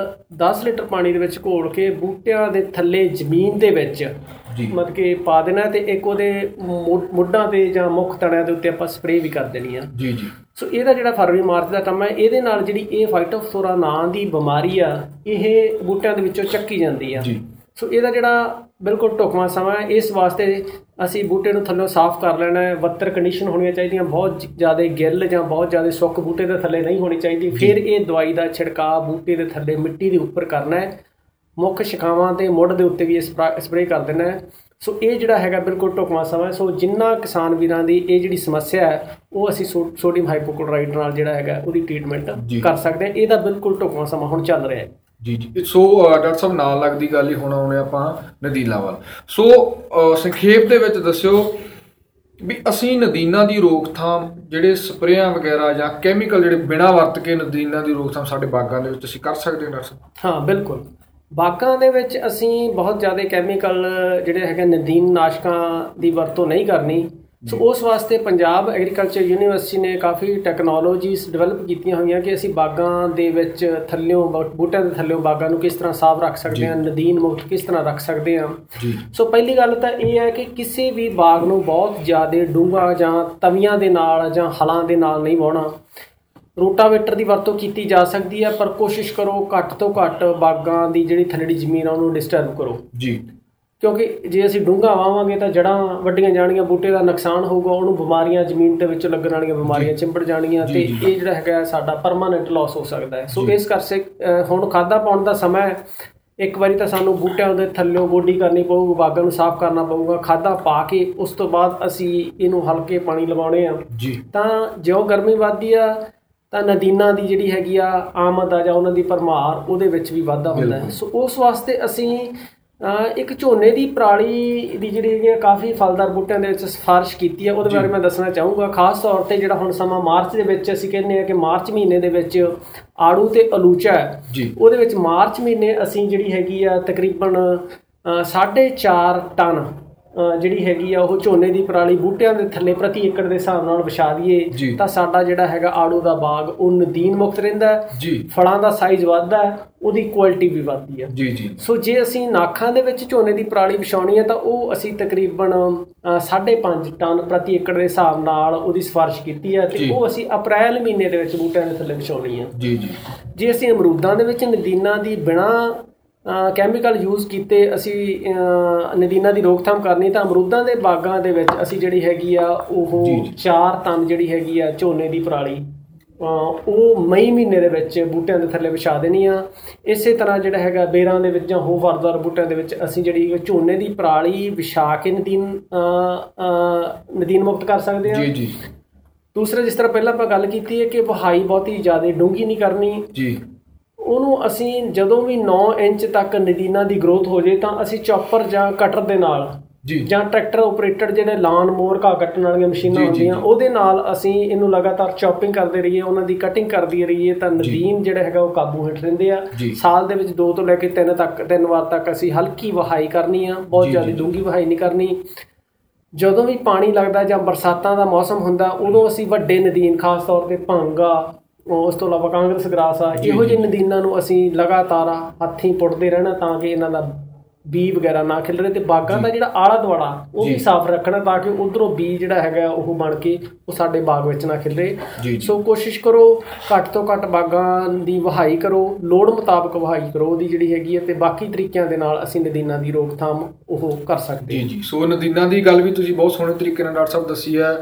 10 ਲੀਟਰ ਪਾਣੀ ਦੇ ਵਿੱਚ ਘੋਲ ਕੇ ਬੂਟਿਆਂ ਦੇ ਥੱਲੇ ਜ਼ਮੀਨ ਦੇ ਵਿੱਚ ਜੀ। ਮਤਲਬ ਕਿ ਪਾ ਦੇਣਾ ਤੇ ਇੱਕ ਉਹਦੇ ਮੁੱਢਾਂ ਤੇ ਜਾਂ ਮੁੱਖ ਤਣਿਆਂ ਦੇ ਉੱਤੇ ਆਪਾਂ ਸਪਰੇਅ ਵੀ ਕਰ ਦੇਣੀ ਆ। ਜੀ ਜੀ। ਸੋ ਇਹਦਾ ਜਿਹੜਾ ਫਰਵਰੀ ਮਾਰਚ ਦਾ ਕੰਮ ਹੈ ਇਹਦੇ ਨਾਲ ਜਿਹੜੀ ਇਹ ਫਾਈਟੋਫਥੋਰਾ ਨਾਂ ਦੀ ਬਿਮਾਰੀ ਆ ਇਹ ਬੂਟਿਆਂ ਦੇ ਵਿੱਚੋਂ ਚੱਕੀ ਜਾਂਦੀ ਆ। ਜੀ। ਸੋ ਇਹਦਾ ਜਿਹੜਾ ਬਿਲਕੁਲ ਢੁਕਵਾਂ ਸਮਾਂ ਹੈ ਇਸ ਵਾਸਤੇ ਅਸੀਂ ਬੂਟੇ ਨੂੰ ਥੱਲੋਂ ਸਾਫ਼ ਕਰ ਲੈਣਾ ਹੈ। ਵੱਤਰ ਕੰਡੀਸ਼ਨ ਹੋਣੀਆਂ ਚਾਹੀਦੀਆਂ ਬਹੁਤ ਜ਼ਿਆਦਾ ਗਿੱਲ ਜਾਂ ਬਹੁਤ ਜ਼ਿਆਦਾ ਸੁੱਕ ਬੂਟੇ ਦੇ ਥੱਲੇ ਨਹੀਂ ਹੋਣੀ ਚਾਹੀਦੀ। ਫਿਰ ਇਹ ਦਵਾਈ ਦਾ ਛਿੜਕਾਅ ਬੂਟੇ ਦੇ ਥੱਲੇ ਮਿੱਟੀ ਦੇ ਉੱਪਰ ਕਰਨਾ ਹੈ। ਮੁੱਖ ਸ਼ਿਖਾਵਾਂ ਤੇ ਮੁੱਢ ਦੇ ਉੱਤੇ ਵੀ ਇਹ ਸਪਰੇਅ ਕਰ ਦੇਣਾ ਹੈ। ਸੋ ਇਹ ਜਿਹੜਾ ਹੈਗਾ ਬਿਲਕੁਲ ਢੁਕਵਾਂ ਸਮਾਂ। ਸੋ ਜਿੰਨਾ ਕਿਸਾਨ ਵੀਰਾਂ ਦੀ ਇਹ ਜਿਹੜੀ ਸਮੱਸਿਆ ਹੈ ਉਹ ਅਸੀਂ ਸੋਡੀਅਮ ਹਾਈਪੋਕਲੋਰਾਈਡ ਨਾਲ ਜਿਹੜਾ ਹੈਗਾ ਉਹਦੀ ਟ੍ਰੀਟਮੈਂਟ। ਕਰ ਸਕਦੇ ਹਾਂ। ਇਹਦਾ ਬਿਲਕੁਲ ਢੁਕਵਾਂ ਸਮਾਂ ਹੁਣ ਚੱਲ ਰਿਹਾ ਹੈ। ਜੀ ਜੀ। ਸੋ ਅ, ਡਾਕਟਰ ਸਾਹਿਬ ਨਾਲ ਲੱਗਦੀ ਗੱਲ ਹੀ ਹੁਣ ਆਉਣੇ ਆਪਾਂ ਨਦੀਨਾਂ ਵੱਲ। ਸੋ ਅ, ਸੰਖੇਪ ਦੇ ਵਿੱਚ ਦੱਸਿਓ ਵੀ ਅਸੀਂ ਨਦੀਨਾਂ ਦੀ ਰੋਕਥਾਮ ਜਿਹੜੇ ਸਪਰੇਆਂ ਵਗੈਰਾ ਜਾਂ ਕੈਮੀਕਲ ਜਿਹੜੇ ਬਿਨਾਂ ਵਰਤ ਕੇ ਨਦੀਨਾਂ ਦੀ ਰੋਕਥਾਮ ਸਾਡੇ ਬਾਗਾਂ ਦੇ ਵਿੱਚ ਅਸੀਂ ਕਰ ਸਕਦੇ ਹਾਂ ਡਾਕਟਰ ਸਾਹਿਬ? ਹਾਂ ਬਿਲਕੁਲ। ਬਾਗਾਂ ਦੇ ਵਿੱਚ ਅਸੀਂ ਬਹੁਤ ਜ਼ਿਆਦਾ ਕੈਮੀਕਲ ਜਿਹੜੇ ਹੈਗੇ ਨਦੀਨ ਨਾਸ਼ਕਾਂ ਦੀ ਵਰਤੋਂ ਨਹੀਂ ਕਰਨੀ। ਸੋ ਉਸ ਵਾਸਤੇ ਪੰਜਾਬ ਐਗਰੀਕਲਚਰ ਯੂਨੀਵਰਸਿਟੀ ਨੇ ਕਾਫੀ ਟੈਕਨੋਲੋਜੀਜ਼ ਡਿਵੈਲਪ ਕੀਤੀਆਂ ਹੋਈਆਂ ਕਿ ਅਸੀਂ ਬਾਗਾਂ ਦੇ ਵਿੱਚ ਥੱਲਿਓਂ ਬੂਟਿਆਂ ਦੇ ਥੱਲਿਓਂ ਬਾਗਾਂ ਨੂੰ ਕਿਸ ਤਰ੍ਹਾਂ ਸਾਫ਼ ਰੱਖ ਸਕਦੇ ਹਾਂ ਨਦੀਨ ਮੁਕਤ ਕਿਸ ਤਰ੍ਹਾਂ ਰੱਖ ਸਕਦੇ ਹਾਂ। ਸੋ ਪਹਿਲੀ ਗੱਲ ਤਾਂ ਇਹ ਹੈ ਕਿ ਕਿਸੇ ਵੀ ਬਾਗ ਨੂੰ ਬਹੁਤ ਜ਼ਿਆਦਾ ਡੂੰਘਾ ਜਾਂ ਤਵੀਆਂ ਦੇ ਨਾਲ ਜਾਂ ਹਲਾਂ ਦੇ ਨਾਲ ਨਹੀਂ ਵਾਹੁਣਾ। ਰੋਟਾਵੇਟਰ ਦੀ ਵਰਤੋਂ ਕੀਤੀ ਜਾ ਸਕਦੀ ਹੈ ਪਰ ਕੋਸ਼ਿਸ਼ ਕਰੋ ਘੱਟ ਤੋਂ ਘੱਟ ਬਾਗਾਂ ਦੀ ਜਿਹੜੀ ਥੱਲੜੀ ਜ਼ਮੀਨ ਆ ਉਹਨੂੰ ਡਿਸਟਰਬ ਕਰੋ। ਜੀ। ਕਿਉਂਕਿ ਜੇ ਅਸੀਂ ਡੂੰਘਾ ਵਾਵਾਂਗੇ ਤਾਂ ਜੜਾਂ ਵੱਡੀਆਂ ਜਾਣਗੀਆਂ ਬੂਟੇ ਦਾ ਨੁਕਸਾਨ ਹੋਊਗਾ ਉਹਨੂੰ ਬਿਮਾਰੀਆਂ ਜ਼ਮੀਨ ਦੇ ਵਿੱਚ ਲੱਗਣ ਵਾਲੀਆਂ ਬਿਮਾਰੀਆਂ ਚਿੰਬੜ ਜਾਣਗੀਆਂ ਤੇ ਇਹ ਜਿਹੜਾ ਹੈਗਾ ਸਾਡਾ ਪਰਮਾਨੈਂਟ ਲਾਸ ਹੋ ਸਕਦਾ ਹੈ। ਸੋ ਇਸ ਕਰਕੇ ਹੁਣ ਖਾਦਾ ਪਾਉਣ ਦਾ ਸਮਾਂ ਹੈ। ਇੱਕ ਵਾਰੀ ਤਾਂ ਸਾਨੂੰ ਬੂਟਿਆਂ ਦੇ ਥੱਲਿਓਂ ਗੋਡੀ ਕਰਨੀ ਪਊਗੀ ਬਾਗਾਂ ਨੂੰ ਸਾਫ਼ ਕਰਨਾ ਪਊਗਾ ਖਾਦਾ ਪਾ ਕੇ ਉਸ ਤੋਂ ਬਾਅਦ ਅਸੀਂ ਇਹਨੂੰ ਹਲਕੇ ਪਾਣੀ ਲਵਾਉਣੇ ਆ। ਜੀ। ਤਾਂ ਜਿਉਂ ਗਰਮੀ ਵੱਧਦੀ ਆ ਤਾਂ ਨਦੀਨਾਂ ਦੀ ਜਿਹੜੀ ਹੈਗੀ ਆ ਆਮਦ ਆ ਜਾਂ ਉਹਨਾਂ ਦੀ ਭਰਮਾਰ ਉਹਦੇ ਵਿੱਚ ਵੀ ਵਾਧਾ ਹੁੰਦਾ ਹੈ। ਸੋ ਉਸ ਵਾਸਤੇ ਅਸੀਂ ਇੱਕ ਝੋਨੇ ਦੀ ਪਰਾਲੀ ਦੀ ਜਿਹੜੀ ਹੈਗੀ ਆ ਕਾਫੀ ਫਲਦਾਰ ਬੂਟਿਆਂ ਦੇ ਵਿੱਚ ਸਿਫਾਰਿਸ਼ ਕੀਤੀ ਹੈ ਉਹਦੇ ਬਾਰੇ ਮੈਂ ਦੱਸਣਾ ਚਾਹੂੰਗਾ ਖਾਸ ਤੌਰ ਤੇ ਜਿਹੜਾ ਹੁਣ ਸਮਾਂ ਮਾਰਚ ਦੇ ਵਿੱਚ ਅਸੀਂ ਕਹਿੰਦੇ ਆ ਕਿ ਮਾਰਚ ਮਹੀਨੇ ਦੇ ਵਿੱਚ ਆੜੂ ਤੇ ਅਲੂਚਾ। ਉਹਦੇ ਵਿੱਚ ਮਾਰਚ ਮਹੀਨੇ ਅਸੀਂ ਜਿਹੜੀ ਹੈਗੀ ਆ ਤਕਰੀਬਨ 4.5 ਟਨ ਜਿਹੜੀ ਹੈਗੀ ਆ ਉਹ ਝੋਨੇ ਦੀ ਪਰਾਲੀ ਬੂਟਿਆਂ ਦੇ ਥੱਲੇ ਪ੍ਰਤੀ ਏਕੜ ਦੇ ਹਿਸਾਬ ਨਾਲ ਵਿਛਾ। ਦਈਏ ਤਾਂ ਸਾਡਾ ਜਿਹੜਾ ਹੈਗਾ ਆੜੂ ਦਾ ਬਾਗ ਉਹ ਨਦੀਨ ਮੁਕਤ ਰਹਿੰਦਾ ਜੀ। ਫਲਾਂ ਦਾ ਸਾਈਜ਼ ਵੱਧਦਾ ਉਹਦੀ ਕੁਆਲਿਟੀ ਵੀ ਵੱਧਦੀ ਹੈ। ਜੀ ਜੀ। ਸੋ ਜੇ ਅਸੀਂ ਨਾਖਾਂ ਦੇ ਵਿੱਚ ਝੋਨੇ ਦੀ ਪਰਾਲੀ ਵਿਛਾਉਣੀ ਹੈ ਤਾਂ ਉਹ ਅਸੀਂ ਤਕਰੀਬਨ ਅ, 5.5 ਟਨ ਪ੍ਰਤੀ ਏਕੜ ਦੇ ਹਿਸਾਬ ਨਾਲ ਉਹਦੀ ਸਿਫਾਰਿਸ਼ ਕੀਤੀ ਹੈ ਤੇ। ਉਹ ਅਸੀਂ ਅਪ੍ਰੈਲ ਮਹੀਨੇ ਦੇ ਵਿੱਚ ਬੂਟਿਆਂ ਦੇ ਥੱਲੇ ਵਿਛਾਉਣੀ ਹੈ। ਜੀ ਜੀ। ਜੇ ਅਸੀਂ ਅਮਰੂਦਾਂ ਦੇ ਵਿੱਚ ਨਦੀਨਾਂ ਦੀ ਬਿਨਾ ਕੈਮੀਕਲ ਯੂਜ਼ ਕੀਤੇ ਅਸੀਂ ਨਦੀਨਾਂ ਦੀ ਰੋਕਥਾਮ ਕਰਨੀ ਤਾਂ ਅਮਰੂਦਾਂ ਦੇ ਬਾਗਾਂ ਦੇ ਵਿੱਚ ਅਸੀਂ ਜਿਹੜੀ ਹੈਗੀ ਆ ਉਹ ਜੀ, ਜੀ। 4 ਟਨ ਜਿਹੜੀ ਹੈਗੀ ਆ ਝੋਨੇ ਦੀ ਪਰਾਲੀ ਉਹ ਮਈ ਮਹੀਨੇ ਦੇ ਵਿੱਚ ਬੂਟਿਆਂ ਦੇ ਥੱਲੇ ਵਿਛਾ ਦੇਣੀ ਆ। ਇਸੇ ਤਰ੍ਹਾਂ ਜਿਹੜਾ ਹੈਗਾ ਬੇਰਾਂ ਦੇ ਵਿੱਚ ਜਾਂ ਹੋਰ ਫਰਦਾਰ ਬੂਟਿਆਂ ਦੇ ਵਿੱਚ ਅਸੀਂ ਜਿਹੜੀ ਝੋਨੇ ਦੀ ਪਰਾਲੀ ਵਿਛਾ ਕੇ ਨਦੀਨ ਨਦੀਨ ਮੁਕਤ ਕਰ ਸਕਦੇ ਹਾਂ ਜੀ ਜੀ। ਦੂਸਰਾ ਜਿਸ ਤਰ੍ਹਾਂ ਪਹਿਲਾਂ ਆਪਾਂ ਗੱਲ ਕੀਤੀ ਹੈ ਕਿ ਵਹਾਈ ਬਹੁਤੀ ਜ਼ਿਆਦਾ ਡੂੰਘੀ ਨਹੀਂ ਕਰਨੀ। ਜੀ। ਉਹਨੂੰ ਅਸੀਂ ਜਦੋਂ ਵੀ 9 ਇੰਚ ਤੱਕ ਨਦੀਨਾਂ ਦੀ ਗਰੋਥ ਹੋ ਜੇ ਤਾਂ ਅਸੀਂ ਚੌਪਰ ਜਾਂ ਕਟਰ ਦੇ ਨਾਲ ਜੀ ਜਾਂ ਟਰੈਕਟਰ ਆਪਰੇਟਡ ਜਿਹੜੇ ਲਾਨ ਮੋਰ ਘਾਹ ਕੱਟਣ ਵਾਲੀਆਂ ਮਸ਼ੀਨਾਂ ਹੁੰਦੀਆਂ। ਉਹਦੇ ਨਾਲ ਅਸੀਂ ਇਹਨੂੰ ਲਗਾਤਾਰ ਚੌਪਿੰਗ ਕਰਦੇ ਰਹੀਏ ਉਹਨਾਂ ਦੀ ਕਟਿੰਗ ਕਰਦੀ ਰਹੀਏ ਤਾਂ ਨਦੀਨ ਜਿਹੜਾ ਹੈਗਾ ਉਹ ਕਾਬੂ ਹੇਠ ਰਹਿੰਦੇ ਆ। ਸਾਲ ਦੇ ਵਿੱਚ ਦੋ ਤੋਂ ਲੈ ਕੇ ਤਿੰਨ ਤੱਕ ਤਿੰਨ ਵਾਰ ਤੱਕ ਅਸੀਂ ਹਲਕੀ ਵਹਾਈ ਕਰਨੀ ਆ ਬਹੁਤ ਜ਼ਿਆਦਾ। ਡੂੰਗੀ ਵਹਾਈ ਨਹੀਂ ਕਰਨੀ ਜਦੋਂ ਵੀ ਪਾਣੀ ਲੱਗਦਾ ਜਾਂ ਬਰਸਾਤਾਂ ਦਾ ਮੌਸਮ ਹੁੰਦਾ ਉਦੋਂ ਅਸੀਂ ਵੱਡੇ ਨਦੀਨ ਖਾਸ ਤੌਰ ਤੇ ਭਾਂਗਾ ਉਸ ਤੋਂ ਇਲਾਵਾ ਕਾਂਗਰਸ ਗ੍ਰਾਸ ਆ ਇਹੋ ਜਿਹੇ ਨਦੀਨਾਂ ਨੂੰ ਅਸੀਂ ਲਗਾਤਾਰ ਹੱਥੀਂ ਪੁੱਟਦੇ ਰਹਿਣਾ ਤਾਂ ਕਿ ਇਹਨਾਂ ਦਾ ਬੀ ਵਗੈਰਾ ਨਾ ਖਿਲਰੇ ਤੇ ਬਾਗਾਂ ਦਾ ਜਿਹੜਾ ਆਲਾ ਦੁਆਲਾ ਉਹ ਵੀ ਸਾਫ਼ ਰੱਖਣਾ ਤਾਂ ਕਿ ਉਧਰੋਂ ਬੀ ਜਿਹੜਾ ਹੈਗਾ ਉਹ ਬਣ ਕੇ ਉਹ ਸਾਡੇ ਬਾਗ ਵਿੱਚ ਨਾ ਖਿਲਰੇ। ਸੋ ਕੋਸ਼ਿਸ਼ ਕਰੋ ਘੱਟ ਤੋਂ ਘੱਟ ਬਾਗਾਂ ਦੀ ਵਹਾਈ ਕਰੋ ਲੋੜ ਮੁਤਾਬਕ ਵਹਾਈ ਕਰੋ ਉਹਦੀ ਜਿਹੜੀ ਹੈਗੀ ਹੈ ਤੇ ਬਾਕੀ ਤਰੀਕਿਆਂ ਦੇ ਨਾਲ ਅਸੀਂ ਨਦੀਨਾਂ ਦੀ ਰੋਕਥਾਮ ਉਹ ਕਰ ਸਕਦੇ ਜੀ ਹਾਂ। ਜੀ। ਸੋ ਨਦੀਨਾਂ ਦੀ ਗੱਲ ਵੀ ਤੁਸੀਂ ਬਹੁਤ ਸੋਹਣੇ ਤਰੀਕੇ ਨਾਲ ਡਾਕਟਰ ਸਾਹਿਬ ਦੱਸੀ ਹੈ।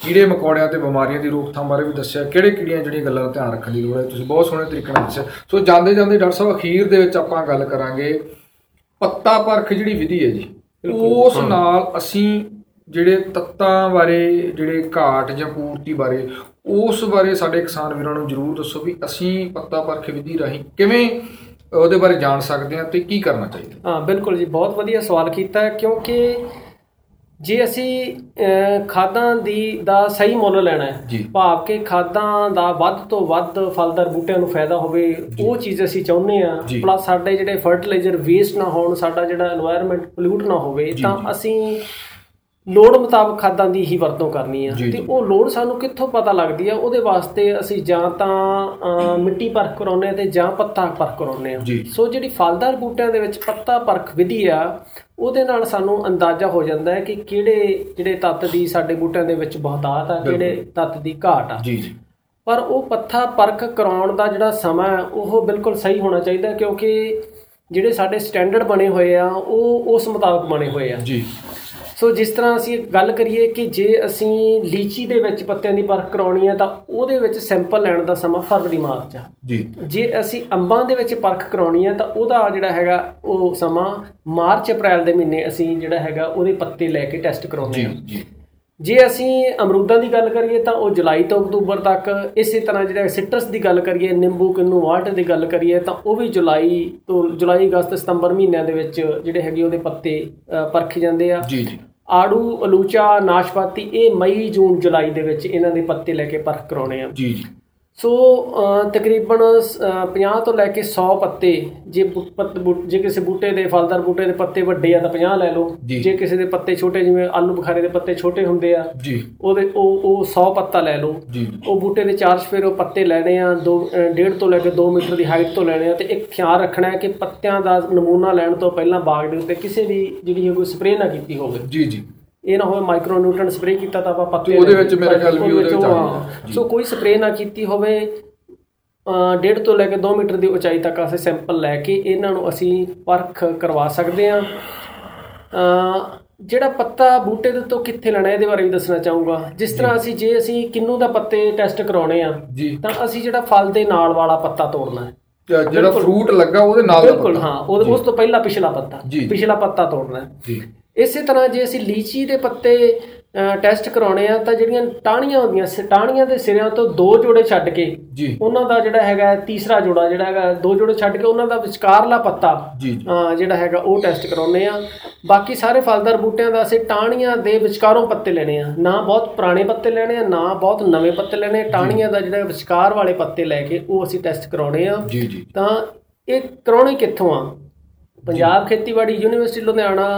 ਕੀੜੇ ਮਕੌੜਿਆਂ ਤੇ ਬਿਮਾਰੀਆਂ ਦੀ ਰੋਕਥਾਮ ਬਾਰੇ ਵੀ ਦੱਸਿਆ। ਕਿਹੜੇ ਕਿਹੜੀਆਂ ਜਿਹੜੀਆਂ ਗੱਲਾਂ ਦਾ ਧਿਆਨ ਰੱਖਣ ਦੀ ਲੋੜ ਹੈ? ਤੁਸੀਂ ਬਹੁਤ ਸੋਹਣੇ ਤਰੀਕੇ ਨਾਲ ਦੱਸਿਆ। ਸੋ ਜਾਂਦੇ ਜਾਂਦੇ ਡਾਕਟਰ ਸਾਹਿਬ ਅਖੀਰ ਦੇ ਵਿੱਚ ਆਪਾਂ ਗੱਲ ਕਰਾਂਗੇ। ਪੱਤਾ ਪਰਖ ਜਿਹੜੀ ਵਿਧੀ ਹੈ ਜੀ ਉਸ ਨਾਲ ਅਸੀਂ ਜਿਹੜੇ ਤੱਤਾਂ ਬਾਰੇ ਜਿਹੜੇ ਘਾਟ ਜਾਂ ਪੂਰਤੀ ਬਾਰੇ ਉਸ ਬਾਰੇ ਸਾਡੇ ਕਿਸਾਨ ਵੀਰਾਂ ਨੂੰ ਜਰੂਰ ਦੱਸੋ ਵੀ ਅਸੀਂ ਪੱਤਾ ਪਰਖ ਵਿਧੀ ਰਾਹੀਂ ਕਿਵੇਂ ਉਹਦੇ ਬਾਰੇ ਜਾਣ ਸਕਦੇ ਹਾਂ ਤੇ ਕੀ ਕਰਨਾ ਚਾਹੀਦਾ। ਹਾਂ ਬਿਲਕੁਲ ਜੀ। ਬਹੁਤ ਵਧੀਆ ਸਵਾਲ ਕੀਤਾ ਕਿਉਂਕਿ ਜੇ ਅਸੀਂ ਖਾਦਾਂ ਦੀ ਦਾ ਸਹੀ ਮੁੱਲ ਲੈਣਾ ਹੈ ਭਾਵ ਕਿ ਖਾਦਾਂ ਦਾ ਵੱਧ ਤੋਂ ਵੱਧ ਫਲਦਾਰ ਬੂਟਿਆਂ ਨੂੰ ਫਾਇਦਾ ਹੋਵੇ ਉਹ ਚੀਜ਼ ਅਸੀਂ ਚਾਹੁੰਦੇ ਆ ਪਲੱਸ ਸਾਡੇ ਜਿਹੜੇ ਫਰਟੀਲਾਈਜ਼ਰ ਵੇਸਟ ਨਾ ਹੋਣ ਸਾਡਾ ਜਿਹੜਾ এনवायरमेंट ਪੋਲਿਊਟ ਨਾ ਹੋਵੇ ਤਾਂ ਅਸੀਂ ਲੋੜ ਮੁਤਾਬਕ ਖਾਦਾਂ ਦੀ ਹੀ ਵਰਤੋਂ ਕਰਨੀ ਆ। ਤੇ ਉਹ ਲੋੜ ਸਾਨੂੰ ਕਿੱਥੋਂ ਪਤਾ ਲੱਗਦੀ ਆ? ਉਹਦੇ ਵਾਸਤੇ ਅਸੀਂ ਜਾਂ ਤਾਂ ਮਿੱਟੀ ਪਰਖ ਕਰਾਉਨੇ ਤੇ ਜਾਂ ਪੱਤਾ ਪਰਖ ਕਰਾਉਨੇ ਆ। ਸੋ ਜਿਹੜੀ ਫਲਦਾਰ ਬੂਟਿਆਂ ਦੇ ਵਿੱਚ ਪੱਤਾ ਪਰਖ ਵਿਧੀ ਆ ਉਹਦੇ ਨਾਲ ਸਾਨੂੰ ਅੰਦਾਜ਼ਾ ਹੋ ਜਾਂਦਾ ਹੈ ਕਿ ਕਿਹੜੇ ਜਿਹੜੇ ਤੱਤ ਦੀ ਸਾਡੇ ਬੂਟਿਆਂ ਦੇ ਵਿੱਚ ਬਹੁਤਾਤ ਆ ਕਿਹੜੇ ਤੱਤ ਦੀ ਘਾਟ ਆ। ਜੀ ਜੀ। ਪਰ ਉਹ ਪੱਥਾ ਪਰਖ ਕਰਾਉਣ ਦਾ ਜਿਹੜਾ ਸਮਾਂ ਉਹ ਬਿਲਕੁਲ ਸਹੀ ਹੋਣਾ ਚਾਹੀਦਾ ਕਿਉਂਕਿ ਜਿਹੜੇ ਸਾਡੇ ਸਟੈਂਡਰਡ ਬਣੇ ਹੋਏ ਆ ਉਹ ਉਸ ਮੁਤਾਬਕ ਬਣੇ ਹੋਏ ਆ। ਜੀ। ਸੋ ਜਿਸ ਤਰ੍ਹਾਂ ਅਸੀਂ ਗੱਲ ਕਰੀਏ ਕਿ ਜੇ ਅਸੀਂ ਲੀਚੀ ਦੇ ਵਿੱਚ ਪੱਤਿਆਂ ਦੀ ਪਰਖ ਕਰਾਉਣੀ ਹੈ ਤਾਂ ਉਹਦੇ ਵਿੱਚ ਸੈਂਪਲ ਲੈਣ ਦਾ ਸਮਾਂ ਫਰਵਰੀ ਮਾਰਚ ਆ। ਜੀ। ਜੇ ਅਸੀਂ ਅੰਬਾਂ ਦੇ ਵਿੱਚ ਪਰਖ ਕਰਾਉਣੀ ਹੈ ਤਾਂ ਉਹਦਾ ਜਿਹੜਾ ਹੈਗਾ ਉਹ ਸਮਾਂ ਮਾਰਚ ਅਪ੍ਰੈਲ ਦੇ ਮਹੀਨੇ ਅਸੀਂ ਜਿਹੜਾ ਹੈਗਾ ਉਹਦੇ ਪੱਤੇ ਲੈ ਕੇ ਟੈਸਟ ਕਰਾਉਂਦੇ ਹਾਂ। ਜੀ ਜੇ। ਅਸੀਂ ਅਮਰੂਦਾਂ ਦੀ ਗੱਲ ਕਰੀਏ ਤਾਂ ਉਹ ਜੁਲਾਈ ਤੋਂ ਅਕਤੂਬਰ ਤੱਕ ਇਸੇ ਤਰ੍ਹਾਂ ਜਿਹੜਾ ਸਿਟਰਸ ਦੀ ਗੱਲ ਕਰੀਏ ਨਿੰਬੂ ਕਿੰਨੂ ਵਾਲਟ ਦੀ ਗੱਲ ਕਰੀਏ ਤਾਂ ਉਹ ਵੀ ਜੁਲਾਈ ਤੋਂ ਜੁਲਾਈ ਅਗਸਤ ਸਤੰਬਰ ਮਹੀਨਿਆਂ ਦੇ ਵਿੱਚ ਜਿਹੜੇ ਹੈਗੇ ਉਹਦੇ ਪੱਤੇ ਪਰਖੇ ਜਾਂਦੇ ਆ। ਜੀ ਜੀ। ਆੜੂ ਅਲੂਚਾ ਨਾਸ਼ਪਾਤੀ ਇਹ ਮਈ ਜੂਨ ਜੁਲਾਈ ਦੇ ਵਿੱਚ ਇਹਨਾਂ ਦੇ ਪੱਤੇ ਲੈ ਕੇ ਪਰਖ ਕਰਾਉਣੇ ਆ। ਜੀ ਜੀ। ਸੋ ਤਕਰੀਬਨ ਅ, 50 ਤੋਂ ਲੈ ਕੇ 100 ਪੱਤੇ ਜੇ ਜੇ ਕਿਸੇ ਬੂਟੇ ਦੇ ਫਲਦਾਰ ਬੂਟੇ ਦੇ ਪੱਤੇ ਵੱਡੇ ਆ ਤਾਂ 50 ਲੈ ਲਓ। ਜੀ। ਕਿਸੇ ਦੇ ਪੱਤੇ ਛੋਟੇ ਜਿਵੇਂ ਆਲੂ ਬੁਖਾਰੇ ਦੇ ਪੱਤੇ ਛੋਟੇ ਹੁੰਦੇ ਆ ਜੀ। ਉਹਦੇ ਉਹ ਉਹ 100 ਪੱਤਾ ਲੈ ਲਓ। ਜੀ। ਉਹ ਬੂਟੇ ਦੇ ਚਾਰ ਸਫੇਰ ਉਹ ਪੱਤੇ ਲੈਣੇ ਆ ਦੋ ਅ, ਡੇਢ ਤੋਂ ਲੈ ਕੇ 2 ਮੀਟਰ ਦੀ ਹਾਈਟ ਤੋਂ ਲੈਣੇ ਆ ਤੇ ਇੱਕ ਖਿਆਲ ਰੱਖਣਾ ਹੈ ਕਿ ਪੱਤਿਆਂ ਦਾ ਨਮੂਨਾ ਲੈਣ ਤੋਂ ਪਹਿਲਾਂ ਬਾਗ ਦੇ ਉੱਤੇ ਕਿਸੇ ਵੀ ਜਿਹੜੀ ਕੋਈ ਸਪਰੇਅ ਨਾ ਕੀਤੀ ਹੋਵੇ। ਜੀ ਜੀ। ਇਹ ਨਾ ਹੋਵੇ ਮਾਈਕਰੋ ਨਿਊਟ੍ਰੈਂਟ ਸਪਰੇਅ ਕੀਤਾ ਤਾਂ ਆਪਾਂ ਪੱਤੇ ਤੇ ਉਹਦੇ ਵਿੱਚ ਮੇਰੇ ਖਿਆਲ ਵੀ ਉਹਦੇ ਵਿੱਚ ਆ। ਸੋ ਕੋਈ ਸਪਰੇਅ ਨਾ ਕੀਤੀ ਹੋਵੇ ਅ, ਡੇਢ ਤੋਂ ਲੈ ਕੇ 2 ਮੀਟਰ ਦੀ ਉਚਾਈ ਤੱਕ ਅਸੀਂ ਸੈਂਪਲ ਲੈ ਕੇ ਇਹਨਾਂ ਨੂੰ ਅਸੀਂ ਪਰਖ ਕਰਵਾ ਸਕਦੇ ਹਾਂ। ਅ, ਜਿਹੜਾ ਪੱਤਾ ਬੂਟੇ ਦੇ ਉੱਤੋਂ ਕਿੱਥੇ ਲੈਣਾ ਇਹਦੇ ਬਾਰੇ ਵੀ ਦੱਸਣਾ ਚਾਹੂੰਗਾ। ਜਿਸ ਤਰ੍ਹਾਂ ਅਸੀਂ ਜੇ ਅਸੀਂ ਕਿੰਨੂ ਦਾ ਪੱਤੇ ਟੈਸਟ ਕਰਾਉਣੇ ਆ ਤਾਂ ਅਸੀਂ ਜਿਹੜਾ ਫਲ ਦੇ ਨਾਲ ਵਾਲਾ ਪੱਤਾ ਤੋੜਨਾ ਹੈ। ਤੇ ਜਿਹੜਾ ਫਰੂਟ ਲੱਗਾ ਉਹਦੇ ਨਾਲ ਬਿਲਕੁਲ। ਹਾਂ ਉਸ ਤੋਂ ਪਹਿਲਾਂ ਪਿਛਲਾ ਪੱਤਾ। ਪਿਛਲਾ ਪੱਤਾ ਤੋੜਨਾ ਹੈ। ਜੀ। ਇਸੇ ਤਰ੍ਹਾਂ ਜੇ ਅਸੀਂ ਲੀਚੀ ਦੇ ਪੱਤੇ ਟੈਸਟ ਕਰਾਉਣੇ ਆ ਤਾਂ ਜਿਹੜੀਆਂ ਟਾਹਣੀਆਂ ਹੁੰਦੀਆਂ ਟਾਹਣੀਆਂ ਦੇ ਸਿਰਿਆਂ ਤੋਂ ਦੋ ਜੋੜੇ ਛੱਡ ਕੇ ਜੀ। ਉਹਨਾਂ ਦਾ ਜਿਹੜਾ ਹੈਗਾ ਤੀਸਰਾ ਜੋੜਾ ਜਿਹੜਾ ਹੈਗਾ ਦੋ ਜੋੜੇ ਛੱਡ ਕੇ ਉਹਨਾਂ ਦਾ ਵਿਚਕਾਰਲਾ ਪੱਤਾ ਜਿਹੜਾ ਹੈਗਾ ਉਹ ਟੈਸਟ ਕਰਾਉਨੇ ਆ। ਬਾਕੀ ਸਾਰੇ ਫਲਦਾਰ ਬੂਟਿਆਂ ਦਾ ਅਸੀਂ ਟਾਹਣੀਆਂ ਦੇ ਵਿਚਕਾਰੋਂ ਪੱਤੇ ਲੈਣੇ ਆ। ਨਾ ਬਹੁਤ ਪੁਰਾਣੇ ਪੱਤੇ ਲੈਣੇ ਆ ਨਾ ਬਹੁਤ ਨਵੇਂ ਪੱਤੇ ਲੈਣੇ। ਟਾਹਣੀਆਂ ਦਾ ਜਿਹੜਾ ਵਿਚਕਾਰ ਵਾਲੇ ਪੱਤੇ ਲੈ ਕੇ ਉਹ ਅਸੀਂ ਟੈਸਟ ਕਰਾਉਣੇ ਆ। ਜੀ ਜੀ। ਤਾਂ ਇਹ ਕਰਾਉਣੇ ਕਿੱਥੋਂ ਆ? ਪੰਜਾਬ ਖੇਤੀਬਾੜੀ ਯੂਨੀਵਰਸਿਟੀ ਲੁਧਿਆਣਾ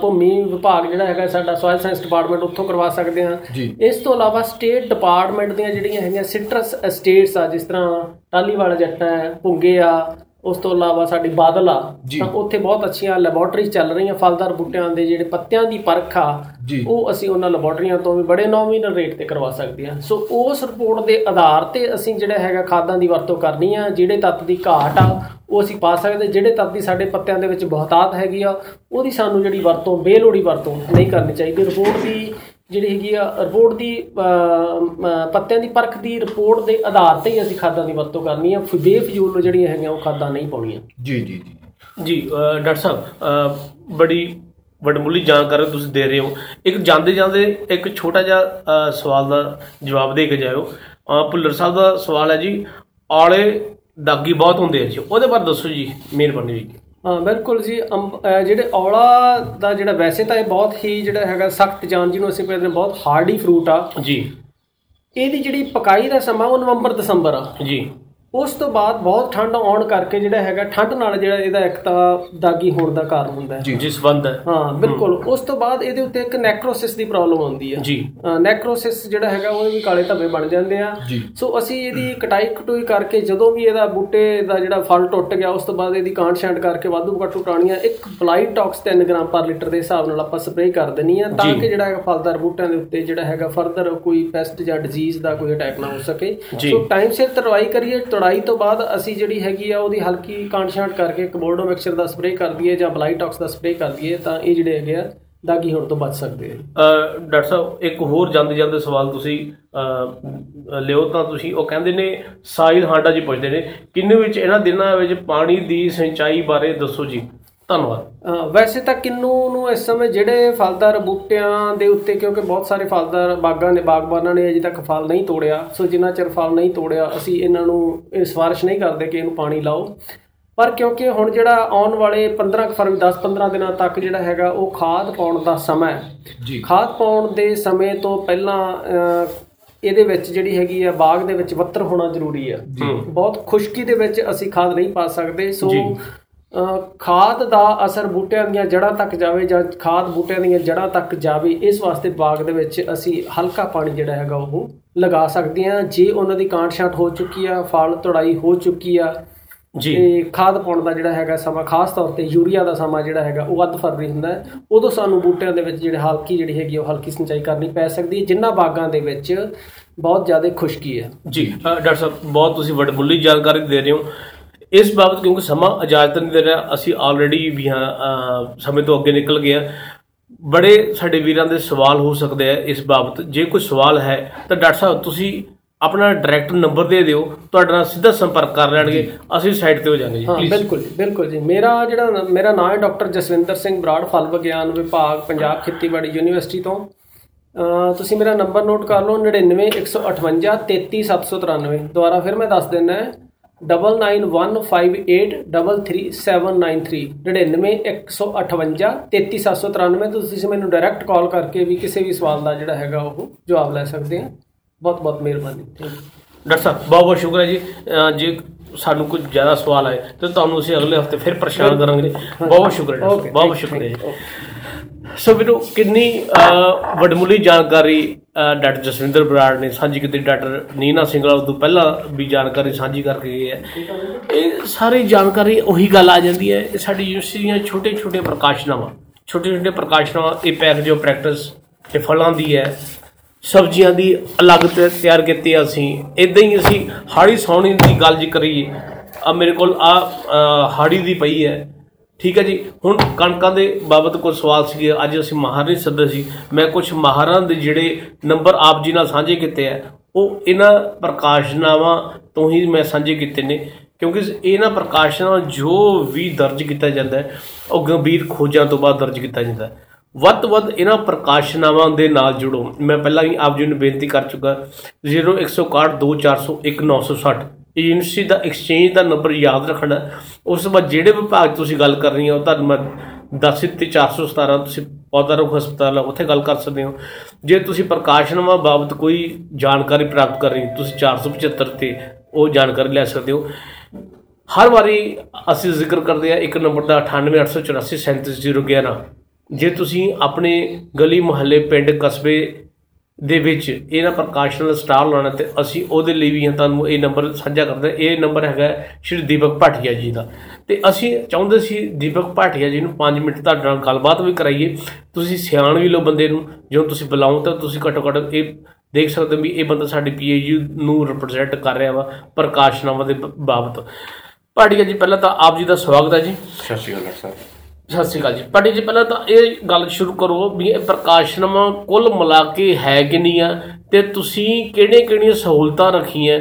ਭੂਮੀ ਵਿਭਾਗ ਜਿਹੜਾ ਹੈਗਾ ਸਾਡਾ ਸੋਇਲ ਸਾਇੰਸ ਡਿਪਾਰਟਮੈਂਟ ਉੱਥੋਂ ਕਰਵਾ ਸਕਦੇ ਜੀ। ਇਸ ਤੋਂ ਇਲਾਵਾ ਸਟੇਟ ਡਿਪਾਰਟਮੈਂਟ ਦੀਆਂ ਜਿਹੜੀਆਂ ਹੈਗੀਆਂ ਸਿਟਰਸ ਸਟੇਟਸ ਆ ਜਿਸ ਤਰ੍ਹਾਂ ਟਾਲੀਵਾਲਾ ਜੱਟਾਂ ਹੈ ਪੁੰਗੇ ਆ ਉਸ ਤੋਂ ਇਲਾਵਾ ਸਾਡੀ ਬਾਦਲ ਆ। ਤਾਂ ਉੱਥੇ ਬਹੁਤ ਅੱਛੀਆਂ ਲੈਬੋਰਟਰੀਜ਼ ਚੱਲ ਰਹੀਆਂ ਫਲਦਾਰ ਬੂਟਿਆਂ ਦੇ ਜਿਹੜੇ ਪੱਤਿਆਂ ਦੀ ਪਰਖ ਆ। ਉਹ ਅਸੀਂ ਉਹਨਾਂ ਲੈਬੋਰਟਰੀਆਂ ਤੋਂ ਵੀ ਬੜੇ ਨੋਮੀਨਲ ਰੇਟ ਤੇ ਕਰਵਾ ਸਕਦੇ ਹਾਂ ਸੋ ਉਸ ਰਿਪੋਰਟ ਦੇ ਆਧਾਰ ਤੇ ਅਸੀਂ ਜਿਹੜਾ ਹੈਗਾ ਖਾਦਾਂ ਦੀ ਵਰਤੋਂ ਕਰਨੀ ਆ ਜਿਹੜੇ ਤੱਤ ਦੀ ਘਾਟ ਆ ਉਹ ਅਸੀਂ ਪਾ ਸਕਦੇ ਜਿਹੜੇ ਤੱਤ ਦੀ ਸਾਡੇ ਪੱਤਿਆਂ ਦੇ ਵਿੱਚ ਬਹੁਤਾਤ ਹੈਗੀ ਆ ਉਹਦੀ ਸਾਨੂੰ ਜਿਹੜੀ ਵਰਤੋਂ ਬੇਲੋੜੀ ਵਰਤੋਂ ਨਹੀਂ ਕਰਨੀ ਚਾਹੀਦੀ ਰਿਪੋਰਟ ਦੀ ਜਿਹੜੀ ਹੈਗੀ ਆ ਰਿਪੋਰਟ ਦੀ ਪੱਤਿਆਂ ਦੀ ਪਰਖ ਦੀ ਰਿਪੋਰਟ ਦੇ ਆਧਾਰ ਤੇ ਹੀ ਅਸੀਂ ਖਾਦਾਂ ਦੀ ਵਰਤੋਂ ਕਰਨੀ ਆ। ਬੇਫਜ਼ੂਲ ਜਿਹੜੀਆਂ ਹੈਗੀਆਂ ਉਹ ਖਾਦਾਂ ਨਹੀਂ ਪਾਉਣੀਆਂ। ਜੀ ਜੀ ਜੀ। ਜੀ ਡਾਕਟਰ ਸਾਹਿਬ ਬੜੀ ਵਡਮੁੱਲੀ ਜਾਣਕਾਰੀ ਤੁਸੀਂ ਦੇ ਰਹੇ ਹੋ। ਇੱਕ ਜਾਂਦੇ ਜਾਂਦੇ ਇੱਕ ਛੋਟਾ ਜਿਹਾ ਸਵਾਲ ਦਾ ਜਵਾਬ ਦੇ ਕੇ ਜਾਇਓ। ਭੁੱਲਰ ਸਾਹਿਬ ਦਾ ਸਵਾਲ ਹੈ ਜੀ ਆਲੇ ਦਾਗੀ ਬਹੁਤ ਹੁੰਦੇ ਆ ਜੀ। ਉਹਦੇ ਬਾਰੇ ਦੱਸੋ ਜੀ ਮਿਹਰਬਾਨੀ ਜੀ। ਬਿਲਕੁਲ ਜੀ ਜਿਹੜੇ ਔਲਾ ਦਾ ਜਿਹੜਾ ਵੈਸੇ ਤਾਂ ਇਹ ਬਹੁਤ ਹੀ ਜਿਹੜਾ ਹੈਗਾ ਸਖਤ ਜਾਨ ਜਿਹਨੂੰ ਅਸੀਂ ਕਹਿੰਦੇ ਬਹੁਤ ਹਾਰਡੀ ਫਰੂਟ ਆ। ਜੀ। ਇਹਦੀ ਜਿਹੜੀ ਪਕਾਈ ਦਾ ਸਮਾਂ ਉਹ ਨਵੰਬਰ ਦਸੰਬਰ ਆ। ਜੀ। ਉਸ ਤੋਂ ਬਾਅਦ ਬਹੁਤ ਠੰਡ ਆਉਣ ਕਰਕੇ ਜਿਹੜਾ ਹੈਗਾ ਠੰਡ ਨਾਲ ਜਿਹੜਾ ਇਹਦਾ ਇੱਕ ਤਾਂ ਦਾਗੀ ਹੋਣ ਦਾ ਕਾਰਨ ਹੁੰਦਾ ਹੈ। ਜੀ ਸੰਬੰਧ ਹੈ। ਹਾਂ ਬਿਲਕੁਲ। ਉਸ ਤੋਂ ਬਾਅਦ ਇਹਦੇ ਉੱਤੇ ਇੱਕ ਨੈਕਰੋਸਿਸ ਦੀ ਪ੍ਰੋਬਲਮ ਆਉਂਦੀ ਹੈ। ਜੀ। ਨੈਕਰੋਸਿਸ ਜਿਹੜਾ ਹੈਗਾ ਉਹਦੇ ਵੀ ਕਾਲੇ ਧੱਬੇ ਬਣ ਜਾਂਦੇ ਆ। ਸੋ ਅਸੀਂ ਇਹਦੀ ਕਟਾਈ ਕਟੂਈ ਕਰਕੇ ਜਦੋਂ ਵੀ ਇਹਦਾ ਬੂਟੇ ਦਾ ਜਿਹੜਾ ਫਲ ਟੁੱਟ ਗਿਆ ਉਸ ਤੋਂ ਬਾਅਦ ਇਹਦੀ ਕਾਂਟ ਛਾਂਟ ਕਰਕੇ ਵਾਧੂ ਘਟੂ ਟਾਣੀਆਂ ਇੱਕ Blitox 3 gram per litre ਦੇ ਹਿਸਾਬ ਨਾਲ ਆਪਾਂ ਸਪਰੇਅ ਕਰ ਦੇਣੀ ਆ ਤਾਂ ਕਿ ਜਿਹੜਾ ਹੈਗਾ ਫਲਦਾਰ ਬੂਟਿਆਂ ਦੇ ਉੱਤੇ ਜਿਹੜਾ ਹੈਗਾ ਫਰਦਰ ਕੋਈ ਪੈਸਟ ਜਾਂ ਡਿਜ਼ੀਜ਼ ਦਾ ਕੋਈ ਅਟੈਕ ਨਾ ਹੋ ਸਕੇ। ਜੀ। ਸੋ ਟਾਈਮ ਸਿਰ ਤੜਾਈ ਕਰੀਏ ਤੜਾਈ ਤੋਂ ਬਾਅਦ ਅਸੀਂ ਜਿਹੜੀ ਹੈਗੀ ਆ ਉਹਦੀ ਹਲਕੀ ਕਾਂਟ ਛਾਂਟ ਕਰਕੇ ਕਬੋਰਡੋ ਮਿਕਸਚਰ ਦਾ ਸਪਰੇਅ ਕਰ ਦਈਏ ਜਾਂ ਬਲਾਈਟ ਟੌਕਸ ਦਾ ਸਪਰੇਅ ਕਰ ਦਈਏ ਤਾਂ ਇਹ ਜਿਹੜੇ ਹੈਗੇ ਆ ਦਾਗੀ ਹੋਣ ਤੋਂ ਬਚ ਸਕਦੇ ਆ ਅਹ ਡਾਕਟਰ ਸਾਹਿਬ ਇੱਕ ਹੋਰ ਜਾਂਦੇ ਜਾਂਦੇ ਸਵਾਲ ਤੁਸੀਂ ਅਹ, ਲਿਓ ਤਾਂ ਤੁਸੀਂ ਉਹ ਕਹਿੰਦੇ ਨੇ ਸਾਹਿਲ ਹਾਂਡਾ ਜੀ ਪੁੱਛਦੇ ਨੇ ਕਿੰਨੇ ਵਿੱਚ ਇਹਨਾਂ ਦਿਨਾਂ ਵਿੱਚ ਪਾਣੀ ਦੀ ਸਿੰਚਾਈ ਬਾਰੇ ਦੱਸੋ ਜੀ? ਧੰਨਵਾਦ। ਵੈਸੇ ਤਾਂ ਕਿੰਨੂ ਨੂੰ ਇਸ ਸਮੇਂ ਜਿਹੜੇ ਫਲਦਾਰ ਬੂਟਿਆਂ ਦੇ ਉੱਤੇ ਕਿਉਂਕਿ ਬਹੁਤ ਸਾਰੇ ਫਲਦਾਰ ਬਾਗਾਂ ਨੇ ਬਾਗਬਾਨਾਂ ਨੇ ਅਜੇ ਤੱਕ ਫਲ ਨਹੀਂ ਤੋੜਿਆ। ਸੋ ਜਿੰਨਾ ਚਿਰ ਫਲ ਨਹੀਂ ਤੋੜਿਆ ਅਸੀਂ ਇਹਨਾਂ ਨੂੰ ਇਹ ਸਿਫਾਰਿਸ਼ ਨਹੀਂ ਕਰਦੇ ਕਿ ਇਹਨੂੰ ਪਾਣੀ ਲਾਓ। ਪਰ ਕਿਉਂਕਿ ਹੁਣ ਜਿਹੜਾ ਆਉਣ ਵਾਲੇ 15 ਕੁ ਫਰਵਰੀ 10-15 ਦਿਨਾਂ ਤੱਕ ਜਿਹੜਾ ਹੈਗਾ ਉਹ ਖਾਦ ਪਾਉਣ ਦਾ ਸਮਾਂ ਹੈ। ਜੀ। ਖਾਦ ਪਾਉਣ ਦੇ ਸਮੇਂ ਤੋਂ ਪਹਿਲਾਂ ਇਹਦੇ ਵਿੱਚ ਜਿਹੜੀ ਹੈਗੀ ਆ ਬਾਗ ਦੇ ਵਿੱਚ ਵੱਤਰ ਹੋਣਾ ਜ਼ਰੂਰੀ ਆ। ਬਹੁਤ ਖੁਸ਼ਕੀ ਦੇ ਵਿੱਚ ਅਸੀਂ ਖਾਦ ਨਹੀਂ ਪਾ ਸਕਦੇ। ਸੋ ਖਾਦ ਦਾ ਅਸਰ ਬੂਟਿਆਂ ਦੀਆਂ ਜੜ੍ਹਾਂ ਤੱਕ ਜਾਵੇ ਜਾਂ ਖਾਦ ਬੂਟਿਆਂ ਦੀਆਂ ਜੜ੍ਹਾਂ ਤੱਕ ਜਾਵੇ ਇਸ ਵਾਸਤੇ ਬਾਗ ਦੇ ਵਿੱਚ ਅਸੀਂ ਹਲਕਾ ਪਾਣੀ ਜਿਹੜਾ ਹੈਗਾ ਉਹ ਲਗਾ ਸਕਦੇ ਹਾਂ। ਜੇ ਉਹਨਾਂ ਦੀ ਕਾਂਟ ਛਾਂਟ ਹੋ ਚੁੱਕੀ ਆ ਫਲ ਤੁੜਾਈ ਹੋ ਚੁੱਕੀ ਆ ਜੀ। ਤੇ ਖਾਦ ਪਾਉਣ ਦਾ ਜਿਹੜਾ ਹੈਗਾ ਸਮਾਂ ਖਾਸ ਤੌਰ ਤੇ ਯੂਰੀਆ ਦਾ ਸਮਾਂ ਜਿਹੜਾ ਹੈਗਾ ਉਹ ਅੱਧ ਫਰਵਰੀ ਹੁੰਦਾ ਹੈ ਉਦੋਂ ਸਾਨੂੰ ਬੂਟਿਆਂ ਦੇ ਵਿੱਚ ਜਿਹੜੇ ਹਲਕੀ ਜਿਹੜੀ ਹੈਗੀ ਉਹ ਹਲਕੀ ਸਿੰਚਾਈ ਕਰਨੀ ਪੈ ਸਕਦੀ ਹੈ ਜਿਨ੍ਹਾਂ ਬਾਗਾਂ ਦੇ ਵਿੱਚ ਬਹੁਤ ਜ਼ਿਆਦਾ ਖੁਸ਼ਕੀ ਹੈ। ਜੀ ਡਾਕਟਰ ਸਾਹਿਬ ਬਹੁਤ ਤੁਸੀਂ ਵੱਡਮੁੱਲੀ ਜਾਣਕਾਰੀ ਦੇ ਰਹੇ ਹੋ। ਇਸ ਬਾਬਤ ਕਿਉਂਕਿ ਸਮਾਂ ਇਜਾਜ਼ਤ ਨਹੀਂ ਦੇ ਰਿਹਾ ਅਸੀਂ ਆਲਰੇਡੀ ਵੀ ਹਾਂ ਸਮੇਂ ਤੋਂ ਅੱਗੇ ਨਿਕਲ ਗਏ ਹਾਂ। ਬੜੇ ਸਾਡੇ ਵੀਰਾਂ ਦੇ ਸਵਾਲ ਹੋ ਸਕਦੇ ਆ ਇਸ ਬਾਬਤ। ਜੇ ਕੋਈ ਸਵਾਲ ਹੈ ਤਾਂ ਡਾਕਟਰ ਸਾਹਿਬ ਤੁਸੀਂ ਆਪਣਾ ਡਾਇਰੈਕਟ ਨੰਬਰ ਦੇ ਦਿਓ ਤੁਹਾਡੇ ਨਾਲ ਸਿੱਧਾ ਸੰਪਰਕ ਕਰ ਲੈਣਗੇ ਅਸੀਂ ਸਾਈਟ ਤੇ ਹੋ ਜਾਵਾਂਗੇ ਜੀ ਪਲੀਜ਼ ਬਿਲਕੁਲ ਬਿਲਕੁਲ ਜੀ। ਮੇਰਾ ਜਿਹੜਾ ਮੇਰਾ ਨਾਮ ਹੈ ਡਾਕਟਰ ਜਸਵਿੰਦਰ ਸਿੰਘ ਬਰਾੜ ਫਲ ਵਿਗਿਆਨ ਵਿਭਾਗ ਪੰਜਾਬ ਖੇਤੀਬਾੜੀ ਯੂਨੀਵਰਸਿਟੀ ਤੋਂ। ਤੁਸੀਂ ਮੇਰਾ ਨੰਬਰ ਨੋਟ ਕਰ ਲਓ 99158 33793 ਦੁਬਾਰਾ ਫਿਰ ਮੈਂ ਦੱਸ ਦਿੰਦਾ 9915833793 99158 33793 ਤੁਸੀਂ ਮੈਨੂੰ ਡਾਇਰੈਕਟ ਕਾਲ ਕਰਕੇ ਵੀ ਕਿਸੇ ਵੀ ਸਵਾਲ ਦਾ ਜਿਹੜਾ ਹੈਗਾ ਉਹ ਜਵਾਬ ਲੈ ਸਕਦੇ ਆ। ਬਹੁਤ ਬਹੁਤ ਮਿਹਰਬਾਨੀ। ਡਾਕਟਰ ਸਾਹਿਬ ਬਹੁਤ ਬਹੁਤ ਸ਼ੁਕਰ ਹੈ ਜੀ। ਜੇ ਸਾਨੂੰ ਕੋਈ ਜ਼ਿਆਦਾ ਸਵਾਲ ਆਏ ਤਾਂ ਤੁਹਾਨੂੰ ਅਸੀਂ ਅਗਲੇ ਹਫ਼ਤੇ ਫਿਰ ਪਰੇਸ਼ਾਨ ਕਰਾਂਗੇ। ਬਹੁਤ ਬਹੁਤ ਸ਼ੁਕਰ ਬਹੁਤ ਬਹੁਤ ਸ਼ੁਕਰੀਆ ਜੀ। ਸੋ ਵੀਰੋ ਕਿੰਨੀ ਅ, ਵੱਡਮੁੱਲੀ ਜਾਣਕਾਰੀ ਅ, ਡਾਕਟਰ ਜਸਵਿੰਦਰ ਬਰਾੜ ਨੇ ਸਾਂਝੀ ਕੀਤੀ। ਡਾਕਟਰ ਨੀਨਾ ਸਿੰਘਲਾ ਤੋਂ ਪਹਿਲਾਂ ਵੀ ਜਾਣਕਾਰੀ ਸਾਂਝੀ ਕਰਕੇ ਗਏ ਹੈ। ਇਹ ਸਾਰੀ ਜਾਣਕਾਰੀ ਉਹੀ ਗੱਲ ਆ ਜਾਂਦੀ ਹੈ ਇਹ ਸਾਡੀ ਯੂਨੀਵਰਸਿਟੀ ਦੀਆਂ ਛੋਟੇ ਛੋਟੇ ਪ੍ਰਕਾਸ਼ਨਾਵਾਂ। ਛੋਟੇ ਛੋਟੇ ਪ੍ਰਕਾਸ਼ਨਾਵਾਂ ਇਹ ਪੈਕ ਜੋ ਪ੍ਰੈਕਟਿਸ ਇਹ ਫਲਾਂ ਦੀ ਹੈ ਸਬਜ਼ੀਆਂ ਦੀ ਅਲੱਗ ਤੇ ਤਿਆਰ ਕੀਤੀ ਆ ਅਸੀਂ। ਇਦਾਂ ਹੀ ਅਸੀਂ ਹਾੜੀ ਸੌਣੀ ਦੀ ਗੱਲ ਜੇ ਕਰੀਏ ਆ ਮੇਰੇ ਕੋਲ ਆ ਹਾੜੀ ਦੀ ਪਈ ਹੈ। ਠੀਕ ਹੈ ਜੀ। ਹੁਣ ਕਣਕਾਂ ਦੇ ਬਾਬਤ ਕੁਝ ਸਵਾਲ ਸੀਗੇ। ਅੱਜ ਅਸੀਂ ਮਾਹਰ ਨਹੀਂ ਸੱਦੇ ਸੀ। ਮੈਂ ਕੁਝ ਮਾਹਰਾਂ ਦੇ ਜਿਹੜੇ ਨੰਬਰ ਆਪ ਜੀ ਨਾਲ ਸਾਂਝੇ ਕੀਤੇ ਆ, ਉਹ ਇਹਨਾਂ ਪ੍ਰਕਾਸ਼ਨਾਵਾਂ ਤੋਂ ਹੀ ਮੈਂ ਸਾਂਝੇ ਕੀਤੇ ਨੇ। ਕਿਉਂਕਿ ਇਹਨਾਂ ਪ੍ਰਕਾਸ਼ਨਾਂ ਜੋ ਵੀ ਦਰਜ ਕੀਤਾ ਜਾਂਦਾ ਹੈ, ਉਹ ਗੰਭੀਰ ਖੋਜਾਂ ਤੋਂ ਬਾਅਦ ਦਰਜ ਕੀਤਾ ਜਾਂਦਾ ਹੈ। ਵੱਧ ਵੱਧ ਇਹਨਾਂ ਪ੍ਰਕਾਸ਼ਨਾਵਾਂ ਦੇ ਨਾਲ ਜੁੜੋ। ਮੈਂ ਪਹਿਲਾਂ ਹੀ ਆਪ ਜੀ ਨੂੰ ਬੇਨਤੀ ਕਰ ਚੁੱਕਾ 01612401 960 ਏਜੰਸੀ ਦਾ ਐਕਸਚੇਂਜ ਦਾ ਨੰਬਰ ਯਾਦ ਰੱਖਣਾ ਉਸ ਤੋਂ ਬਾਅਦ ਜਿਹੜੇ ਵਿਭਾਗ ਤੁਸੀਂ ਗੱਲ ਕਰਨੀ ਹੈ ਉਹ ਤੁਹਾਨੂੰ ਮੈਂ ਦੱਸ ਦਿੱਤੀ 417 ਤੁਸੀਂ ਪੌਦਾ ਰੋਗ ਹਸਪਤਾਲ ਆ ਉੱਥੇ ਗੱਲ ਕਰ ਸਕਦੇ ਹੋ। ਜੇ ਤੁਸੀਂ ਪ੍ਰਕਾਸ਼ਨਵਾ ਬਾਬਤ ਕੋਈ ਜਾਣਕਾਰੀ ਪ੍ਰਾਪਤ ਕਰਨੀ ਤੁਸੀਂ 475 ਤੇ ਉਹ ਜਾਣਕਾਰੀ ਲੈ ਸਕਦੇ ਹੋ। ਹਰ ਵਾਰੀ ਅਸੀਂ ਜ਼ਿਕਰ ਕਰਦੇ ਆ ਇੱਕ ਨੰਬਰ ਦਾ 9884477011 ਜੇ ਤੁਸੀਂ ਆਪਣੇ ਗਲੀ ਮੁਹੱਲੇ ਪਿੰਡ ਕਸਬੇ ਦੇ ਵਿੱਚ ਇਹਨਾਂ ਪ੍ਰਕਾਸ਼ਨ ਦਾ ਸਟਾਲ ਲਾਉਣਾ ਤੇ ਅਸੀਂ ਉਹਦੇ ਲਈ ਵੀ ਤੁਹਾਨੂੰ ਇਹ ਨੰਬਰ ਸਾਂਝਾ ਕਰਦੇ। ਹਾਂ। ਇਹ ਨੰਬਰ ਹੈਗਾ ਸ਼੍ਰੀ ਦੀਪਕ ਭਾਟੀਆ ਜੀ ਦਾ। ਤੇ ਅਸੀਂ ਚਾਹੁੰਦੇ ਸੀ ਦੀਪਕ ਭਾਟੀਆ ਜੀ ਨੂੰ 5 ਮਿੰਟ ਤੁਹਾਡੇ ਨਾਲ ਗੱਲਬਾਤ ਵੀ ਕਰਾਈਏ। ਤੁਸੀਂ ਸਿਆਣ ਵੀ ਲਓ ਬੰਦੇ ਨੂੰ। ਜਦੋਂ ਤੁਸੀਂ ਬੁਲਾਓ ਤਾਂ ਤੁਸੀਂ ਘੱਟੋ ਘੱਟ ਇਹ ਦੇਖ ਸਕਦੇ ਹੋ ਵੀ ਇਹ ਬੰਦਾ ਸਾਡੀ ਪੀਏਯੂ ਨੂੰ ਰਿਪਰੈਜ਼ੈਂਟ ਕਰ ਰਿਹਾ ਵਾ ਪ੍ਰਕਾਸ਼ਨਾਵਾਂ ਦੇ ਬ- ਬਾਬਤ। ਭਾਟੀਆ ਜੀ, ਪਹਿਲਾਂ ਤਾਂ ਆਪ ਜੀ ਦਾ ਸਵਾਗਤ ਹੈ ਜੀ। ਸਤਿ ਸ਼੍ਰੀ ਅਕਾਲ, ਡਾਕਟਰ ਸਾਹਿਬ। ਸਤਿ ਸ਼੍ਰੀ ਅਕਾਲ ਜੀ। ਭਾਟੀ ਜੀ ਪਹਿਲਾਂ ਤਾਂ ਇਹ ਗੱਲ ਸ਼ੁਰੂ ਕਰੋ ਵੀ ਇਹ ਪ੍ਰਕਾਸ਼ਨਵਾਂ ਕੁੱਲ ਮਿਲਾ ਕੇ ਹੈ ਕਿੰਨੀਆਂ ਤੇ ਤੁਸੀਂ ਕਿਹੜੇ ਕਿਹੜੀਆਂ ਸਹੂਲਤਾਂ ਰੱਖੀਆਂ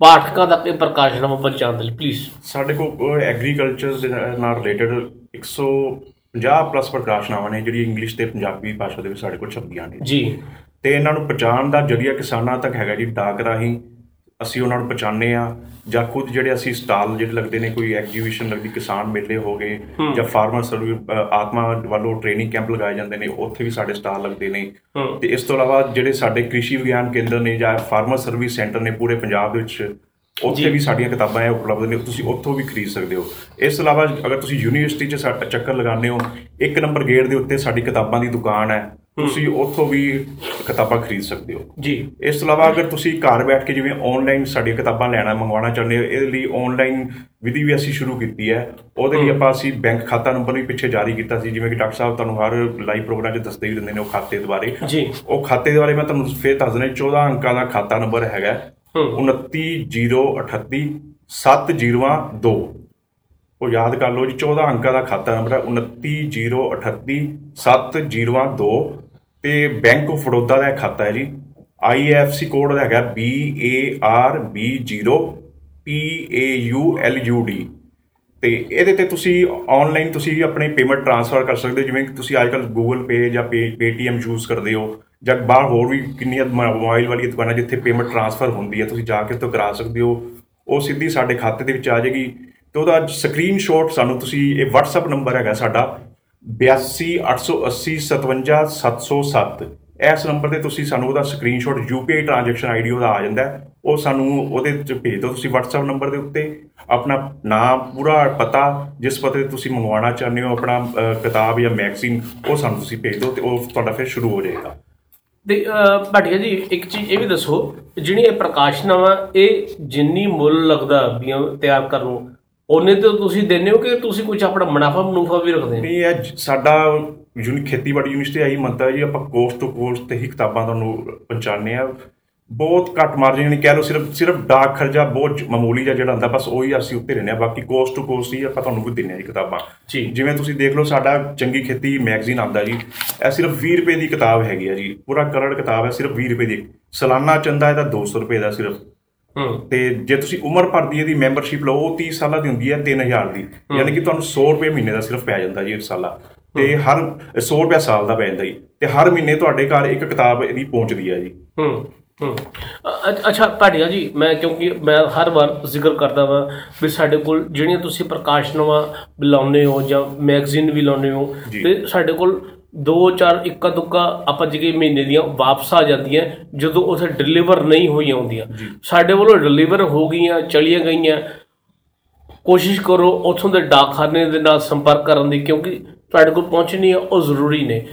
ਪਾਠਕਾਂ ਤੱਕ ਇਹ ਪ੍ਰਕਾਸ਼ਨਵਾਂ ਪਹੁੰਚਾਉਣ ਲਈ? ਪਲੀਜ਼ ਸਾਡੇ ਕੋਲ ਐਗਰੀਕਲਚਰ ਦੇ ਨਾਲ ਰਿਲੇਟਡ 150 ਪਲੱਸ ਪ੍ਰਕਾਸ਼ਨਾਵਾਂ ਨੇ ਜਿਹੜੀ ਇੰਗਲਿਸ਼ ਤੇ ਪੰਜਾਬੀ ਭਾਸ਼ਾ ਦੇ ਵਿੱਚ ਸਾਡੇ ਕੋਲ ਛਪੀਆਂ ਨੇ। ਜੀ। ਤੇ ਇਹਨਾਂ ਨੂੰ ਪਹੁੰਚਾਉਣ ਦਾ ਜਰੀਆ ਕਿਸਾਨਾਂ ਤੱਕ ਹੈਗਾ ਜੀ ਡਾਕ ਰਾਹੀਂ ਅਸੀਂ ਉਹਨਾਂ ਨੂੰ ਪਹੁੰਚਾਉਂਦੇ ਆ ਜਾਂ ਖੁਦ ਜਿਹੜੇ ਅਸੀਂ ਸਟਾਲ ਜਿਹੜੇ ਲੱਗਦੇ ਨੇ ਕੋਈ ਐਗਜੀਬਿਸ਼ਨ ਲੱਗਦੀ ਕਿਸਾਨ ਮੇਲੇ ਹੋ ਗਏ ਜਾਂ ਫਾਰਮਰ ਸਰਵਿਸ ਆਤਮਾ ਵੱਲੋਂ ਟ੍ਰੇਨਿੰਗ ਕੈਂਪ ਲਗਾਏ ਜਾਂਦੇ ਨੇ ਉੱਥੇ ਵੀ ਸਾਡੇ ਸਟਾਲ ਲੱਗਦੇ ਨੇ। ਤੇ ਇਸ ਤੋਂ ਇਲਾਵਾ ਜਿਹੜੇ ਸਾਡੇ ਕ੍ਰਿਸ਼ੀ ਵਿਗਿਆਨ ਕੇਂਦਰ ਨੇ ਜਾਂ ਫਾਰਮਰ ਸਰਵਿਸ ਸੈਂਟਰ ਨੇ ਪੂਰੇ ਪੰਜਾਬ ਵਿੱਚ ਉੱਥੇ ਵੀ ਸਾਡੀਆਂ ਕਿਤਾਬਾਂ ਹੈ ਉਪਲਬਧ ਨੇ ਤੁਸੀਂ ਉੱਥੋਂ ਵੀ ਖਰੀਦ ਸਕਦੇ ਹੋ। ਇਸ ਤੋਂ ਇਲਾਵਾ ਅਗਰ ਤੁਸੀਂ ਯੂਨੀਵਰਸਿਟੀ 'ਚ ਚੱਕਰ ਲਗਾਉਂਦੇ ਹੋ ਇੱਕ ਨੰਬਰ ਗੇਟ ਦੇ ਉੱਤੇ ਸਾਡੀ ਕਿਤਾਬਾਂ ਦੀ ਦੁਕਾਨ ਹੈ। ਤੁਸੀਂ ਉੱਥੋਂ ਵੀ ਕਿਤਾਬਾਂ ਖਰੀਦ ਸਕਦੇ ਹੋ। ਜੀ। ਇਸ ਤੋਂ ਇਲਾਵਾ ਅਗਰ ਤੁਸੀਂ ਘਰ ਬੈਠ ਕੇ ਜਿਵੇਂ ਆਨਲਾਈਨ ਸਾਡੀਆਂ ਕਿਤਾਬਾਂ ਲੈਣਾ ਮੰਗਵਾਉਣਾ ਚਾਹੁੰਦੇ ਹੋ ਇਹਦੇ ਲਈ ਆਨਲਾਈਨ ਵਿਧੀ ਵੀ ਅਸੀਂ ਸ਼ੁਰੂ ਕੀਤੀ ਹੈ। ਉਹਦੇ ਲਈ ਆਪਾਂ ਅਸੀਂ ਬੈਂਕ ਖਾਤਾ ਨੰਬਰ ਵੀ ਪਿੱਛੇ ਜਾਰੀ ਕੀਤਾ ਸੀ ਜਿਵੇਂ ਕਿ ਡਾਕਟਰ ਸਾਹਿਬ ਤੁਹਾਨੂੰ ਹਰ ਲਾਈਵ ਪ੍ਰੋਗਰਾਮ 'ਚ ਦੱਸਦੇ ਹੀ ਦਿੰਦੇ ਨੇ ਉਹ ਖਾਤੇ ਦੇ ਬਾਰੇ। ਜੀ। ਉਹ ਖਾਤੇ ਦੇ ਬਾਰੇ ਮੈਂ ਤੁਹਾਨੂੰ ਫੇਰ ਦੱਸ ਦਿੰਦਾ 14 ਅੰਕਾਂ ਦਾ ਖਾਤਾ ਨੰਬਰ ਹੈਗਾ। 29038 702 ਉਹ ਯਾਦ ਕਰ ਲਓ ਜੀ 14 ਅੰਕਾਂ ਦਾ ਖਾਤਾ ਨੰਬਰ ਹੈ 29038 702 ਤੇ ਬੈਂਕ ਆਫ ਬੜੌਦਾ ਦਾ ਇਹ ਖਾਤਾ ਹੈ ਜੀ। IFC ਕੋਡ ਦਾ ਹੈਗਾ BARB0 PAULUD ਤੇ ਇਹਦੇ ਤੇ ਤੁਸੀਂ ਆਨਲਾਈਨ ਤੁਸੀਂ ਆਪਣੀ ਪੇਮੈਂਟ ਟ੍ਰਾਂਸਫਰ ਕਰ ਸਕਦੇ ਹੋ, ਜਿਵੇਂ ਕਿ ਤੁਸੀਂ ਅੱਜਕੱਲ Google Pay ਜਾਂ Paytm ਯੂਜ਼ ਕਰਦੇ ਹੋ, ਜਾਂ ਬਾਹਰ ਹੋਰ ਵੀ ਕਿੰਨੀਆਂ ਮੋਬਾਈਲ ਵਾਲੀਆਂ ਦੁਕਾਨਾਂ ਜਿੱਥੇ ਪੇਮੈਂਟ ਟ੍ਰਾਂਸਫਰ ਹੁੰਦੀ ਹੈ, ਤੁਸੀਂ ਜਾ ਕੇ ਤੋਂ ਕਰਾ ਸਕਦੇ ਹੋ। ਉਹ ਸਿੱਧੀ ਸਾਡੇ ਖਾਤੇ ਦੇ ਵਿੱਚ ਆ ਜਾਏਗੀ। ਤੇ ਉਹਦਾ ਸਕਰੀਨਸ਼ਾਟ ਸਾਨੂੰ ਤੁਸੀਂ, ਇਹ WhatsApp ਨੰਬਰ ਹੈਗਾ ਸਾਡਾ 8288057707 ਇਸ ਨੰਬਰ ਤੇ ਤੁਸੀਂ ਸਾਨੂੰ ਉਹਦਾ ਸਕਰੀਨਸ਼ਾਟ UPI ਟ੍ਰਾਂਜੈਕਸ਼ਨ ਆਈਡੀ ਉਹਦਾ ਆ ਜਾਂਦਾ ਹੈ। ਉਹ ਸਾਨੂੰ ਉਹਦੇ ਚ ਭੇਜ ਦਿਓ। ਤੁਸੀਂ WhatsApp ਨੰਬਰ ਦੇ ਉੱਤੇ ਆਪਣਾ ਨਾਮ ਪੂਰਾ ਪਤਾ ਜਿਸ ਪਤੇ ਤੇ ਤੁਸੀਂ ਮੰਗਵਾਉਣਾ ਚਾਹੁੰਦੇ ਹੋ ਆਪਣਾ ਅਹ, ਕਿਤਾਬ ਜਾਂ ਮੈਗਜ਼ੀਨ ਉਹ ਸਾਨੂੰ ਤੁਸੀਂ ਭੇਜ ਦਿਓ ਤੇ ਉਹ ਤੁਹਾਡਾ ਫਿਰ ਸ਼ੁਰੂ ਹੋ ਜਾਏਗਾ। ਤੇ ਅਹ, ਭਾਟੀਆ ਜੀ ਇੱਕ ਚੀਜ਼ ਇਹ ਵੀ ਦੱਸੋ ਜਿਹੜੀ ਇਹ ਪ੍ਰਕਾਸ਼ਨਾਂ ਵਾ ਇਹ ਜਿੰਨੀ ਮੁੱਲ ਲੱਗਦਾ ਵੀ ਉਹ ਤਿਆਰ ਕਰਨ ਨੂੰ ਉਹਨੇ ਤੇ ਤੁਸੀਂ ਦਿੰਦੇ ਹੋ ਕਿ ਤੁਸੀਂ ਕੁਝ ਆਪਣਾ ਮੁਨਾਫਾ ਮੁਨਾਫਾ ਵੀ ਰੱਖਦੇ ਹੋ? ਨਹੀਂ ਇਹ ਸਾਡਾ ਯੂਨੀ ਖੇਤੀਬਾੜੀ ਯੂਨੀਵਰਸਿਟੀ ਮੰਨਦਾ ਹੈ ਜੀ ਆਪਾਂ ਕੋਸਟ ਟੂ ਕੋਸਟ ਤੇ ਹੀ ਕਿਤਾਬਾਂ ਤੁਹਾਨੂੰ ਪਹੁੰਚਾਉਂਦੇ ਆ ਬਹੁਤ ਘੱਟ ਮਾਰਜਨ ਨਹੀਂ ਕਹਿ ਲਓ ਸਿਰਫ ਸਿਰਫ ਡਾਕ ਖਰਚਾ ਬਹੁਤ ਮਾਮੂਲੀ ਜਿਹਾ ਜਿਹੜਾ ਹੁੰਦਾ ਬਸ ਉਹੀ ਅਸੀਂ ਉੱਤੇ ਰਹਿੰਦੇ ਆ ਬਾਕੀ ਕੋਸਟ ਟੂ ਕੋਸਟ ਹੀ ਆਪਾਂ ਤੁਹਾਨੂੰ ਵੀ ਦਿੰਦੇ ਆ ਜੀ ਕਿਤਾਬਾਂ। ਜੀ। ਜਿਵੇਂ ਤੁਸੀਂ ਦੇਖ ਲਓ ਸਾਡਾ ਚੰਗੀ ਖੇਤੀ ਮੈਗਜ਼ੀਨ ਆਉਂਦਾ ਜੀ। ਇਹ ਸਿਰਫ 20 ਰੁਪਏ ਦੀ ਕਿਤਾਬ ਹੈਗੀ ਆ ਜੀ। ਪੂਰਾ ਕਰੜ ਕਿਤਾਬ ਹੈ ਸਿਰਫ 20 ਰੁਪਏ ਦੀ। ਸਾਲਾਨਾ ਚੰਦਾ ਇਹਦਾ 200 ਰੁਪਏ ਦਾ ਸਿਰਫ। ਤੇ ਜੇ ਤੁਸੀਂ ਉਮਰ ਭਰ ਦੀ ਇਹਦੀ ਮੈਂਬਰਸ਼ਿਪ ਲਓ ਉਹ 30 ਸਾਲਾਂ ਦੀ ਹੁੰਦੀ ਹੈ 3000 ਦੀ। ਯਾਨੀ ਕਿ ਤੁਹਾਨੂੰ 100 ਰੁਪਏ ਮਹੀਨੇ ਦਾ ਸਿਰਫ ਪੈ ਜਾਂਦਾ ਜੀ ਇੱਕ ਸਾਲਾ। ਤੇ ਹਰ 100 ਰੁਪਏ ਸਾਲ ਦਾ ਪੈ ਜਾਂਦਾ ਜੀ। ਤੇ ਹਰ ਮਹੀਨੇ ਤੁਹਾਡੇ ਘਰ ਇੱਕ ਕਿਤਾਬ ਇਹਦੀ ਪਹੁੰਚਦੀ ਹੈ ਜੀ। ਹੂੰ ਹੂੰ। ਅੱਛਾ ਭਾਟੀਆ ਜੀ ਮੈਂ ਕਿਉਂਕਿ ਮੈਂ ਹਰ ਵਾਰ ਜ਼ਿਕਰ ਕਰਦਾ ਵਾਂ ਵੀ ਸਾਡੇ ਕੋਲ ਜਿਹੜੀਆਂ ਤੁਸੀਂ ਪ੍ਰਕਾਸ਼ਨਾਵਾਂ ਵੀ ਲਾਉਂਦੇ ਹੋ ਜਾਂ ਮੈਗਜ਼ੀਨ ਵੀ ਲਾਉਂਦੇ ਹੋ। ਤੇ ਸਾਡੇ ਕੋਲ ਦੋ ਚਾਰ ਇੱਕਾ ਦੁੱਕਾ ਆਪਾਂ ਜਿਹੜੇ ਮਹੀਨੇ ਦੀਆਂ ਵਾਪਸ ਆ ਜਾਂਦੀਆਂ ਜਦੋਂ ਉਥੇ ਡਿਲੀਵਰ ਨਹੀਂ ਹੋਈਆਂ ਹੁੰਦੀਆਂ। ਸਾਡੇ ਵੱਲੋਂ ਡਿਲੀਵਰ ਹੋ ਗਈਆਂ ਚਲੀਆਂ ਗਈਆਂ। ਕੋਸ਼ਿਸ਼ ਕਰੋ ਉਥੋਂ ਦੇ ਡਾਕਖਾਨੇ ਦੇ ਨਾਲ ਸੰਪਰਕ ਕਰਨ ਦੀ ਕਿਉਂਕਿ ਤੁਹਾਡੇ ਕੋਲ ਪਹੁੰਚਣੀ ਹੈ ਉਹ ਜ਼ਰੂਰੀ ਨੇ।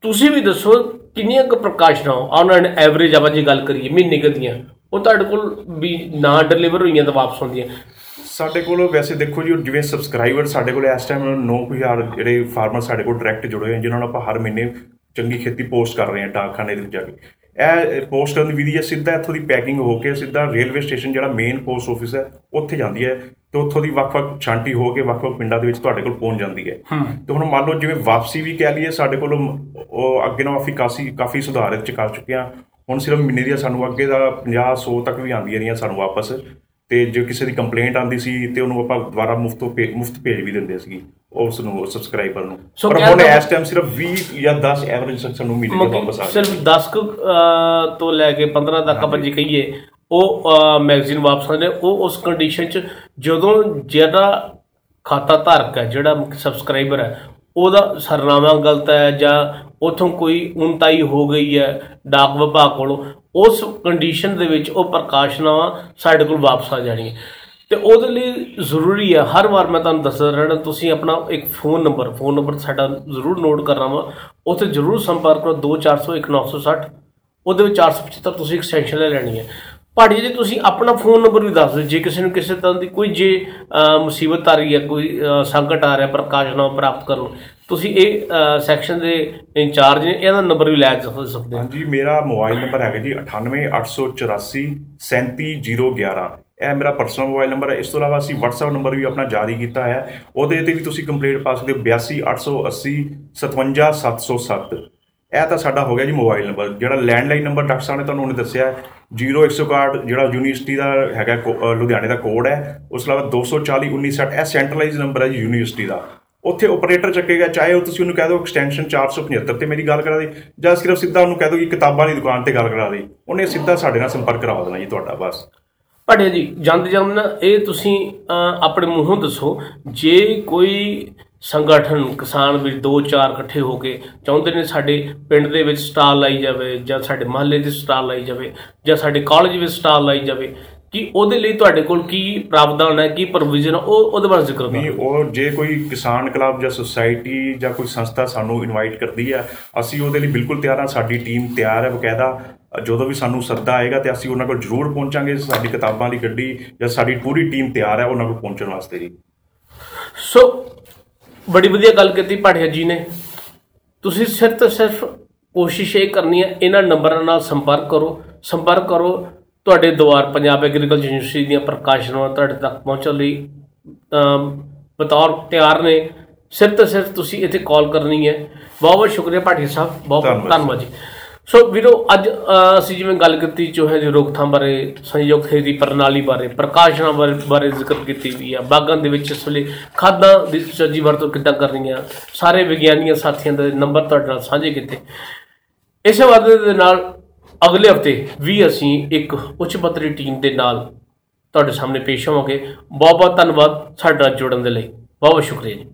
ਤੁਸੀਂ ਵੀ ਦੱਸੋ ਕਿੰਨੀਆਂ ਕੁ ਪ੍ਰਕਾਸ਼ਨਾਂ ਆਨ ਐਨ ਐਵਰੇਜ ਆਪਾਂ ਜੇ ਗੱਲ ਕਰੀਏ ਮਹੀਨੇ ਦੀਆਂ ਉਹ ਤੁਹਾਡੇ ਕੋਲ ਵੀ ਨਾ ਡਿਲੀਵਰ ਹੋਈਆਂ ਤਾਂ ਵਾਪਸ ਹੁੰਦੀਆਂ। ਸਾਡੇ ਕੋਲ ਵੈਸੇ ਦੇਖੋ ਜੀ ਜਿਵੇਂ ਸਬਸਕ੍ਰਾਈਬਰ ਸਾਡੇ ਕੋਲ ਇਸ ਟਾਈਮ 9000 ਜਿਹੜੇ ਫਾਰਮਰ ਸਾਡੇ ਕੋਲ ਡਾਇਰੈਕਟ ਜੁੜੇ ਹੋਏ ਜਿਨ੍ਹਾਂ ਨੂੰ ਆਪਾਂ ਹਰ ਮਹੀਨੇ ਚੰਗੀ ਖੇਤੀ ਪੋਸਟ ਕਰ ਰਹੇ ਹਾਂ ਡਾਕਖਾਨੇ ਦੇ ਵਿੱਚ ਜਾ ਕੇ। ਇਹ ਪੋਸਟ ਕਰਨ ਦੀ ਵਿਧੀ ਹੈ ਸਿੱਧਾ ਇੱਥੋਂ ਦੀ ਪੈਕਿੰਗ ਹੋ ਕੇ ਸਿੱਧਾ ਰੇਲਵੇ ਸਟੇਸ਼ਨ ਜਿਹੜਾ ਮੇਨ ਪੋਸਟ ਆਫਿਸ ਹੈ ਉੱਥੇ ਜਾਂਦੀ ਹੈ ਤੇ ਉੱਥੋਂ ਦੀ ਵੱਖ-ਵੱਖ ਛਾਂਟੀ ਹੋ ਕੇ ਵੱਖ-ਵੱਖ ਪਿੰਡਾਂ ਦੇ ਵਿੱਚ ਤੁਹਾਡੇ ਕੋਲ ਪਹੁੰਚ ਜਾਂਦੀ ਹੈ। ਤੇ ਹੁਣ ਮੰਨ ਲਓ ਜਿਵੇਂ ਵਾਪਸੀ ਵੀ ਕਹਿ ਲਈਏ ਸਾਡੇ ਕੋਲ ਉਹ ਅੱਗੇ ਨਾਲੋਂ ਅਸੀਂ ਕਾਫੀ ਕਾਫੀ ਸੁਧਾਰ ਕਰ ਚੁੱਕੇ ਹਾਂ। ਹੁਣ ਸਿਰਫ ਮਹੀਨੇ ਦੀਆਂ ਸਾਨੂੰ ਅੱਗੇ ਦਾ 50 100 ਤੱਕ ਵੀ ਆਉਂਦੀਆਂ ਰਹੀਆਂ ਸਾਨੂੰ ਵਾਪਸ। ਤੇ ਜੇ ਕਿਸੇ ਦੀ ਕੰਪਲੇਂਟ ਆਂਦੀ ਸੀ ਤੇ ਉਹਨੂੰ ਆਪਾਂ ਦੁਬਾਰਾ ਮੁਫਤ ਮੁਫਤ ਭੇਜ ਵੀ ਦਿੰਦੇ ਸੀ ਉਸ ਨੂੰ ਸਬਸਕ੍ਰਾਈਬਰ ਨੂੰ। ਪਰ ਹੁਣ ਇਸ ਟਾਈਮ ਸਿਰਫ 20 ਜਾਂ 10 ਐਵਰੇਜ ਸਾਨੂੰ ਮਹੀਨੇ ਦੇ ਵਾਪਸ ਆ ਸਿਰਫ 10 ਕੁ, ਅਹ, ਤੋਂ ਲੈ ਕੇ 15 ਤੱਕ ਆਪਾਂ ਜੇ ਕਹੀਏ ਉਹ ਮੈਗਜ਼ੀਨ ਵਾਪਸ ਆਉਂਦੇ ਨੇ ਉਹ ਉਸ ਕੰਡੀਸ਼ਨ 'ਚ ਜਦੋਂ ਜਿਹੜਾ ਖਾਤਾ ਧਾਰਕ ਹੈ ਜਿਹੜਾ ਸਬਸਕ੍ਰਾਈਬਰ ਹੈ ਉਹਦਾ ਸਰਨਾਮਾ ਗਲਤ ਹੈ ਜਾਂ ਉਥੋਂ ਕੋਈ ਉਨਤਾਈ ਹੋ ਗਈ ਹੈ ਡਾਕ ਵਿਭਾਗ ਕੋਲੋਂ ਉਸ ਕੰਡੀਸ਼ਨ ਦੇ ਵਿੱਚ ਉਹ ਪ੍ਰਕਾਸ਼ਨਾਵਾਂ ਸਾਡੇ ਕੋਲ ਵਾਪਸ ਆ ਜਾਣੀਆਂ ਤੇ ਉਹਦੇ ਲਈ ਜ਼ਰੂਰੀ ਹੈ ਹਰ ਵਾਰ ਮੈਂ ਤੁਹਾਨੂੰ ਦੱਸਦਾ ਰਹਿਣਾ ਤੁਸੀਂ ਆਪਣਾ ਇੱਕ ਫੋਨ ਨੰਬਰ ਫੋਨ ਨੰਬਰ ਸਾਡਾ ਜ਼ਰੂਰ ਨੋਟ ਕਰਨਾ ਵਾ। ਉੱਥੇ ਜ਼ਰੂਰ ਸੰਪਰਕ ਕਰੋ 2401 ਉਹਦੇ ਵਿੱਚ 475 ਤੁਸੀਂ ਐਕਸਟੈਂਸ਼ਨ ਲੈ ਲੈਣੀ ਹੈ ਭਾੜੀ ਜੀ ਤੁਸੀਂ ਆਪਣਾ ਫੋਨ ਨੰਬਰ ਵੀ ਦੱਸ ਦਿਓ ਜੇ ਕਿਸੇ ਨੂੰ ਕਿਸੇ ਤਰ੍ਹਾਂ ਦੀ ਕੋਈ ਜੇ ਅਹ, ਮੁਸੀਬਤ ਆ ਰਹੀ ਹੈ ਕੋਈ ਅਹ, ਸੰਕਟ ਆ ਰਿਹਾ ਪ੍ਰਕਾਸ਼ਨਾ ਪ੍ਰਾਪਤ ਕਰਨ ਨੂੰ, ਤੁਸੀਂ ਇਹ ਸੈਕਸ਼ਨ ਦੇ ਇੰਚਾਰਜ ਨੇ ਇਹਦਾ ਨੰਬਰ ਵੀ ਲੈ ਸਕਦੇ ਸਕਦੇ ਹੋ ਹਾਂਜੀ ਮੇਰਾ ਮੋਬਾਈਲ ਨੰਬਰ ਹੈਗਾ ਜੀ 98884 37011 ਇਹ ਮੇਰਾ ਪਰਸਨਲ ਮੋਬਾਈਲ ਨੰਬਰ ਹੈ। ਇਸ ਤੋਂ ਇਲਾਵਾ ਅਸੀਂ WhatsApp ਨੰਬਰ ਵੀ ਆਪਣਾ ਜਾਰੀ ਕੀਤਾ ਹੈ। ਉਹਦੇ ਤੇ ਵੀ ਤੁਸੀਂ ਕੰਪਲੇਂਟ ਪਾ ਸਕਦੇ ਹੋ 82880 57707 ਇਹ ਤਾਂ ਸਾਡਾ ਹੋ ਗਿਆ ਜੀ ਮੋਬਾਈਲ ਨੰਬਰ ਜਿਹੜਾ ਲੈਂਡਲਾਈਨ ਨੰਬਰ ਡਾਕਟਰ ਸਾਹਿਬ ਨੇ ਤੁਹਾਨੂੰ ਉਹਨੇ ਦੱਸਿਆ ਹੈ 0161 ਜਿਹੜਾ ਯੂਨੀਵਰਸਿਟੀ ਦਾ ਹੈਗਾ ਕੋ- ਅ, ਲੁਧਿਆਣੇ ਦਾ ਕੋਡ ਹੈ। ਉਸ ਤੋਂ ਇਲਾਵਾ 2401960 ਇਹ ਸੈਂਟਰਲਾਈਜ਼ ਨੰਬਰ ਹੈ ਜੀ ਯੂਨੀਵਰਸਿਟੀ ਦਾ। ਉੱਥੇ ਆਪਰੇਟਰ ਚੱਕੇਗਾ ਚਾਹੇ ਉਹ ਤੁਸੀਂ ਉਹਨੂੰ ਕਹਿ ਦਿਓ ਐਕਸਟੈਂਸ਼ਨ 475 ਤੇ ਮੇਰੀ ਗੱਲ ਕਰਾ ਦੇ ਜਾਂ ਸਿਰਫ ਸਿੱਧਾ ਉਹਨੂੰ ਕਹਿ ਦਿਓ ਕਿ ਕਿਤਾਬਾਂ ਦੀ ਦੁਕਾਨ ਤੇ ਗੱਲ ਕਰਾ ਦੇ ਉਹਨੇ ਸਿੱਧਾ ਸਾਡੇ ਨਾਲ ਸੰਪਰਕ ਕਰਵਾ ਦੇਣਾ ਜੀ ਤੁਹਾਡਾ ਬਸ। ਭਾਟਿਆ ਜੀ ਜਾਂਦੇ ਜਾਂਦੇ ਨਾ ਇਹ ਤੁਸੀਂ ਅਹ, ਆਪਣੇ ਮੂੰਹੋਂ ਦੱਸੋ ਜੇ ਕੋਈ ਸੰਗਠਨ ਕਿਸਾਨ ਵੀ ਦੋ ਚਾਰ ਇਕੱਠੇ ਹੋ ਕੇ ਚਾਹੁੰਦੇ ਨੇ ਸਾਡੇ ਪਿੰਡ ਦੇ ਵਿੱਚ ਸਟਾਲ ਲਾਈ ਜਾਵੇ ਜਾਂ ਸਾਡੇ ਮਹੱਲੇ 'ਚ ਸਟਾਲ ਲਾਈ ਜਾਵੇ ਜਾਂ ਸਾਡੇ ਕਾਲਜ ਵਿੱਚ ਸਟਾਲ ਲਾਈ ਜਾਵੇ ਕਿ ਉਹਦੇ ਲਈ ਤੁਹਾਡੇ ਕੋਲ ਕੀ ਪ੍ਰਾਵਧਾਨ ਹੈ ਕੀ ਪ੍ਰੋਵੀਜ਼ਨ ਉਹ ਉਹਦੇ ਬਾਰੇ ਜ਼ਿਕਰ ਨਹੀਂ ਕਰੋ ਉਹ ਜੇ ਕੋਈ ਕਿਸਾਨ ਕਲੱਬ ਜਾਂ ਸੁਸਾਇਟੀ ਜਾਂ ਕੋਈ ਸੰਸਥਾ ਸਾਨੂੰ ਇਨਵਾਈਟ ਕਰਦੀ ਹੈ ਅਸੀਂ ਉਹਦੇ ਲਈ ਬਿਲਕੁਲ ਤਿਆਰ ਹਾਂ ਸਾਡੀ ਟੀਮ ਤਿਆਰ ਹੈ ਬਕਾਇਦਾ। ਜਦੋਂ ਵੀ ਸਾਨੂੰ ਸੱਦਾ ਆਏਗਾ ਤੇ ਅਸੀਂ ਉਹਨਾਂ ਕੋਲ ਜ਼ਰੂਰ ਪਹੁੰਚਾਂਗੇ ਸਾਡੀ ਕਿਤਾਬਾਂ ਦੀ ਗੱਡੀ ਜਾਂ ਸਾਡੀ ਪੂਰੀ ਟੀਮ ਤਿਆਰ ਹੈ ਉਹਨਾਂ ਕੋਲ ਪਹੁੰਚਣ ਵਾਸਤੇ ਜੀ। ਸੋ ਬੜੀ ਵਧੀਆ ਗੱਲ ਕੀਤੀ ਪਾਠਿਆ ਜੀ ਨੇ। ਤੁਸੀਂ ਸਿਰਫ ਸਿਰਫ ਕੋਸ਼ਿਸ਼ ਇਹ ਕਰਨੀ ਹੈ ਇਹਨਾਂ ਨੰਬਰਾਂ ਨਾਲ ਸੰਪਰਕ ਕਰੋ ਸੰਪਰਕ ਕਰੋ ਤੁਹਾਡੇ ਦੁਆਰ ਪੰਜਾਬ ਐਗਰੀਕਲਚਰ ਯੂਨੀਵਰਸਿਟੀ ਦੀਆਂ ਪ੍ਰਕਾਸ਼ਨਾਂ ਤੁਹਾਡੇ ਤੱਕ ਪਹੁੰਚਣ ਲਈ ਬਤੌਰ ਤਿਆਰ ਨੇ। ਸਿਰਫ ਤੇ ਸਿਰਫ ਤੁਸੀਂ ਇੱਥੇ ਕਾਲ ਕਰਨੀ ਹੈ। ਬਹੁਤ ਬਹੁਤ ਸ਼ੁਕਰੀਆ ਪਾਠੀ ਸਾਹਿਬ। ਬਹੁਤ ਬਹੁਤ ਧੰਨਵਾਦ। ਜੀ। ਸੋ ਵੀਰੋ ਅੱਜ ਅਸੀਂ ਜਿਵੇਂ ਗੱਲ ਕੀਤੀ ਚੂਹੇ ਦੀ ਰੋਕਥਾਮ ਬਾਰੇ ਸੰਯੁਕਤ ਖੇਤੀ ਪ੍ਰਣਾਲੀ ਬਾਰੇ ਪ੍ਰਕਾਸ਼ਨਾਂ ਬਾਰੇ ਬਾਰੇ ਜ਼ਿਕਰ ਕੀਤੀ ਵੀ ਆ। ਬਾਗਾਂ ਦੇ ਵਿੱਚ ਇਸ ਵੇਲੇ ਖਾਦਾਂ ਦੀ ਸੱਜੀ ਵਰਤੋਂ ਕਿੱਦਾਂ ਕਰਨੀ ਆ ਸਾਰੇ ਵਿਗਿਆਨੀਆਂ ਸਾਥੀਆਂ ਦੇ ਨੰਬਰ ਤੁਹਾਡੇ ਨਾਲ ਸਾਂਝੇ ਕੀਤੇ। ਇਸੇ ਵਾਅਦੇ ਦੇ ਨਾਲ ਅਗਲੇ ਹਫ਼ਤੇ ਵੀ ਅਸੀਂ ਇੱਕ ਉੱਚ ਪੱਧਰੀ ਟੀਮ ਦੇ ਨਾਲ ਤੁਹਾਡੇ ਸਾਹਮਣੇ ਪੇਸ਼ ਹੋਵਾਂਗੇ। ਬਹੁਤ ਬਹੁਤ ਧੰਨਵਾਦ ਸਾਡੇ ਨਾਲ ਜੁੜਨ ਦੇ ਲਈ। ਬਹੁਤ ਬਹੁਤ ਸ਼ੁਕਰੀਆ ਜੀ।